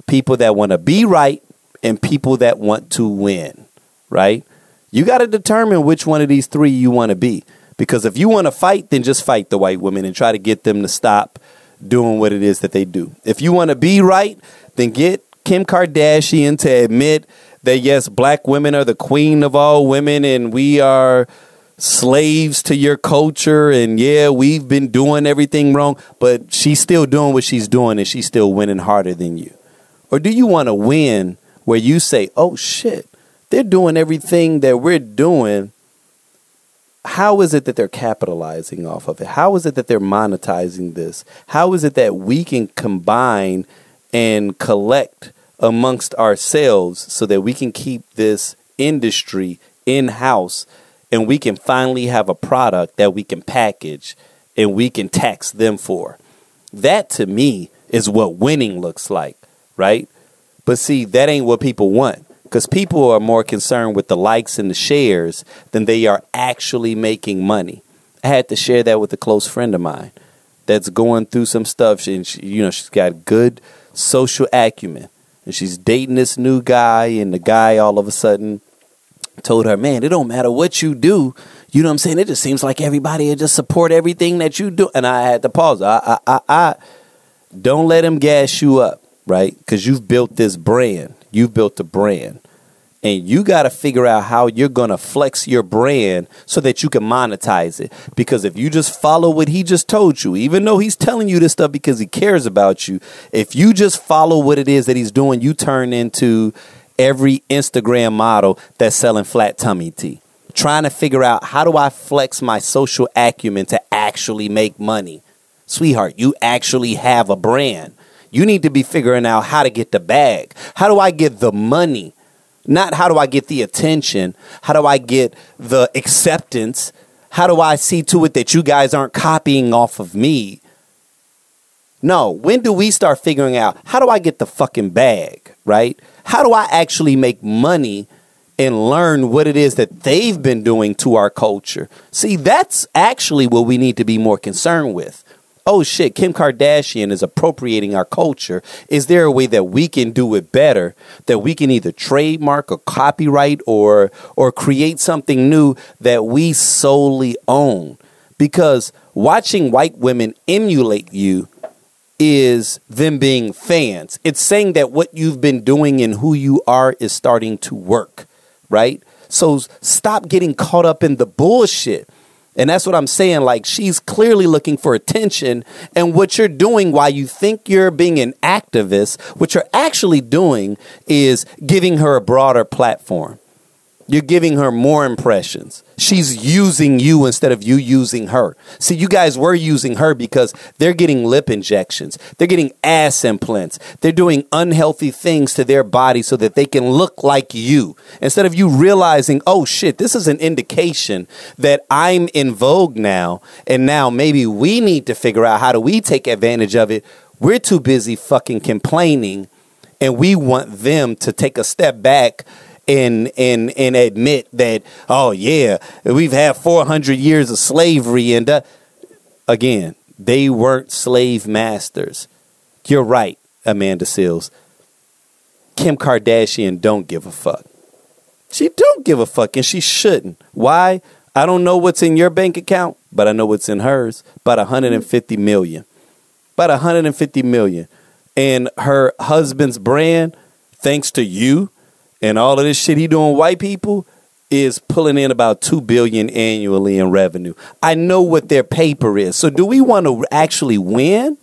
Speaker 6: people that want to be right, and people that want to win, right? You got to determine which one of these three you want to be. Because if you want to fight, then just fight the white women and try to get them to stop doing what it is that they do. If you want to be right, then get Kim Kardashian to admit that yes, black women are the queen of all women and we are slaves to your culture and yeah, we've been doing everything wrong, but she's still doing what she's doing and she's still winning harder than you? Or do you want to win where you say, "Oh shit, they're doing everything that we're doing how is it that they're capitalizing off of it? How is it that they're monetizing this? How is it that we can combine and collect amongst ourselves so that we can keep this industry in house and we can finally have a product that we can package and we can tax them for? That to me is what winning looks like, right? But see, that ain't what people want because people are more concerned with the likes and the shares than they are actually making money. I had to share that with a close friend of mine that's going through some stuff. And she, you know, she's got good social acumen, and she's dating this new guy, and the guy all of a sudden told her, "Man, it don't matter what you do." You know what I'm saying? It just seems like everybody will just support everything that you do. And I had to pause. I, I, I, I don't let him gas you up, right? Because you've built this brand. You've built a brand and you got to figure out how you're going to flex your brand so that you can monetize it. Because if you just follow what he just told you even though he's telling you this stuff because he cares about you if you just follow what it is that he's doing you turn into every instagram model that's selling flat tummy tea. Trying to figure out how do i flex my social acumen to actually make money? Sweetheart you actually have a brand. You need to be figuring out how to get the bag. How do i get the money not how do I get the attention? How do I get the acceptance? How do I see to it that you guys aren't copying off of me? No, when do we start figuring out how do I get the fucking bag, right? How do I actually make money and learn what it is that they've been doing to our culture? See, that's actually what we need to be more concerned with oh shit, Kim Kardashian is appropriating our culture. Is there a way that we can do it better? That we can either trademark or copyright or or create something new that we solely own? Because watching white women emulate you is them being fans. It's saying that what you've been doing and who you are is starting to work, right? So stop getting caught up in the bullshit. And that's what I'm saying. Like, she's clearly looking for attention. And what you're doing while you think you're being an activist, what you're actually doing is giving her a broader platform. You're giving her more impressions. She's using you instead of you using her. See, you guys were using her because they're getting lip injections. They're getting ass implants. They're doing unhealthy things to their body so that they can look like you. Instead of you realizing, oh shit, this is an indication that I'm in vogue now. And now maybe we need to figure out how do we take advantage of it. We're too busy fucking complaining and we want them to take a step back and and and admit that oh yeah we've had 400 years of slavery and uh, again they weren't slave masters. You're right Amanda Seales. Kim kardashian don't give a fuck. She don't give a fuck and she shouldn't. Why? I don't know what's in your bank account but i know what's in hers. About 150 million. About 150 million. And her husband's brand thanks to you and all of this shit he doing white people is pulling in about 2 billion annually in revenue. I know what their paper is. So do we want to actually win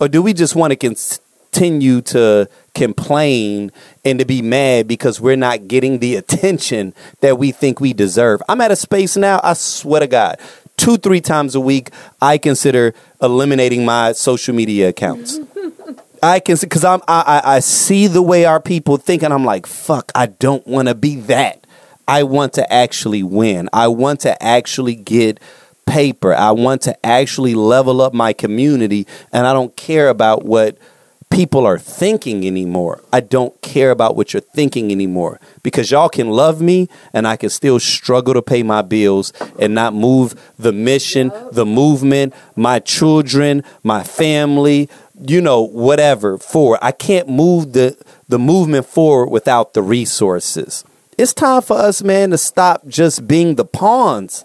Speaker 6: or do we just want to continue to complain and to be mad because we're not getting the attention that we think we deserve? I'm at a space now, I swear to God, two, three times a week, I consider eliminating my social media accounts. I can see because I'm I, I see the way our people think, and I'm like, fuck, I don't want to be that. I want to actually win. I want to actually get paper. I want to actually level up my community, and I don't care about what people are thinking anymore. I don't care about what you're thinking anymore because y'all can love me and I can still struggle to pay my bills and not move the mission, the movement, my children, my family, you know, whatever forward. I can't move the the movement forward without the resources. It's time for us, man, to stop just being the pawns.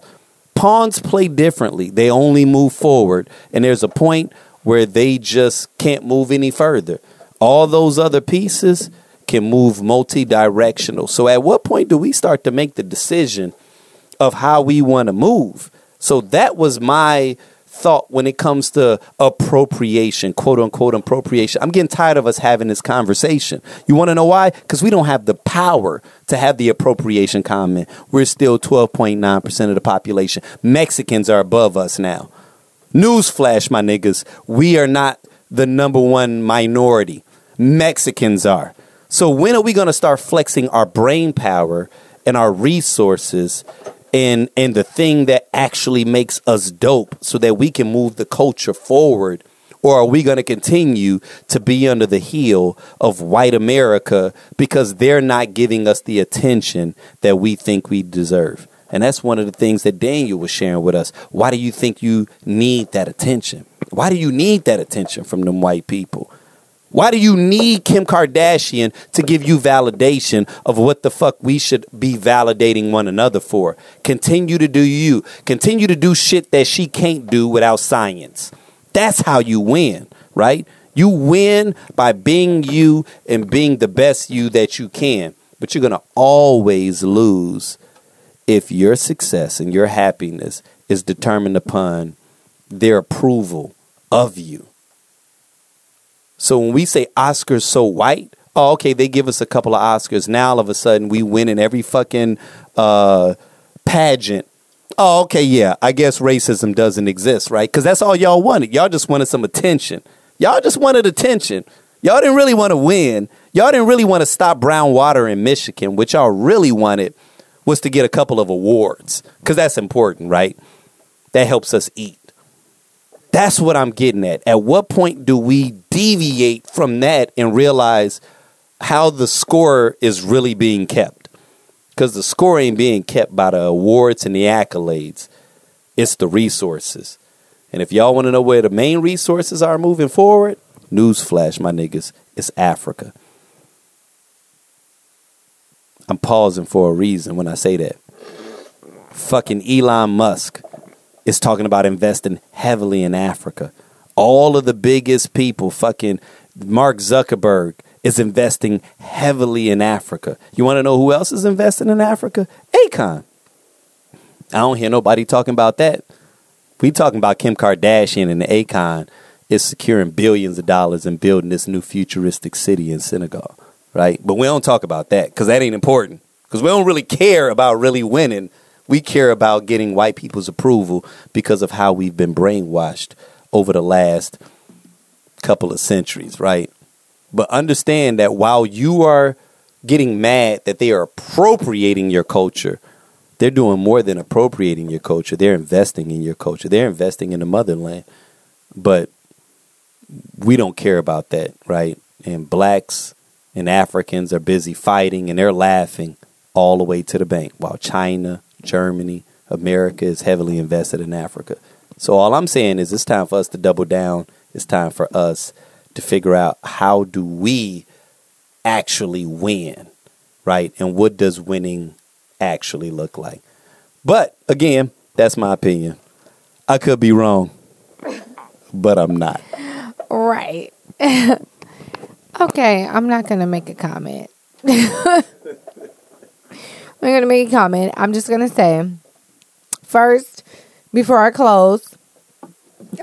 Speaker 6: Pawns play differently. They only move forward, and there's a point where they just can't move any further. All those other pieces can move multi-directional. So at what point do we start to make the decision of how we want to move. So that was my thought when it comes to appropriation, quote unquote appropriation. I'm getting tired of us having this conversation. You want to know why? Because we don't have the power to have the appropriation comment. We're still 12.9% of the population. Mexicans are above us now. Newsflash, my niggas, we are not the number one minority. Mexicans are. So when are we going to start flexing our brain power and our resources and and the thing that actually makes us dope so that we can move the culture forward? Or are we going to continue to be under the heel of white America because they're not giving us the attention that we think we deserve? And that's one of the things that Daniel was sharing with us. Why do you think you need that attention? Why do you need that attention from them white people? Why do you need Kim Kardashian to give you validation of what the fuck we should be validating one another for? Continue to do you. Continue to do shit that she can't do without science. That's how you win, right? You win by being you and being the best you that you can. But you're going to always lose if your success and your happiness is determined upon their approval of you. So when we say Oscars so white, oh, okay, they give us a couple of Oscars. Now all of a sudden we win in every fucking uh, pageant. Oh, okay, yeah, I guess racism doesn't exist, right? Because that's all y'all wanted. Y'all just wanted some attention. Y'all just wanted attention. Y'all didn't really want to win. Y'all didn't really want to stop brown water in Michigan. What y'all really wanted was to get a couple of awards because that's important, right? That helps us eat. That's what I'm getting at. At what point do we deviate from that and realize how the score is really being kept? Because the score ain't being kept by the awards and the accolades, it's the resources. And if y'all want to know where the main resources are moving forward, newsflash, my niggas, it's Africa. I'm pausing for a reason when I say that. Fucking Elon Musk is talking about investing heavily in Africa. All of the biggest people, fucking Mark Zuckerberg, is investing heavily in Africa. You want to know who else is investing in Africa? Akon. I don't hear nobody talking about that. We talking about Kim Kardashian and Akon is securing billions of dollars and building this new futuristic city in Senegal, right? But we don't talk about that because that ain't important. Because we don't really care about really winning. We care about getting white people's approval because of how we've been brainwashed over the last couple of centuries, right? But understand that while you are getting mad that they are appropriating your culture, they're doing more than appropriating your culture. They're investing in your culture. They're investing in the motherland. But we don't care about that, right? And blacks and Africans are busy fighting and they're laughing all the way to the bank while China, Germany, America is heavily invested in Africa. So all I'm saying is it's time for us to double down. It's time for us to figure out how do we actually win, right? And what does winning actually look like? But again, that's my opinion. I could be wrong, but I'm not.
Speaker 4: Right. okay, I'm not gonna make a comment. I'm gonna make a comment. I'm just gonna say first, before I close,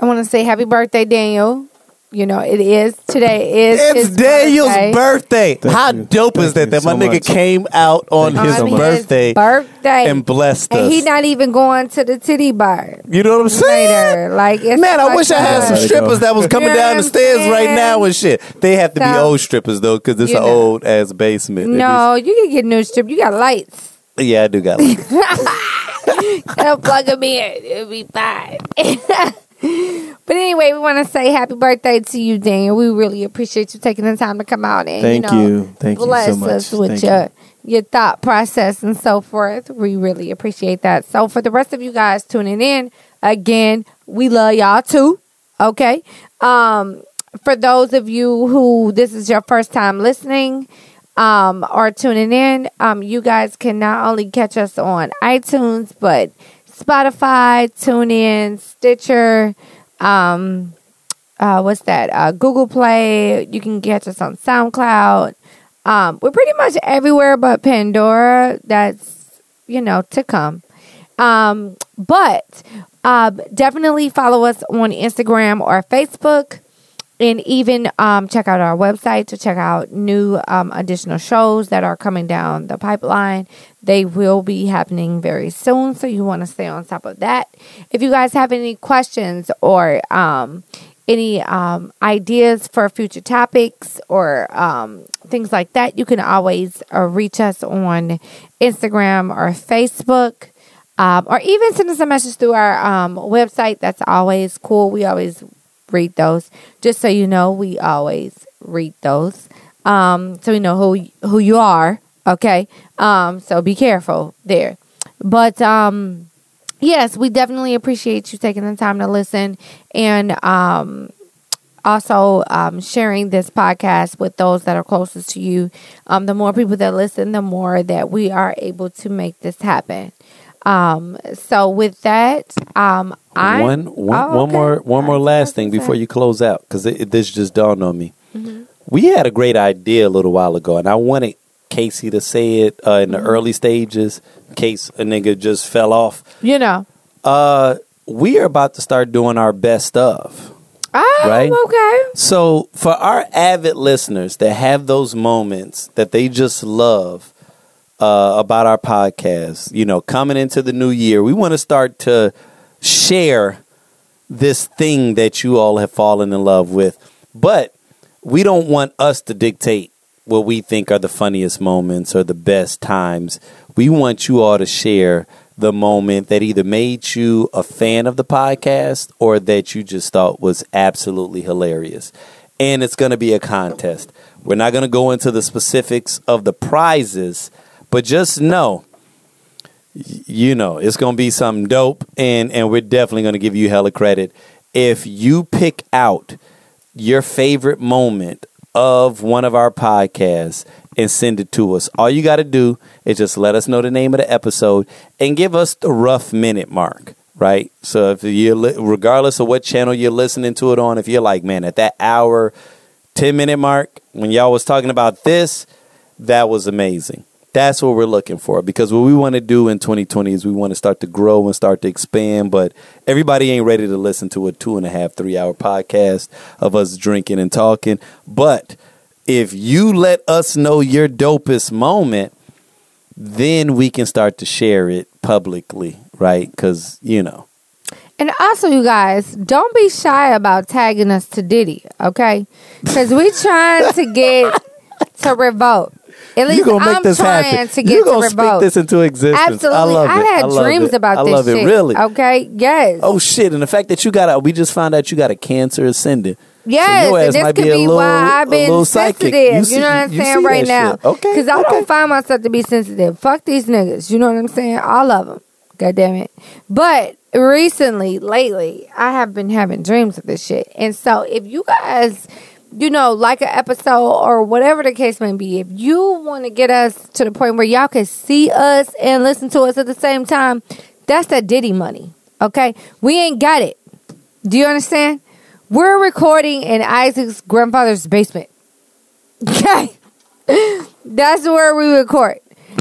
Speaker 4: I want to say happy birthday, Daniel. You know, it is today is
Speaker 6: It's
Speaker 4: his
Speaker 6: Daniel's birthday.
Speaker 7: Thank
Speaker 6: How
Speaker 7: you.
Speaker 6: dope is
Speaker 7: Thank
Speaker 6: that? That
Speaker 7: you
Speaker 6: my
Speaker 7: so
Speaker 6: nigga
Speaker 7: much.
Speaker 6: came out on
Speaker 7: Thank you
Speaker 6: his
Speaker 7: so much.
Speaker 6: birthday
Speaker 4: birthday
Speaker 6: and blessed us.
Speaker 4: and he not even going to the titty bar
Speaker 6: you know what I'm saying?
Speaker 4: later. Like, it's
Speaker 6: Man, I wish I had
Speaker 4: that.
Speaker 6: some
Speaker 7: Gotta
Speaker 6: strippers that was coming
Speaker 4: You know
Speaker 6: down the
Speaker 4: what I'm
Speaker 6: stairs right now and shit. They have to be
Speaker 4: So-
Speaker 6: old strippers though, because it's
Speaker 4: You
Speaker 6: an
Speaker 4: know.
Speaker 6: old ass basement. It
Speaker 4: No, you can get new strip. You got lights.
Speaker 6: is- yeah, I do got. Like,
Speaker 4: Don't plug them in. It'll be fine. but anyway, we want to say happy birthday to you, Daniel. We really appreciate you taking the time to come out and
Speaker 7: Thank
Speaker 4: you, know,
Speaker 7: you. Thank you so
Speaker 4: bless
Speaker 7: much.
Speaker 4: us with
Speaker 7: Thank
Speaker 4: your your thought process and so forth. We really appreciate that. So for the rest of you guys tuning in, again, we love y'all too. Okay. Um, for those of you who this is your first time listening um, or tuning in, um, you guys can not only catch us on iTunes, but Spotify, TuneIn, Stitcher, um, uh, what's that? Uh, Google Play. You can catch us on SoundCloud. Um, we're pretty much everywhere but Pandora. That's you know to come. Um, but um, definitely follow us on Instagram or Facebook. And even um, check out our website to check out new um, additional shows that are coming down the pipeline. They will be happening very soon, so you want to stay on top of that. If you guys have any questions or um, any um, ideas for future topics or um, things like that, you can always uh, reach us on Instagram or Facebook. Um, or even send us a message through our website. That's always cool. We always read those. Just so you know, we always read those. Um, so we know who who you are. Okay. Um, so be careful there. But um, yes, we definitely appreciate you taking the time to listen and um, also um, sharing this podcast with those that are closest to you. Um, the more people that listen, the more that we are able to make this happen. Um, so with that, um, I
Speaker 6: one, one,
Speaker 4: Oh,
Speaker 6: one
Speaker 4: okay.
Speaker 6: more, one more last thing before you close out, because this just dawned on me.
Speaker 4: Mm-hmm.
Speaker 6: We had a great idea a little while ago, and I wanted Casey to say it uh, in the
Speaker 4: Mm-hmm.
Speaker 6: early stages, in case a nigga just fell off.
Speaker 4: you know.
Speaker 6: Uh, we are about to start doing our best of.
Speaker 4: Oh,
Speaker 6: Right?
Speaker 4: okay.
Speaker 6: So, for our avid listeners that have those moments that they just love uh, about our podcast, you know, coming into the new year, we want to start to share this thing that you all have fallen in love with. But we don't want us to dictate what we think are the funniest moments or the best times. We want you all to share the moment that either made you a fan of the podcast or that you just thought was absolutely hilarious. And it's going to be a contest. We're not going to go into the specifics of the prizes, but just know you know it's gonna be something dope and and we're definitely gonna give you hella credit. If you pick out your favorite moment of one of our podcasts and send it to us all you gotta do is just let us know the name of the episode and give us the rough minute mark right? So if you're regardless of what channel you're listening to it on if you're like man at that hour 10 minute mark when y'all was talking about this that was amazing that's what we're looking for because what we want to do in 2020 is we want to start to grow and start to expand but everybody ain't ready to listen to a two and a half three hour podcast of us drinking and talking but if you let us know your dopest moment then we can start to share it publicly right because you know
Speaker 4: And also, you guys, don't be shy about tagging us to Diddy, okay? Because we trying to get to revolt. At least
Speaker 6: you gonna make
Speaker 4: I'm
Speaker 6: this
Speaker 4: trying
Speaker 6: happen
Speaker 4: to get
Speaker 6: you
Speaker 4: to
Speaker 6: gonna speak
Speaker 4: revolt.
Speaker 6: this into existence
Speaker 4: Absolutely,
Speaker 6: i love it
Speaker 4: have had
Speaker 6: I love
Speaker 4: dreams
Speaker 6: it.
Speaker 4: about
Speaker 6: I
Speaker 4: this
Speaker 6: love
Speaker 4: shit.
Speaker 6: it really
Speaker 4: Okay, yes,
Speaker 6: Oh shit! And the fact that you got a, we just found out you got a cancer ascendant.
Speaker 4: yes.
Speaker 6: ass
Speaker 4: and this could
Speaker 6: be
Speaker 4: be
Speaker 6: little-
Speaker 4: why I've
Speaker 6: a
Speaker 4: been
Speaker 6: little psychic.
Speaker 4: sensitive.
Speaker 6: You
Speaker 4: You, know what I'm saying right now?
Speaker 6: shit. Okay,
Speaker 4: because I
Speaker 6: okay.
Speaker 4: don't find myself to be sensitive. Fuck these niggas. You know what I'm saying? All of them. God damn it. But recently, lately, I have been having dreams of this shit. And so if you guys, you know, like an episode or whatever the case may be, if you want to get us to the point where y'all can see us and listen to us at the same time, that's that Diddy money. Okay? We ain't got it. Do you understand? We're recording in Isaac's grandfather's basement. Okay? That's where we record.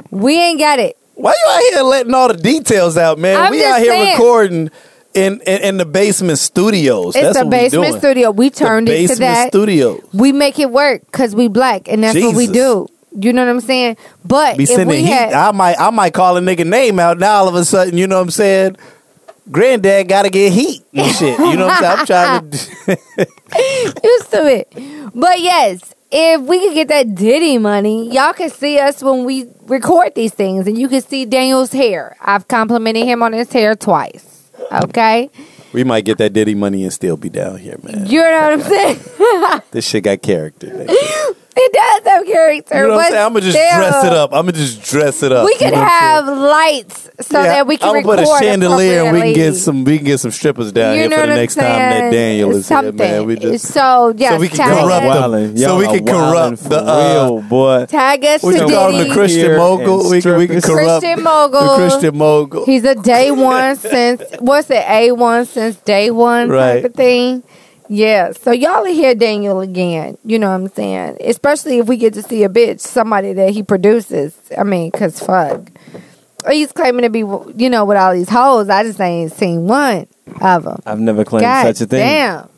Speaker 4: We ain't got it.
Speaker 6: Why you out here letting all the details out, man?
Speaker 4: I'm
Speaker 6: we out here
Speaker 4: saying.
Speaker 6: recording in, in in the basement studios.
Speaker 4: It's
Speaker 6: That's
Speaker 4: the basement studio. We
Speaker 6: The
Speaker 4: turned it to that.
Speaker 6: studio.
Speaker 4: We make it work because we black, and that's what we do. You know what I'm saying? But
Speaker 6: Be sending
Speaker 4: we
Speaker 6: heat.
Speaker 4: had,
Speaker 6: I might I might call a nigga name out now. All of a sudden, you know what I'm saying? Granddad got to get heat and shit. You know what I'm saying? I'm trying to.
Speaker 4: used to it. But yes, if we could get that Diddy money, y'all can see us when we record these things, and you can see Daniel's hair. I've complimented him on his hair twice. Okay,
Speaker 6: we might get that Diddy money and still be down here, man.
Speaker 4: you know what I'm saying?
Speaker 6: This shit got character. nigga.
Speaker 4: it does have character.
Speaker 6: You know what I'm saying? I'm gonna just
Speaker 4: still,
Speaker 6: dress it up. I'm gonna just dress it up.
Speaker 4: We
Speaker 6: You
Speaker 4: could
Speaker 6: know what I'm saying?
Speaker 4: have lights so that we can
Speaker 6: I'm
Speaker 4: record
Speaker 6: gonna put a chandelier and we can get some we can get some strippers down
Speaker 4: You
Speaker 6: here for the
Speaker 4: I'm
Speaker 6: next time that? Daniel is
Speaker 4: Something.
Speaker 6: here, man. We just
Speaker 4: so yes,
Speaker 6: we can corrupt
Speaker 4: us,
Speaker 6: them.
Speaker 7: Wildin'.
Speaker 6: So we can corrupt the, uh,
Speaker 7: real boy.
Speaker 4: tag us
Speaker 6: we
Speaker 4: to
Speaker 6: can call him the Christian mogul. We can we can corrupt
Speaker 4: Christian mogul.
Speaker 6: the Christian mogul.
Speaker 4: He's a day one since what's it? A one since day one
Speaker 6: Right.
Speaker 4: type of thing. Yeah. So y'all will hear Daniel again. You know what I'm saying? Especially if we get to see a bitch, somebody that he produces. I mean, cause fuck. he's claiming to be, you know, with all these hoes. I just ain't seen one of them.
Speaker 7: I've never claimed
Speaker 4: God
Speaker 7: such a thing.
Speaker 4: damn.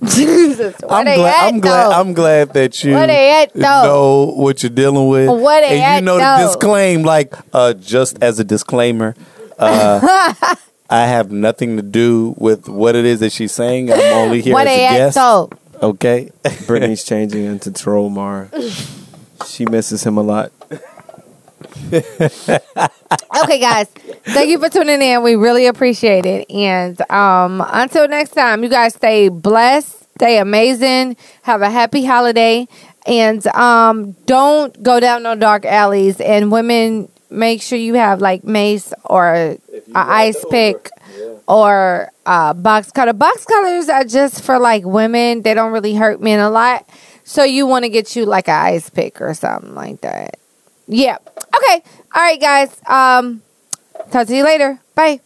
Speaker 4: Jesus,
Speaker 6: I'm glad. I'm glad. I'm glad that you
Speaker 4: Where they at, though?
Speaker 6: know what you're dealing with.
Speaker 4: What
Speaker 6: and
Speaker 4: at,
Speaker 6: you know
Speaker 4: though?
Speaker 6: to disclaim, like, uh, just as a disclaimer, uh, I have nothing to do with what it is that she's saying. I'm only here
Speaker 4: Where
Speaker 6: as a guest.
Speaker 4: though?
Speaker 6: Okay.
Speaker 7: Brittany's changing into Trollmar. She misses him a lot.
Speaker 4: okay, guys. Thank you for tuning in. We really appreciate it. And um, until next time, you guys stay blessed, stay amazing, have a happy holiday, and um, don't go down no dark alleys. And women, make sure you have like mace or a ice pick. Or a box cutter. Box cutters are just for like women. They don't really hurt men a lot. So you want to get you like an ice pick or something like that. Yeah. Okay. All right, guys. Um, talk to you later. Bye.